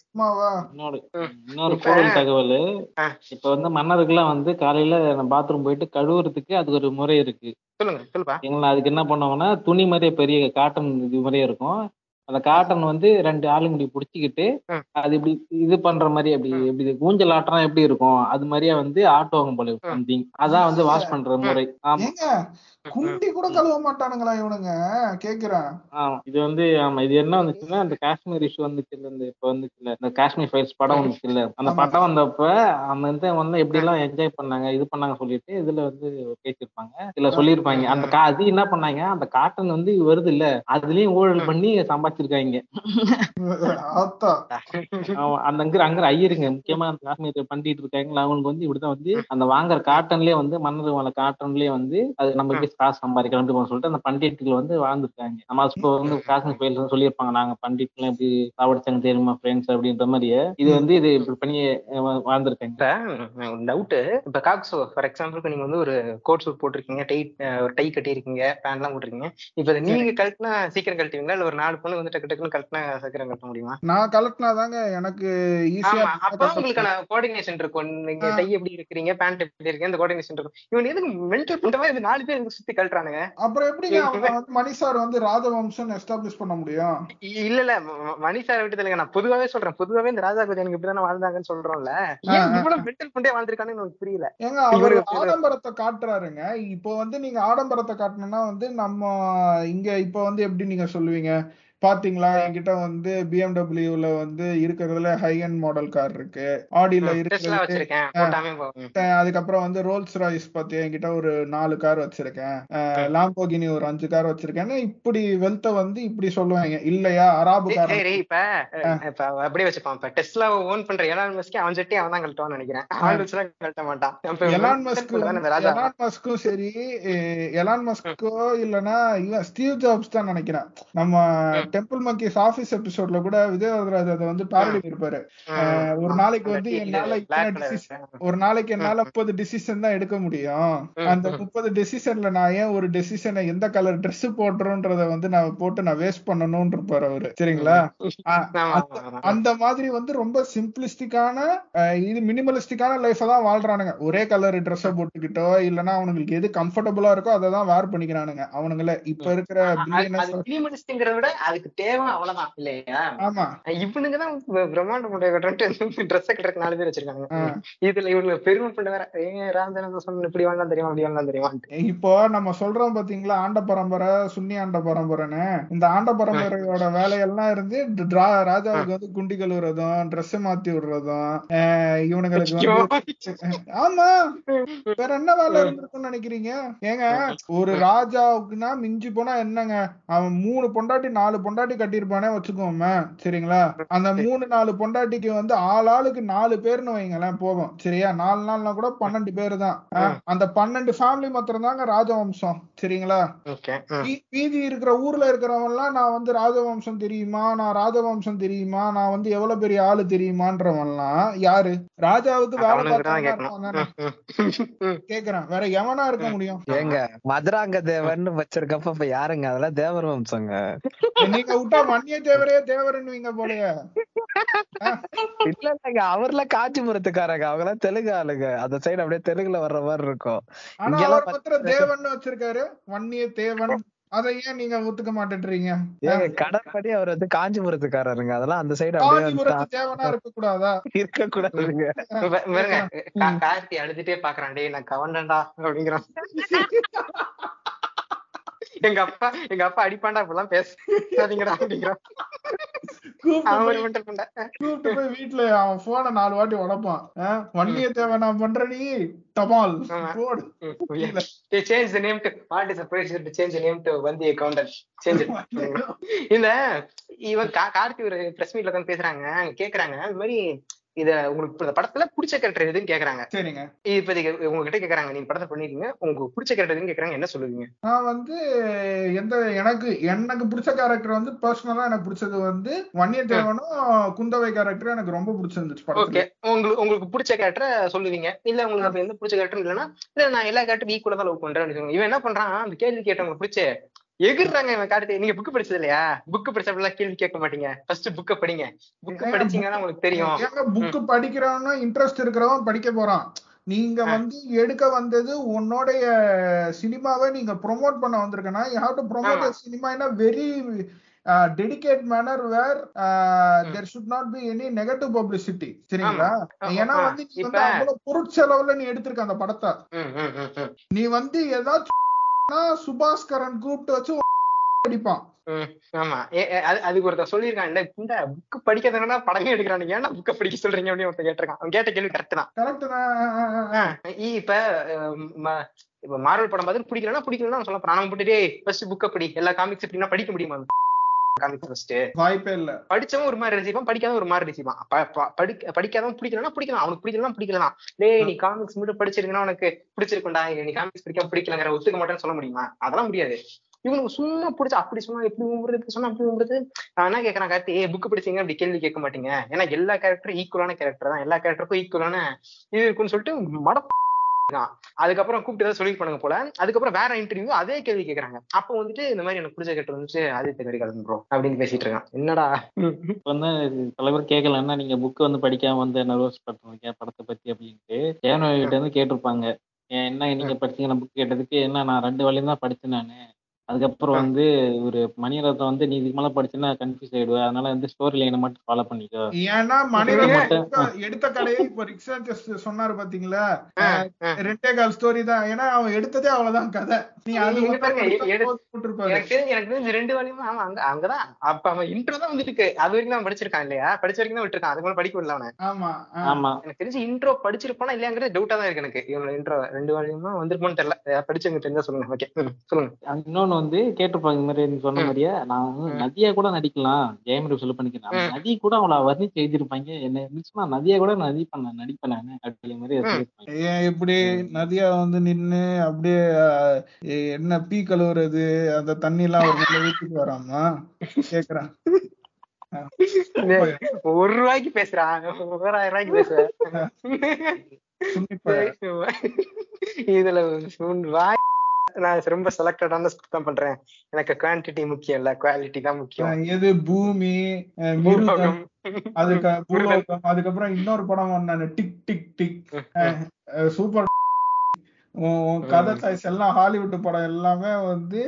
இன்னொரு கூடுதல் தகவல். இப்ப வந்து மன்னருக்குலாம் வந்து காலையில பாத்ரூம் போயிட்டு கழுவுறதுக்கு அதுக்கு ஒரு முறை இருக்கு. சொல்லுங்க சொல்லுப்பா. அதுக்கு என்ன பண்ணுவாங்கன்னா துணி மாதிரியே பெரிய காட்டன் இது மாதிரியே இருக்கும். அந்த காட்டன் வந்து ரெண்டு ஆளுங்கடி புடிச்சுக்கிட்டு ம். அது இப்படி இது பண்ற மாதிரி அப்படி எப்படி ஊஞ்சல் ஆட்டம் எப்படி இருக்கும்? அது மாதிரியே வந்து ஆட்டுவாங்க போல. சம்திங் அதான் வந்து வாஷ் பண்ற முறை. ஆமா. ஏங்க குண்டி கூட கழுவ மாட்டானுங்களா இவனுங்க? கேக்குறேன். இது வந்து ஆமா இது என்ன வந்துச்சுன்னா இந்த காஷ்மீர் இஷ்யூ வந்துச்சு இல்ல இந்த இப்ப வந்துச்சுல்ல இந்த காஷ்மீர் ஃபைல்ஸ் படம் வந்துச்சு இல்ல அந்த. படம் வந்தப்ப அந்த வந்து வந்து எப்படி எல்லாம் என்ஜாய் பண்ணாங்க இது பண்ணாங்க சொல்லிட்டு இதுல வந்து பேசியிருப்பாங்க. இதுல சொல்லியிருப்பாங்க. அந்த கா அது என்ன பண்ணாங்க அந்த காட்டன் வந்து வருது இல்ல அதுலயும் ஊழல் பண்ணி சம்பாதிச்சிருக்காங்க. அந்த அங்க அங்க ஐயருங்க முக்கியமா அந்த காஷ்மீர் பண்ணிட்டு இருக்காங்களா அவங்களுக்கு வந்து இப்படிதான் வந்து அந்த வாங்குற காட்டன்லயே வந்து மன்னர் வாழ காட்டன்லயே வந்து அது நம்ம எப்படி காசு சம்பாதிக்கலாம் சொல்லிட்டு அந்த பண்டிட்டுகள் வந்து வாழ்ந்துருக்காங்க. நம்ம இப்போ வந்து காஷ்மீர் ஃபைல்ஸ் சொல்லியிருப்பாங்க. நாங்க பண்டிட்லாம் எப்படி சாவடிச்சாங்க தெரியுமா ஃப்ரெண்ட்ஸ் அப்படின்ற மாதிரியே. இது வந்து இது இப்படி பண்ணி வாழ்ந்திருக்காங்க. இப்ப டவுட் இப்ப காக்ஸோ ஃபார் எக்ஸாம்பிளுக்கு நீங்க வந்து ஒரு கோட் சூட் போட்டிருக்கீங்க டை ஒரு டை கட்டியிருக்கீங்க பேண்ட் எல்லாம் போட்டிருக்கீங்க. இப்ப இதை நீங்க கழட்டினா சீக்கிரம் கழட்டுவீங்களா? இல்ல ஒரு நாலு பொண்ணு வந்து டக்கு டக்குன்னு கழட்டினா சீக்கிரம் கழட்ட முடியுமா? நான் கலட்டினாதாங்க எனக்கு ஈஸியா அப்ப உங்களுக்கான கோஆர்டினேஷன் இருக்கும். நீங்க. டை எப்படி இருக்கிறீங்க பேண்ட் எப்படி இருக்கீங்க இந்த கோஆர்டினேஷன் இருக்கும். இவன் எதுக்கு மென்டல் மாதிரி இந்த நாலு பேர் சுத்தி கழட்டுறானுங்க. அப்புறம் எப்படிங்க அவங்க வந்து மணி சார் வந்து ராஜவம்சம் எஸ்டாப்ளிஷ் பண்ண முடியும்? இல்ல இல்ல. மணி சார் விட்டு இல்லைங்க. நான் பொதுவாவே சொல்றேன். பொதுவாவே இந்த ராஜா கோதி எனக்கு இப்படிதானே வாழ்ந்தாங்கன்னு சொல்றோம்ல. ஏன். இவ்வளவு மென்டல் பண்ணே வாழ்ந்திருக்கானுன்னு எனக்கு புரியல. ஏங்க அவர். ஆடம்பரத்தை காட்டுறாருங்க. இப்போ வந்து நீங்க ஆடம்பரத்தை காட்டணும்னா வந்து நம்ம இங்க இப்போ வந்து எப்படி நீங்க சொல்லுவீங்க? பாத்தீங்களா? என்கிட்ட வந்து பிஎம்டபிள்யூல வந்து இருக்கிறதுல ஹை அண்ட் மாடல் கார் இருக்கு ஆடியில இருக்கிறது அதுக்கப்புறம் வந்து ரோல்ஸ் ராய்ஸ் பத்தி என்கிட்ட ஒரு நாலு கார் வச்சிருக்கேன். லாம்போகினி ஒரு அஞ்சு கார் வச்சிருக்கேன்னு இப்படி வெல்த்த வந்து இப்படி சொல்லுவாங்க. இல்லையா? அராபு கார் இப்ப இப்ப அப்படியே வச்சுப்பான். இப்ப டெஸ்லா ஓன் பண்ற எலான் மஸ்கே அவன் சட்டி அவன் தான் கழட்டுவான்னு நினைக்கிறேன். கழட்ட மாட்டான். எலான் மஸ்க் எலான் மஸ்க்கும் சரி எலான் மஸ்கோ இல்லனா ஸ்டீவ் ஜாப்ஸ் தான் நினைக்கிறேன். நம்ம டெம்பிள் மங்கிஸ் ஆபீஸ் எபிசோட்ல கூட விஜயவர்தராஜ் அதை வந்து பாரடி இருப்பாரு ஒரு நாளைக்கு வந்து என்னால ஒரு நாளைக்கு என்னால முப்பது டிசிஷன் தான் எடுக்க முடியும். அந்த முப்பது டெசிஷன்ல நான் ஏன் ஒரு டெசிஷனை எந்த கலர் Dress போடுறோன்றத வந்து நான் போட்டு நான் வேஸ்ட் பண்ணணும்னு இருப்பாரு அவரு. சரிங்களா? அந்த- மாதிரி வந்து ரொம்ப சிம்பிளிஸ்டிக்கான இது மினிமலிஸ்டிக்கான லைஃப தான் வாழ்றானுங்க. ஒரே கலர் ட்ரெஸ்ஸ போட்டுக்கிட்டோ இல்லனா அவனுங்களுக்கு எது கம்ஃபர்டபுளா இருக்கோ அதை தான் வேர் பண்ணிக்கிறானுங்க. அவனுங்களே. இப்ப இருக்கிற அது அதுக்கு தேவை அவ்வளவுதான் இல்லையா? ஆமா. இவனுங்க தான் பிரம்மாண்ட முட்டை கட்டுறேன் ட்ரெஸ் கட்டுறதுக்கு நாலு பேர் வச்சிருக்காங்க. இதுல இவங்க பெருமை பண்ண வேற. ஏ ராமதேவன் சொன்ன இப்படி வேணாம் தெரியுமா அப்படி வேணாம் தெரியுமா இப்போ நம்ம சொல்றோம் பாத்தீங்களா ஆண்ட பரம்பரை சுன்னி ஆண்ட பரம்பரைன்னு. இந்த ஆண்ட பரம்பரையோட வேலையெல்லாம் இருந்து ராஜாவுக்கு வந்து குண்டி கழுவுறதும் Dress மாத்தி விடுறதும் இவனுங்களுக்கு ஆமா. வேற என்ன வேலை இருந்திருக்கும்னு நினைக்கிறீங்க? ஏங்க ஒரு ராஜாவுக்குன்னா மிஞ்சி போனா என்னங்க? அவன் மூணு பொண்டாட்டி நாலு பொண்டாட்டி கட்டியிருப்பானே வச்சுக்கோமே சரிங்களா? அந்த மூணு நாலு பொண்டாட்டிக்கு வந்து ஆள் ஆளுக்கு நாலு பேர்னு வைங்களேன் போதும். சரியா? நாலு நாள்னா கூட பன்னெண்டு பேர் தான். அந்த பன்னெண்டு ஃபேமிலி மாத்திரம் தாங்க ராஜவம்சம் சரிங்களா? மீதி இருக்கிற ஊர்ல இருக்கிறவங்க எல்லாம் நான் வந்து ராஜவம்சம் தெரியுமா? நான் ராஜவம்சம் தெரியுமா? நான் வந்து எவ்வளவு பெரிய ஆளு தெரியுமான்றவன்லாம் யாரு? ராஜாவுக்கு வேலை கேக்குறேன் வேற எவனா இருக்க முடியும்? ஏங்க மதுராங்க தேவன் வச்சிருக்கப்ப இப்ப யாருங்க? அதெல்லாம் தேவர் வம்சங்க நீங்க விட்டா மன்னிய தேவரே தேவரன்னுவீங்க போலயே. இல்ல இல்லங்க அவர்லாம் காஞ்சிபுரத்துக்காரங்க அவங்க எல்லாம் தெலுங்கு ஆளுங்க. அந்த சைடு அப்படியே தெலுங்குல வர்ற மாதிரி இருக்கும். ஆனா இங்கெல்லாம் அவர் தேவன் வச்சிருக்காரு. வன்னிய தேவன். அதை ஏன் நீங்க ஒத்துக்க மாட்டேன்றீங்க? ஏங்க கடற்படி அவர் வந்து காஞ்சிபுரத்துக்காரருங்க அதெல்லாம் அந்த சைடு அப்படியே காஞ்சிபுரத்து தேவனா இருக்க கூடாதா இருக்க கூடாதுங்க பாருங்க கா- கார்த்தி அழுதுட்டே பாக்குறான். டேய் நான் கவண்டன்டா அப்படிங்கிறான் எங்க அப்பா எங்க அப்பா அடிப்பாண்டா இப்பெல்லாம் பேசாதீங்கடா அப்படிங்கிறான் கூப்பிட்டு போய் வீட்டுல அவன் போனை நாலு வாட்டி உடைப்பான். வண்டியை தேவை நான் டபால். ஆமா. போடு. to what is the procedure to change the name to Vanthi change it. இந்த இவன் கா- கார்த்தி ஒரு பிரஸ் மீட்ல உட்காந்து பேசுறாங்க அங்க கேக்குறாங்க இந்த மாதிரி இத உங்களுக்கு இந்த படத்துல பிடிச்ச கேரக்டர் எதுன்னு கேக்குறாங்க. சரிங்க. இப்போதைக்கு உங்ககிட்ட கேக்குறாங்க நீங்க படத்தை பண்ணிருக்கீங்க உங்களுக்கு பிடிச்ச கேரக்டர் எதுன்னு கேக்குறாங்க என்ன சொல்லுவீங்க? நான் வந்து எந்த எனக்கு எனக்கு பிடிச்ச கேரக்டர் வந்து பர்சனலா எனக்கு பிடிச்சது வந்து வன்னிய தேவனும் குந்தவை கேரக்டர் எனக்கு ரொம்ப பிடிச்சிருந்துச்சு ஓகே. உங்களுக்கு உங்களுக்கு பிடிச்ச கேரக்டரை சொல்லுவீங்க. இல்ல உங்களுக்கு எந்த பிடிச்ச கேரக்டர் இல்லைன்னா இல்ல நான் எல்லா கேரக்டரும் ஈக்குவலா தான் லவ் பண்றேன். இவன் என்ன பண்றான்? அந்த கேள்வி கேட்டவங்களுக்கு பிடிச்ச எகிர்றாங்க இவன் காட்டு நீங்க புக் படிச்சது இல்லையா புக் படிச்சப்பெல்லாம் கேள்வி கேட்க மாட்டீங்க. ஃபர்ஸ்ட் புக்க படிங்க. புக் படிச்சீங்கன்னா உங்களுக்கு தெரியும். புக் படிக்கிறவனும் இன்ட்ரெஸ்ட் இருக்கிறவன் படிக்க போறான். நீங்க. வந்து எடுக்க வந்தது உன்னுடைய சினிமாவை நீங்க ப்ரோமோட் பண்ண வந்திருக்கனா யூ ஹாவ் டு ப்ரோமோட் ஆமா. Cinema in a very dedicate manner where there should not be any negative publicity சரிங்களா. ஏன்னா வந்து நீ வந்து அவ்வளவு பொருட்செலவுல நீ எடுத்திருக்க அந்த படத்தை. நீ வந்து ஏதாச்சும் சுபாஸ்கரன் கூப்பிட்டு வச்சு அடிப்பான். ஆமா. அதுக்கு ஒருத்தர் சொல்லியிருக்கான் இந்த இந்த புக் படிக்கிறதுனா படமே எடுக்கிறானுங்க ஏன்னா புக்க படிக்க சொல்றீங்க? அப்படின்னு ஒருத்தர் கேட்டிருக்கான். அவன் கேட்ட கேள்வி கரெக்ட் தான். கரெக்ட் இப்ப இப்ப மார்வல் படம் பார்த்து பிடிக்கலன்னா பிடிக்கலன்னா சொல்ல அவன் போட்டுட்டே ஃபர்ஸ்ட் புக்க படி. எல்லா காமிக்ஸ் எப்படின்னா படிக்க முடியுமா? வாய்ப்பே இல்ல. படிச்சவன் ஒரு மாதிரி ரசிப்பான் படிக்காதவன் ஒரு மாதிரி ரசிப்பான் படிக்காதவன் பிடிக்கலன்னா பிடிக்கலாம். அவனுக்கு பிடிக்கலாம் பிடிக்கலாம். டேய் நீ காமிக்ஸ் மட்டும் படிச்சிருக்கனா உனக்கு பிடிச்சிருக்கும்டா. நீ காமிக்ஸ் பிடிக்காம பிடிக்கலங்கிற ஒத்துக்க மாட்டேன்னு சொல்ல முடியுமா? அதெல்லாம் முடியாது. இவனுக்கு சும்மா பிடிச்ச அப்படி சொன்னா எப்படி உம்புறது சொன்னா அப்படி உம்புறது நான் என்ன கேக்குறான் கார்த்தி ஏ புக் படிச்சீங்க? அப்படி கேள்வி கேட்க மாட்டீங்க. ஏன்னா எல்லா கேரக்டரும் ஈக்குவலான கேரக்டர் தான். எல்லா கேரக்டருக்கும் ஈக்குவலான இது இருக்குன்னு சொல்லிட்டு மட அதுக்கப்புறம் கூப்பிட்டு ஏதாவது சொல்லி பண்ணுங்க போல. அதுக்கப்புறம் வேற இன்டர்வியூ அதே கேள்வி கேக்குறாங்க. அப்போ வந்துட்டு இந்த மாதிரி எனக்கு பிடிச்ச கேட்டு வந்துச்சு ஆதித்ய கரிகாலன் ப்ரோ அப்படின்னு பேசிட்டு இருக்கான். என்னடா? வந்து தலைவர் கேட்கலன்னா நீங்க புக் வந்து படிக்காம வந்து நர்வஸ் பண்றீங்க படத்தை பத்தி அப்படின்ட்டு. தேவனகிட்ட இருந்து கேட்டிருப்பாங்க. ஏன் என்ன நீங்க படிச்சீங்க புக் கேட்டதுக்கு என்ன நான் ரெண்டு வழியும் தான் படிச்சேன் நானு. அதுக்கப்புறம் வந்து ஒரு மணிரத்னம் வந்து நீ இதுக்கு மேல படிச்சுன்னா கன்ஃபியூஸ் ஆயிடுவேன். அதனால வந்து ஸ்டோரி லைனை மட்டும் ஃபாலோ பண்ணிக்கோ. ஏன்னா மணிரத்னம் எடுத்த- கடையை இப்ப ரிக்ஸாச்சஸ் சொன்னாரு பாத்தீங்களா? ரெண்டே கால் ஸ்டோரி தான். ஏன்னா அவன் எடுத்ததே அவ்வளவுதான் கதை. நீ அது. எனக்கு தெரிஞ்சு எனக்கு தெரிஞ்சு ரெண்டு வழியுமா அவன் அங்க அங்கதான். அப்ப அவன் இன்ட்ரோ தான் வந்துட்டு இருக்கு அது வரைக்கும் தான் படிச்சிருக்கான் இல்லையா? படிச்ச வரைக்கும் தான் விட்டுருக்கான். அதுக்கு மேல படிக்க விடல அவனை. ஆமா. ஆமா. எனக்கு தெரிஞ்சு இன்ட்ரோ படிச்சிருப்பானா இல்லையாங்கிறது டவுட்டா தான் இருக்கு எனக்கு. இவனோட இன்ட்ரோ ரெண்டு வழியுமா வந்திருக்குமான்னு தெரியல. படிச்சவங்க தெரிஞ்சா சொல்லுங்க. ஓகே சொல்லுங்க. இன்னொன்னு வந்து கேட்டிருப்பாங்க இந்த மாதிரி நீ சொன்ன. மாதிரியே? நான். நதியா கூட நடிக்கலாம். ஜெயம் ரவி சொல்ல பண்ணிக்கிறேன். நதி கூட அவளை வர்ணிச்சு எழுதிருப்பாங்க என்ன இருந்துச்சுன்னா நதியா கூட நடிப்பேன் நான் நடிப்பேன் நானு அப்படிங்கிற மாதிரி ஏன் இப்படி நதியா வந்து நின்னு அப்படியே என்ன பீ கழுவுறது? அந்த தண்ணி எல்லாம் ஒரு மேல வீட்டுக்கு வராமா? கேக்குறான். ஒரு ரூபாய்க்கு பேசுறான் ஓராயிரம் ரூபாய்க்கு பேசுறேன். இதுல வாய் நான் ரொம்ப செலக்டடான தான் பண்றேன். எனக்கு குவான்டிட்டி முக்கியம் இல்ல குவாலிட்டி தான் முக்கியம். எது? பூமி. அதுக்கு அதுக்கப்புறம் இன்னொரு படம் ஒண்ணு டிக் டிக் டிக். சூப்பர். கதை சாய்ஸ் எல்லாம் ஹாலிவுட் படம் எல்லாமே வந்து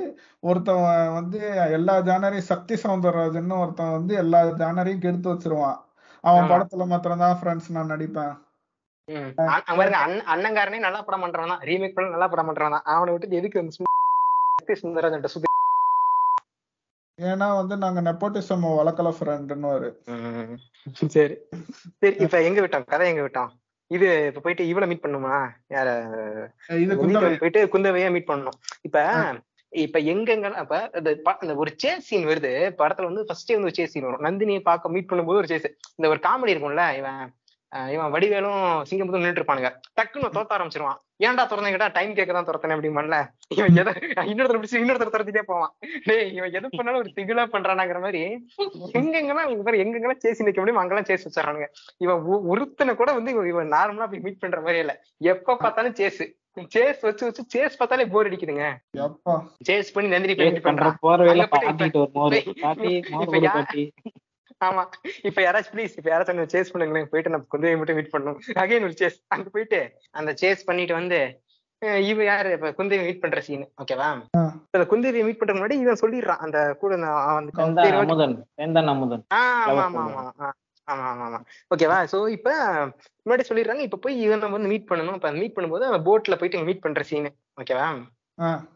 ஒருத்தன் வந்து எல்லா ஜானரையும் சக்தி சவுந்தரராஜன் ஒருத்தன் வந்து எல்லா ஜானரையும் கெடுத்து வச்சிருவான். அவன். படத்துல மாத்திரம் தான் ஃப்ரெண்ட்ஸ் நான் நடிப்பேன். அண்ணங்காரனே நல்லா படம் பண்றான் ரீமேக் பண்ண நல்லா படம் பண்றான் அவனை விட்டு எதுக்கு வந்து சுந்தரராஜன் சுத்தி ஏன்னா வந்து நாங்க நெப்போட்டிசம் வளர்க்கல ம். சரி. சரி இப்ப எங்க விட்டோம்? கதை எங்க விட்டோம்? இது இப்ப போயிட்டு இவள மீட் பண்ணுமா? யார? இது வீட்டுல குந்தவை. போயிட்டு குந்தவையா மீட் பண்ணணும். இப்ப இப்ப எங்கெங்க அப்ப அந்த ஒரு சேஸ் சீன் வருது. படத்துல வந்து ஃபர்ஸ்டே வந்து ஒரு சேஸ் சீன் வரும். நந்தினியை பார்க்க மீட் பண்ணும்போது ஒரு சேஸ் இந்த ஒரு காமெடி இருக்கும்ல இவன் இவன் வடிவேலும் சிங்கமுத்தும் நின்றுட்டு இருப்பானுங்க டக்குன்னு துரத்த ஆரம்பிச்சிருவான். ஏன்டா துறந்தேன் கேட்டா டைம் கேட்க தான் துரத்தனே அப்படிம்பான்ல. இவன் எதை இன்னொருத்தர் பிடிச்சி இன்னொருத்தர் துரத்திட்டே போவான். டேய் இவன் எது பண்ணாலும் ஒரு திகிலா பண்றானாங்கிற மாதிரி எங்கெங்கெல்லாம் இவங்க பேர் எங்கெங்கெல்லாம் சேசி நிக்க முடியும் அங்கெல்லாம் சேஸ் வச்சிடறானுங்க. இவன் ஒருத்தனை கூட வந்து இவன் இவன் நார்மலா போய் மீட் பண்ற மாதிரி இல்ல. எப்ப பார்த்தாலும் சேஸ் சேஸ் வச்சு வச்சு சேஸ் பார்த்தாலே போர் அடிக்குதுங்க. எப்பா. சேஸ் பண்ணி நந்தினி பண்றான். ஆமா. இப்ப யாராச்சும் ப்ளீஸ் இப்ப யாராச்சும் சேஸ் பண்ணுங்களேன். போயிட்டு நம்ம குந்தவை மட்டும் மீட் பண்ணணும். அகைன் ஒரு சேஸ் அங்க போயிட்டு அந்த சேஸ் பண்ணிட்டு வந்து இவ யாரு? இப்ப குந்தவை மீட் பண்ற சீன் ஓகேவா அந்த குந்தவை மீட் பண்றதுக்கு முன்னாடி இவன் சொல்லிடுறான். அந்த கூட. அமுதன். ஆமா ஆமா. ஆமா. ஆமா ஆமா ஆமா. ஓகேவா சோ இப்ப முன்னாடி சொல்லிடுறாங்க. இப்ப போய் இவன் நம்ம வந்து மீட் பண்ணணும். இப்ப மீட் பண்ணும்போது அவன் போட்ல போயிட்டு மீட் பண்ற சீன் ஓகேவா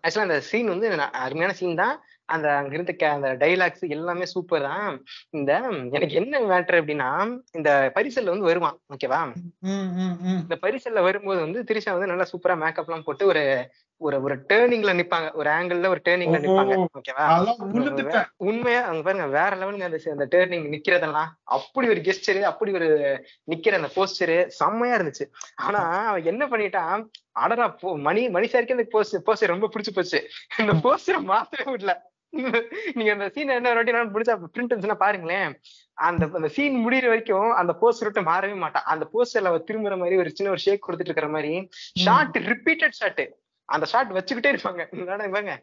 ஆக்சுவலா அந்த சீன் வந்து அருமையான சீன் தான். அந்த அங்க இருந்த அந்த டைலாக்ஸ் எல்லாமே சூப்பர் தான் இந்த எனக்கு என்ன மேட்டர் அப்படின்னா இந்த பரிசல்ல வந்து வருவான் ஓகேவா. இந்த பரிசல்ல வரும்போது வந்து திரிஷா வந்து நல்லா சூப்பரா மேக்கப் எல்லாம் போட்டு ஒரு ஒரு ஒரு டேர்னிங்ல நிப்பாங்க. ஒரு ஆங்கிள் ஒரு டேர்னிங்ல நிப்பாங்க. ஓகேவா உண்மையா அங்க பாருங்க வேற லெவலுங்க அந்த அந்த டேர்னிங் நிக்கிறதெல்லாம் அப்படி ஒரு கெஸ்டரு அப்படி ஒரு நிக்கிற அந்த போஸ்டரு செம்மையா இருந்துச்சு. ஆனா அவன் என்ன பண்ணிட்டான் அடடா போ மணி மணி சாருக்கு அந்த போஸ்ட் போஸ்டர் ரொம்ப பிடிச்சு போச்சு. இந்த போஸ்டரை மாத்தவே விடல நீங்க அந்த சீன் என்ன வாட்டி நான் பிடிச்சா பிரிண்ட் இருந்துச்சுன்னா பாருங்களேன். அந்த அந்த சீன் முடியிற வரைக்கும் அந்த போஸ்டர் விட்டு மாறவே மாட்டான் அந்த போஸ்டர்ல அவ திரும்புற மாதிரி ஒரு சின்ன ஒரு ஷேக் கொடுத்துட்டு இருக்கிற மாதிரி ஷார்ட் ரிப்பீட்டட் ஷாட் அந்த ஷாட் வச்சுக்கிட்டே இருப்பாங்க. இவங்க?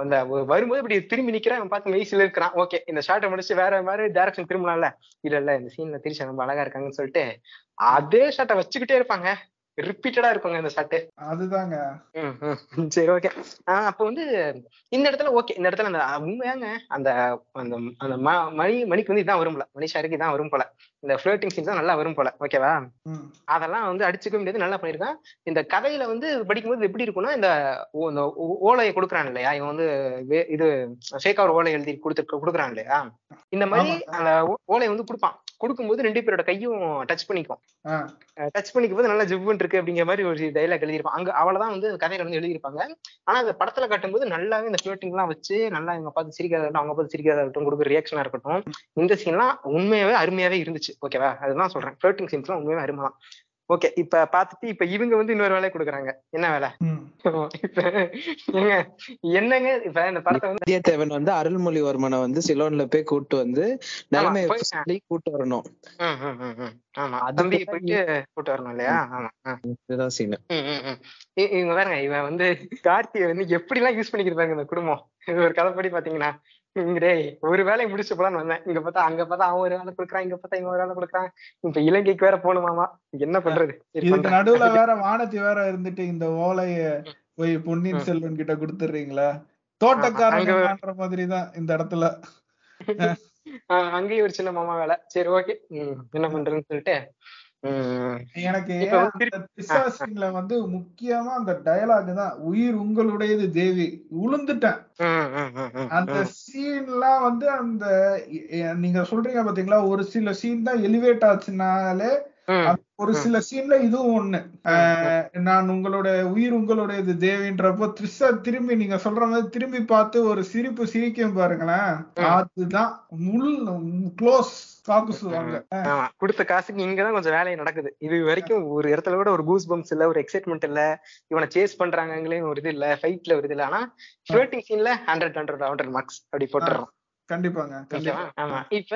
அந்த வரும்போது இப்படி திரும்பி நிக்கிறான். பார்த்து மெய்சில இருக்கிறான். ஓகே இந்த ஷாட்டை முடிச்சு வேற மாதிரி டைரக்ஷன் திரும்பலாம்ல. இல்ல இல்ல இந்த சீன்ல திரிஷா ரொம்ப அழகா இருக்காங்கன்னு சொல்லிட்டு அதே ஷாட்டை வச்சுக்கிட்டே இருப்பாங்க. ரிப்பீட்டடா இருக்குங்க இந்த ஷாட்டு அதுதாங்க. சரி ஓகே அப்ப வந்து இந்த இடத்துல ஓகே இந்த இடத்துல அந்த உண்மையாங்க. அந்த அந்த அந்த மணி மணிக்கு வந்து இதான் வரும் போல. மணி ஷாருக்கு இதான் வரும் போல. இந்த ஃபிளோட்டிங் சீன்ஸ் தான் நல்லா வரும் போல. ஓகேவா. அதெல்லாம் வந்து அடிச்சுக்க முடியாது நல்லா பண்ணிருக்கான் இந்த கதையில வந்து படிக்கும்போது எப்படி இருக்கும்னா இந்த ஓலையை கொடுக்குறான் இல்லையா? இவன் வந்து இது ஷேக் அவர் ஓலை எழுதி கொடுத்து கொடுக்குறான் இல்லையா? இந்த மாதிரி. அந்த ஓலையை வந்து கொடுப்பான். கொடுக்கும்போது ரெண்டு பேரோட கையும் டச் பண்ணிக்கும். டச் பண்ணிக்கும் போது நல்லா ஜிவ்வுன்னு இருக்கு அப்படிங்கிற மாதிரி ஒரு டைலாக் எழுதியிருப்பான் அங்க அவ்வளவுதான் வந்து கதையில வந்து எழுதியிருப்பாங்க. ஆனா அந்த படத்துல காட்டும்போது நல்லாவே இந்த ஃபிளோட்டிங் எல்லாம் வச்சு நல்லா இவங்க பார்த்து இருக்கட்டும் அவங்க பார்த்து சிரிக்காத இருக்கட்டும் கொடுக்குற ரியாக்ஷனா இருக்கட்டும். இந்த சீன்லாம் உண்மையாவே அருமையாவே இருந்துச்சு. ஓகேவா அதுதான் சொல்றேன். ஃபிளோட்டிங் சீன்ஸ்லாம் உண்மையாவே அருமை தான் ஓகே இப்ப பார்த்துட்டு இப்ப இவங்க வந்து இன்னொரு வேலையை கொடுக்குறாங்க. என்ன வேலை? ம். இப்ப ஏங்க என்னங்க இப்ப இந்த படத்தை வந்து வந்தியத்தேவன் வந்து அருள்மொழிவர்மனை வந்து சிலோன்ல போய் கூட்டு வந்து நிலைமையை போய்- சொல்லி கூட்டு வரணும். ஆமா தம்பியை போயிட்டு கூட்டு வரணும் இல்லையா. இதுதான் சீன். இவங்க பாருங்க இவன் வந்து கார்த்தியை வந்து எப்படி எல்லாம் யூஸ் பண்ணிக்கிட்டு இந்த குடும்பம்? இது ஒரு கதைப்படி பாத்தீங்கன்னா டேய் ஒரு வேலையை முடிச்சு போலான்னு வந்தேன். இங்க பார்த்தா அங்க பார்த்தா அவன் ஒரு வேலை கொடுக்குறான் இங்க பார்த்தா இவன் ஒரு வேலை கொடுக்குறான். இப்ப இலங்கைக்கு வேற போகணுமாமா? என்ன பண்றது? இதுக்கு. நடுவுல வேற வானதி வேற இருந்துட்டு இந்த ஓலைய போய் பொன்னியின் செல்வன் கிட்ட கொடுத்துடுறீங்களா? தோட்டக்காரங்க மாதிரி தான் இந்த இடத்துல. அங்கேயும் ஒரு சின்ன மாமா வேலை. சரி ஓகே. என்ன பண்றதுன்னு சொல்லிட்டு எனக்கு வந்து சீன்ல வந்து முக்கியமா அந்த டயலாக் தான். உயிர் உங்களுடையது தேவி உளுந்துட்டேன். அந்த. சீன்லாம் வந்து அந்த நீங்க சொல்றீங்க பாத்தீங்களா? ஒரு சில சீன் தான் எலிவேட் ஆச்சுனாலே ஒரு சில சீன்ல இதுவும் ஒண்ணு. நான் உங்களோட உயிர் உங்களுடையது தேவின்றப்போ த்ரிஷா திரும்பி நீங்க சொல்ற மாதிரி திரும்பி பார்த்து ஒரு சிரிப்பு சிரிக்கும் பாருங்களேன். அதுதான் முள் க்ளோஸ் காக்குசுவாங்க ஆமா கொடுத்த காசுக்கு இங்கதான் கொஞ்சம் வேலை நடக்குது. இது வரைக்கும் ஒரு இடத்துல கூட ஒரு கூஸ் பம்ப்ஸ் இல்ல ஒரு எக்ஸைட்மெண்ட் இல்ல இவனை சேஸ் பண்றாங்களே ஒரு இது இல்ல ஃபைட்ல ஒரு இது இல்ல. ஆனா ஃபிளோட்டிங் சீன்ல ஹண்ட்ரட் ஹண்ட்ரட் ஹண்ட்ரட் மார்க்ஸ் அப்படி போட்டுறோம் கண்டிப்பாங்க ஆமா. இப்ப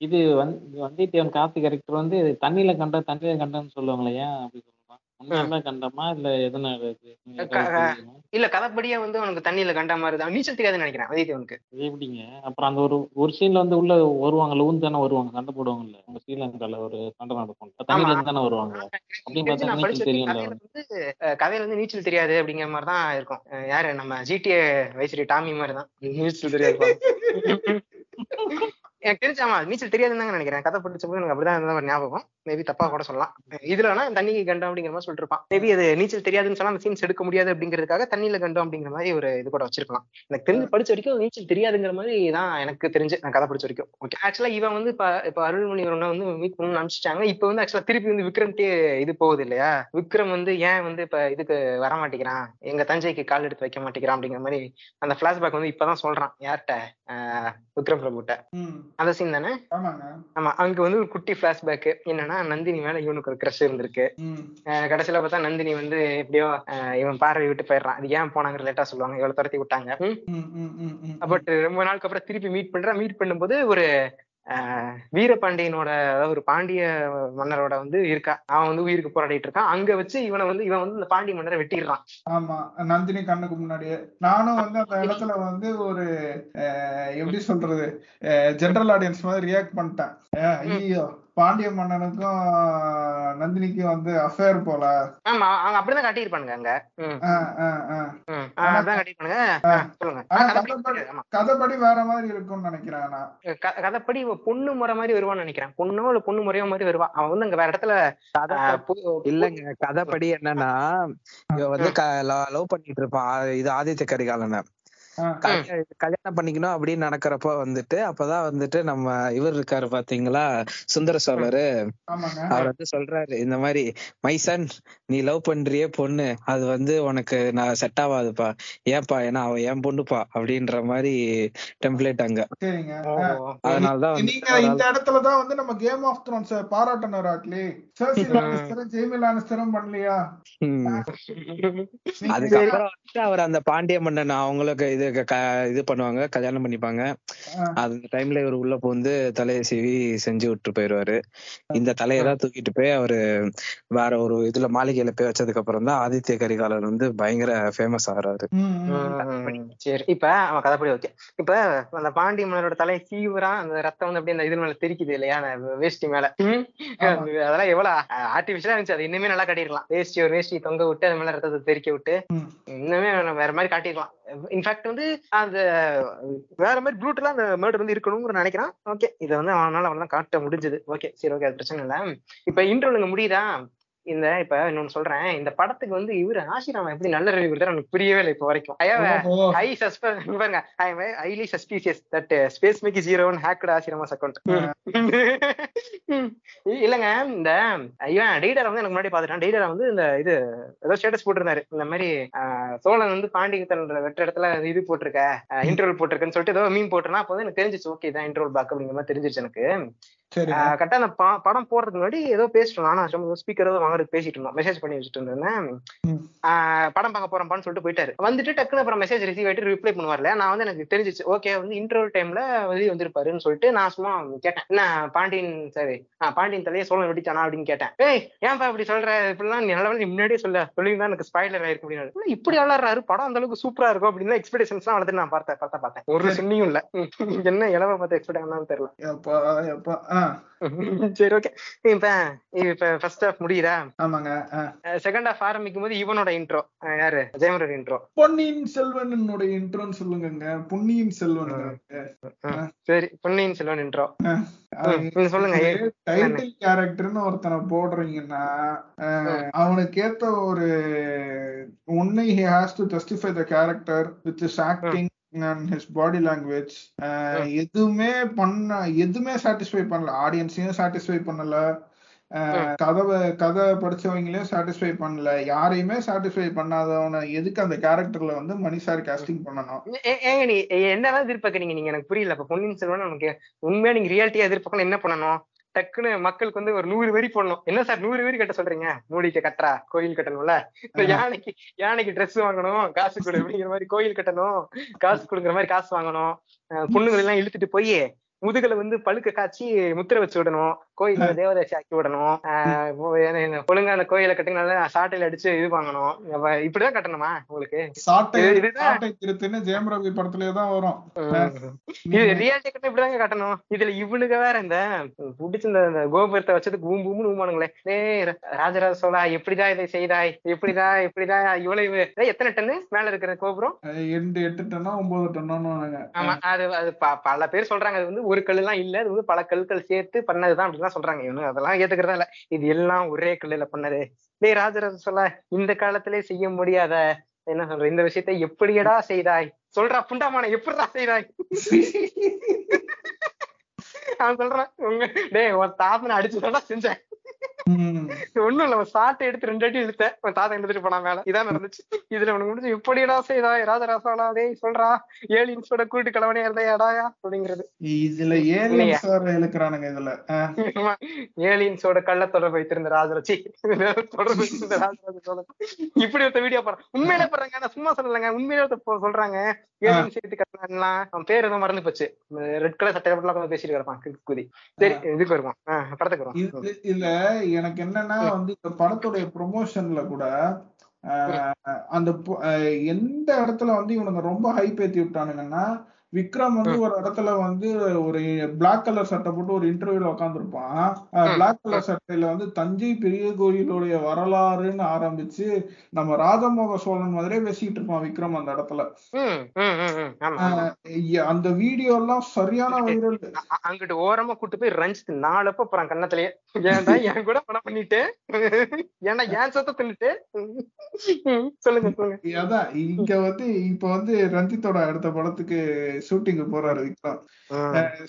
இது வந்து வந்தியத்தேவன் கார்த்தி கேரக்டர் வந்து தண்ணியில கண்ட தண்ணியில கண்டன்னு சொல்லுவாங்களே ஏன் அப்படி கண்டமா இல்ல எதனால தெரியுமா? இல்ல கதைப்படியா வந்து அவனுக்கு தண்ணியில கண்ட மாதிரி தான். நீச்சல் தெரியாதுன்னு நினைக்கிறேன் அது எப்படிங்க? அப்புறம் அந்த ஒரு ஒரு சீன்ல வந்து உள்ள வருவாங்கல்ல ஊந்து தானே வருவாங்க சண்டை போடுவாங்கல்ல? உங்க ஸ்ரீலங்கால ஒரு சண்டை நடக்கும் தண்ணியில இருந்து தானே வருவாங்க. அப்படின்னு பார்த்தா நீச்சல் தெரியும்ல. கதையில வந்து நீச்சல் தெரியாது அப்படிங்கிற மாதிரி தான் இருக்கும். யாரு? நம்ம ஜிடிஏ வைசிரி டாமி மாதிரி தான். நீச்சல் தெரியாது எனக்கு தெரிஞ்சு ஆமா நீச்சல் தெரியாதுன்னு தாங்க நினைக்கிறேன். கதை படிச்சப்போ எனக்கு அப்படிதான் ஞாபகம். மேபி தப்பா கூட சொல்லலாம். இதுல வேணா தண்ணி கண்டம் அப்படிங்கிற மாதிரி சொல்லிட்டு இருப்பான். மேபி அது நீச்சல் தெரியாதுன்னு சொன்னா அந்த சீன்ஸ் எடுக்க முடியாது அப்படிங்கிறதுக்காக தண்ணியில கண்டம் அப்படிங்கிற மாதிரி ஒரு இது கூட வச்சிருக்கலாம். எனக்கு தெரிஞ்சு படிச்ச வரைக்கும் நீச்சல் தெரியாதுங்கிற மாதிரி தான் எனக்கு தெரிஞ்சு நான் கதை படிச்ச வரைக்கும். ஓகே ஆக்சுவலா இவன் வந்து இப்ப இப்ப அருள்மொழிவரனை வந்து மீட் பண்ணணும்னு நினைச்சிட்டாங்க. இப்ப வந்து ஆக்சுவலா திருப்பி வந்து விக்ரம்ட்டே இது போகுது இல்லையா? விக்ரம் வந்து ஏன் வந்து இப்ப இதுக்கு வர மாட்டேங்கிறான்? எங்க தஞ்சைக்கு கால் எடுத்து வைக்க மாட்டேங்கிறான் அப்படிங்கிற மாதிரி அந்த பிளாஷ்பேக் வந்து இப்பதான் சொல்றான். யார்கிட்ட? விக்ரம் பிரபுட்ட. அந்த சீன் தானே? ஆமா. அங்க வந்து ஒரு குட்டி பிளாஷ்பேக் என்னன்னா நந்தினி மேல இவனுக்கு ஒரு க்ரஷ் இருந்திருக்கு. கடைசியில பார்த்தா நந்தினி வந்து எப்படியோ இவன் பார்வை விட்டு போயிடுறான். அது ஏன் போனாங்க லேட்டா சொல்லுவாங்க. இவ்வளவு துரத்தி விட்டாங்க. பட் ரொம்ப நாளுக்கு அப்புறம் திருப்பி மீட் பண்றான் மீட் பண்ணும்போது ஒரு வீரபாண்டியனோட அதாவது ஒரு பாண்டிய மன்னரோட வந்து இருக்கா. அவன் வந்து உயிருக்கு போராடிட்டு இருக்கான். அங்க வச்சு இவனை வந்து இவன் வந்து இந்த பாண்டிய மன்னரை வெட்டிடுறான். ஆமா. நந்தினி கண்ணுக்கு முன்னாடியே. நானும் வந்து அந்த இடத்துல வந்து ஒரு எப்படி சொல்றது? ஜெனரல் ஆடியன்ஸ் மாதிரி ரியாக்ட் பண்ணிட்டேன். ஐயோ. பாண்டிய மன்னனுக்கும் நந்தினிக்கும் வந்து அஃபேர் போல. ஆமா அவங்க அப்படிதான் காட்டியிருப்பானுங்க அங்க. ம், ஆ, ஆ, ஆ. ம். ஆ, அப்படிதான் காட்டியிருப்பானுங்க. சொல்லுங்க. கதைப்படி வேற மாதிரி இருக்கும்னு நினைக்கிறேன் நான். க- கதைப்படி பொண்ணு முறை மாதிரி வருவான்னு நினைக்கிறேன். பொண்ணோ இல்ல பொண்ணு முறையோ மாதிரி வருவா. அவன் வந்து அங்க வேற இடத்துல இல்லங்க. கதைப்படி என்னன்னா இவ வந்து லவ் பண்ணிட்டு இருப்பான். இது ஆதித்ய கரிகாலனை. கல்யாணம் கல்யாணம் பண்ணிக்கணும் அப்படின்னு நடக்கிறப்ப வந்துட்டு அப்பதான் வந்துட்டு நம்ம இவர் இருக்காரு பாத்தீங்களா? சுந்தர சோழரு. அவர் வந்து சொல்றாரு இந்த மாதிரி மைசன் நீ லவ் பண்றியே பொண்ணு அது வந்து உனக்கு நான் செட் ஆகாதுப்பா ஏன்பா ஏன்னா அவ என் பொண்ணுப்பா அப்படின்ற மாதிரி டெம்ப்ளேட் அங்க. அதனாலதான் நீங்க இந்த இடத்துலதான் வந்து நம்ம கேம் ஆஃப் த்ரோன்ஸ் பாராட்டணும் ராட்லி பண்ணலையா? அதுக்கப்புறம் வந்துட்டு அவர் அந்த பாண்டிய மன்னன் அவங்களுக்கு இது இது பண்ணுவாங்க கல்யாணம் பண்ணிப்பாங்க. அந்த டைம்ல இவர் உள்ள புகுந்து தலையை சீவி செஞ்சு விட்டு போயிருவாரு. இந்த தலையை தான் தூக்கிட்டு போய் அவரு வேற ஒரு இதுல மாளிகையில போய் வச்சதுக்கு அப்புறம் தான் ஆதித்ய கரிகாலன் வந்து பயங்கர ஃபேமஸ் ஆகுறாரு. சரி இப்ப அவன் கதைப்படி ஓகே இப்ப அந்த பாண்டி மன்னரோட தலை சீவுறான் அந்த ரத்தம் வந்து அப்படியே அந்த இது மேல தெரிக்குது இல்லையா வேஷ்டி மேல. அதெல்லாம் எவ்வளவு ஆர்டிபிஷியலா இருந்துச்சு. அது இன்னுமே நல்லா காட்டியிருக்கலாம். வேஷ்டி ஒரு வேஷ்டி தொங்க விட்டு அது மேல ரத்தத்தை தெறிக்க விட்டு. இன்னுமே வேற மாதிரி காட்டியிருக்கலாம். இன்ஃபேக்ட் வந்து அந்த வேற மாதிரி ப்ரூட்டலா அந்த மேர்டர் வந்து இருக்கணும்னு நினைக்கிறான். ஓகே இதை வந்து அவனால அவன் காட்ட முடிஞ்சது. ஓகே சரி ஓகே அது பிரச்சனை இல்ல. இப்ப இன்டர்வியூங்க முடியுதா? இந்த இப்ப இன்னொன்னு சொல்றேன். இந்த படத்துக்கு வந்து இவரு ஆசிராம எப்படி நல்ல ரிவ்யூ கொடுத்தாரு எனக்கு புரியவே இல்லை இப்போ வரைக்கும். ஐ சஸ்பென்ஸ் பாருங்க. I am highly suspicious that space make zero one hacked ஆசிரமாஸ் account இல்லங்க இந்த இவன் டெய்டர் வந்து எனக்கு முன்னாடி பாத்துட்டான் டெய்டர் வந்து இந்த இது ஏதோ ஸ்டேட்டஸ் போட்டிருந்தாரு. இந்த மாதிரி சோழன் வந்து பாண்டியத்தனோட வெற்ற இடத்துல இது போட்டிருக்க இன்டர்வல் போட்டிருக்கேன்னு சொல்லிட்டு ஏதோ மீன் போட்டுனா அப்போ வந்து எனக்கு தெரிஞ்சிச்சு ஓகே இதான் இன்டர்வல் பேக் அப்படிங்கிற மாதிரி தெரிஞ்சிச்சு எனக்கு. கரெக்டா அந்த படம் போறதுக்கு முன்னாடி ஏதோ பேசிட்டு நானும் ஸ்பீக்கர் ஏதோ வாங்குறது பேசிட்டு இருந்தோம். மெசேஜ் பண்ணி வச்சுட்டு இருந்தேன். படம் பார்க்க போறேன்ப்பான்னு சொல்லிட்டு போயிட்டாரு. வந்துட்டு டக்குனு அப்புறம் மெசேஜ் ரிசீவ் ஆயிட்டு ரிப்ளை பண்ணுவார்ல. நான் வந்து எனக்கு தெரிஞ்சிச்சு ஓகே வந்து இன்டர்வல் டைம்ல வெளியே வந்திருப்பாருன்னு சொல்லிட்டு நான் சும்மா கேட்டேன். என்ன பாண்டியன் சரி பாண்டியன் தலையை சோழன் வெடிச்சானா அப்படின்னு கேட்டேன். ஏய் ஏன்பா இப்படி சொல்ற? இப்படிலாம் நல்ல நீ முன்னாடியே சொல்ல. சொல்லியிருந்தா எனக்கு ஸ்பாய்லர் ஆயிருக்கும் அப்படின்னு "இல்ல, இப்படி வளர்றாரு படம் அந்த அளவுக்கு சூப்பரா இருக்கும் அப்படின்னு எக்ஸ்பெக்டேஷன்ஸ் எல்லாம் வளர்த்து நான் பார்த்தேன் பார்த்தா பார்த்தேன். ஒரு சுண்ணியும் இல்ல என்ன இளவ பார்த்து எக்ஸ்பெக்ட் பண்ணாலும் தெரியல. சரி ஓகே இப்ப இப்ப ஃபர்ஸ்ட் ஹாஃப் முடியுதா? ஆமாங்க. செகண்ட் ஹாஃப் ஆரம்பிக்கும் போது இவனோட இன்ட்ரோ யாரு? ஜெயமரோட இன்ட்ரோ பொன்னியின் செல்வனோட இன்ட்ரோன்னு சொல்லுங்கங்க. பொன்னியின் செல்வன் சரி பொன்னியின் செல்வன் இன்ட்ரோ சொல்லுங்க டைட்டில் கேரக்டர்னு ஒருத்தனை போடுறீங்கன்னா அவனுக்கு ஏத்த ஒரு ஒன்னு he has to justify the character with acting and his body language எதுவுமே பண்ண எதுவுமே சாட்டிஸ்ஃபை பண்ணல. ஆடியன்ஸையும் சாட்டிஸ்ஃபை பண்ணல. அஹ், கதவை கதை படிச்சவங்களையும் சாட்டிஸ்ஃபை பண்ணல. யாரையுமே சாட்டிஸ்ஃபை பண்ணாதவனை எதுக்கு அந்த கேரக்டர்ல வந்து மணி சார் காஸ்டிங் பண்ணணும்? ஏங்க நீ என்னதான் எதிர்பார்க்கறீங்க நீங்க? எனக்கு புரியல. அப்ப பொன்னியின் செல்வன் நமக்கு உண்மையா நீங்க ரியாலிட்டியா எதிர்பார்க்கணும் என்ன பண்ணணும்? டக்குன்னு மக்களுக்கு வந்து ஒரு நூறு வரி போடணும். என்ன சார் நூறு வரி கட்ட சொல்றீங்க? மூடிக்க கட்டுறா கோயில் கட்டணும்ல? இந்த யானைக்கு யானைக்கு Dress வாங்கணும் காசு கொடு அப்படிங்கிற மாதிரி கோயில் கட்டணும் காசு கொடுக்குற மாதிரி காசு வாங்கணும். பொண்ணுங்களை எல்லாம் இழுத்துட்டு போய் முதுகுல வந்து பழுக்க காய்ச்சி முத்திரை வச்சு விடணும். கோயில்ல தேவதாசி ஆக்கி விடணும். ஒழுங்கா அந்த கோயிலை கட்டுங்க நல்லா சாட்டையில அடிச்சு இது வாங்கணும் இப்படிதான் கட்டணுமா உங்களுக்கு? இதுதான். ஜெயம் ரவி படத்துலயே தான் வரும். இது ரியாலிட்டி கட்ட இப்படிதாங்க கட்டணும். இதுல இவனுங்க வேற இந்த புடிச்சு இந்த கோபுரத்தை வச்சதுக்கு பூம் பூம்னு ஊமானுங்களே. ராஜராஜ சோழா எப்படிதான் இதை செய்தாய்? எப்படிதான் எப்படிதான் இவ்வளவு எத்தனை டன்னு மேல இருக்கிற கோபுரம்? எட்டு எட்டு டன்னா ஒன்பது டன்னு ஆமா அது அது பல பேர் சொல்றாங்க அது வந்து ஒரு கல் எல்லாம் இல்ல அது வந்து பல கற்கள் சேர்த்து பண்ணதுதான் அப்படிதான் சொல்றாங்க. இவனு அதெல்லாம் ஏத்துக்கிறதா இல்ல. இது எல்லாம் ஒரே கல்லுல பண்ணது டேய் ராஜராஜ சோழா இந்த காலத்திலே செய்ய முடியாத என்ன சொல்ற இந்த விஷயத்தை எப்படியடா செய்தாய்? சொல்றா புண்டாமான எப்படிடா செய்தாய்? அவன் சொல்றான் உங்க டேய் உன் தாத்தனை அடிச்சுதான் செஞ்சேன். ஒண்ணும் இல்ல சாட்டை எடுத்து ரெண்டு அடி இழுத்தேன். தாத்தா எடுத்துட்டு போனா மேல. இதான் நடந்துச்சு. இதுல உனக்கு முடிஞ்சு எப்படிடா செய்தாய் ராஜராசாலா டேய் சொல்றா ஏலியன்ஸோட கூட்டு கலவனே இருந்தாயாடாயா அப்படிங்கிறது. இதுல ஏலியன்ஸ் இழுக்கிறானுங்க இதுல. ஏலியன்ஸோட கள்ள தொடர்பு வைத்திருந்த ராஜராஜி. தொடர்பு வைத்திருந்த ராஜராஜ இப்படி ஒருத்த வீடியோ போறான் உண்மையிலே போடுறாங்க நான் சும்மா சொல்லலைங்க. உண்மையிலே ஒருத்த சொல்றாங்க. ஏலியன் சேர்த்து கட்டினா அவன் பேர் எதுவும் மறந்து போச்சு. ரெட் கலர் சட்டை பேசிட்டு கிறுக்கு குதி. சரி இதுக்கு வருவான். படத்துக்கு வருவான். இதுல எனக்கு என்னன்னா வந்து இந்த படத்துடைய ப்ரொமோஷன்ல கூட அந்த எந்த இடத்துல வந்து இவனுங்க ரொம்ப ஹைப் ஏத்தி விட்டானுங்கன்னா விக்ரம் வந்து ஒரு இடத்துல வந்து ஒரு பிளாக் கலர் சட்டை போட்டு ஒரு இன்டர்வியூல உட்காந்துருப்பான் பிளாக் கலர் சட்டையில வந்து தஞ்சை பெரிய கோயிலுடைய வரலாறுன்னு ஆரம்பிச்சு நம்ம ராஜமோக சோழன் மாதிரியே பேசிக்கிட்டு இருப்பான் விக்ரம் அந்த இடத்துல. அந்த வீடியோ எல்லாம் சரியான வைரல் அங்கிட்டு ஓரமா கூட்டு போய் ரஞ்சித் நாலப்ப போறான் கண்ணத்திலேயே ஏன்டா என் கூட படம் பண்ணிட்டு? ஏன்டா ஏன் சொத்த தின்னுட்டு? சொல்லுங்க சொல்லுங்க. அதான் இங்க வந்து இப்ப வந்து ரஞ்சித்தோட அடுத்த படத்துக்கு ஷூட்டிங் போறாரு விக்ரம்.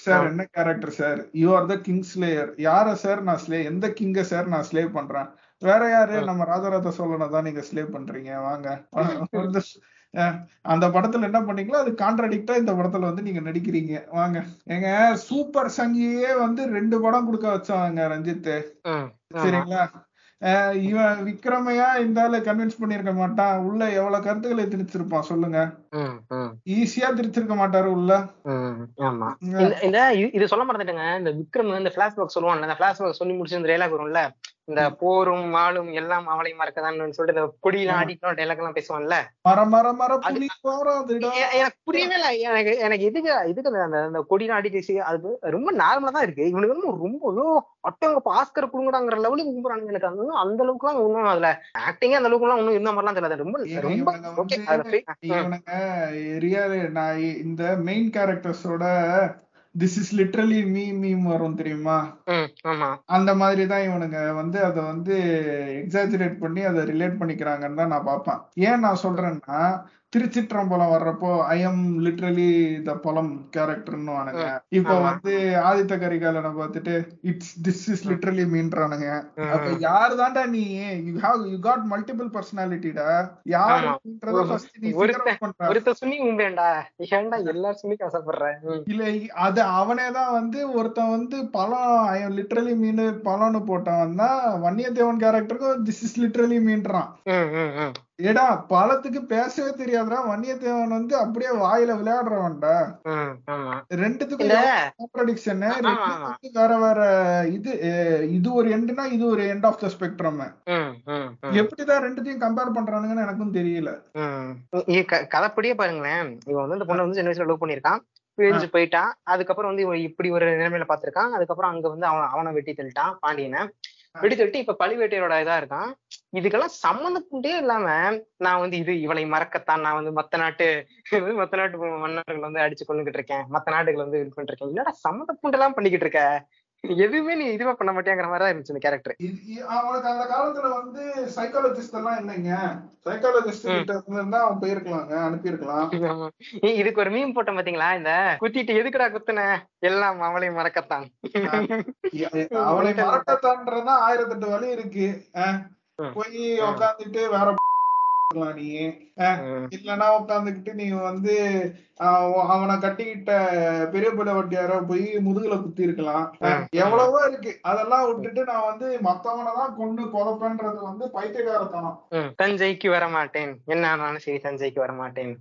சார் என்ன character sir you are the king slayer யார சார் நான் ஸ்லே எந்த கிங்க சார் நான் ஸ்லே பண்றேன்? வேற யாரு? நம்ம ராஜராஜ சோழனை தான் நீங்க ஸ்லே பண்றீங்க. வாங்க. அந்த படத்துல என்ன பண்ணீங்களோ அது கான்ட்ராடிக்டா இந்த படத்துல வந்து நீங்க நடிக்கிறீங்க. வாங்க. ஏங்க சூப்பர் சங்கியே வந்து ரெண்டு படம் கொடுக்க வச்சாங்க ரஞ்சித். சரிங்களா? இவன் விக்ரமையா இந்த ஆளு கன்வின்ஸ் பண்ணிருக்க மாட்டான். உள்ள எவ்வளவு கருத்துக்களை திணிச்சிருப்பான் சொல்லுங்க. ம், ம், ஈஸியா திரிச்சிருக்க மாட்டாரு உள்ள. ம், ஆமா. இந்த இது- சொல்ல மறந்துட்டேங்க. இந்த விக்ரம் இந்த பிளாஷ்பேக் சொல்லுவான்ல இந்த பிளாஷ்பேக் சொல்லி முடிச்சு இந்த டைலாக் வரும்ல. இந்த போரும் மாலும் எல்லாம் அவளையும் மறக்கதான்னு சொல்லிட்டு இந்த கொடியெல்லாம் டைலாக் எல்லாம் பேசுவான்ல எனக்கு புரியவே இல்லை எனக்கு எனக்கு எதுக்கு எதுக்கு அந்த- அந்த கொடியெல்லாம் ஆடி பேசி அது ரொம்ப நார்மலா தான் இருக்கு இவனுக்கு வந்து ரொம்ப அட்டவங்க ஆஸ்கர் கொடுங்கடாங்கிற லெவலுக்கு கும்பிடுறாங்க எனக்கு அந்த அந்த அளவுக்கு எல்லாம் ஒன்றும் அதுல ஆக்டிங்கே அந்த அளவுக்கு எல்லாம் ஒன்றும் இருந்த மாதிரிலாம் தெரியல ரொம்ப ரொம்ப நான் இந்த main கேரக்டர்ஸோட this is literally me meme வரும் தெரியுமா? அந்த மாதிரி தான் இவனுங்க வந்து அதை வந்து எக்ஸாஜரேட் பண்ணி அதை ரிலேட் பண்ணிக்கிறாங்கன்னு தான் நான் பார்ப்பேன். ஏன் நான் சொல்றேன்னா திருச்சிற்றம்பலம் வர்றப்போ I am literally the Pazham கேரக்டர்னு வானுங்க. இப்போ. வந்து ஆதித்த கரிகாலனை பார்த்துட்டு இட்ஸ் திஸ் இஸ் லிட்ரலி மீன்றானுங்க அப்ப யாரு தான்டா நீ? You have you got multiple பர்சனாலிட்டிடா யாரு ஃபர்ஸ்ட் நீ பண்ற. ஒருத்த சுனி ஏன்டா எல்லாரும் இல்ல அது அவனே தான் வந்து ஒருத்தன் வந்து பழம் ஐ லிட்ரலி மீன் பழம்னு போட்டவன் தான் வன்னியத்தேவன் கேரக்டருக்கும் திஸ் இஸ் லிட்ரலி மீன்றான். ஏடா பழத்துக்கு பேசவே தெரியாதுடா. வன்னியத்தேவன் வந்து அப்படியே வாயில விளையாடுறவன்டா. ம், ஆமா. ரெண்டுத்துக்கும். வேற வேற இது இது ஒரு எண்டுனா இது ஒரு எண்ட் ஆஃப் த ஸ்பெக்ட்ரம் ம், ம், ம். எப்படிதான் ரெண்டுத்தையும் கம்பேர் பண்றானுங்கன்னு எனக்கும் தெரியல. கதைப்படியே பாருங்களேன். இவன் வந்து இந்த பொண்ணை வந்து சின்ன வயசுல லவ் பண்ணிருக்கான் பிரிஞ்சு போயிட்டான். அதுக்கப்புறம் வந்து இவன் இப்படி ஒரு நிலைமையில பாத்திருக்கான் அதுக்கப்புறம் அங்க வந்து அவன் அவனை வெட்டி தள்ளிட்டான் பாண்டியனை. வெட்டி தள்ளிட்டு இப்ப பழிவேட்டையோட இதா இருக்கான். இதுக்கெல்லாம் சம்மந்தப்பட்டே இல்லாம நான் வந்து இது இவளை மறக்கத்தான் நான் வந்து மத்த நாட்டு மத்த நாட்டு மன்னர்கள் வந்து அடிச்சு கொண்டுகிட்டு இருக்கேன். மத்த நாட்டுகள் வந்து இது பண்ணிட்டு இருக்கேன் என்னடா சம்மந்தப்பட்டு எல்லாம் பண்ணிக்கிட்டு இருக்க? எதுவுமே நீ இதுவா பண்ண மாட்டேங்கிற மாதிரி தான் இருந்துச்சு இந்த கேரக்டர் அவனுக்கு அந்த காலத்துல வந்து சைக்காலஜிஸ்ட் எல்லாம் இல்லைங்க சைக்காலஜிஸ்ட் ம். கிட்ட இருந்தா அவன் போயிருக்கலாங்க அனுப்பியிருக்கலாம். இதுக்கு ஒரு மீம் போட்டேன் பாத்தீங்களா? இந்த குத்திட்டு எதுக்குடா குத்துன? எல்லாம் அவளை மறக்கத்தான். அவனை மறக்கத்தான்றதா ஆயிரத்தெட்டு வழி இருக்கு. போய் உக்காந்துட்டு வேற நீ. இல்லைன்னா உட்காந்துக்கிட்டு நீ வந்து அவனை கட்டிக்கிட்ட பெரிய பிள்ளை வட்டியார போய் முதுகுல குத்தி இருக்கலாம். எவ்வளவோ இருக்கு. அதெல்லாம் விட்டுட்டு நான் வந்து மத்தவனை தான் கொண்டு கொலைப்பேன்றது வந்து பைத்தியக்காரத்தனம். ம். தஞ்சைக்கு வர மாட்டேன் என்ன ஆனாலும் சரி தஞ்சைக்கு வர மாட்டேன்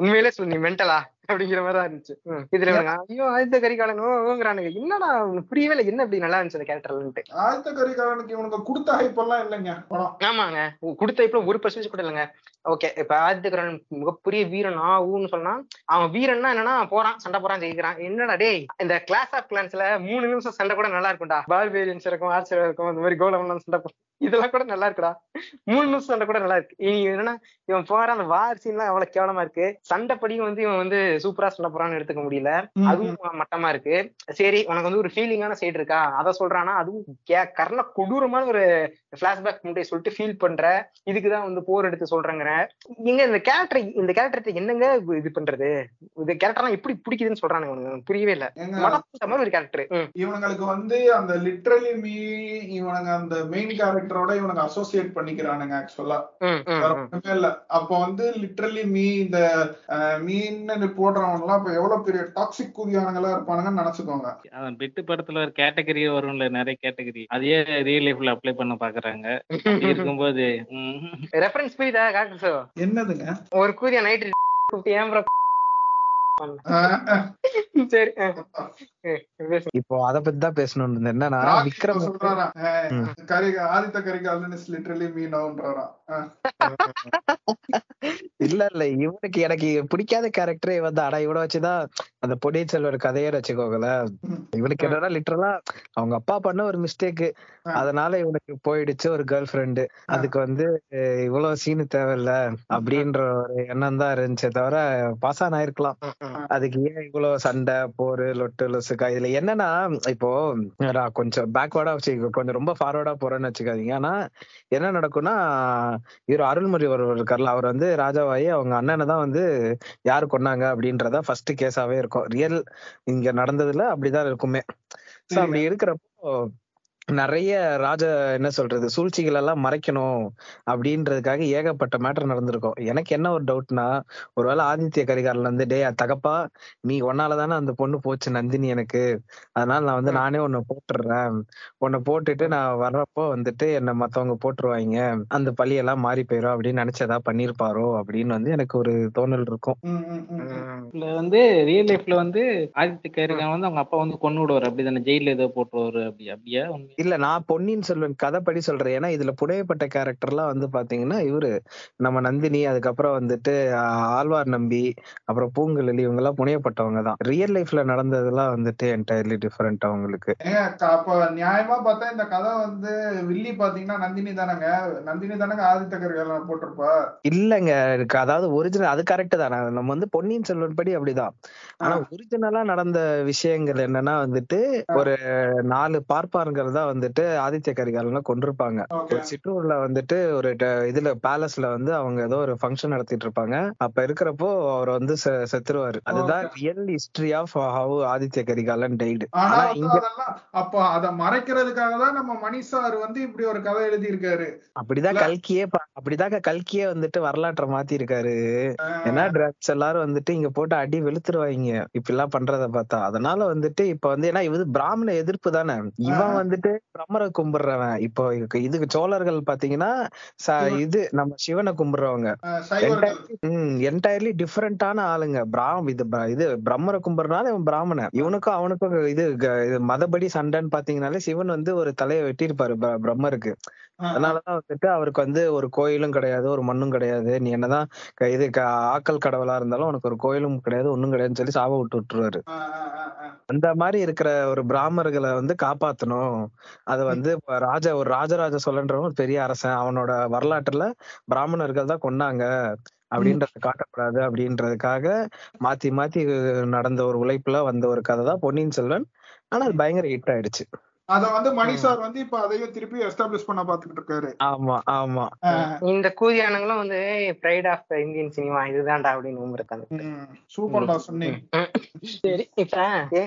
உண்மையிலே சொல்லு மென்டலா அப்படிங்கிற மாதிரி தான் இருந்துச்சு. இதுல ஐயோ ஆதித்த கரிகாலன் ஓங்கிறானுங்க. என்னடா புரியவே இல்லை. என்ன இப்படி நல்லா இருந்துச்சு அந்த கேரக்டர்லன்ட்டு. ஆயத்த கரிகாலனுக்கு இவனுக்கு கொடுத்த ஹைப் எல்லாம் இல்லைங்க படம். ஆமாங்க. கொடுத்த இப்ப ஒரு பர்சன்டேஜ் கூட இல்லைங்க. ஓகே இப்ப ஆதித்த கரிகாலன் மிகப்பெரிய வீரன் ஆ ஊன்னு சொன்னா அவன் வீரன்னா என்னன்னா போறான் சண்டை போறான் ஜெயிக்கிறான். என்னடா டேய் இந்த கிளாஸ் ஆஃப் கிளான்ஸ்ல மூணு நிமிஷம் சண்டை கூட நல்லா இருக்கும்டா. பார்பேரியன்ஸ் இருக்கும் ஆர்ச்சர் இருக்கும் அந்த மாதிரி கோலம் சண்டை இதெல்லாம் கூட நல்லா இருக்குடா. மூணு நிமிஷம் சண்டை கூட நல்லா இருக்கு. இனி என்னன்னா இவன் போற அந்த வார் சீன்லாம் எவ்வளவு கேவலமா இருக்கு. சண்டைப்படியும் வந்து இவன் வந்து சூப்பரா சண்டை போறான்னு எடுத்துக்க முடியல. அதுவும் மட்டமா இருக்கு. சரி உனக்கு வந்து ஒரு ஃபீலிங்கான சைடு இருக்கா? அத சொல்றானா அதுவும் கர்ண கொடூரமான ஒரு பிளாஷ்பேக் முட்டை சொல்லிட்டு ஃபீல் பண்ற. இதுக்குதான் வந்து போர் எடுத்து சொல்றேங்கிற. எங்க இந்த கேரக்டர் இந்த கேரக்டர் என்னங்க இது பண்றது? இந்த கேரக்டர்லாம் எப்படி பிடிக்குதுன்னு சொல்றானுங்க புரியவே இல்ல. மாதிரி ஒரு கேரக்டர் இவனுங்களுக்கு வந்து அந்த லிட்ரலி மீ இவனுங்க அந்த மெயின் கேரக்டரோட இவனுங்க அசோசியேட் பண்ணிக்கிறானுங்க ஆக்சுவலா ஒண்ணுமே இல்ல. அப்ப வந்து லிட்ரலி மீ இந்த மீன் போடுறவங்க எல்லாம் இப்ப எவ்வளவு பெரிய டாக்ஸிக் கூதியானங்களா இருப்பானுங்கன்னு நினைச்சுக்கோங்க. அவன் பெட்டு படத்துல ஒரு கேட்டகரி வரும்ல நிறைய கேட்டகரி அதையே ரியல் லைஃப்ல அப்ளை பண்ண பாக்குறாங்க. இருக்கும்போது ரெஃபரன்ஸ் புரியுதா என்னதுங்க? ஒரு கூதிய நைட் ஏன் bro? ஆஹ், சரி அஹ், அஹ், பேசு. இப்போ அத பத்தி தான் பேசணும்னு இருந்தேன். என்னன்னா விக்ரம் ஆதித்த கரிகாலன் இஸ். இல்ல இல்ல. இவனுக்கு எனக்கு பிடிக்காத கேரக்டரே இவன் தான் ஆனா இவனை வச்சுதான் அந்த பொன்னியின் செல்வர் கதையே வச்சுக்கோங்களேன். ம். இவனுக்கு என்னன்னா லிட்டரலா அவங்க அப்பா பண்ண ஒரு மிஸ்டேக். அதனால இவனுக்கு போயிடுச்சு ஒரு கேர்ள் ஃப்ரெண்டு அதுக்கு வந்து இவ்வளவு சீனு தேவையில்ல அப்படின்ற ஒரு எண்ணம் தான் இருந்துச்சே தவிர பாஸ் ஆன் ஆயிருக்கலாம் அதுக்கு ஏன் இவ்வளவு சண்டை போரு லொட்டு லொசுக்கா? இதுல என்னன்னா இப்போ நான் கொஞ்சம் பேக்வேர்டா வச்சு கொஞ்சம் ரொம்ப ஃபார்வர்டா போறேன்னு வச்சுக்காதீங்க. ஆனா என்ன நடக்கும்னா இவர் அருள்மொழி ஒருவர் இருக்கார்ல அவர் வந்து ராஜாவாயி அவங்க அண்ணனை தான் வந்து யாரு கொன்னாங்க அப்படின்றத ஃபர்ஸ்ட் கேஸாவே இருக்கும். ரியல் இங்க நடந்ததுல அப்படிதான் இருக்குமே. சோ அப்படி இருக்கிறப்போ நிறைய ராஜ என்ன சொல்றது சூழ்ச்சிகள் எல்லாம் மறைக்கணும் அப்படின்றதுக்காக ஏகப்பட்ட மேட்டர் நடந்திருக்கும். எனக்கு என்ன ஒரு டவுட்னா ஒருவேளை ஆதித்ய கரிகாரன்ல இருந்து டே தகப்பா நீ ஒன்னாலதானே அந்த பொண்ணு போச்சு நந்தினி எனக்கு. அதனால நான் வந்து நானே உன்னை போட்டுடுறேன் உன்னை போட்டுட்டு நான் வர்றப்போ வந்துட்டு என்ன மத்தவங்க போட்டுருவாங்க. அந்த பழியெல்லாம் மாறி போயிடும் அப்படின்னு நினைச்சதா பண்ணிருப்பாரோ அப்படின்னு வந்து எனக்கு ஒரு தோணல் இருக்கும். வந்து ரியல் லைஃப்ல வந்து ஆதித்ய கரிகாலன் வந்து அவங்க அப்பா வந்து கொண்டு விடுவாரு அப்படிதானே? ஜெயில ஏதோ போட்டுருவாரு. அப்படி அப்படியா? உண்மை இல்ல நான் பொன்னியின் செல்வன் கதைப்படி சொல்றேன். ஏன்னா இதுல புனையப்பட்ட கேரக்டர்லாம் வந்து பாத்தீங்கன்னா இவரு நம்ம நந்தினி அதுக்கப்புறம் வந்துட்டு ஆழ்வார் நம்பி அப்புறம் பூங்குழலி இவங்க எல்லாம் புனையப்பட்டவங்க தான். ரியல் லைஃப்ல நடந்ததெல்லாம் வந்துட்டு என்டையர்லி டிஃபரெண்ட் அவங்களுக்கு அப்ப நியாயமா பார்த்தா இந்த கதை வந்து வில்லி பாத்தீங்கன்னா நந்தினி தானங்க? நந்தினி தானங்க ஆதித்த கரிகாலன் போட்டிருப்பா? இல்லங்க அதாவது ஒரிஜினல் அது கரெக்ட் தான். நம்ம வந்து பொன்னியின் செல்வன் படி அப்படிதான். ஆனா ஒரிஜினலா நடந்த விஷயங்கள் என்னன்னா வந்துட்டு ஒரு நாலு பார்ப்பாருங்கிறதா வந்துட்டு ஆதித்ய கரிகாலனை கொண்டிருப்பாங்க ஒரு சிற்றூர்ல வந்துட்டு ஒரு இதுல பேலஸ்ல வந்து அவங்க ஏதோ ஒரு ஃபங்க்ஷன் நடத்திட்டு இருப்பாங்க அப்ப இருக்கிறப்போ அவர் வந்து செத்துருவாரு. அதுதான் real history of how Aditya Karikalan died ஆனா இங்க அப்போ அத மறைக்கிறதுக்காக தான் நம்ம மணி சார் வந்து இப்படி ஒரு கதை எழுதியிருக்காரு. அப்படிதான் கல்கியே அப்படிதான் கல்கியே வந்துட்டு வரலாற்றை மாத்தி இருக்காரு ஏன்னா ட்ரக்ஸ் எல்லாரும் வந்துட்டு இங்க போட்டு அடி வெளுத்துருவாங்க. இப்படி எல்லாம் பண்றத பார்த்தா. அதனால வந்துட்டு இப்ப வந்து ஏன்னா இது பிராமண எதிர்ப்பு தானே. இவன் வந்துட்டு பிரம்மரை கும்பிடுறவன். இப்போ இதுக்கு- சோழர்கள் பாத்தீங்கன்னா இது நம்ம சிவனை கும்பிடுறவங்க. என்டையர்லி டிஃபரெண்டான ஆளுங்க. பிராம் இது இது பிரம்மரை கும்பிடுறதுனால இவன் பிராமணன். இவனுக்கும் அவனுக்கும் இது மதபடி சண்டைன்னு பாத்தீங்கன்னாலே சிவன் வந்து ஒரு தலையை வெட்டியிருப்பாரு பிர- பிரம்மருக்கு. அதனாலதான் வந்துட்டு அவருக்கு வந்து ஒரு கோயிலும் கிடையாது ஒரு மண்ணும் கிடையாது. நீ என்னதான் க- இது க- ஆக்கல் கடவுளா இருந்தாலும் உனக்கு ஒரு கோயிலும் கிடையாது ஒண்ணும் கிடையாதுன்னு சொல்லி சாப விட்டு விட்டுருவாரு. அந்த மாதிரி இருக்கிற ஒரு பிராமணர்களை வந்து காப்பாத்தணும். அது வந்து இப்ப ராஜா ஒரு ராஜராஜ சோழன்றவன் ஒரு பெரிய அரசன். அவனோட வரலாற்றுல பிராமணர்கள் தான் கொன்னாங்க. அப்படின்றத காட்டக்கூடாது அப்படின்றதுக்காக மாத்தி மாத்தி நடந்த ஒரு உழைப்புல வந்த ஒரு கதை தான் பொன்னியின் செல்வன். ஆனா அது பயங்கர ஹிட் ஆயிடுச்சு. அத வந்து மணி சார் வந்து இப்ப அதையும் திருப்பி எஸ்டாப்ளிஷ் பண்ண பாத்துக்கிட்டு இருக்காரு. ஆமா ஆமா. இந்த கூதியானங்களும் வந்து பிரைட் ஆஃப் இந்தியன் சினிமா இதுதான்டா அப்படின்னு இருக்காங்க. சூப்பர்டா சொன்னீங்க. சரி இப்ப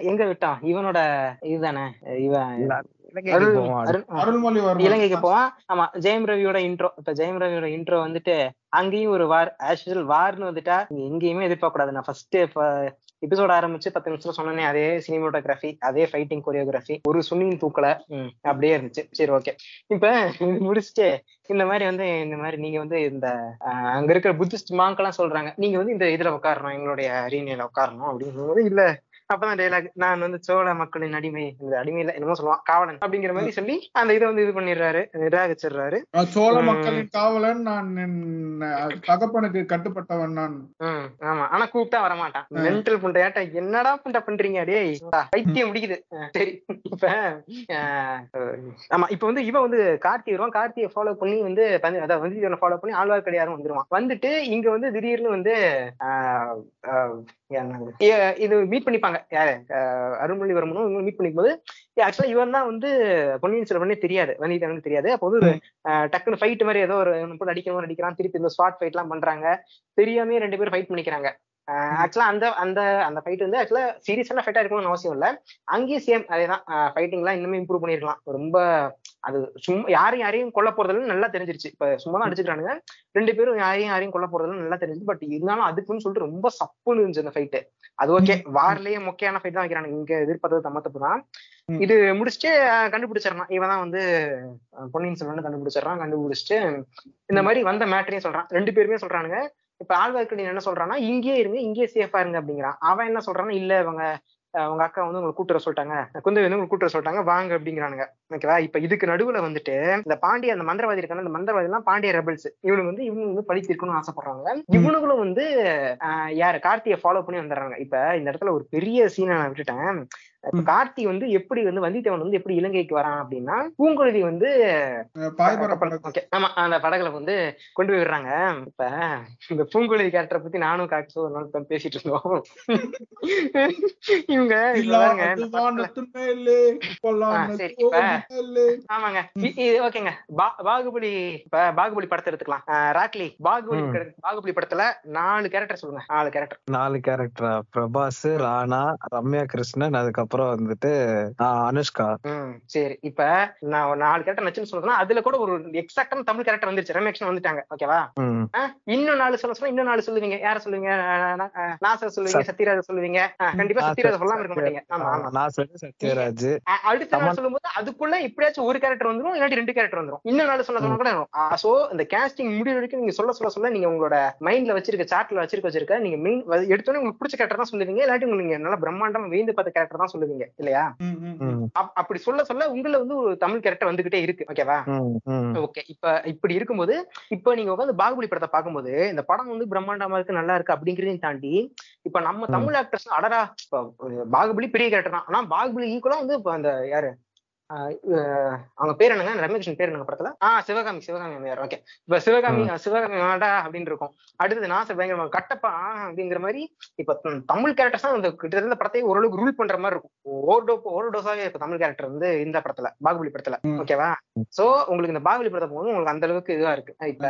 எங்க விட்டோம் இவனோட இதுதானே? இவன் இலங்கைக்கு போவான் ஆமா ஜெயம் ரவியோட இன்ட்ரோ இப்ப ஜெயம் ரவியோட இன்ட்ரோ வந்துட்டு அங்கேயும் ஒரு வார் ஆக்சுவல் வார்னு வந்துட்டா நீங்க எங்கேயுமே எதிர்பார்க்க கூடாது நான் ஃபர்ஸ்ட் எபிசோட் ஆரம்பிச்சு பத்து நிமிஷம் சொன்னேனே அதே சினிமோட்டோகிராஃபி அதே ஃபைட்டிங் கொரியோகிராஃபி ஒரு சுண்ணியின் தூக்கல அப்படியே இருந்துச்சு. சரி ஓகே இப்ப இது முடிச்சுட்டு இந்த மாதிரி வந்து இந்த மாதிரி நீங்க வந்து இந்த அங்க இருக்கிற புத்திஸ்ட் மாங்கெல்லாம் சொல்றாங்க நீங்க வந்து இந்த இதுல உட்காரணும் எங்களுடைய அரீனையில உட்காரணும் அப்படின்னு சொல்லும்போது இல்ல அப்பதான் டைலாக் நான் வந்து சோழ மக்களின் அடிமை இந்த அடிமையில என்னமோ சொல்லுவான் காவலன் அப்படிங்கிற மாதிரி சொல்லி அந்த இதை வந்து இது பண்ணிடுறாரு நிராகரிச்சிடுறாரு. சோழ. மக்களின் காவலன் நான் தகப்பனுக்கு கட்டுப்பட்டவன் நான். ஆமா. ஆனா கூப்பிட்டா வரமாட்டான். மென்டல் பண்றியாட்டா என்னடா பண்ற பண்றீங்க டேய்? பைத்தியம் முடிக்குது சரி. இப்ப ஆமா. இப்ப வந்து இவன் வந்து கார்த்தி வருவான். கார்த்தியை ஃபாலோ பண்ணி வந்து அதாவது வந்து இவனை ஃபாலோ பண்ணி ஆழ்வார்க்கடியாரும் வந்துருவான். வந்துட்டு இங்க வந்து திடீர்னு வந்து இது மீட் பண்ணிப்பாங்க. யாரு ஆஹ், அருள்மொழிவர்மனும் இவங்க மீட் பண்ணிக்கும்போது ஆக்சுவலா இவன் தான் வந்து பொன்னியின் செல்வனே தெரியாது. வந்தியத்தேவனுக்கு தெரியாது. அப்போ வந்து ஆஹ், டக்குனு ஃபைட் மாதிரி ஏதோ ஒரு போட்டு அடிக்கிற மாதிரி அடிக்கிறான் திருப்பி இந்த ஸ்பாட் ஃபைட் எல்லாம் பண்றாங்க. தெரியாமே ரெண்டு பேரும் ஃபைட் பண்ணிக்கிறாங்க. ஆக்சுவலா அந்த அந்த அந்த ஃபைட் வந்து ஆக்சுவலா சீரியஸான ஃபைட்டா இருக்கணும்னு அவசியம் இல்ல. அங்கேயும் சேம் அதேதான் ஃபைட்டிங் எல்லாம் இன்னுமே இம்ப்ரூவ் பண்ணிருக்கலாம். ரொம்ப அது சும்மா யாரையும் யாரையும் கொல்ல போறதுல நல்லா தெரிஞ்சிருச்சு. இப்ப சும்மா தான் அடிச்சுக்கிறானுங்க. ரெண்டு பேரும் யாரையும் யாரையும் கொல்ல போறதுல நல்லா தெரிஞ்சிச்சு. பட் இருந்தாலும் அதுக்குன்னு சொல்லிட்டு ரொம்ப சப்புன்னு இருந்துச்சு அந்த ஃபைட்டு அது ஓகே வார்லயே முக்கியமான ஃபைட் தான் வைக்கிறானுங்க. இங்க எதிர்பார்த்தது தம்ம தப்பு தான். இது முடிச்சுட்டு கண்டுபிடிச்சிடறான். இவன் தான் வந்து பொன்னியின் செல்வன் கண்டுபிடிச்சிடறான். கண்டுபிடிச்சிட்டு இந்த மாதிரி வந்த மேட்டரையும் சொல்றான். ரெண்டு பேருமே சொல்றானுங்க. இப்ப ஆழ்வார்க்கடியான் என்ன சொல்றான்னா இங்கேயே இருங்க இங்கேயே சேஃபா இருங்க அப்படிங்கிறான். அவன் என்ன சொல்றான்னா இல்ல இவங்க உங்க அக்கா வந்து உங்களை கூட்டுற சொல்லிட்டாங்க. குந்தவை வந்து உங்களை கூட்டுற சொல்லிட்டாங்க. வாங்க அப்படிங்கிறானுங்க. ஓகேவா? இப்ப இதுக்கு நடுவுல வந்துட்டு இந்த பாண்டிய அந்த மந்திரவாதி இருக்கான அந்த மந்திரவாதி எல்லாம் பாண்டிய ரெபல்ஸ் இவனுக்கு வந்து இவங்க வந்து பழி தீர்க்கணும்னு ஆசைப்படுறாங்க இவனுங்களும் வந்து ஆஹ் யாரு? கார்த்தியை ஃபாலோ பண்ணி வந்துடுறாங்க. இப்ப இந்த இடத்துல ஒரு பெரிய சீனை நான் விட்டுட்டேன். இப்ப கார்த்தி வந்து எப்படி வந்து வந்தித்தேவன் வந்து எப்படி இலங்கைக்கு வரான் அப்படின்னா பூங்குழலி வந்து ஆமா அந்த படகுல வந்து கொண்டு போய் விடுறாங்க. இப்ப இந்த பூங்குழலி கேரக்டரை பத்தி நானும் காட்சி ஒரு நாள் பேசிட்டு இருந்தோம். இவங்க ஆமாங்க. இது ஓகேங்க. பாகுபலி பாகுபலி படத்தை எடுத்துக்கலாம். ராக்லி பாகுபலி பாகுபலி படத்துல நாலு கேரக்டர் சொல்லுங்க. நாலு கேரக்டர் நாலு கேரக்டரா பிரபாஸ் ராணா ரம்யா கிருஷ்ணன் அதுக்கப்புறம் வந்துட்டு ஆஹ் அனுஷ்கா. சரி. இப்ப நான் நாலு கேரக்டர் நச்சுன்னு சொல்றேன்னா அதுல கூட ஒரு எக்ஸாக்டான தமிழ் கேரக்டர் வந்துருச்சு. ரமேஷன் வந்துட்டாங்க. ஓகேவா இன்னும் நாலு சொல்ல சொன்னா இன்னும் நாலு சொல்லுவீங்க. யார சொல்லுவீங்க? நாசர் சொல்லுவீங்க சத்யராஜ சொல்லுவீங்க. கண்டிப்பா சத்யராஜ சொல்லாம இருக்க மாட்டீங்க. ஆமா ஆமா. சொல்லி சத்யராஜ். அடுத்த நாள் சொல்லும்போது அதுக்குள்ள எப்படியாச்சும் ஒரு கேரக்டர் வந்துரும் இல்லாட்டி ரெண்டு கேரக்டர் வந்துரும். இன்னும் நாள் சொல்ல சொன்னா கூட சோ இந்த கேஸ்டிங் முடிவு வரைக்கும் நீங்க சொல்ல சொல்ல சொல்ல நீங்க உங்களோட மைண்ட்ல வச்சிருக்க சார்ட்ல வச்சிருக்க வச்சிருக்க நீங்க மெயின் எடுத்தோடனே உங்களுக்கு பிடிச்ச கேரக்டர் தான் சொல்லுவீங்க. இல்லாட்டி உங்களுக்கு நீங்க நல்லா பிரம்மாண்டம் வேந்து பார்த்த கேரக்டர் தான் சொல்லுவீங்க இல்லையா? அப்படி சொல்ல சொல்ல உங்கள வந்து ஒரு தமிழ் கேரக்டர் வந்துகிட்டே இருக்கு ஓகேவா? ம் ம். ஓகே இப்ப இப்படி இருக்கும்போது இப்ப நீங்க உட்காந்து பாகுபலி படத்தை பார்க்கும்போது இந்த படம் வந்து பிரம்மாண்டமா இருக்கு நல்லா இருக்கு அப்படிங்கறதையும் தாண்டி இப்ப நம்ம. தமிழ் ஆக்டர்ஸ் இப்ப பாகுபலி பெரிய கேரக்டர் தான். ஆனா பாகுபலி ஈக்குவலா வந்து இப்ப அந்த யாரு? அவங்க பேர் என்னங்க? ரமேஷன் பேர் என்னங்க படத்துல? ஆஹ் சிவகாமி சிவகாமி அம்மையார். ஓகே இப்ப சிவகாமி சிவகாமி வேண்டா அப்படின்னு இருக்கும். அடுத்தது நாச பயங்கரமா கட்டப்பா அப்படிங்கிற மாதிரி இப்ப தமிழ் கேரக்டர்ஸ் தான் இந்த கிட்டத்தட்ட படத்தை ஓரளவுக்கு ரூல் பண்ற மாதிரி இருக்கும். ஓவர்டோ ஓவர்டோஸாவே இப்ப தமிழ் கேரக்டர் வந்து இந்த படத்துல பாகுபலி படத்துல. ஓகேவா சோ உங்களுக்கு இந்த பாகுபலி படத்தை போகும்போது உங்களுக்கு அந்த அளவுக்கு இதுவா இருக்கு. இப்ப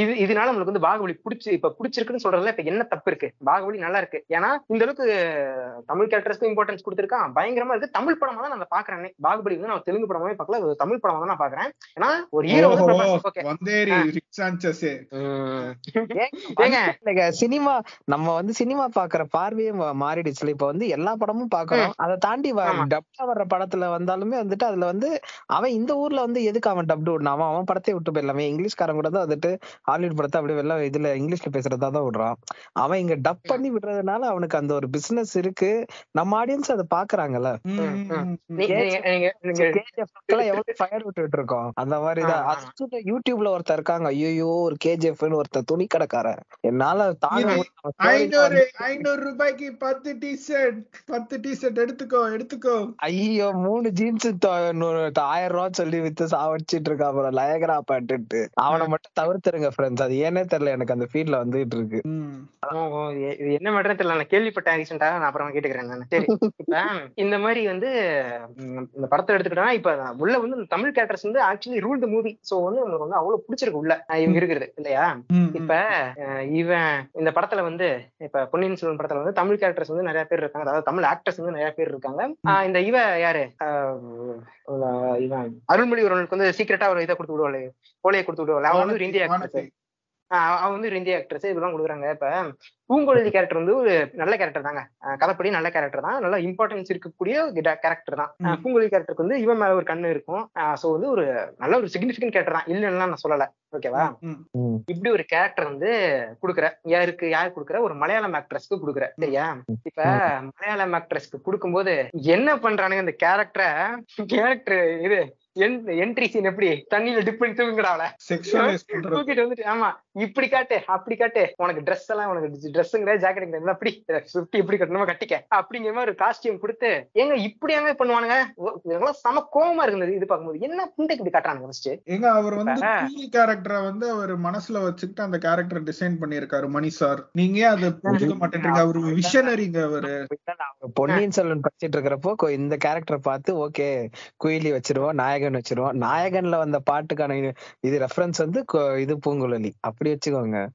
இது இதனால உங்களுக்கு வந்து பாகுபலி பிடிச்சி இப்ப பிடிச்சிருக்குன்னு சொல்றதுல இப்ப என்ன தப்பு இருக்கு? பாகுபலி நல்லா இருக்கு. ஏன்னா இந்த அளவுக்கு தமிழ் கேரக்டர்ஸ்க்கு இம்பார்ட்டன்ஸ் கொடுத்திருக்கான். பயங்கரமா இருக்கு. தமிழ் படமா தான் நான் பாக்குறேன் பாகுபலி வந்து நான் தெலுங்கு படமாவே பார்க்கல தமிழ் படமா தான் நான் பாக்குறேன். ஏன்னா ஒரு ஹீரோ ஏங்க சினிமா நம்ம வந்து சினிமா பாக்குற பார்வையே மா- மாறிடுச்சுல இப்ப வந்து எல்லா படமும் பாக்குறோம். அதை தாண்டி. டப்டா வர்ற படத்துல வந்தாலுமே வந்துட்டு அதுல வந்து அவன் இந்த ஊர்ல வந்து எதுக்கு அவன் டப்டு விடணும் அவன் அவன் படத்தை விட்டு போயிடலாமே. இங்கிலீஷ்காரன் கூட தான் வந்துட்டு ஹாலிவுட் படத்தை அப்படியே வெளில இதுல இங்கிலீஷ்ல பேசுறதா தான் விடுறான். அவன் இங்க டப் பண்ணி விடுறதுனால அவனுக்கு அந்த ஒரு பிசினஸ் இருக்கு. நம்ம ஆடியன்ஸ் அதை பாக்குறாங்கல்ல. ஃபயர் விட்டுட்டு இருக்கோம்? அந்த. அது கூட யூடியூப்ல ஒருத்தர் இருக்காங்க. ஐயோ ஒரு கேஜிஎஃப்னு ஒருத்தர் துணி கடைக்காரன் என்னால தாங்க ஐநூறு. ஐநூறு ரூபாய்க்கு பத்து டி ஷர்ட் பத்து டி ஷர்ட் எடுத்துக்கோ எடுத்துக்கோ. ஐயோ மூணு ஜீன்ஸ் ஆயிரம் ரூபாய் சொல்லி வித்து சாவடிச்சிட்டு இருக்கா அப்புறம் லயகரா பாட்டுட்டு அவனை மட்டும் தவிர்த்துருங்க ஃப்ரெண்ட்ஸ் அது ஏனே தெரியல எனக்கு அந்த ஃபீல்ட்ல வந்துட்டு இருக்கு. என்ன மேட்டர்னு தெரியல. நான் கேள்விப்பட்டேன் ரீசெண்டா நான் அப்புறமா கேட்டுக்கிறேன் நான். சரி. இப்ப இந்த மாதிரி வந்து இந்த படத்தை எடுத்துக்கிட்டா இப்ப உள்ள வந்து தமிழ் கேரக்டர்ஸ் வந்து actually rule the movie so வந்து உங்களுக்கு வந்து அவ்வளவு பிடிச்சிருக்கு உள்ள. இவங்க இருக்கிறது இல்லையா. இப்ப இவன் இந்த படத்துல வந்து இப்ப பொன்னியின் செல்வன் படத்துல வந்து தமிழ் கேரக்டர்ஸ் வந்து நிறைய பேர் இருக்காங்க. அதாவது தமிழ் ஆக்டர்ஸ் வந்து நிறைய பேர் இருக்காங்க. இந்த இவ யாரு? இவன் அருள்மொழிவர்களுக்கு வந்து சீக்கிரட்டா ஒரு இதை கொடுத்து விடுவாள் கோலையை கொடுத்து விடுவாள். அவன் வந்து ஒரு இந்திய அவன் வந்து ஒரு இந்திய ஆக்ட்ரஸ் இதெல்லாம் கொடுக்குறாங்க. இப்ப பூங்குழலி கேரக்டர் வந்து ஒரு நல்ல கேரக்டர் தாங்க. கதைப்படி நல்ல கேரக்டர் தான். நல்ல இம்பார்ட்டன்ஸ் இருக்கக்கூடிய கேரக்டர் தான். பூங்குழலி கேரக்டருக்கு வந்து இவன் மேல ஒரு கண்ணு இருக்கும். சோ வந்து ஒரு நல்ல ஒரு சிக்னிபிகன்ட் கேரக்டர் தான். இல்லைன்னா நான் சொல்லல. ஓகேவா. இப்படி ஒரு கேரக்டர் வந்து குடுக்குற யாருக்கு யார் குடுக்குற? ஒரு மலையாளம் ஆக்ட்ரஸ்க்கு குடுக்குற. சரியா? இப்ப மலையாளம் ஆக்ட்ரஸ்க்கு கொடுக்கும்போது என்ன பண்றானுங்க இந்த கேரக்டரை கேரக்டர் இது என்ட்ரி சீன் எப்படி? தண்ணியில டிப் பண்ணி பண்றது. தூக்கிட்டு வந்துட்டு ஆமா இப்படி காட்டு அப்படி காட்டு. உனக்கு ட்ரெஸ் எல்லாம் உனக்கு ட்ரெஸ்ஸுங்கிற ஜாக்கெட் அப்படி சுத்தி இப்படி கட்டணுமா கட்டிக்க. அப்படிங்கிற மாதிரி ஒரு காஸ்டியூம் கொடுத்து ஏங்க இப்படியாங்க பண்ணுவானுங்க? இதெல்லாம் செம கோவமா இருக்குது இது பார்க்கும்போது. என்ன புண்டைக்கு இப்படி காட்டுறானுங்க ஃபர்ஸ்ட் ஏங்க அவர் வந்து கேரக்டரை வந்து அவர் மனசுல வச்சுக்கிட்டு அந்த கேரக்டர் டிசைன் பண்ணிருக்காரு மணி சார் நீங்க அதை புரிஞ்சுக்க மாட்டேன்றீங்க? அவரு விஷனரிங்க அவரு. பொன்னியின் செல்வன் படிச்சிட்டு இருக்கிறப்போ இந்த கேரக்டர் பார்த்து ஓகே குயிலி வச்சிருவோம் நாயகன் வச்சிருவோம் நாயகன்ல வந்த பாட்டுக்கான இது- ரெஃபரன்ஸ் வந்து இது பூங்குழலி. அப்படி வச்சுக்கோங்க.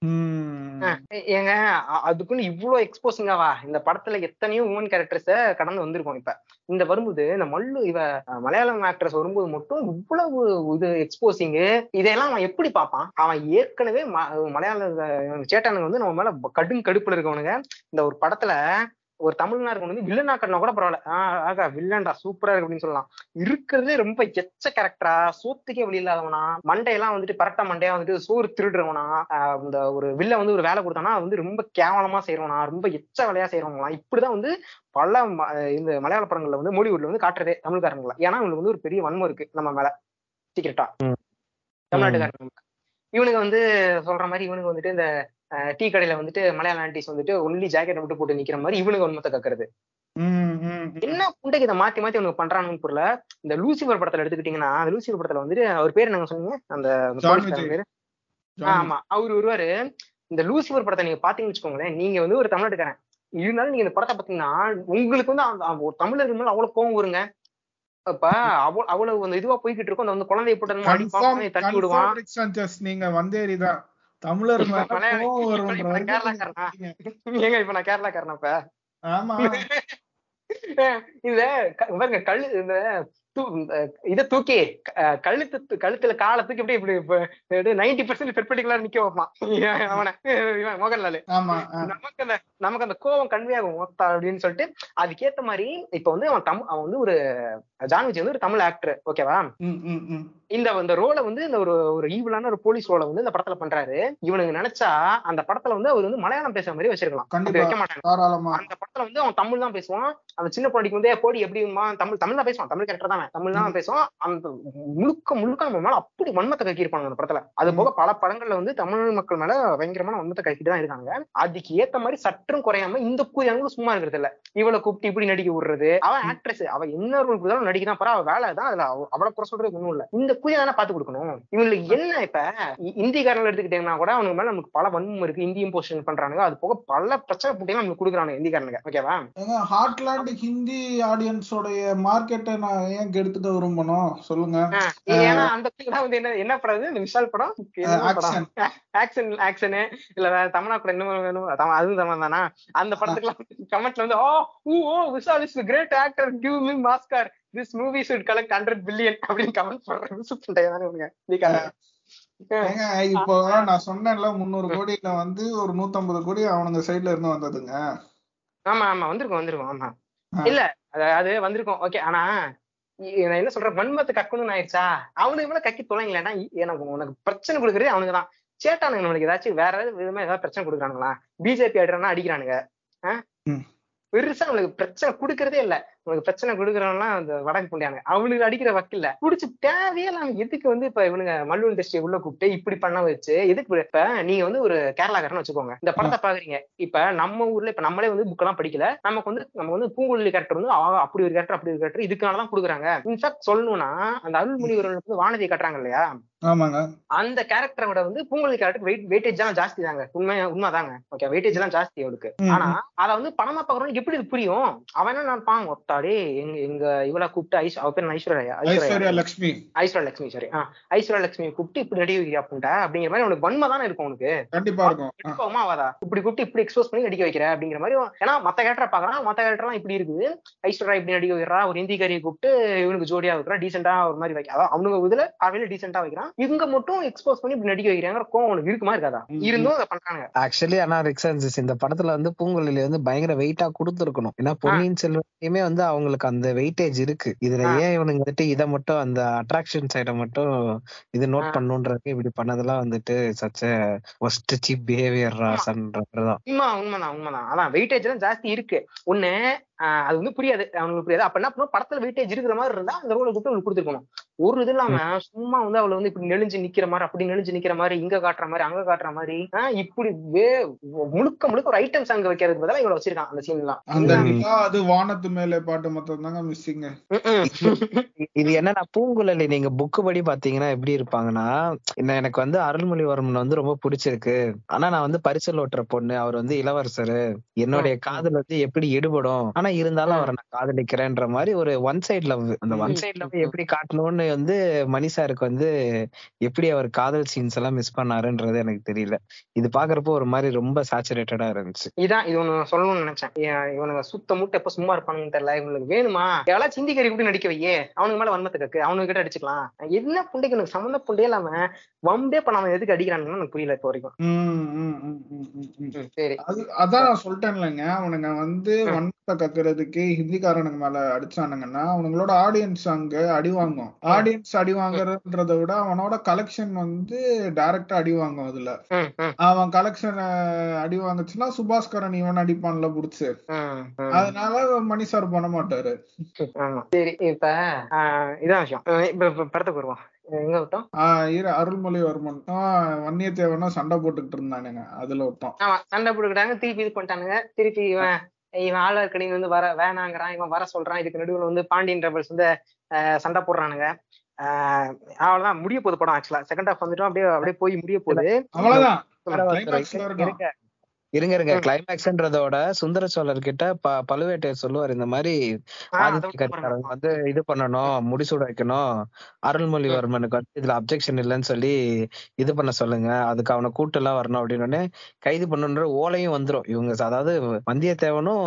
ஏங்க அதுக்குன்னு இவ்வளவு எக்ஸ்போசிங்காவா இந்த படத்துல எத்தனையோ உமன் கேரக்டர்ஸ கடந்து வந்திருக்கோம் இப்ப. இந்த வரும்போது இந்த மல்லு இவ மலையாளம் ஆக்ட்ரஸ் வரும்போது மட்டும் இவ்வளவு இது எக்ஸ்போசிங் இதெல்லாம் அவன் எப்படி பார்ப்பான்? அவன் ஏற்கனவே மலையாள சேட்டானுங்க வந்து நம்ம மேல கடும் கடுப்புல இருக்கவனுங்க. இந்த ஒரு படத்துல ஒரு தமிழ்நாடு கொண்டு வந்து வில்லனா கட்டினா கூட பரவாயில்ல. ஆகா வில்லன்டா சூப்பரா இருக்கு அப்படின்னு சொல்லலாம். இருக்கிறதே ரொம்ப எச்ச கேரக்டரா சோத்துக்கே வழி இல்லாதவனா மண்டையெல்லாம் வந்துட்டு பரட்ட மண்டையா வந்துட்டு சோறு திருடுறவனா இந்த ஒரு வில்ல வந்து ஒரு வேலை கொடுத்தானா வந்து ரொம்ப கேவலமா செய்யறவனா ரொம்ப எச்ச வேலையா செய்யறவங்களா இப்படிதான் வந்து பல இந்த மலையாள படங்கள்ல வந்து மொழிவுட்ல வந்து காட்டுறதே தமிழ்காரங்கள. ஏன்னா இவங்களுக்கு வந்து ஒரு பெரிய வன்மம் இருக்கு நம்ம மேல சீக்கிரட்டா. தமிழ்நாட்டுக்காரங்க இவனுங்க வந்து சொல்ற மாதிரி இவனுங்க வந்துட்டு இந்த டீ கடையில வந்துட்டு மலையாள ஆன்டிஸ் வந்துட்டு ஒன்லி ஜாக்கெட் மட்டும் போட்டு நிக்கிற மாதிரி இவனுங்க உண்மத்தை கக்குறது. என்ன புண்டைக்கு இதை மாத்தி மாத்தி உனக்கு பண்றானுன்னு புரியல. இந்த லூசிபர் படத்துல எடுத்துக்கிட்டீங்கன்னா அந்த லூசிபர் படத்துல வந்துட்டு அவர் பேர் என்னங்க சொன்னீங்க? அந்த. ஆமா அவரு வருவாரு. இந்த லூசிபர் படத்தை நீங்க பாத்தீங்கன்னு வச்சுக்கோங்களேன் நீங்க வந்து ஒரு தமிழ்நாட்டுக்காரன். இருந்தாலும் நீங்க இந்த படத்தை பாத்தீங்கன்னா உங்களுக்கு வந்து ஒரு தமிழர்கள் மேல அவ்வளவு கோவம் வருங்க. அப்ப அவ்வளவு அவ்வளவு இதுவா போய்கிட்டு இருக்கும். அந்த வந்து குழந்தைய போட்டு குழந்தைய தட்டி விடுவான். நீங்க வந்தேரிதான். தமிழர் ஏங்க இப்ப நான் கேரளாக்காரன் அப்ப? ஆமா. இந்த பாருங்க தூ- இந்த இதை தூக்கி கழுத்து கழுத்துல காலை தூக்கி அப்படியே இப்படி நைன்டி பர்சன்ட் பெர்பெண்டிகுலர் நிக்க வைப்பான். அவனை மோகன்லால். நமக்கு அந்த நமக்கு அந்த கோவம் கன்வே ஆகும் மொத்தம் அப்படின்னு சொல்லிட்டு அதுக்கேத்த மாதிரி இப்ப வந்து அவன் தம் அவன் வந்து ஒரு ஜான் விஜய் வந்து ஒரு தமிழ் ஆக்டர் ஓகேவா. இந்த இந்த ரோலை வந்து இந்த ஒரு ஒரு ஈவிலான ஒரு போலீஸ் ரோலை வந்து இந்த படத்துல பண்றாரு. இவனுங்க நினைச்சா அந்த படத்துல வந்து அவர் வந்து மலையாளம் பேசுற மாதிரி வச்சிருக்கலாம். வைக்க மாட்டாங்க. அந்த படத்துல வந்து அவன் தமிழ் தான் பேசுவான். அந்த சின்ன பொண்ணுக்கு வந்து போடி எப்படிமா தமிழ் தமிழ் தான் பேசுவான். தமிழ் கேரக்டர் தான். தமிழ் தான் பேசுவான் அந்த முழுக்க முழுக்க நம்ம மேல அப்படி வன்மத்தை கக்கியிருப்பாங்க அந்த படத்துல. அது போக பல படங்கள்ல வந்து தமிழ் மக்கள் மேல பயங்கரமான வன்மத்தை கக்கிட்டு தான் இருக்காங்க. அதுக்கு ஏத்த மாதிரி சற்றும் குறையாம இந்த கூதியானவங்க சும்மா இருக்கிறது இல்ல. இவளை கூப்பிட்டு இப்படி நடிக்க விடுறது. அவன் ஆக்ட்ரஸ் அவ என்ன ரோல் கொடுத்தாலும் நடிக்க தான் அவ வேலை தான் அதுல. அவ- அவளை குறை சொல்றது ஒண்ணும் இல்ல. இந்த கூதியா தானே பாத்து கொடுக்கணும். இவங்களுக்கு என்ன இப்ப? இ- இந்திக்காரங்களை எடுத்துக்கிட்டீங்கன்னா கூட அவனுக்கு மேல நமக்கு பல வன்மம் இருக்கு. இந்தி இம்போசிஷன் பண்றானுங்க. அது போக பல பிரச்சனை புட்டியும் நமக்கு கொடுக்குறானுங்க இந்திக்காரனுங்க. ஓகேவா? ஹார்ட்லாண்ட் ஹிந்தி ஆடியன்ஸோடைய மார்க்கெட்டை நான் ஏன் கெடுத்துக்க விரும்பணும் சொல்லுங்க. ஏன்னா அந்த படம் வந்து என்ன என்ன படம்? இந்த விஷால் படம்? ஆக்ஷன் ஆக்ஷன் இல்ல வேற தமிழா கூட இன்னும் வேணும் அதுவும் தமிழ் தானா? அந்த படத்துக்குலாம் கமெண்ட்ல வந்து ஓ ooh oh Vishal is great actor give me Oscar this movie should collect hundred billion அப்படின்னு கமெண்ட் பண்றேன். ஏங்க இப்போ நான் சொன்னேன்ல முந்நூறு கோடியில வந்து ஒரு நூத்தம்பது கோடி அவனுங்க சைடுல இருந்து வந்ததுங்க. ஆமா ஆமா. வந்திருக்கும் வந்திருக்கும். ஆமா. இல்ல அது வந்திருக்கும். ஓகே ஆனா நான் என்ன சொல்றேன்? வன்மத்தை கக்கணும்னு ஆயிடுச்சா? அவனுக்கு மேல கக்கி தொலைங்களேன்னா எனக்கு உனக்கு பிரச்சனை கொடுக்குறதே அவனுக்கு தான் சேட்டானுங்க நம்மளுக்கு ஏதாச்சும் வேற ஏதாவது விதமா ஏதாவது பிரச்சனை கொடுக்குறானுங்களா? பிஜேபி ஆடுறானா அடிக்கிறானுங்க. பெருசா அவனுக்கு பிரச்சனை கொடுக்கறதே இல்ல. உனக்கு பிரச்சனை கொடுக்குறவன்லாம் அந்த வடக்கு புண்டியானுங்க அவனுக்கு அடிக்கிற வக்கில்ல. புடிச்சு தேவையில்லாம எதுக்கு வந்து இப்ப இவனுங்க மல்லு இண்டஸ்ட்ரி உள்ள கூப்பிட்டு இப்படி பண்ண வச்சு எதுக்கு இப்ப- நீங்க வந்து ஒரு கேரளாக்காரன்னு வச்சுக்கோங்க. இந்த படத்தை பாக்குறீங்க. இப்ப நம்ம ஊர்ல இப்ப நம்மளே வந்து புக் எல்லாம் படிக்கல. நமக்கு வந்து நம்ம வந்து பூங்குழலி கேரக்டர் வந்து அப்படி ஒரு கேரக்டர் அப்படி ஒரு கேரக்டர் இதுக்கானதான் கொடுக்குறாங்க. இன்ஃபேக்ட் சொல்லணும்னா அந்த அருள்மொழிவர்கள் வந்து வானதி காட்டுறாங்க இல்லையா? ஆமாங்க. அந்த கேரக்டரை விட வந்து பூங்குழலி கேரக்டர் வெயிட் வெயிட்டேஜ் எல்லாம் ஜாஸ்தி தாங்க உண்மை உண்மைதாங்க. ஓகே வெயிட்டேஜ் எல்லாம் ஜாஸ்தி அவளுக்கு. ஆனா அத வந்து பணமா பாக்குறவனுக்கு எப்படி இது புரியும்? அவன் என்ன நினைப்பான்? ஒத்தாடி எங்க எங்க இவளை கூப்பிட்டு ஐஸ் அவ பேர்? ஐஸ்வர்யா லட்சுமி ஐஸ்வர்யா லட்சுமி சாரி ஆஹ் ஐஸ்வர்யா லட்சுமி கூப்பிட்டு இப்படி நடிக்க வைக்கிற அப்படின்ட்டா அப்படிங்கிற மாதிரி உனக்கு வன்மை தானே இருக்கும் உனக்கு கண்டிப்பா இருக்கும். ஆ. எடுப்பாமா ஆவாதா இப்படி கூப்பிட்டு இப்படி எக்ஸ்போஸ் பண்ணி நடிக்க வைக்கிற அப்படிங்கிற மாதிரி ஏன்னா மத்த கேரக்டர் பாக்குறான் மத்த கேரக்டர் எல்லாம் இப்படி இருக்குது. ஐஸ்வர்யா இப்படி நடிக்க வைக்கிறா ஒரு ஹிந்திக்காரியை கூப்பிட்டு இவனுக்கு ஜோடியா வைக்கிறா டீசெண்டா ஒரு மாதிரி வைக்க அதாவது அவனுங்க இதுல பார்வையில டீசெண்டா வைக்கிறான். இவங்க மட்டும் எக்ஸ்போஸ் பண்ணி இப்படி நடிக்க வைக்கிறாங்க. கோவம் உனக்கு இருக்குமா இருக்காதா. இருந்தும் அதை பண்றாங்க ஆக்சுவலி ஆனா ரிக்ஸன்சிஸ் இந்த படத்துல வந்து பூங்குழலி வந்து பயங்கர வெயிட்டா கொடுத்துருக்கணும். ஏன்னா பொன்னியின் செல்வனையுமே வந்து அவங்களுக்கு அந்த வெயிட்டேஜ் இருக்கு. இதுல. ஏன் இவனுங்க வந்துட்டு இதை மட்டும் அந்த அட்ராக்ஷன் சைட மட்டும் இது நோட். பண்ணுன்றது இப்படி பண்ணதெல்லாம் வந்துட்டு சச்ச ஒஸ்ட் சீப் பிஹேவியர் ராசன்றதுதான் உண்மை உண்மைதான் உண்மைதான் அதான் வெயிட்டேஜ் எல்லாம் ஜாஸ்தி இருக்கு. ஒண்ணு அது வந்து புரியாது. அவனுக்கு புரியாது. அப்ப என்ன பண்ணும்? படத்துல வெயிட்டேஜ் இருக்கிற மாதிரி இருந்தா அந்த ரோலை கூப்பிட்டு அவளுக்கு கொடுத்துருக்கணும் ஒரு இது இல்லாம சும்மா வந்து அவளை வந்து இப்படி நெளிஞ்சு நிக்கிற மாதிரி அப்படி நெளிஞ்சு நிக்கிற மாதிரி இங்க காட்டுற மாதிரி அங்க காட்டுற மாதிரி இப்படி வே முழுக்க முழுக்க ஒரு ஐட்டம் சாங் வைக்கிறதுக்கு பதிலா இவளை வச்சிருக்கான் அந்த சீன் எல்லாம் அந்த அது வானத்து மேலே பாட்டு மொத்தம் தாங்க மிஸ்ஸிங்க இது என்னன்னா பூங்குழலி நீங்க புக்கு படி பாத்தீங்கன்னா எப்படி இருப்பாங்கன்னா எனக்கு வந்து அருள்மொழிவர்மன் வந்து ரொம்ப பிடிச்சிருக்கு. ஆனா நான் வந்து பரிசல் ஓட்டுற பொண்ணு. அவர் வந்து இளவரசர். என்னுடைய காதல் வந்து எப்படி எடுபடும் ஆனா இருந்தாலும் அவரை நான் காதலிக்கிறேன்ற மாதிரி ஒரு ஒன் சைடு லவ் அந்த ஒன் சைடு லவ் எப்படி காட்டணும்னு வந்து மணி சாருக்கு வந்து எப்படி அவர் காதல் சீன்ஸ் எல்லாம் மிஸ் பண்ணாருன்றது எனக்கு தெரியல. இது பாக்குறப்போ ஒரு மாதிரி ரொம்ப சேச்சுரேட்டடா இருந்துச்சு. இதான் இது ஒண்ணு சொல்லணும்னு நினைச்சேன். இவனுங்க சுத்த மூட்டை எப்ப சும்மா இருப்பானுன்னு தெரியல. இவனுக்கு வேணுமா? எவ்வளவு சிந்தி கறி கூட நடிக்க வையே. அவனுக்கு மேல வன்மத்தை கக்கு. அவனுக்கு கிட்ட அடிச்சுக்கலாம். என்ன புண்டைக்கு எனக்கு சம்மந்த புண்டே இல்லாம வம்பே பண்ணாம எதுக்கு அடிக்கிறானுன்னு எனக்கு புரியல இப்போ வரைக்கும். சரி. அது அதான் நான் சொல்லிட்டேன்லங்க. அவனுங்க வந்து. வன்மத்தை கக்குறதுக்கு ஹிந்திக்காரனுங்க மேல அடிச்சானுங்கன்னா அவனுங்களோட ஆடியன்ஸ் அங்க அடி வாங்கும். ஆடியன்ஸ் அடி வாங்குறன்றத விட அவனோட கலெக்ஷன் வந்து டைரக்டா அடி வாங்கும் அதுல. அவன் கலெக்ஷன் அடி வாங்குச்சுன்னா சுபாஸ்கரன் இவன் அடிப்பான்ல புடிச்சு. அதனால மணி சார் பண்ண மாட்டாரு. சரி இப்ப இதான் விஷயம். இப்ப படத்துக்கு இரு அருள்மொழிவர்மன். வன்னியத்தேவனும் சண்டை போட்டுக்கிட்டு இருந்தானுங்க. அதுல ஆமா சண்டை போட்டுக்கிட்டாங்க திருப்பி இது பண்ணிட்டானுங்க. திருப்பி இவன் இவன் ஆழ்வார்க்கடிங்க வந்து வர வேணாங்கிறான் இவன் வர சொல்றான். இதுக்கு நடுவுல வந்து பாண்டியன் ரபல்ஸ் வந்து சண்டை போடுறானுங்க. ஆஹ் அவ்வளவுதான். முடிய போகுது படம் ஆக்சுவலா செகண்ட் ஹாஃப் வந்துட்டோம். அப்படியே அப்படியே போய் முடிய போகுது. அவ்வளவுதான். இருங்க இருங்க. கிளைமேக்ஸ்ன்றதோட சுந்தர சோழர் கிட்ட ப பழுவேட்டையர் சொல்லுவார் இந்த மாதிரி ஆஹ் அதை ஆதித்ய விட்டு கரிகாலன் பாருங்க. வந்து இது பண்ணணும் முடிசூட வைக்கணும் அருள்மொழிவர்மனுக்கு வந்து இதுல அப்ஜெக்ஷன் இல்லைன்னு சொல்லி இது பண்ண சொல்லுங்க அதுக்கு அவனை கூட்டு எல்லாம் வரணும் அப்படின்னு கைது பண்ணுன்ற ஓலையும் வந்துரும் இவங்க அதாவது வந்தியத்தேவனும்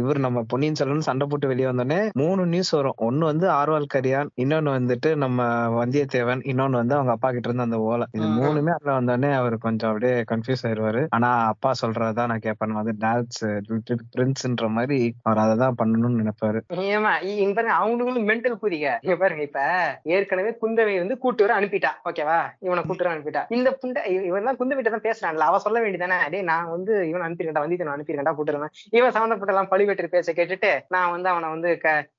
இவர் நம்ம பொன்னியின் செல்வனும் சண்டை போட்டு வெளியே வந்தோடனே மூணு நியூஸ் வரும் ஒன்னு வந்து ஆர்வால் கரியான் இன்னொன்னு வந்துட்டு நம்ம வந்தியத்தேவன் இன்னொன்னு வந்து அவங்க அப்பா கிட்ட இருந்து அந்த ஓலை இது. மூணுமே அதுல வந்தோடனே அவர் கொஞ்சம் அப்படியே கன்ஃபியூஸ் ஆயிருவாரு ஆனா அப்பா சொல்றதுதான் நான் கேட்பேன் வந்து டாட்ஸ் பிரின்ஸ்ன்ற மாதிரி அவர் அதை தான் பண்ணணும்னு நினைப்பாரு. ஏமா இங்க பாருங்க அவங்களுக்கும் மென்டல் புதிக இங்க பாருங்க இப்ப ஏற்கனவே குந்தவை வந்து கூட்டு வர அனுப்பிட்டா ஓகேவா இவனை கூட்டு வர அனுப்பிட்டா. இந்த புண்டை இவ- இவன் தான் குந்தவிட்ட தான் பேசுறான்ல அவ சொல்ல வேண்டியதானே டேய் நான் வந்து இவன் அனுப்பியிருக்கேன் வந்தியத்தேவன் அனுப்பியிருக்கேன்டா கூட்டு வரேன் இவன் சம்மந்தப்பட்ட எல்லாம் பழிவேட்டர் பேச கேட்டுட்டு நான் வந்து அவனை வந்து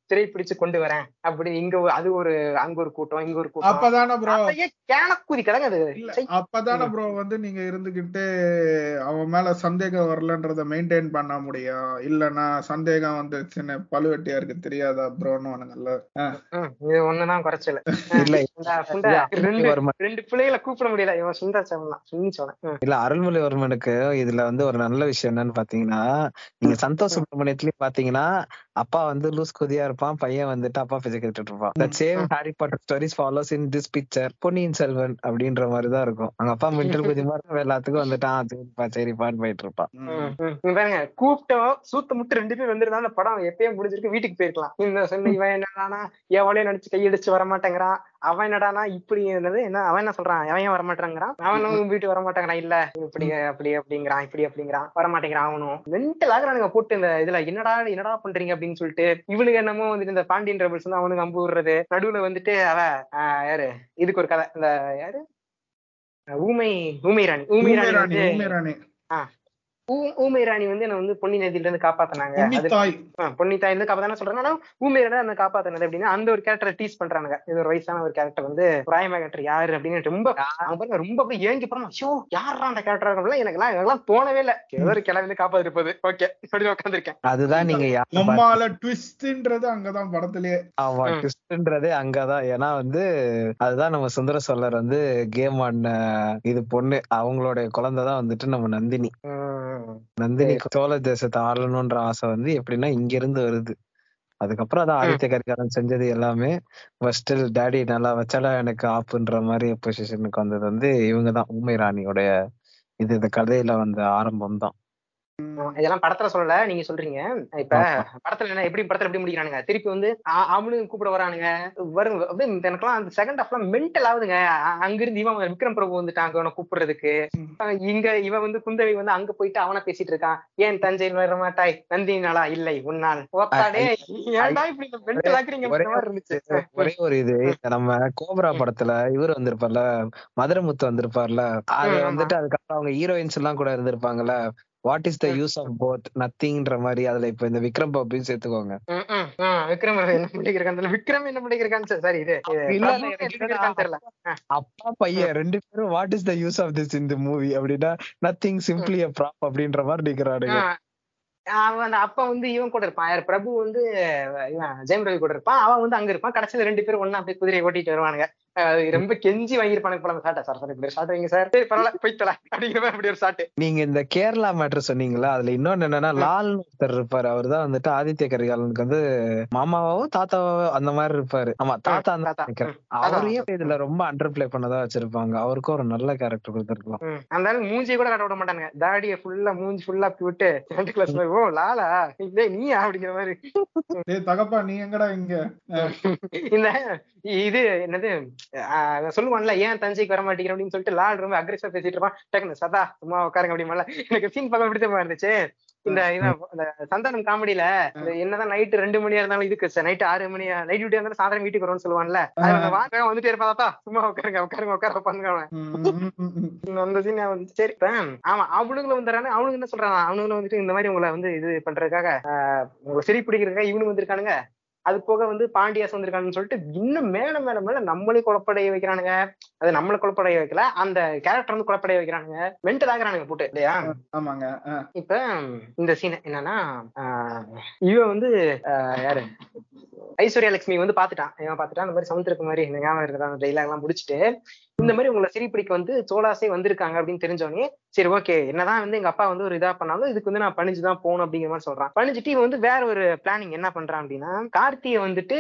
க திரை பிடிச்சு கொண்டு வரேன். அப்படி இங்க அது ஒரு அங்க ஒரு கூட்டம் இங்க ஒரு கூட்டம். அப்பதானே ப்ரோ கேனக்குதி கதங்க அது. அப்பதானே ப்ரோ வந்து நீங்க இருந்துகிட்டு அவன் மேல சந்தேகம் வரலன்றத மெயின்டைன் பண்ண முடியும். இல்லனா சந்தேகம் வந்துச்சுன்னு பழுவெட்டியாருக்கு தெரியாதா ப்ரோன்னு அவனுங்கல்ல? ம், இது ஒண்ணுதான் குறைச்சல. இல்ல இந்த புண்டை இது ரெண்டு பிள்ளைகளை கூப்பிட முடியல. இவன் சுந்தர சோழன் தான் சுன்னி சோழன். இல்ல அருள்மொழிவர்மனுக்கு இதுல வந்து ஒரு நல்ல விஷயம் என்னன்னு பாத்தீங்கன்னா நீங்க சந்தோஷ் சுப்ரமணியத்திலயும் பாத்தீங்கன்னா அப்பா வந்து லூஸ் குதியா இருப்பான் பையன் வந்துட்டு அப்பா பேச கேட்டுட்டு இருப்பான். That same Harry Potter stories follows in this picture Ponniyin Selvan அப்படின்ற மாதிரி தான் இருக்கும். அவங்க அப்பா மென்டல் குதி மாதிரி எல்லாத்துக்கும் வந்துட்டு ஆ சரிப்பா சரிப்பான்னு போயிட்டு இருப்பான். பாருங்க கூப்பிட்டோம் சூத்த முட்டு ரெண்டு பேர் வந்திருந்தா அந்த படம் எப்பயும் முடிஞ்சிருக்கு வீட்டுக்கு போயிருக்கலாம். இந்த சொன்ன இவன் என்னடானா எவளையும் நடிச்சு கையடிச்சு வரமாட்டேங்கிறான். அவன் என்னடானா இப்படி என்னது? என்ன அவன் என்ன சொல்றான்? அவன் ஏன் வரமாட்டேங்கிறான்? அவனும் வீட்டுக்கு வரமாட்டேங்கிறான் இல்ல. இப்படி அப்படி அப்படிங்கிறான் இப்படி அப்படிங்கிறான். வரமாட்டேங்கிறான் அவனும். மென்டல் ஆகுறானுங்க போட்டு இந்த இதுல. என்னடா என்னடா பண்றீங்க அப்படின்னு சொல்லிட்டு இவனுக்கு என்னமோ வந்துட்டு இந்த பாண்டியன் ரபல்ஸ் வந்து அவனுக்கு அம்பு விடுறது. நடுவுல வந்துட்டு அவ ஆஹ், யாரு? இதுக்கு ஒரு கதை. இந்த யாரு? ஊமை ஊமை ராணி. ஊமை ராணி ஊமை ராணி. வந்து ஊமை ராணி ஊ- ஊமை ராணி வந்து என்ன வந்து பொன்னி நதியில இருந்து காப்பாத்தினாங்க. பொன்னி தாய். இருந்து காப்பாத்தான சொல்றாங்க ஆனா ஊமை ராணி அந்த காப்பாத்தினது அப்படின்னா அந்த ஒரு கேரக்டரை டீஸ் பண்றாங்க இது ஒரு வயசான ஒரு கேரக்டர் வந்து பிராயமா கேரக்டர் யாரு அப்படின்னு ரொம்ப ரொம்ப அப்படியே ஏங்கி போறோம் ஐயோ யாரா அந்த கேரக்டர் இருக்கும்ல எனக்கு எல்லாம் எனக்கெல்லாம் தோணவே இல்ல. ஏதோ ஒரு கிளம்பி காப்பாத்திட்டு போகுது. ஓகே அப்படி உட்காந்துருக்கேன் அதுதான் நீங்க நம்மால ட்விஸ்ட்ன்றது அங்கதான் படத்திலேயே ஆமா. ட்விஸ்ட்ன்றதே அங்கதான். ஏன்னா வந்து அதுதான் நம்ம சுந்தர சோழர் வந்து கேம் ஆடின இது பொண்ணு. அவங்களுடைய குழந்தை தான் வந்துட்டு நம்ம நந்தினி. நந்தினிக்கு சோழ தேசத்தை ஆளணும்ன்ற ஆசை வந்து எப்படின்னா இங்க இருந்து வருது. அதுக்கப்புறம் அதான் ஆதித்ய கரிகாலன் செஞ்சது எல்லாமே. ஃபர்ஸ்ட் டேடி நல்லா வச்சாலா எனக்கு ஆப்புன்ற மாதிரி பொசிஷனுக்கு வந்தது வந்து இவங்கதான் ஊமை ராணியோடைய இது இந்த கதையில வந்த ஆரம்பம் தான் இதெல்லாம் படத்துல சொல்லல நீங்க சொல்றீங்க. இப்ப படத்துல என்ன எப்படி படத்துல எப்படி முடிக்கிறானுங்க? திருப்பி வந்து அ- அவனுங்க கூப்பிட வரானுங்க. வரும் அப்படியே எனக்கெல்லாம் அந்த செகண்ட் ஹாஃப்லாம் மென்டல் ஆகுதுங்க. அங்கிருந்து இவன் விக்ரம் பிரபு வந்துட்டாங்க அவனை கூப்பிடுறதுக்கு. இங்க இவன் வந்து குந்தவை வந்து அங்க போயிட்டு அவனை பேசிட்டு இருக்கான். ஏன் தஞ்சையில் வர மாட்டாய்? நந்தினி நாளா இல்லை உன்னால். ஒப்பாடே ஏன்டா இப்படி மென்டல் ஆக்குறீங்க? ஒரே ஒரே ஒரு இது. நம்ம கோப்ரா படத்துல இவர் வந்திருப்பார்ல மதுரமுத்து வந்திருப்பார்ல. அது. வந்துட்டு அதுக்கப்புறம் அவங்க ஹீரோயின்ஸ் எல்லாம் கூட இருந்திருப்பாங்கல்ல. What is the use of both நத்திங்ன்ற மாதிரி அதுல இப்ப இந்த விக்ரம் பாபின்னு சேர்த்துக்கோங்க. விக்ரம் என்ன பண்ணிக்கிறான் விக்ரம் என்ன பண்ணிக்கிறான்னு சரி இது தெரியல. அப்பா பையன் ரெண்டு பேரும் what is the use of this இந்த மூவி அப்படின்னா நத்திங் சிம்பிளி அ ப்ராப் அப்படின்ற மாதிரி நிக்கிறானுங்க. அவன் அந்த அப்பா வந்து இவன் கூட இருப்பான். யார் பிரபு வந்து இவன் ஜெயம் ரவி கூட இருப்பான். அவன் வந்து அங்க இருப்பான். கடைசியில ரெண்டு பேரும் ஒண்ணா அப்படியே குதிரையை ஓட்டிட்டு வருவானுங்க. ரொம்ப கெஞ்சி வாங்கியிருப்பானுங்க போல ஷாட்டை சார் சார் இப்படி ஷாட் வைங்க சார். சரி பரவாயில்ல போய்த்தல அப்படிங்கிற மாதிரி அப்படி ஒரு ஷாட் நீங்க இந்த கேரளா மேட்டர் சொன்னீங்களா அதுல இன்னொன்னு என்னன்னா லால் ஒருத்தர் இருப்பாரு. அவர் தான் வந்துட்டு ஆதித்ய கரிகாலனுக்கு வந்து மாமாவோ தாத்தாவோ அந்த மாதிரி இருப்பாரு. ஆமா தாத்தா ம். அவரையும் இதுல ரொம்ப அண்டர் பிளே பண்ணதா வச்சிருப்பாங்க? அவருக்கும் ஒரு நல்ல கேரக்டர் கொடுத்திருக்கலாம். அந்த மூஞ்சியை கூட காட்ட விட மாட்டானுங்க. தாடியை ஃபுல்லா மூஞ்சி ஃபுல்லா ரெண்டு கிளாஸ் ஓ லாலா இதே நீயா அப்படிங்கிற மாதிரி. டேய் தகப்பா நீ எங்கடா இங்க? இந்த இது என்னது சொல்லுவான்ல ஏன் தஞ்சைக்கு வர மாட்டேங்கிற அப்படின்னு சொல்லிட்டு லால் ரொம்ப அக்ரெசிவா பேசிட்டு இருப்பான். டக்குனு சதா சும்மா உட்காருங்க அப்படிமால எனக்கு சீன் பார்க்க பிடிச்ச இருந்துச்சு. இந்த இவன் இந்த சந்தானம் காமெடியில என்னதான் நைட்டு ரெண்டு மணியா இருந்தாலும் இதுக்கு நைட்டு ஆறு மணி நைட் டியூட்டியா இருந்தாலும் சாயந்தரம் வீட்டுக்கு வரும்னு சொல்லுவான்ல. வாங்க வந்துட்டே இருப்பாதா சும்மா உட்காருங்க உட்காருங்க உட்கார பண்ணுங்க அவன். அந்த சீன் வந்து சரி ஆமா அவனுங்களும் வந்துடுறானு அவனுங்க என்ன சொல்றாங்க? அவனுங்களும் வந்துட்டு இந்த மாதிரி உங்களை வந்து இது பண்றதுக்காக உங்களை சிரி பிடிக்கிறதுக்காக இவனுங்க வந்திருக்கானுங்க. அது போக வந்து பாண்டியாஸ் வந்திருக்கானுன்னு சொல்லிட்டு இன்னும் மேல மேல மேல நம்மளே குழப்படைய வைக்கிறானுங்க. அது நம்மளை குழப்படைய வைக்கல. அந்த கேரக்டர் வந்து குழப்படைய வைக்கிறானுங்க. மென்டல் ஆகுறானுங்க போட்டு இல்லையா? ஆமாங்க. இப்ப இந்த சீன் என்னன்னா ஆஹ் இவன் வந்து ஆஹ் யாரு? ஐஸ்வர்யா லட்சுமி வந்து பாத்துட்டான். பாத்துட்டான்? இந்த மாதிரி சமுத்திரக்கு மாதிரி இந்த ஞாபகம் இருக்கிற அந்த டைலாக் எல்லாம் முடிச்சுட்டு இந்த மாதிரி உங்களை சிரிப்பிடிக்க வந்து சோலாசே வந்திருக்காங்க அப்படின்னு தெரிஞ்சோடனே சரி ஓகே என்னதான் வந்து எங்க அப்பா வந்து ஒரு இதா பண்ணாலும் இதுக்கு வந்து நான் பணிஞ்சுதான் போகணும் அப்படிங்கிற மாதிரி சொல்றான். பணிஞ்சுட்டு இவன் வந்து வேற ஒரு பிளானிங் என்ன பண்றான் அப்படின்னா கார்த்தியை வந்துட்டு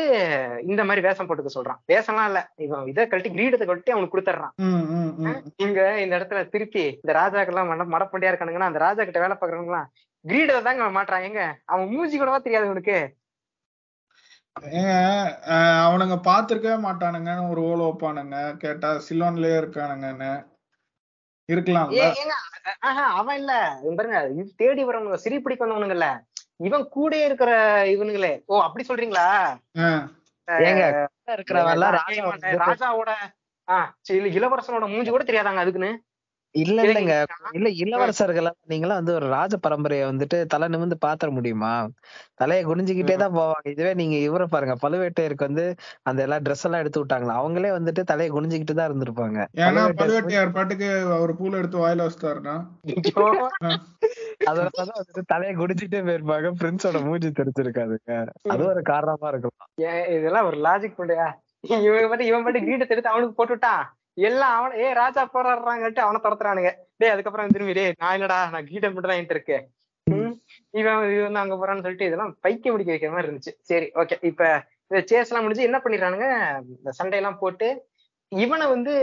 இந்த மாதிரி வேஷம் போட்டுக்க சொல்றான். வேஷம்லாம் இல்ல. இவன் இதை கழட்டி கிரீடத்தை கழட்டி அவனுக்கு கொடுத்துட்றான். இங்க இந்த இடத்துல திருப்பி இந்த ராஜாக்கெல்லாம் மட மடப்பண்டியா இருக்கானுங்கன்னா அந்த ராஜா கிட்ட வேலை பாக்குறவங்களாம் கிரீடத்தை தாங்க மாட்டான் எங்க அவன் மூஞ்சி கூடவா தெரியாது உனக்கு? ஏங்க அவனுங்க பாத்திருக்கவே மாட்டானுங்கன்னு ஒரு ஓல வைப்பானுங்க. கேட்டா சிலோன்லயே இருக்கானுங்கன்னு. ஆஹா, அவன் இல்ல. இவன் பாருங்க இது தேடி வரவங்க சிரி பிடிக்க வந்தவனுங்கல்ல இவன் கூடயே இருக்கிற இவனுங்களே. ஓ அப்படி சொல்றீங்களா? கூட இருக்கிறவன் ராஜாவோட ஆஹ் சரி, இளவரசனோட மூஞ்சி கூட தெரியாதாங்க அதுக்குன்னு? இல்ல இல்லங்க. இல்ல இளவரசர்கள் நீங்களாம் வந்து ஒரு ராஜ பரம்பரைய வந்துட்டு தலை நிமிர்ந்து பாத்திர முடியுமா? தலைய குனிஞ்சுக்கிட்டே தான் போவாங்க. இதுவே நீங்க இவரை பாருங்க. பழுவேட்டையருக்கு வந்து அந்த எல்லா ட்ரெஸ் எல்லாம் எடுத்து விட்டாங்களா? அவங்களே வந்துட்டு தலைய குனிஞ்சுக்கிட்டு தான் இருந்திருப்பாங்க. ஏன்னா பழுவேட்டையர் பாட்டுக்கு அவர் பூல எடுத்து வாயில வச்சிட்டாருன்னா அதனாலதான் வந்துட்டு தலைய குடிச்சிட்டே போயிருப்பாங்க. பிரின்ஸோட மூஞ்சி தெரிஞ்சிருக்காதுங்க. அது ஒரு காரணமா இருக்கலாம். இதெல்லாம் ஒரு லாஜிக் இல்லையா இவன் பாட்டு இவன் பாட்டு கிரீடத்தை எடுத்து அவனுக்கு போட்டுட்டான் எல்லாம் அவன ஏ ராஜா போராடுறாங்கட்டு அவனை துரத்துறானுங்க. டேய் அதுக்கப்புறம் திரும்பி டேய் நான் இல்லடா நான் கிரீடம் மட்டும் தான் இருக்கு இவன் இவன் வந்து அங்க போறான்னு சொல்லிட்டு இதெல்லாம் பைக்க முடிக்க வைக்கிற மாதிரி இருந்துச்சு. சரி ஓகே. இப்ப இந்த சேஸ் எல்லாம் முடிஞ்சு என்ன பண்ணிடுறானுங்க? இந்த சண்டையெல்லாம் போட்டு இவனை வந்து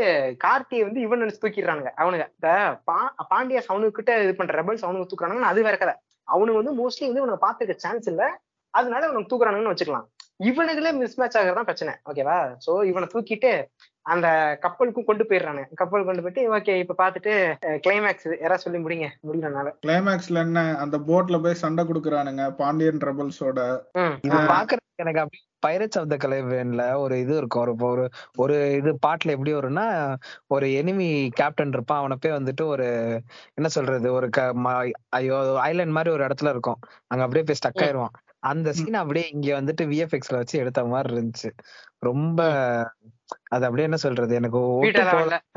கார்த்தியை வந்து இவன் நினைச்சு தூக்கிடுறானுங்க அவனுங்க. இந்த பா- பாண்டியாஸ் அவனுக்கு கிட்ட இது பண்ற ரெபல்ஸ் அவனுக்கு தூக்குறானுங்க அது வேற கதை. அவனுக்கு வந்து மோஸ்ட்லி வந்து இவனை பாத்துக்க சான்ஸ் இல்ல. அதனால இவனுக்கு தூக்குறானுங்கன்னு வச்சுக்கலாம். இவனுக்குல மிஸ் மேட்ச் ஆகிறதான் பிரச்சனை. ஓகேவா? சோ இவனை தூக்கிட்டு அந்த கப்பலுக்கும் கொண்டு போயிடுறானு. கப்பல் கொண்டு போயிட்டு ஓகே இப்ப பாத்துட்டு கிளைமேக்ஸ் யாராவது சொல்லி முடிங்க முடியலனால கிளைமேக்ஸ்ல என்ன அந்த போட்ல போய் சண்டை குடுக்குறானுங்க பாண்டியன் ட்ரபிள்ஸோட பாக்குறதுக்கு எனக்கு அப்படி பைரட்ஸ் ஆஃப் த கலைவேன்ல ஒரு இது இருக்கும். ஒரு ஒரு ஒரு இது பாட்டுல எப்படி வரும்னா ஒரு எனிமி கேப்டன் இருப்பான். அவனை போய் வந்துட்டு ஒரு என்ன சொல்றது ஒரு ஐயோ ஐலாண்ட் மாதிரி ஒரு இடத்துல இருக்கும். அங்க அப்படியே போய் ஸ்டக் ஆயிருவான் அந்த சீன் அப்படியே இங்க வந்துட்டு விஎஃப்எக்ஸ்ல வச்சு எடுத்த மாதிரி இருந்துச்சு. ரொம்ப அது அப்படியே என்ன சொல்றது? எனக்கு.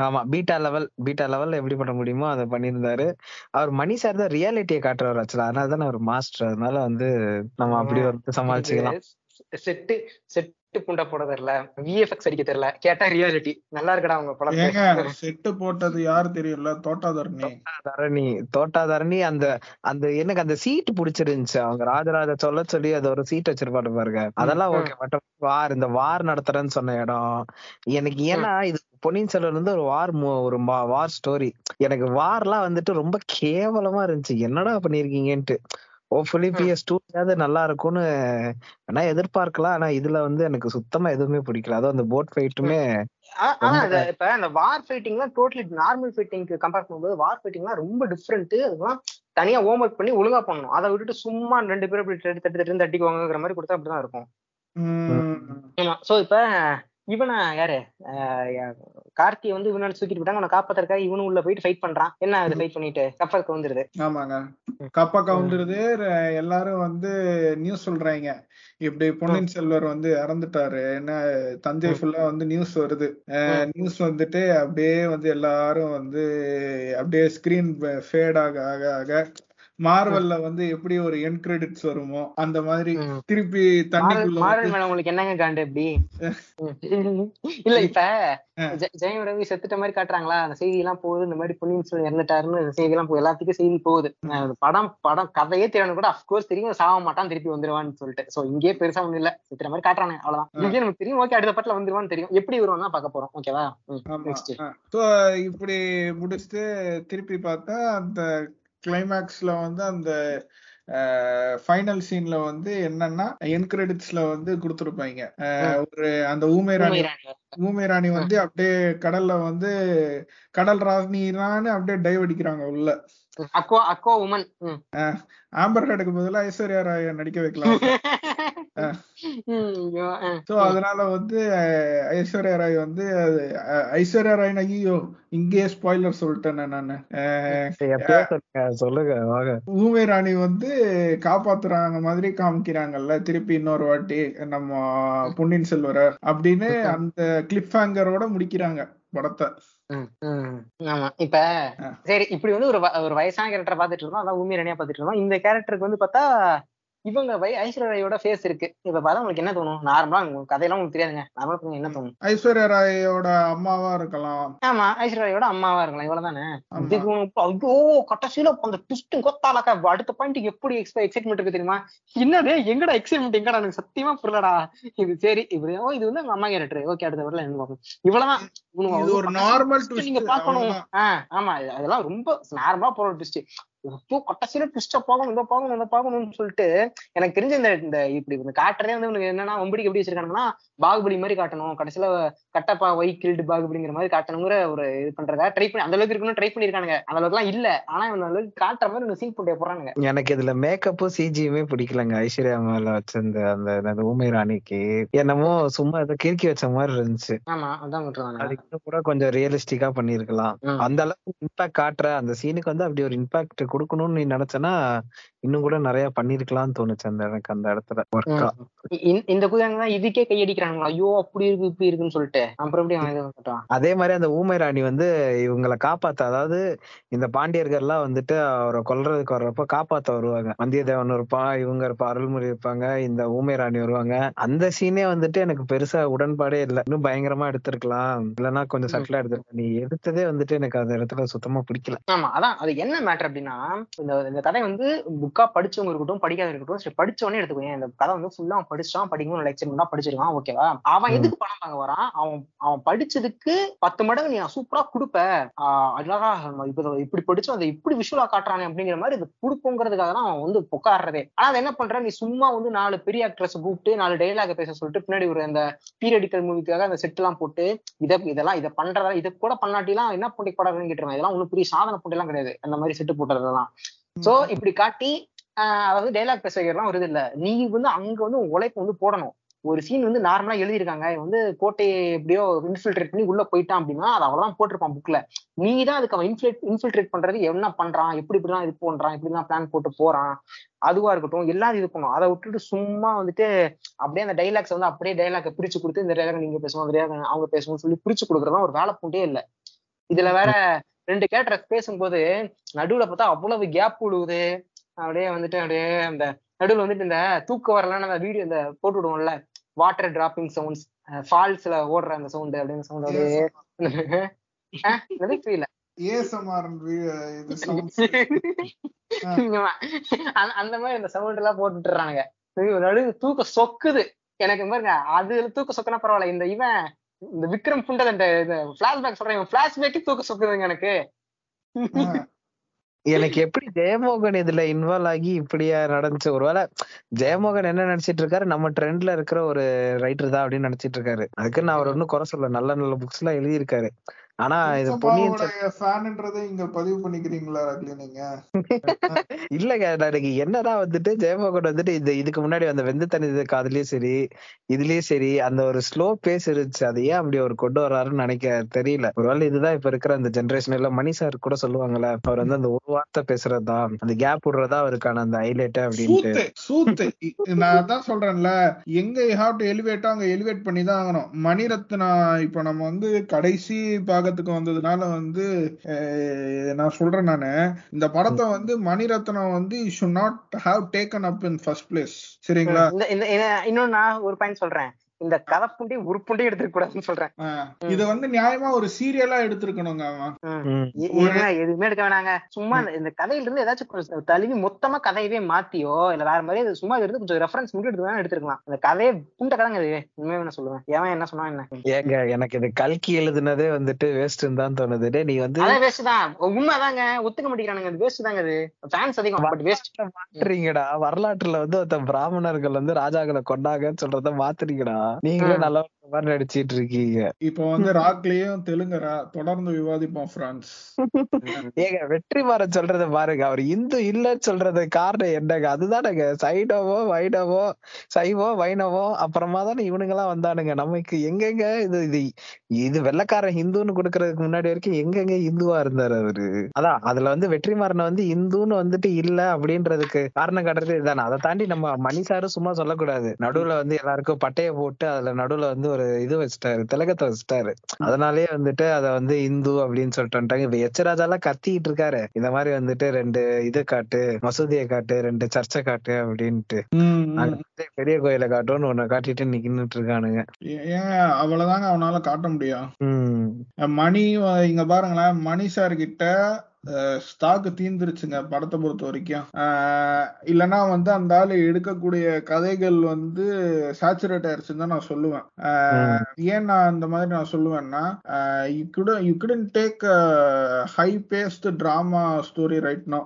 ஆமா பீட்டா லெவல் பீட்டா லெவல்ல எப்படி பண்ண முடியுமோ அதை பண்ணியிருந்தாரு. அவர் மணி சார் தான் ரியாலிட்டியை காட்டுறவர் ஆக்சுவலா அதனால தானே அவர் மாஸ்டர் அதனால வந்து நம்ம அப்படி வந்து சமாளிச்சுக்கலாம். செட்டு செட்டு புண்டை போட தெரியல விஎஃப்எக்ஸ் அடிக்க தெரியல கேட்டா ரியாலிட்டி நல்லா இருக்கடா அவங்க ஏங்க படம் செட்டு போட்டது யாரு தெரியும்ல? தோட்டாதரணி. தரணி தோட்டா தரணி அந்த அந்த எனக்கு அந்த சீட் பிடிச்சிருந்துச்சு. அவங்க ராஜராஜ சொல்ல சொல்லி அது ஒரு சீட் வச்சிருப்பாரு பாருங்க. அதெல்லாம். ஓகே பட் வார் இந்த வார் நடத்துறேன்னு சொன்ன இடம். எனக்கு ஏன்னா இது பொன்னியின் செல்வன் வந்து ஒரு வார் ஒரு வார் ஸ்டோரி எனக்கு வார்லாம் வந்துட்டு ரொம்ப கேவலமா இருந்துச்சு. என்னடா பண்ணிருக்கீங்கன்ட்டு ஹோப்ஃபுல்லி. பிஎஸ் டூ நல்லா இருக்கும்னு வேணா எதிர்பார்க்கலாம். ஆனா இதுல வந்து எனக்கு சுத்தமா எதுவுமே பிடிக்கல. அதுவும் அந்த போட் ஃபைட்டுமே இப்ப அந்த வார் ஃபைட்டிங்லாம் டோட்டலி நார்மல் ஃபைட்டிங்க்கு கம்பேர் பண்ணும்போது வார் ஃபைட்டிங்லாம் ரொம்ப டிஃப்ரெண்ட் அதுக்கெல்லாம் தனியா ஹோம் ஒர்க் பண்ணி ஒழுங்கா பண்ணணும். அதை விட்டுட்டு சும்மா ரெண்டு பேரும் இப்படி தட்டு தட்டு தட்டு தட்டிக்குவாங்கிற மாதிரி கொடுத்தா அப்படிதான் இருக்கும். ஆமா. சோ இப்ப இவனை யாரு? கார்த்தியை வந்து இவனால தூக்கிட்டு போயிட்டாங்க. அவனை காப்பாத்துறதுக்காக இவனும் உள்ள போயிட்டு ஃபைட் பண்றான். என்ன அது ஃபைட் பண்ணிட்டு? கப்பலுக்கு வந்துருது. ஆமாங்க. கப்பா கவுந்துருது ர- எல்லாரும் வந்து நியூஸ் சொல்றாங்க இப்படி பொன்னியின் செல்வர் வந்து இறந்துட்டாரு. என்ன தஞ்சை ஃபுல்லா வந்து நியூஸ் வருது. நியூஸ் வந்துட்டு அப்படியே வந்து எல்லாரும் வந்து அப்படியே ஸ்கிரீன் ஃபேட் ஆக ஆக ஆக மார்வல்ல வந்து எப்படி ஒரு என் கிரெடிட்ஸ் வருமோ அந்த மாதிரி. திருப்பி தண்ணிக்குள்ள மாரல் வந்து மேல உங்களுக்கு என்னங்க காண்டு எப்படி இல்ல இப்ப ஜெயம் ரவி செத்துட்ட மாதிரி காட்டுறாங்களா? அந்த செய்தி எல்லாம் போகுது இந்த மாதிரி பொன்னியின் செல்வன் இறந்துட்டாருன்னு செய்தி எல்லாம் எல்லாத்துக்கும் செய்தி போகுது. படம் படம் கதையே தெரியணும் கூட அப்கோர்ஸ் தெரியும் சாக மாட்டான் திருப்பி வந்துருவான்னு சொல்லிட்டு. சோ இங்கேயே பெருசா ஒண்ணும் இல்ல. செத்துற மாதிரி காட்டுறாங்க அவ்வளவுதான். ஆ. இங்கேயே நமக்கு தெரியும் ஓகே அடுத்த படத்துல வந்துருவான்னு தெரியும். எப்படி வருவான் தான் பார்க்க போறோம் ஓகேவா இப்படி முடிச்சுட்டு திருப்பி பார்த்தா அந்த கிளைமேக்ஸ்ல வந்து அந்த ஃபைனல் சீன்ல வந்து என்னன்னா என் கிரெடிட்ஸ்ல வந்து கொடுத்துருப்பாங்க. ஒரு அந்த ஊமை ராணி ஊமை ராணி வந்து. அப்படியே கடல்ல வந்து கடல் ராணிரான்னு அப்படியே டைவ் அடிக்கிறாங்க உள்ள. அக்வா அக்வா உமன் ஆம்பர் ஹெட்டுக்கு பதிலா ஐஸ்வர்யா ராய நடிக்க வைக்கலாம். சோ அதனால வந்து ஐஸ்வர்யா ராய் வந்து ஐஸ்வர்யா ராய் ஐயோ இங்கேயே ஸ்பாய்லர் சொல்லிட்டேன் நானு. சொல்லுங்க சொல்லுங்க வாங்க. ஊமை ராணி வந்து காப்பாத்துறாங்க மாதிரி காமிக்கிறாங்கல்ல திருப்பி இன்னொரு வாட்டி நம்ம பொன்னியின் செல்வரை அப்படின்னு அந்த கிளிப் ஹேங்கரோட முடிக்கிறாங்க படத்தை. ஆமா. இப்ப. சரி இப்படி வந்து ஒரு ஒரு வயசான கேரக்டரை பாத்துட்டு இருந்தோம் அதான் ஊமி ரணியா பாத்துட்டு இருந்தோம் இந்த கேரக்டருக்கு வந்து பார்த்தா இவங்க வை ஐஸ்வர்யா ஃபேஸ் இருக்கு. இப்ப பார்த்தா உங்களுக்கு என்ன தோணும்? நார்மலா உங்களுக்கு கதையெல்லாம் உங்களுக்கு தெரியாதுங்க. நார்மலா என்ன தோணும்? ஐஸ்வர்யா ராயோட அம்மாவா இருக்கலாம். ஆமா ஐஸ்வர்யா ராயோட அம்மாவா இருக்கலாம். இவ்வளவுதானே? ஐயோ கடைசியில அந்த ட்விஸ்ட் கொத்தாலக்கா. அடுத்த பாயிண்ட் எப்படி எக்ஸைட்மெண்ட் இருக்கு தெரியுமா? என்னது? எங்கடா எக்ஸைட்மெண்ட் எங்கடா? எனக்கு சத்தியமா புரியலடா. இது சரி இப்படி ஓ இது வந்து அவங்க அம்மா கேரக்டர் ஓகே அடுத்த வரல என்ன பார்க்கணும் இவ்வளவுதான். ஒரு நார்மல் நீங்க பாக்கணும் ஆமா. அதெல்லாம் ரொம்ப நார்மலா போற ட்விஸ்ட் ஐயோ கடைசியில ட்விஸ்ட பார்க்கணும் இதை பார்க்கணும் இதை பார்க்கணும்னு சொல்லிட்டு எனக்கு தெரிஞ்ச இந்த இந்த இப்படி இந்த காட்டுறதே வந்து உனக்கு என்னன்னா ஒம்படிக்கு எப்படி வச்சிருக்காங்கன்னா பாகுபலி மாதிரி காட்டணும். கடைசியில கட்டப்பா வை கில்டு பாகுபலிங்கிற மாதிரி காட்டணுங்கிற ஒரு இது பண்றதா ட்ரை பண்ணி அந்த அளவுக்கு இருக்கணும் ட்ரை பண்ணிருக்கானுங்க. அந்த அளவுக்கு எல்லாம் இல்ல. ஆனா அந்த அளவுக்கு காட்டுற மாதிரி ஒரு சீன் போட்டு போறானுங்க. எனக்கு இதுல மேக்கப்பும் சிஜியுமே பிடிக்கலங்க. ஐஸ்வர்யா மேல வச்சிருந்த அந்த ஊமை ராணிக்கு என்னமோ சும்மா ஏதோ கிறுக்கி வச்ச மாதிரி இருந்துச்சு. ஆமா அதான் விட்டுருவாங்க அது இன்னும் கூட கொஞ்சம் ரியலிஸ்டிக்கா பண்ணிருக்கலாம். அந்த அளவுக்கு இம்பாக்ட் காட்டுற அந்த சீனுக்கு வந்து அப்படி ஒரு இம்பாக்ட் கொடுக்கணும்னு நீ நினைச்சனா இன்னும் கூட நிறைய பண்ணிருக்கலாம்னு தோணுச்சு அந்த எனக்கு அந்த இடத்துல ஒர்க்கா இந்த- குதிரைங்க தான் இதுக்கே கையடிக்கிறானுங்களா ஐயோ அப்படி இருக்கு இப்படி இருக்குன்னு சொல்லிட்டு. அப்புறம் எப்படி அதே மாதிரி அந்த ஊமை ராணி வந்து இவங்களை காப்பாத்த அதாவது இந்த பாண்டியர்கள்லாம் வந்துட்டு அவரை கொல்றதுக்கு வர்றப்ப காப்பாத்த வருவாங்க. வந்தியத்தேவன் இருப்பான் இவங்க இருப்பா அருள்மொழி இருப்பாங்க இந்த ஊமை ராணி வருவாங்க. அந்த சீனே வந்துட்டு எனக்கு பெருசா உடன்பாடே இல்ல. இன்னும் பயங்கரமா எடுத்திருக்கலாம். இல்லைன்னா கொஞ்சம் சட்டிலா எடுத்திருக்கலாம். நீ எடுத்ததே வந்துட்டு எனக்கு அந்த இடத்துல சுத்தமா பிடிக்கல. ஆமா அதான் அது என்ன மேட்டர் அப்படின்னா இந்த இந்த கதை வந்து புக்கா படிச்சவங்க இருக்கட்டும் படிக்காத இருக்கட்டும் சரி படிச்சவனே எடுத்துக்கோங்க. இந்த கதை வந்து ஃபுல்லா அவன் படிச்சான் படிக்கணும் லெக்சர் பண்ணா படிச்சிருக்கான் ஓகேவா அவன். எதுக்கு பணம் வாங்க வரான்? அவன் அவன் படிச்சதுக்கு பத்து மடங்கு நீ சூப்பரா கொடுப்ப. அழகா இப்படி படிச்சோம் அதை இப்படி விஷுவலா காட்டுறானே அப்படிங்கிற மாதிரி இது கொடுப்போங்கிறதுக்காக தான் அவன் வந்து பொக்காடுறதே ஆனா அதை என்ன பண்ற? நீ சும்மா வந்து நாலு பெரிய ஆக்ட்ரஸ் கூப்பிட்டு நாலு டைலாக பேச சொல்லிட்டு பின்னாடி ஒரு அந்த பீரியடிக்கல் மூவிக்காக அந்த செட் எல்லாம் போட்டு இதை இதெல்லாம் இதை பண்றதா இதை கூட பண்ணாட்டிலாம் என்ன பண்ணி படம் கேட்டுருவாங்க இதெல்லாம் ஒன்றும் பெரிய சாதனை போட்டிலாம் கிடையாது. அந்த மாதிரி செட்டு போட்டுறதெல்லாம் சோ இப்படி காட்டி அதாவது டைலாக் பேச வைக்கிறதுலாம் வருது இல்ல. நீ வந்து அங்க வந்து உழைப்பு வந்து போடணும். ஒரு சீன் வந்து நார்மலா எழுதியிருக்காங்க. வந்து கோட்டையை எப்படியோ இன்ஃபில்ட்ரேட் பண்ணி உள்ள போயிட்டான் அப்படின்னா அது அவ்வளவுதான் போட்டிருப்பான் புக்ல நீ தான் அதுக்கு அவன் இன்ஃபில்ட் இன்ஃபில்ட்ரேட் பண்றது. என்ன பண்றான்? எப்படி இப்படிலாம் இது பண்றான்? இப்படிலாம் பிளான் போட்டு போறான்? அதுவா இருக்கட்டும் எல்லாரும் இது பண்ணும். அதை விட்டுட்டு சும்மா வந்துட்டு அப்படியே அந்த டைலாக்ஸ் வந்து அப்படியே டைலாக பிரிச்சு கொடுத்து இந்த டைலாக் நீங்க பேசணும் அந்த dialogue அவங்க பேசணும்னு சொல்லி பிரிச்சு கொடுக்கறதுலாம் ஒரு வேலை பூண்டே இல்ல. இதுல வேற ரெண்டு கேரக்டர் பேசும்போது நடுவுல பார்த்தா அவ்வளவு கேப் விழுகுது அப்படியே வந்துட்டு அப்படியே அந்த நடுவுல வந்துட்டு இந்த தூக்க வரலான்னு அந்த வீடியோ இந்த போட்டு விடுவோம்ல. வாட்டர் டிராப்பிங் சவுண்ட்ஸ் ஃபால்ஸ்ல ஓடுற அந்த சவுண்ட் அப்படின்னு சவுண்ட் அப்படியே புரியல. அந்த- மாதிரி இந்த சவுண்ட் எல்லாம் போட்டுட்டுறானுங்க நடுவு தூக்க சொக்குது. எனக்கு பாருங்க அது தூக்க சொக்குனா பரவாயில்ல. இந்த இவன் இந்த விக்ரம் புண்டது இந்த பிளாஷ்பேக் சொல்றேன் இவன் பிளாஷ்பேக்கே தூக்க சொக்குதுங்க எனக்கு. எனக்கு எப்படி ஜெயமோகன் இதுல இன்வால்வ் ஆகி இப்படியா நடந்துச்சு? ஒருவேளை ஜெயமோகன் என்ன நினைச்சிட்டு இருக்காரு? நம்ம ட்ரெண்ட்ல இருக்கிற ஒரு ரைட்டர் தான் அப்படின்னு நினைச்சிட்டு இருக்காரு. அதுக்கு நான் அவர் ஒன்னும் குறை சொல்ல நல்ல நல்ல புக்ஸ் எல்லாம் எழுதியிருக்காரு. ஆனா இது ஃபேன்ன்றதை இங்க பதிவு பண்ணிக்கிறீங்களா ரக்லி நீங்க? இல்லங்க எனக்கு என்னன்னா வந்துட்டு ஜெயமோகன் வந்துட்டு இந்த இதுக்கு முன்னாடி அந்த வெந்து தனி காதுலயும் சரி இதுலயும் சரி அந்த ஒரு ஸ்லோ பேஸ் இருந்துச்சு. அது ஏன் அப்படி அவர் கொண்டு வர்றாருன்னு நினைக்க தெரியல. ஒருவேளை இதுதான் இப்ப இருக்கிற அந்த ஜெனரேஷன் இல்ல மணி சார் கூட சொல்லுவாங்கல்ல அவர் வந்து அந்த ஒரு வார்த்தை பேசுறதுதான் அந்த கேப் விடுறதா அவருக்கான அந்த ஹைலைட் அப்படின்ட்டு. சூத்து நான் அதான் சொல்றேன்ல எங்க ஹாவ் டு எலிவேட்டோ அங்க எலிவேட் பண்ணி தான் ஆகணும். மணிரத்னா இப்ப நம்ம வந்து கடைசி பார்க்க தாக்கத்துக்கு வந்ததுனால வந்து நான் சொல்றேன் நானு. இந்த படத்தை வந்து மணிரத்னம் வந்து should not have taken up in first place சரிங்களா? இன்னொன்னு நான் ஒரு பாயிண்ட் சொல்றேன். இந்த கதப்புண்டி உருப்புண்டி எடுத்துக்க கூடாதுன்னு சொல்றேன். இத வந்து நியாயமா ஒரு சீரியலா எடுத்திருக்கணுங்க எதுவுமே எடுக்க வேணாங்க. சும்மா இந்த- இந்த கதையில இருந்து ஏதாச்சும் கொஞ்சம் தழுவி மொத்தமா கதையவே மாத்தியோ இல்ல வேற மாதிரி இது சும்மா இருந்து கொஞ்சம் ரெஃபரன்ஸ் மட்டும் எடுத்து வேணா எடுத்துருக்கலாம். அந்த கதையே புண்ட கதைங்க இது. உண்மையா நான் சொல்லுவேன். எவன் என்ன சொன்னா என்ன? ஏங்க எனக்கு இது கல்கி எழுதுனதே வந்துட்டு வேஸ்ட்னு தான் தோணுது. நீ வந்து அதான் வேஸ்ட் தான். உண்மைதாங்க. ஒத்துக்க மாட்டேங்கிறானுங்க. அது வேஸ்ட் தாங்க அது. ஃபேன்ஸ் அதிகம் பட் வேஸ்ட் மாத்துறீங்கடா வரலாற்றுல வந்து ஒருத்தன் பிராமணர்கள் வந்து ராஜாக்களை கொண்டாங்கன்னு சொல்றத மாத்துறீங்கடா. நீங்களே ம். நல்ல மாதிரி நடிச்சிட்டு இருக்கீங்க. இப்போ வந்து ராக்லயும் தெலுங்கரா தொடர்ந்து விவாதிப்போம் பிரான்ஸ் ஏங்க வெற்றிமாறன் சொல்றத பாருங்க. அவர் இந்து இல்லன்னு சொல்றது காரணம் என்னங்க? அதுதானங்க. சைடவோ வைடவோ சைவோ வைணவோ அப்புறமா தானே இவனுங்க எல்லாம் வந்தானுங்க. நமக்கு எங்கெங்க இது இது இது வெள்ளக்காரன் ஹிந்துன்னு கொடுக்கறதுக்கு முன்னாடி வரைக்கும் எங்கெங்க இந்துவா இருந்தாரு அவரு? அதான் அதுல வந்து வெற்றிமாறனை வந்து இந்துன்னு வந்துட்டு இல்ல அப்படின்றதுக்கு காரணம் காட்டுறது இதுதானே அதை தாண்டி நம்ம மணி சாரும் சும்மா சொல்லக்கூடாது. நடுவுல வந்து எல்லாருக்கும் பட்டைய போட்டு அதுல நடுவுல வந்து ஒரு இது வச்சுட்டாரு திலகத்தை வச்சுட்டாரு. அதனாலயே வந்துட்டு அத வந்து இந்து அப்படின்னு சொல்லிட்டு வந்துட்டாங்க. இப்ப எச்சராஜா எல்லாம் கத்திட்டு இருக்காரு. இந்த மாதிரி வந்துட்டு ரெண்டு இது காட்டு மசூதியை காட்டு ரெண்டு சர்ச்சை காட்டு அப்படின்ட்டு. பெரிய கோயிலை காட்டுன்னு ஒண்ணு காட்டிட்டு நிக்கிட்டு இருக்கானுங்க. ஏன் அவ்வளவுதாங்க அவனால காட்ட முடியும். மணி இங்க பாருங்களேன் மணி சார் கிட்ட ஸ்டாக் தீந்துருச்சுங்க படத்தை பொறுத்த வரைக்கும். இல்லைன்னா வந்து அந்த ஆளு எடுக்கக்கூடிய கதைகள் வந்து சேச்சுரேட் ஆயிருச்சுன்னு தான் நான் சொல்லுவேன். ஏன் நான் இந்த மாதிரி நான் சொல்லுவேன்னா you could you couldn't take high paced drama story right no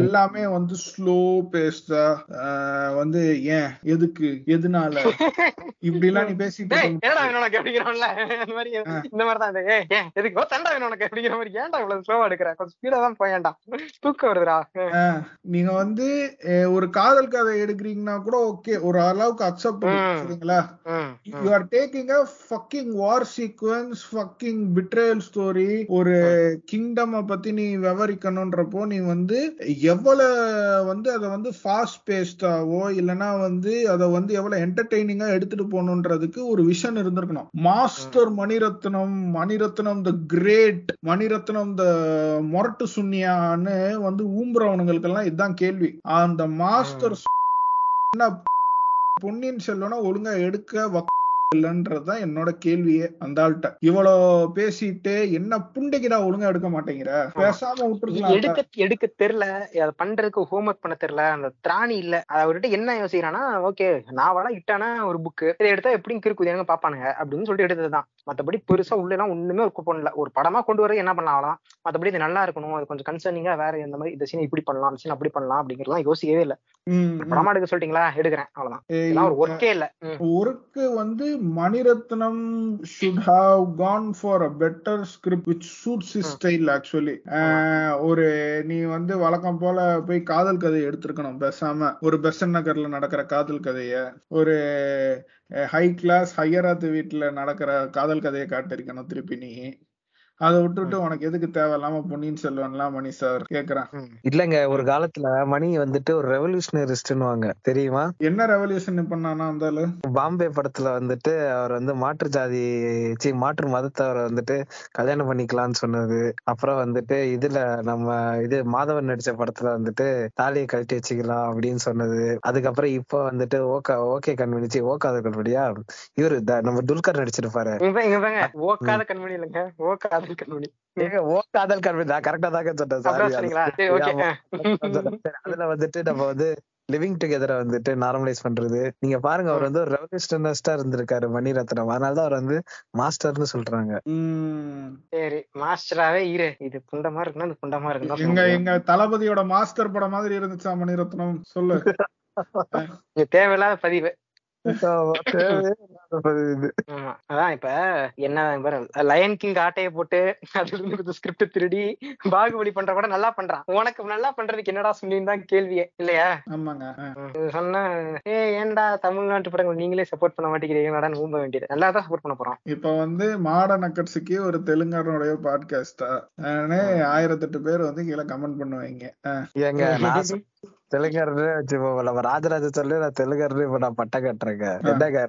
எல்லாமே வந்து ஸ்லோ பேஸ்டா வந்து ஏன் எதுக்கு எதனால? இப்படி எல்லாம் நீ பேசிட்டு இந்த மாதிரி இந்த மாதிரி தான் ஏன் எதுக்கு? தண்டா வேணும் உனக்கு அப்படிங்கிற மாதிரி. ஏன்டா இவ்வளவு ஸ்லோவா எடுக்கிற? கொஞ்சம் ஸ்பீடா தான் போயேன்டா. தூக்கம் வருதுடா. நீங்க வந்து ஒரு காதல் கதை எடுக்கிறீங்கன்னா கூட ஓகே. ஒரு அளவுக்கு அக்செப்ட். சரிங்களா. You are taking a fucking war sequence fucking betrayal story ஒரு கிங்டம் பத்தி நீ விவரிக்கணும்ன்றப்போ நீ வந்து எவ்வளவு வந்து அதை வந்து ஃபாஸ்ட் பேஸ்டாவோ இல்லைன்னா வந்து அதை வந்து எவ்வளவு என்டர்டெய்னிங்கா எடுத்துட்டு போகணுன்றதுக்கு ஒரு விஷன் இருந்திருக்கணும். Master Mani Ratnam Mani Ratnam the great Mani Ratnam the மொரட்டு சுன்னியான்னு வந்து ஊம்புறவனுங்களுக்கெல்லாம் இதுதான் கேள்வி. அந்த மாஸ்டர் பொன்னியின் செல்வனை ஒழுங்கா எடுக்க இல்லன்றதுதான் என்னோட கேள்வியே அந்த ஆள்கிட்ட. இவ்வளோ பேசிட்டு என்ன புண்டைக்குடா ஒழுங்கா எடுக்க மாட்டேங்கிற? பேசாம விட்டுருக்கலாம் எடுக்க எடுக்க தெரியல. அதை பண்றதுக்கு ஹோம்ஒர்க் பண்ண தெரியல. அந்த திராணி இல்ல. அவர்கிட்ட என்ன யோசிக்கிறானா ஓகே நாவலா இட்டானா ஒரு புக்கு இதை எடுத்தா எப்படியும் கிறுக்குது பாப்பானுங்க அப்படின்னு சொல்லிட்டு எடுத்ததுதான். மத்தபடி பெருசா உள்ள எல்லாம் ஒண்ணுமே ஒரு பண்ணல ஒரு படமா கொண்டு வர என்ன பண்ணலாம் மத்தபடி இது நல்லா இருக்கணும். அது கொஞ்சம் கன்சர்னிங்கா வேற இந்த மாதிரி இந்த சீன் இப்படி பண்ணலாம் சீன் அப்படி பண்ணலாம் அப்படிங்கறதெல்லாம் யோசிக்கவே இல்ல. படமா எடுக்க சொல்லிட்டீங்களா? எடுக்கிறேன். அவ்வளவுதான். ஒரு ஒர்க்கே இல்ல. ஒர்க்கு வந்து Mani Ratnam should have gone for a better script which suits his style actually ஒரு நீ வந்து வழக்கம் போல போய் காதல் கதை எடுத்திருக்கணும். பேசாம ஒரு பெசன் நகர்ல நடக்கிற காதல் கதைய ஒரு ஹை கிளாஸ் ஹையராத்து வீட்டுல நடக்கிற காதல் கதையை காட்டிருக்கணும் திருப்பி நீ. அதை விட்டுட்டு உனக்கு எதுக்கு தேவையில்லாம பொன்னியின் செல்வன்லாம் மணி சார் கேக்குறேன். இல்லங்க ஒரு காலத்துல மணி வந்துட்டு ஒரு ரெவல்யூஷனரிஸ்ட்னுவாங்க தெரியுமா? என்ன ரெவல்யூஷன் பண்ணானா ஆளு? பாம்பே படத்துல வந்துட்டு அவர் வந்து மாற்று ஜாதி சி மாற்று மதத்தை அவரை வந்துட்டு கல்யாணம் பண்ணிக்கலாம்னு சொன்னது. அப்புறம் வந்துட்டு இதுல நம்ம இது மாதவன் நடிச்ச படத்துல வந்துட்டு தாலியை கழட்டி வச்சுக்கலாம் அப்படின்னு சொன்னது. அதுக்கப்புறம் இப்போ வந்துட்டு ஓகே ஓகே கண்மணிச்சு ஓகாத கண்மணியா? இவரு த- நம்ம துல்கர் நடிச்சிருப்பாரு. ஓக்காத கண்மணி இல்லைங்க. ஓக்காத கண்மணி ஏங்க, ஓ காதல் கண்மணி நான் கரெக்டா தாங்க சொன்னேன் அதுல வந்துட்டு நம்ம வந்து லிவிங் டுகெதரை வந்துட்டு நார்மலைஸ் பண்றது. நீங்க பாருங்க அவர் வந்து ஒரு ரெவல்யூஷனிஸ்டா இருந்திருக்காரு மணிரத்னம். அதனாலதான் அவர் வந்து மாஸ்டர்னு சொல்றாங்க. உம் சரி மாஸ்டராவே இரு. இது புண்டமா இருக்குன்னா இது புண்டமா எங்க இருக்குன்னு எங்க தளபதியோட மாஸ்டர் படம் மாதிரி இருந்துச்சா மணிரத்னம்? சொல்லு. இங்க தேவையில்லாத பதிவு. அதான் இப்ப என்ன லயன் கிங் ஆட்டைய போட்டு அதுல இருந்து கொஞ்சம் ஸ்கிரிப்ட் திருடி பாகுபலி பண்ற கூட நல்லா பண்றான். உனக்கு நல்லா பண்றதுக்கு என்னடா சொல்லின்னு தான் கேள்வியே இல்லையா? ஆமாங்க சொன்னா ஏ ஏன்டா தமிழ்நாட்டு படங்கள் நீங்களே சப்போர்ட் பண்ண மாட்டேங்கிறீங்களாடான்னு ஊம்ப வேண்டியது. நல்லா தான் சப்போர்ட் பண்ண போறோம். இப்ப வந்து மாட நக்கட்ஸுக்கு ஒரு தெலுங்கானுடைய பாட்காஸ்டா ஆயிரத்தெட்டு பேர் வந்து கீழே கமெண்ட் பண்ணுவாங்க. தெலுங்கர்னு வச்சுப்போம் நம்ம ராஜராஜ சொல்லி நான் தெலுங்கர்னு இப்ப நான் பட்டம் கட்டுறேங்க. என்னங்க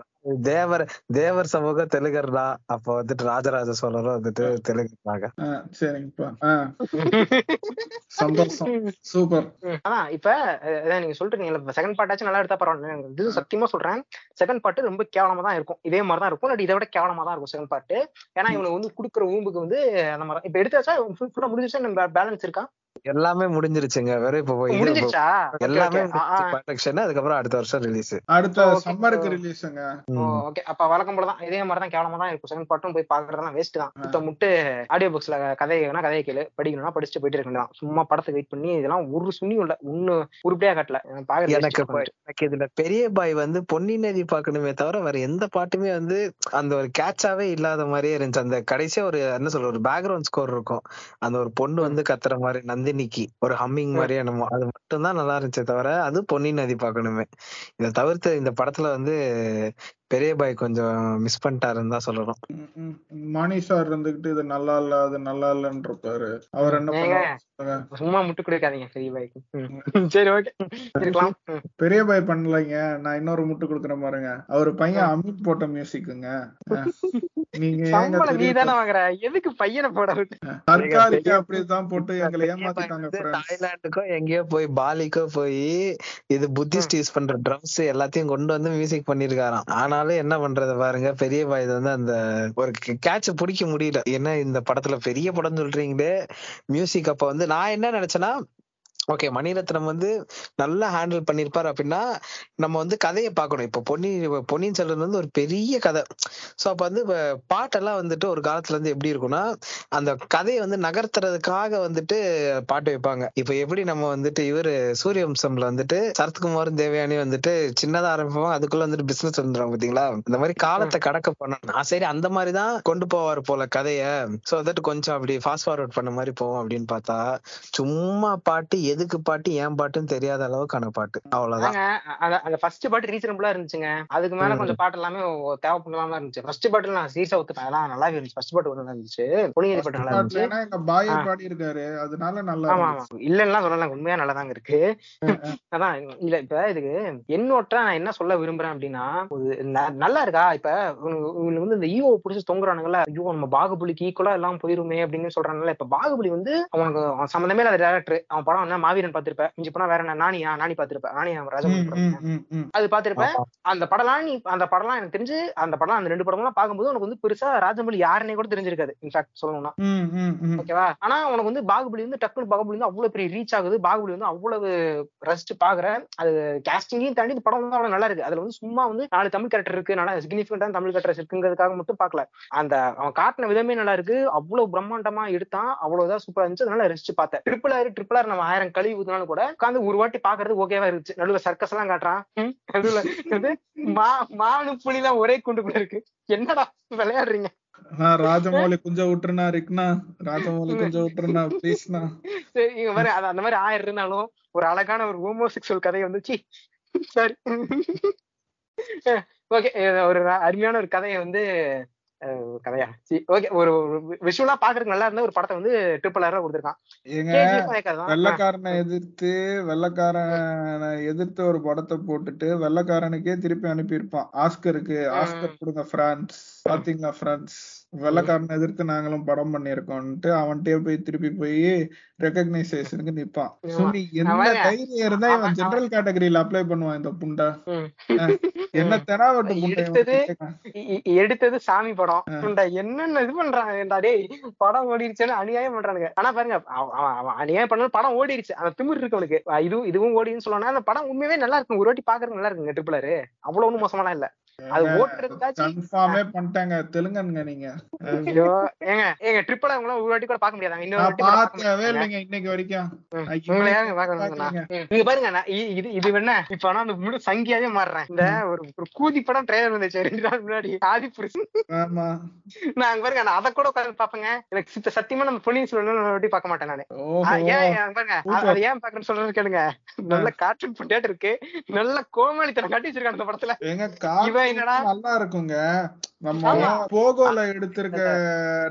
தேவர் தேவர் சமூகம் தெலுங்கர் தான் அப்ப வந்துட்டு ராஜராஜ சோழரும் வந்துட்டு சரிங்கப்பா. ஆ, சந்தோஷம். சூப்பர். அதான் இப்ப நீங்க சொல்றீங்க செகண்ட் பார்ட்டாச்சும் நல்லா எடுத்தா பரவாயில்ல. இது சத்தியமா சொல்றேன் செகண்ட் பார்ட் ரொம்ப கேவலமா தான் இருக்கும். இதே மாதிரி தான் இருக்கும். இல்லாட்டி இதை விட கேவலமா தான் இருக்கும் செகண்ட் பார்ட் ஏன்னா இவனுக்கு வந்து குடுக்குற ஊம்புக்கு வந்து அந்த மாதிரி இப்ப எடுத்தாச்சா? ஃபுல்லா முடிஞ்சிச்சா பேலன்ஸ் இருக்கா? எல்லாமே முடிஞ்சிருச்சுங்க. வெறும் இப்ப முடிஞ்சிருச்சா? எல்லாமே. ப்ரொடக்ஷன் அதுக்கப்புறம் அடுத்த வருஷம் ரிலீஸ் அடுத்த. சம்மருக்கு ரிலீஸுங்க ஓகே. அப்ப வழக்கம் போல தான் இதே மாதிரி தான் கேவலமா தான் இருக்கும். செகண்ட் பார்ட்டும் போய் பாக்குறதெல்லாம் வேஸ்ட் தான். சுத்த முட்டு ஆடியோ புக்ஸ்ல கதை வேணா கதையை கேளு. படிக்கணும்னா படிச்சுட்டு போயிட்டு இருக்க வேண்டியதான் சும்மா படத்தை வெயிட் பண்ணி இதெல்லாம் ஒரு சுண்ணியும் இல்ல. ஒண்ணு உருப்படியா காட்டல. எனக்கு. எனக்கு இதுல பெரிய பாய் வந்து பொன்னி நதி பாக்கணுமே தவிர வேற எந்த பாட்டுமே வந்து அந்த ஒரு கேட்சாவே இல்லாத மாதிரியே இருந்துச்சு. அந்த கடைசியா ஒரு என்ன சொல்ற ஒரு பேக்ரவுண்ட் ஸ்கோர் இருக்கும். அந்த ஒரு பொண்ணு வந்து கத்துற மாதிரி நந்தினிக்கு ஒரு ஹம்மிங் மாதிரியே என்னமோ. அது மட்டும் தான் நல்லா இருந்துச்சே தவிர அது பொன்னி நதி பாக்கணுமே இதை தவிர்த்து இந்த படத்துல வந்து பெரிய பாய் கொஞ்சம் மிஸ் பண்ணிட்டாருன்னு தான் சொல்லணும். மணி சார் இருந்துகிட்டு இது நல்லா இல்ல அது நல்லா இருப்பாரு. அவர் என்ன சொல்லுங்க. சும்மா முட்டு கொடுக்காதீங்க பெரிய பாய்க்கு சரி ஓகே இருக்கலாம். பெரிய பாய் பண்ணலைங்க. நான் இன்னொரு முட்டு கொடுக்குறேன் பாருங்க. அவர் பையன் அமித் போட்ட மியூசிக்குங்க நீங்க நீ தானே வாங்குற. எதுக்கு பையனை போட விட்டு? தற்காலிக்க அப்படிதான் போட்டு எங்களை ஏமாத்திட்டாங்க. தாய்லாந்துக்கோ எங்கேயோ போய் பாலிக்கோ போய் இது புத்திஸ்ட் யூஸ் பண்ற ட்ரம்ஸ் எல்லாத்தையும் கொண்டு வந்து மியூசிக் பண்ணிருக்காராம். ஆனாலும் என்ன பண்றது பாருங்க பெரிய பாய் இது வந்து அந்த ஒரு கேட்ச பிடிக்க முடியல. என்ன இந்த படத்துல பெரிய படம் சொல்றீங்களே மியூசிக் அப்ப வந்து நான் என்ன நினைச்சேன்னா ஓகே மணிரத்னம் வந்து நல்லா ஹேண்டில் பண்ணிருப்பாரு அப்படின்னா நம்ம வந்து கதையை பார்க்கணும். இப்போ பொன்னி பொன்னியின் செல்வன் வந்து ஒரு பெரிய கதை. ஸோ அப்ப வந்து இப்ப பாட்டெல்லாம் வந்துட்டு ஒரு காலத்துல இருந்து எப்படி இருக்கும்னா அந்த கதையை வந்து நகர்த்துறதுக்காக வந்துட்டு பாட்டு வைப்பாங்க. இப்ப எப்படி நம்ம வந்துட்டு இவரு சூரிய வம்சம்ல வந்துட்டு சரத்குமாரும் தேவயானி வந்துட்டு சின்னதா ஆரம்பிப்பாங்க அதுக்குள்ள வந்துட்டு பிசினஸ் வந்துடும் பாத்தீங்களா இந்த மாதிரி காலத்தை கடக்க நான் சரி அந்த மாதிரி தான் கொண்டு போவார் போல கதைய. சோ வந்துட்டு கொஞ்சம் அப்படி ஃபாஸ்ட் ஃபார்வர்ட் பண்ண மாதிரி போவோம் அப்படின்னு பார்த்தா சும்மா பாட்டு எதுக்கு பாட்டு ஏன் பாட்டுன்னு தெரியாத அளவுக்கான பாட்டு. அவ்வளவுதான். அந்த- ஃபர்ஸ்ட் பாட்டு ரீசனபிளா இருந்துச்சுங்க. அதுக்கு மேல. கொஞ்சம் பாட்டு எல்லாமே தேவைப்படாம இருந்துச்சு. ஃபர்ஸ்ட் பாட்டு நான் சீரியஸா ஒத்துப்பேன். அதெல்லாம் நல்லாவே இருந்துச்சு. ஃபர்ஸ்ட் பாட்டு நல்லா இருந்துச்சு பொன்னியின் பாட்டு நல்லா இருந்துச்சு. எங்க பாயை. பாடி இருக்காரு. அதனால நல்லா ஆமா. ஆமா. இல்லன்னா சொல்லலாம் உண்மையா நல்லாதாங்க இருக்கு. அதான். இல்ல இப்ப இதுக்கு என்னோட்ட நான் என்ன சொல்ல விரும்புறேன் அப்படின்னா நல்லா இருக்கா? இப்ப இவனுங்க வந்து இந்த ஈவோ புடிச்சு தொங்குறானுங்கல்ல ஐயோ நம்ம பாகுபலிக்கு ஈக்குவலா எல்லாம் போயிருமே அப்படின்னு சொல்றாங்கல்ல இப்ப பாகுபலி வந்து அவனுக்கு அவன் சம்மந்தமே இல்லாத டேரக்டர் அவன் படம் என்ன மாவீரன் பார்த்திருப்பேன். மிஞ்சி போனா வேற என்ன நானியா நானி பார்த்திருப்பேன். நானி ம், ராஜமௌழி ம், படம் ம், ம். அது பார்த்திருப்பேன். அந்த படம்லாம் நீ அந்த படம்லாம் எனக்கு தெரிஞ்சு அந்த படம் அந்த ரெண்டு படம்லாம் பார்க்கும்போது உனக்கு வந்து பெருசா ராஜமௌழி யாருன்னே கூட தெரிஞ்சிருக்காது. இன்ஃபேக்ட் சொல்லணும்னா. ஓகேவா ஆனா உனக்கு வந்து பாகுபலி வந்து டக்குனு பாகுபலி வந்து அவ்வளவு பெரிய ரீச் ஆகுது. பாகுபலி வந்து அவ்வளவு ரசிச்சு பாக்குற அது கேஸ்டிங்கையும் தாண்டி இந்த படம் வந்து அவ்வளவு நல்லா இருக்கு. அதுல வந்து சும்மா வந்து நாலு தமிழ் கேரக்டர் இருக்கு. நல்லா சிக்னிஃபிகண்டான தமிழ் கேரக்டர்ஸ் இருக்குங்கிறதுக்காக மட்டும் பார்க்கல. அந்த அவன் காட்டின விதமே நல்லா இருக்கு. அவ்வளவு பிரம்மாண்டமா எடுத்தான். அவ்வளவுதான் சூப்பரா இருந்துச்சு. அதனால ரசிச்சு பார்த்தேன். ட்ரிபிள் ஆர் ட்ரிபிள் ஆர் நம்ம ஆயிரம் கழுவி ஊத்தினாலும் கூட உட்காந்து ஒரு வாட்டி பாக்குறது ஓகேவா இருந்துச்சு. நடுவுல சர்க்கஸ் எல்லாம் காட்டுறான். ம், நடுவுல வந்து மா மானு புலிலாம் ஒரே குண்டுக்குள்ள இருக்கு. என்னடா விளையாடுறீங்க? நான் ராஜமௌலி கொஞ்சம் விட்டுருனா இருக்குண்ணா ராஜமௌலி கொஞ்சம் விட்டுருனா ப்ளீஸ்ண்ணா சரி இங்க மாதிரி அந்த மாதிரி ஆயிரம் இருந்தாலும் ஒரு அழகான ஒரு ஹோமோசெக்சுவல் கதை வந்துச்சு சரி. ஓகே ஒரு அருமையான ஒரு கதையை வந்து கதையா? ஓகே ஒரு விஷுவலா பாக்குறதுக்கு நல்லா இருந்த ஒரு படத்தை வந்து ட்ரிபிள் ஆர் கொடுத்துருக்கான். வெள்ளக்காரனை எதிர்த்து வெள்ளக்காரனை எதிர்த்து ஒரு படத்தை போட்டுட்டு வெள்ளக்காரனுக்கே திருப்பி அனுப்பியிருப்பான். ஆஸ்கருக்கு ஆஸ்கர் கொடுங்க பிரான்ஸ் பாத்தீங்களா பிரான்ஸ் வெள்ளக்காரனை எதிர்த்து நாங்களும் படம் பண்ணியிருக்கோம்ட்டு அவன்கிட்டயே போய் திருப்பி போய் ரெக்கக்னைசேஷனுக்கு நிப்பான். ஆமா. சுனி என்ன தைரியம் இருந்தா இவன் ஜெனரல் கேட்டகரியில அப்ளை பண்ணுவான் இந்த புண்டை. என்ன தெனாவட்டு புண்டை எடுத்தது எடுத்தது சாமி படம். ஏன்டா, என்னென்ன இது பண்றாங்க? டேய் படம் ஓடிடுச்சுன்னு அநியாயம் பண்றானுங்க. ஆனா பாருங்க அவன் அநியாயம் பண்ணாலும் படம் ஓடிடுச்சு அந்த திமிர் இருக்கு அவனுக்கு. அஹ் இது இதுவும் ஓடின்னு சொல்லணும் அந்த படம் உண்மையாவே நல்லா இருக்கும். ஒரு வாட்டி பாக்குறது நல்லா இருக்குங்க ட்ரிபிளர் அவ்வளவு ஒண்ணும் மோசமாலாம் இல்ல. அது ஓட்டுறதுக்காச்சும் கன்ஃபார்மே பண்ணிட்டாங்க. தெலுங்கனுங்க நீங்க. ஐயோ ஏங்க ஏங்க ட்ரிபிள் அவங்கள ஒரு வாட்டி கூட பார்க்க முடியாதாங்க இன்னொரு நான் வாட்டி கூட பார்க்க பார்த்தவே முடியாதாங்க. இல்லைங்க இன்னைக்கு வரைக்கும். உங்களை யாருங்க பார்க்க வந்தாங்கண்ணா? பார்க்கலைங்க. ம். இங்க பாருங்க இது இது என்ன? இப்ப நான் அந்த முழு சங்கியாவே மாறுறேன். இந்த ஒரு ஒரு கூதி படம் ட்ரெய்லர் வந்துச்சு ரெண்டு நாள் முன்னாடி. ஆதி புருஷன். ஆமா. நான் அங்க பாருங்க நான் அதை கூட உட்கார்ந்து பாப்பேங்க எனக்கு சித்த சத்தியமா நம்ம பொன்னியின் செல்வன் ஒரு வாட்டி பார்க்க மாட்டேன் நானு. ஏன் பாருங்க அது ஏன் பாக்குறேன்னு சொல்றது கேளுங்க. நல்ல கார்ட்டூன் பண்ணிட்டு இருக்கு. நல்ல கோமாளித்தனம் காட்டி வச்சிருக்காங்க அந்த படத்துல. எங்க இவன் நல்லா இருக்குங்க. நம்ம. போகோல எடுத்திருக்க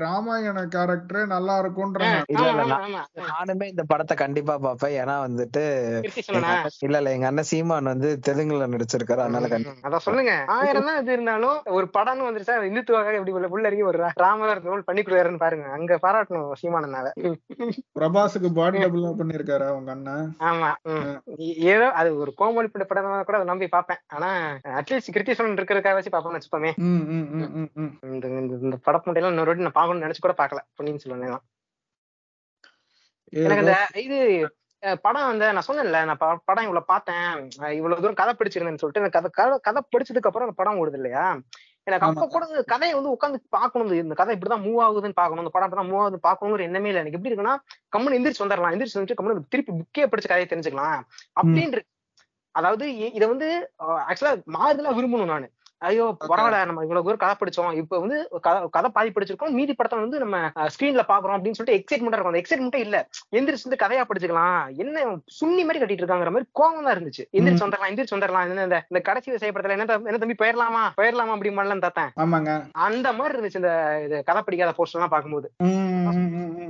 ராமாயண கேரக்டரே நல்லா இருக்கும்ன்ற. நானுமே இந்த படத்தை கண்டிப்பா பாப்பேன் ஏன்னா வந்துட்டு இல்ல இல்ல எங்க அண்ணன் சீமான் வந்து தெலுங்குல நடிச்சிருக்காரு. அதனால கண்டிப்பா அதான் சொல்லுங்க. ஆயிரம் தான் இது இருந்தாலும் ஒரு படம்னு வந்துருச்சா இந்துத்துவாக எப்படி உள்ள உள்ள இறங்கி ஒரு ராமர் ரோல் பண்ணி கொடுக்குறாருன்னு பாருங்க. அங்க பாராட்டணும் சீமானனால. பிரபாஸுக்கு பாடி டபுள் பண்ணிருக்காரு அவங்க அண்ணன்? ஆமா ஏதோ அது ஒரு கோமொழி பட படம் கூட அதை நம்பி பார்ப்பேன். ஆனா அட்லீஸ்ட் கிருத்தி சொல்லன் இருக்கிறதுக்காக வச்சு பார்ப்போம்னு வச்சுப்போமே. இந்த இந்த- இந்த படப்புண்டையெல்லாம் இன்னொரு வாட்டி நான் பார்க்கணும்னு நினைச்சு கூட பார்க்கல பொன்னியின் செல்வன் எனக்கு இந்த இது படம் வந்து நான் சொன்னேன்ல நான் படம் இவ்வளவு பார்த்தேன் இவ்வளவு தூரம் கதை பிடிச்சிருந்தேன்னு சொல்லிட்டு எனக்கு கதை கதை கதை பிடிச்சதுக்கு அப்புறம் அந்த படம் ஓடுது இல்லையா? எனக்கு அப்ப. கூட கதையை வந்து உட்காந்து பார்க்கணும் இந்த கதை இப்படிதான் மூவ் ஆகுதுன்னு பார்க்கணும் இந்த படம் இப்படிதான் மூவ் ஆகுது பார்க்கணுங்கிற எண்ணமே இல்லை. எனக்கு எப்படி இருக்குன்னா கம்முன்னு எந்திரிச்சு வந்துடலாம் எந்திரிச்சு வந்துட்டு கம்முன்னு திருப்பி புக்கே படிச்ச கதையை தெரிஞ்சுக்கலாம். அப்படின்னு. அதாவது இதை வந்து ஆக்சுவலா மாறுதலா விரும்பணும் நானு. ஐயோ பரவாயில்ல நம்ம இவ்வளவு தூரம் கதை படிச்சோம். இப்ப வந்து கதை- கதை பாதி படிச்சிருக்கோம். மீதி படத்தை வந்து நம்ம ஸ்கிரீன்ல பாக்குறோம் அப்படின்னு சொல்லிட்டு எக்ஸைட்மெண்டா இருக்கும். அந்த எக்ஸைட்மெண்ட்டே இல்ல. எந்திரிச்சு வந்து கதையா படிச்சுக்கலாம். என்ன சுண்ணி மாதிரி கட்டிட்டு இருக்காங்கிற மாதிரி கோவம் தான் இருந்துச்சு. எந்திரிச்சு வந்துடலாம் எந்திரிச்சு வந்துடலாம். என்ன இந்த இந்த கடைசி செய்யப்படத்துல என்ன என்ன தம்பி போயிடலாமா? போயிடலாமா அப்படி மாதிரிலாம் தாத்தேன் ஆமாங்க. அந்த மாதிரி இருந்துச்சு இந்த கதை படிக்காத போஸ்டர் எல்லாம். நான்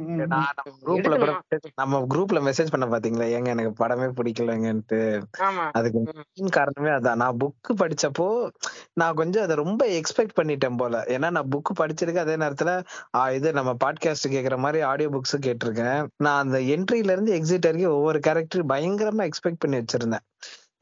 நம்ம குரூப்ல மெசேஜ் பண்ண பாத்தீங்களா? ஏங்க எனக்கு படமே பிடிக்கலங்கன்ட்டு. அதுக்கு காரணமே அதான். நான் புக் படிச்சப்போ நான் கொஞ்சம் அதை ரொம்ப எக்ஸ்பெக்ட் பண்ணிட்டேன் போல. ஏன்னா நான் புக் படிச்சிருக்கேன். அதே நேரத்துல இது நம்ம பாட்காஸ்ட் கேக்குற மாதிரி ஆடியோ புக்ஸும் கேட்டிருக்கேன். நான் அந்த என்ட்ரில இருந்து எக்ஸிட் வரைக்கும் ஒவ்வொரு கேரக்டர் பயங்கரமா எக்ஸ்பெக்ட் பண்ணி வச்சிருந்தேன்.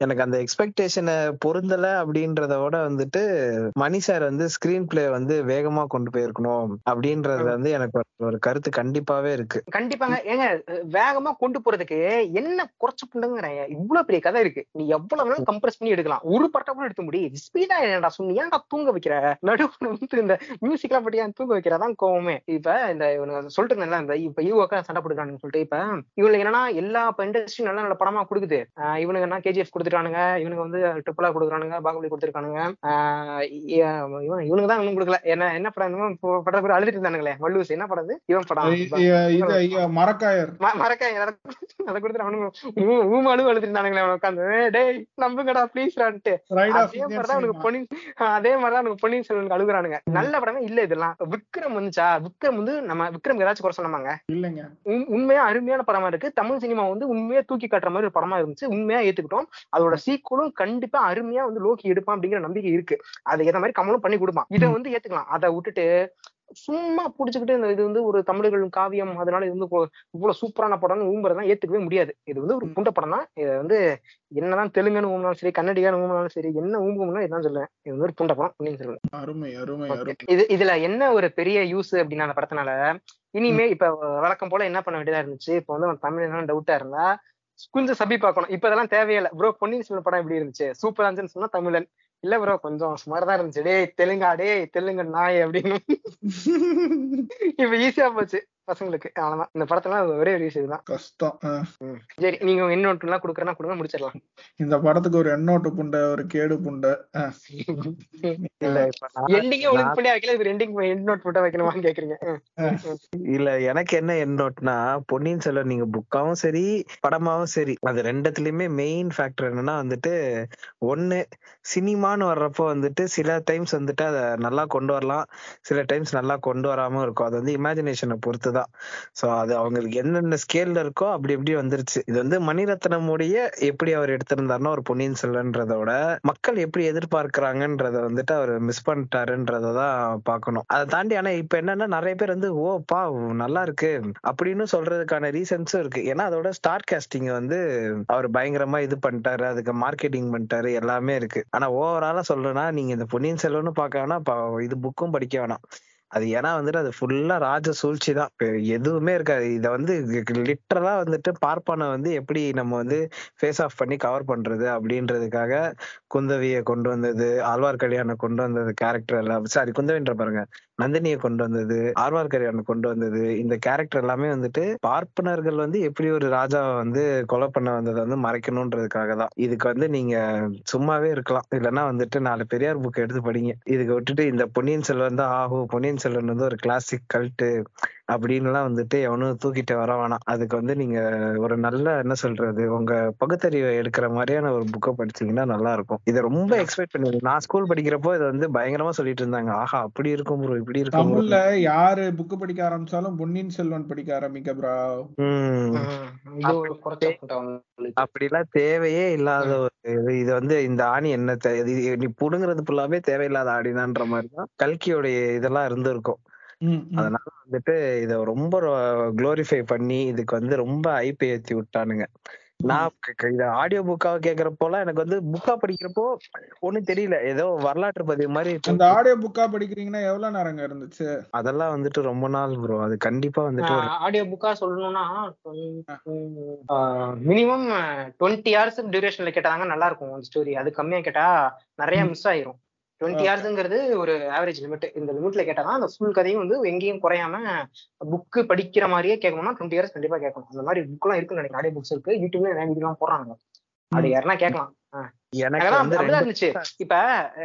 எனக்கு அந்த எக்ஸ்பெக்டேஷனை பொருந்தல அப்படின்றத விட வந்துட்டு மணி சார் வந்து ஸ்கிரீன் பிளே வந்து வேகமா கொண்டு போயிருக்கணும் அப்படின்றது வந்து எனக்கு ஒரு- கருத்து கண்டிப்பாவே இருக்கு. கண்டிப்பாங்க. ஏங்க வேகமா கொண்டு போறதுக்கு என்ன குறைச்சு பண்ணுங்கிறேன். இவ்வளவு பெரிய கதை இருக்கு. நீ எவ்வளவு வேணாலும் கம்ப்ரஸ் பண்ணி எடுக்கலாம். ஒரு படத்தை கூட எடுக்க முடியும் ஸ்பீடா என்னடா சொன்னி? ஏன்டா தூங்க வைக்கிற? நடுவுல வந்து இந்த மியூசிக் எல்லாம் பட்டி ஏன் தூங்க வைக்கிறதான் கோவமே. இப்ப இந்த சொல்லிட்டு இருந்தேன்ல இந்த இப்ப ஈவோக்கா சண்டை போட்டுக்கானுன்னு சொல்லிட்டு இப்ப இவனுக்கு என்னன்னா எல்லா இப்ப இண்டஸ்ட்ரி நல்ல நல்ல படமா கொடுக்குது. ஆஹ் இவனுங்க என்ன கேஜிஎஃப் கொடுத்துட்டானுங்க. இவனுங்க வந்து ட்ரிபிளா கொடுக்குறானுங்க பாகுபலி கொடுத்துருக்கானுங்க. இவன் இவனுக்கு தான் இன்னும் கொடுக்கல. என்ன என்ன படம்? என்னமோ ப- படத்தை கூட அழுதுட்டு இருந்தானுங்களே. வல்லூஸ் என்ன படம்? இவன் படம். மரக்காயர். ம- மறக்காங்க அதை கொடுத்துட்டு அவனுங்க ஊ- ஊமாலும் அழுதுருந்தானுங்களே அவன் உட்காந்து டேய் நம்புங்கடா ப்ளீஸ்டான்ட்டு ரைட் ஆஃப் அதே மாதிரிதான் அவனுக்கு பொன்னி அதே மாதிரிதான் அவனுக்கு பொன்னியின் செல்வனுக்கு அழுகுறானுங்க. நல்ல படமே இல்ல இதெல்லாம். விக்ரம் வந்துச்சா? விக்ரம் வந்து நம்ம விக்ரம் ஏதாச்சும் குறை சொன்னாங்க இல்லைங்க. உண்- உண்மையா அருமையான படமா இருக்கு. தமிழ் சினிமா வந்து உண்மையா தூக்கி காட்டுற மாதிரி ஒரு படமா இருந்துச்சு. உண்மையா ஏத்துக்கிட்டோம். அதோட சீக்குவலும் கண்டிப்பா அருமையா வந்து லோக்கி எடுப்பான் அப்படிங்கிற நம்பிக்கை இருக்கு. அதுக்கு ஏத்த மாதிரி கமலும் பண்ணி கொடுப்பான். இதை வந்து ஏத்துக்கலாம். அதை விட்டுட்டு சும்மா புடிச்சுக்கிட்டு இந்த இது வந்து ஒரு தமிழர்கள் காவியம் அதனால இது வந்து இவ்வளவு சூப்பரான படம்னு ஊம்புறதான் ஏத்துக்கவே முடியாது. இது வந்து ஒரு புண்ட படம் தான் இதை வந்து என்னதான் தெலுங்குன்னு ஊம்பினாலும் சரி கன்னடிகான்னு ஊம்பினாலும் சரி என்ன ஊம்பும்னா இதான் சொல்லுவேன். இது வந்து ஒரு புண்ட படம் அப்படின்னு சொல்லுவேன். அருமை அருமை இது இதுல என்ன ஒரு பெரிய யூஸ் அப்படின்னா அந்த படத்தினால இனிமே இப்ப வழக்கம் போல என்ன பண்ண வேண்டியதா இருந்துச்சு? இப்ப வந்து தமிழ் என்ன டவுட்டா இருந்தா கொஞ்சம் சபி பார்க்கணும். இப்ப இதெல்லாம் தேவையில்லை ப்ரோ பொன்னியின் செல்வன் படம் எப்படி இருந்துச்சு? சூப்பரா இருந்துச்சுன்னு சொன்னா தமிழன். இல்ல ப்ரோ கொஞ்சம் சுமார் தான் இருந்துச்சு. டேய் தெலுங்கா டேய் தெலுங்கு நாய் அப்படின்னு. இப்ப ஈஸியா போச்சு. பசங்களுக்கு. அவ்வளவுதான். இந்த படத்துல ஒரே ஒரு விஷயம் தான் கஷ்டம். சரி நீங்க இன்னொன்று எல்லாம் கொடுக்குறேன்னா கொடுங்க முடிச்சிடலாம். இந்த படத்துக்கு ஒரு எண்ணோட்டு புண்டை ஒரு கேடு புண்டை. எண்டிங்கே ஒழுங்கு பண்ணி வைக்கல இது எண்டிங் எண்ட் நோட் போட்டு வைக்கணுமான்னு கேக்குறீங்க. இல்ல எனக்கு என்ன எண்ணோட்னா பொன்னியின் செல்வன் நீங்க புக்காவும் சரி படமாவும் சரி. அது ரெண்டுத்துலயுமே மெயின் ஃபேக்டர் என்னன்னா வந்துட்டு ஒண்ணு சினிமான்னு வர்றப்போ வந்துட்டு சில டைம்ஸ் வந்துட்டு அதை நல்லா கொண்டு வரலாம். சில டைம்ஸ் நல்லா கொண்டு வராம இருக்கும். அது வந்து இமேஜினேஷனை பொறுத்து தான். ஸோ அது அவங்களுக்கு என்னென்ன ஸ்கேல்ல இருக்கோ அப்படி எப்படி வந்துருச்சு. இது வந்து மணிரத்னமுடைய எப்படி அவர் எடுத்திருந்தாருன்னா ஒரு பொன்னியின் செல்வன்றத விட மக்கள் எப்படி எதிர்பார்க்கிறாங்கன்றத வந்துட்டு அவர் மிஸ் பண்ணிட்டாருன்றத தான் பார்க்கணும். அதை தாண்டி ஆனா இப்ப என்னன்னா நிறைய பேர் வந்து ஓ பா நல்லா இருக்கு. அப்படின்னு சொல்றதுக்கான ரீசன்ஸும் இருக்கு. ஏன்னா அதோட ஸ்டார் காஸ்டிங் வந்து அவர் பயங்கரமா இது பண்ணிட்டாரு. அதுக்கு மார்க்கெட்டிங் பண்ணிட்டாரு. எல்லாமே இருக்கு. ஆனா ஓவராலா சொல்றேன்னா நீங்க இந்த பொன்னியின் செல்வன்னு பார்க்க வேணாம். இது புக்கும் படிக்க வேணாம். அது ஏன்னா வந்துட்டு அது ஃபுல்லா ராஜ சூழ்ச்சி தான். எதுவுமே இருக்காது. இதை வந்து லிட்டரலா வந்துட்டு பார்ப்பான வந்து எப்படி நம்ம வந்து ஃபேஸ் ஆஃப் பண்ணி கவர் பண்றது அப்படின்றதுக்காக குந்தவியை கொண்டு வந்தது ஆழ்வார்க்கடியான கொண்டு வந்தது கேரக்டர் எல்லாம். சாரி குந்தவின்ற பாருங்க. நந்தினியை கொண்டு வந்தது ஆழ்வார்க்கடியானை கொண்டு வந்தது. இந்த கேரக்டர் எல்லாமே வந்துட்டு பார்ப்பனர்கள் வந்து எப்படி ஒரு ராஜாவை வந்து கொலை பண்ண வந்ததை வந்து மறைக்கணும்ன்றதுக்காக தான். இதுக்கு வந்து நீங்க சும்மாவே இருக்கலாம். இல்லைன்னா வந்துட்டு நாலு பெரியார் புக் எடுத்து படிங்க. இதுக்கு விட்டுட்டு இந்த பொன்னியின் செல்வன் தான் ஆகும் பொன்னியின் செல்வன் வந்து ஒரு கிளாசிக் கல்ட்டு அப்படின்னுலாம் வந்துட்டு எவனும் தூக்கிட்டு வர வேணாம். அதுக்கு வந்து நீங்க ஒரு நல்ல என்ன சொல்றது உங்க பகுத்தறிவை எடுக்கிற மாதிரியான ஒரு புக்கை படிச்சீங்கன்னா நல்லா இருக்கும் இதை ரொம்ப எக்ஸ்பெக்ட் பண்ணி நான் ஸ்கூல் படிக்கிறப்போ இதை வந்து பயங்கரமா சொல்லிட்டு இருந்தாங்க. ஆஹா அப்படி இருக்கும் ப்ரோ இப்படி இருக்கும். தமிழ்ல யாரு புக் படிக்க ஆரம்பிச்சாலும் பொன்னியின் செல்வன் படிக்க ஆரம்பிக்க ப்ரோ அப்படிலாம் தேவையே இல்லாத ஒரு இது. இது வந்து இந்த ஆணி என்ன நீ புடுங்குறது ஃபுல்லாவே தேவையில்லாத ஆணிதான்ற மாதிரிதான் கல்கியோடைய இதெல்லாம் இருந்திருக்கும். அதனால வந்துட்டு இத ரொம்ப குளோரிஃபை பண்ணி இதுக்கு வந்து ரொம்ப ஐப் ஏத்தி விட்டானுங்க. நான் இத ஆடியோ புக்காக கேக்குறப்போலாம் எனக்கு வந்து புக்கா படிக்கிறப்போ ஒண்ணும் தெரியல. ஏதோ வரலாற்று பதிவு மாதிரி அந்த. ஆடியோ புக்கா படிக்கிறீங்கன்னா எவ்வளவு நேரங்க இருந்துச்சு? அதெல்லாம் வந்துட்டு ரொம்ப நாள் ப்ரோ அது கண்டிப்பா வந்துட்டு ஆடியோ புக்கா சொல்லணும்னா மினிமம் டுவெண்ட்டி ஹவர்ஸ் டியூரேஷன்ல கேட்டாங்க நல்லா இருக்கும் அந்த ஸ்டோரி அது கம்மியா கேட்டா நிறைய மிஸ் ஆயிரும். Twenty Okay. ஹவர்ஸ்ங்கிறது ஒரு ஆவரேஜ் லிமிட் இந்த லிமிட்ல கேட்டாதான் அந்த ஃபுல் கதையும் வந்து எங்கேயும் குறையாம புக்கு படிக்கிற மாதிரியே கேட்கணும்னா டுவெண்ட்டி ஹவர்ஸ் கண்டிப்பா கேட்கணும். அந்த மாதிரி புக்லாம் இருக்குன்னு நினைக்கிறேன். ஆடியோ புக்ஸ் இருக்கு யூடியூப்ல நிறைய வீடியோலாம் போடுறாங்க. அப்படி யாருன்னா கேட்கலாம். இருந்துச்சு. இப்ப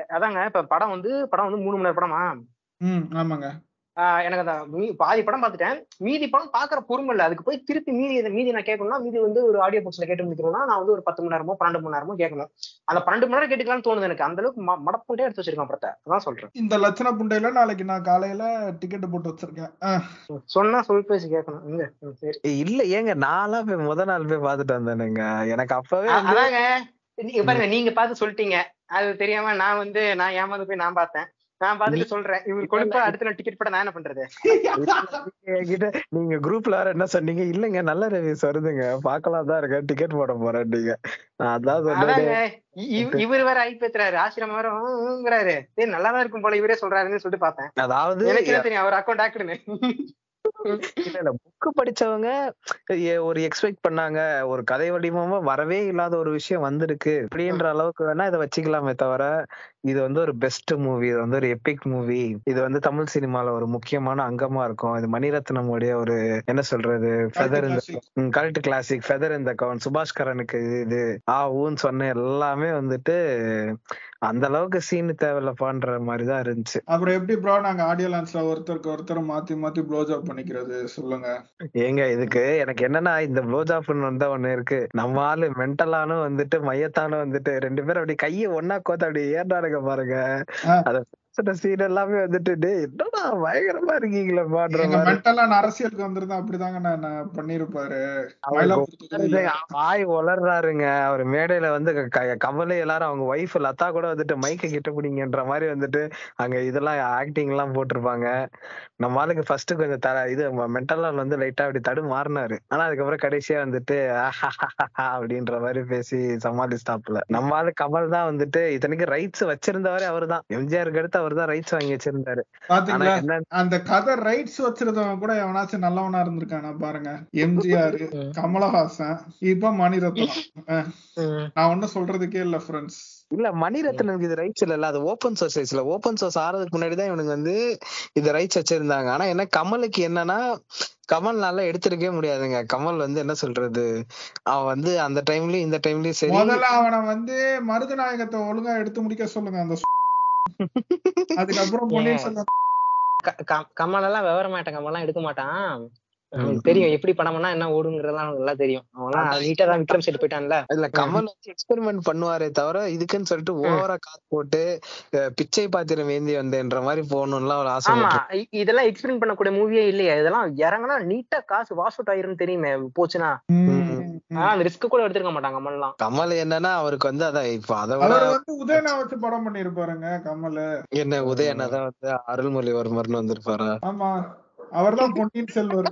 அதாங்க இப்ப படம் வந்து படம் வந்து மூணு மணி நேரம் படமா? ஆமாங்க. எனக்கு அந்த மீ- பாதி படம் பார்த்துட்டேன். மீதி படம் பாக்குற பொறுமை இல்லை. அதுக்கு போய் திருப்பி மீதி மீதி நான் கேட்கணும்னா மீதி வந்து ஒரு ஆடியோ புக்ஸ்ல கேட்டு முடிக்கணும்னா நான் வந்து ஒரு பத்து மணி நேரமோ பன்னெண்டு மணி நேரமோ கேட்கணும். அந்த பன்னெண்டு மணி நேரம் கேட்டுக்கலாம்னு தோணுது எனக்கு. அந்த அளவுக்கு மடப்புண்டே எடுத்து வச்சிருக்கான் படத்தை. அதான் சொல்றேன். இந்த லட்சண புண்டையில நாளைக்கு நான் காலையில டிக்கெட் போட்டு வச்சிருக்கேன். சொன்னா சொல் பேசி கேட்கணும். சரி. இல்ல ஏங்க நான்லாம் போய் முத நாள் போய் பாத்துட்டு வந்தேனுங்க. எனக்கு அப்பவே அதாங்க. நீங்க பாருங்க நீங்க பார்த்து சொல்லிட்டீங்க. அது தெரியாம நான் வந்து நான் ஏமாந்து போய் நான் பார்த்தேன். நான் பார்த்துட்டு சொல்றேன். இவர் கொழுப்பா அடுத்த டிக்கெட் போட நான் என்ன பண்றது? என்கிட்ட நீங்க குரூப்ல வேற என்ன சொன்னீங்க? இல்லங்க நல்ல ரிவ்யூஸ் வருதுங்க. பாக்கலாம் தான் இருக்கேன். டிக்கெட் போட போறேன் நீங்க. நான் அதான் சொன்னேன். இவர் வேற ஐப்பேத்துறாரு ஆசிரமம் வேற ஊங்குறாரு. சரி நல்லாதான் இருக்கும் போல. இவரே சொல்றாருன்னு சொல்லிட்டு பார்த்தேன். அதாவது எனக்கு தெரியும்? அவர் அக்கௌண்ட் ஆக்குன்னு இல்ல இல்ல. புக் படிச்சவங்க ஒரு எக்ஸ்பெக்ட் பண்ணாங்க. ஒரு கதை வடிவமா வரவே இல்லாத ஒரு விஷயம் வந்திருக்கு. அப்படின்ற அளவுக்கு வேணா இதை வச்சுக்கலாமே தவிர இது வந்து ஒரு பெஸ்ட் மூவி இது வந்து ஒரு எபிக் மூவி இது வந்து தமிழ் சினிமால ஒரு முக்கியமான அங்கமா இருக்கும். இது மணிரத்னமுடைய ஒரு என்ன சொல்றது ஃபெதர் இந்த. கரெக்ட் கிளாசிக் ஃபெதர் இந்த கவுன் சுபாஷ் கரனுக்கு இது ஆ ஊன்னு சொன்ன எல்லாமே வந்துட்டு அந்த அளவுக்கு சீன் தேவையில்லப்பான்ற மாதிரி தான் இருந்துச்சு. அப்புறம் எப்படி ப்ரோ நாங்க ஆடியோ லான்ச்ல ஒருத்தருக்கு ஒருத்தர் மாத்தி மாத்தி ப்ளோ ஜாப் பண்ணிக்கிறது சொல்லுங்க. ஏங்க இதுக்கு எனக்கு என்னன்னா இந்த ப்ளோஜாப்னு வந்தா ஒண்ணு இருக்கு. நம்ம ஆளு மென்டலானும் வந்துட்டு மையத்தானும் வந்துட்டு ரெண்டு பேரும் அப்படி கையை ஒன்னா கோத்த அப்படி ஏறானுங்க பாருங்க ஆ. அத பேசுற சீன் எல்லாமே வந்துட்டு டேய் என்னடா பயங்கரமா இருக்கீங்களே பாடுற மென்டலா அரசியலுக்கு வந்திருந்தா அப்படிதாங்க நான் பண்ணிருப்பாரு. அவர். வாய் வளர்றாருங்க அவர் மேடையில வந்து க- க- கமலை எல்லாரும் அவங்க ஒய்ஃப் லதா கூட வந்துட்டு மைக்க கிட்ட பிடிங்கன்ற மாதிரி வந்துட்டு அங்க இதெல்லாம் ஆக்டிங் எல்லாம் போட்டிருப்பாங்க. நம்ம ஆளுக்கு ஃபர்ஸ்ட் கொஞ்சம் தர இது மென்டலா வந்து லைட்டா அப்படி தடு மாறினாரு. ஆனா அதுக்கப்புறம் கடைசியா வந்துட்டு அப்படின்ற மாதிரி பேசி சமாளிஸ்டாப்ல நம்ம ஆளு கமல் தான் வந்துட்டு இத்தனைக்கு ரைட்ஸ் வச்சிருந்தவரே அவர்தான். எம்ஜிஆருக்கு அடுத்து அவர் தான் ரைட்ஸ் வாங்கி வச்சிருந்தாரு. அந்த கதை ரைட்ஸ் வச்சிருந்தவன் கூட எவனாச்சும் நல்லவனா இருந்திருக்கானா பாருங்க. எம்ஜிஆர் கமலஹாசன் இப்ப மணிரத்னம். நான் ஒண்ணும் சொல்றதுக்கே இல்ல ஃப்ரெண்ட்ஸ் இல்ல மணிரத்னனுக்கு இது ரைட்ஸ் இல்ல அது ஓப்பன் சோர்ஸ் இல்ல. ஓப்பன் சோர்ஸ் ஆறதுக்கு முன்னாடி தான் இவனுங்க வந்து இது ரைட்ஸ் வச்சிருந்தாங்க. ஆனா என்ன கமலுக்கு என்னன்னா கமல்னால எடுத்திருக்கவே முடியாதுங்க. கமல் வந்து என்ன சொல்றது? அவன் வந்து அந்த டைம்லயும் இந்த டைம்லயும் சரி. முதல்ல அவனை வந்து மருதநாயகத்தை ஒழுங்கா எடுத்து முடிக்க சொல்லுங்க அந்த அதுக்கப்புறம் பொன்னியின் செல்வன் கமல் எல்லாம் விவரமாட்டான் கமல் எல்லாம் எடுக்க மாட்டான். தெரியும் எப்படி படம் பண்ணா என்ன ஓடுங்கிறதெல்லாம் நல்லா தெரியும். அவன்லாம் நீட்டா தான் விக்ரம் செட் போயிட்டான்ல. இல்ல கமல் வந்து எக்ஸ்பெரிமெண்ட் பண்ணுவாரே தவிர இதுக்குன்னு சொல்லிட்டு ஓவரா காசு போட்டு பிச்சை பாத்திரம் ஏந்தி வந்தேன்ற மாதிரி போகணும்லாம் ஒரு ஆசை ஆமா. இதெல்லாம் எக்ஸ்பிளைன் பண்ணக்கூடிய மூவியே இல்லையா. இதெல்லாம் இறங்கினா நீட்டா காசு வாஷ் அவுட் ஆயிரும்னு தெரியுமே போச்சுன்னா. ஆனா அந்த ரிஸ்க் கூட எடுத்திருக்க மாட்டாங்க கமல்லாம். கமல் என்னன்னா அவருக்கு வந்து அதான் இப்ப அதை அவர் வந்து உதயனா வச்சு படம் பண்ணிருப்பாருங்க கமல். என்ன உதயனதான் வந்து அருள்மொழிவர்மர்னு வந்திருப்பாரா? ஆமா. அவர்தான் பொன்னியின் செல்வர்.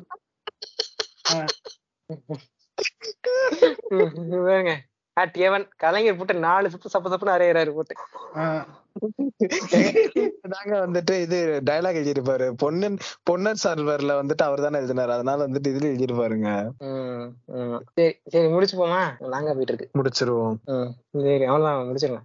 அட் ஏவன் கலைஞர் போட்டு நாலு சுப்பு சப்பு சப்புன்னு அரையிறாரு போட்டு. நாங்க வந்துட்டு இது டயலாக் எழுதிருப்பாரு பொன்னன் பொன்னர் சர்வர்ல வந்துட்டு அவர் தானே எழுதினாரு. அதனால வந்துட்டு இதுல ம். சரி சரி முடிச்சு போமா நாங்க போயிட்டு இருக்கு. முடிச்சிருவோம். சரி அவ்வளவுதான். முடிச்சிடலாம்.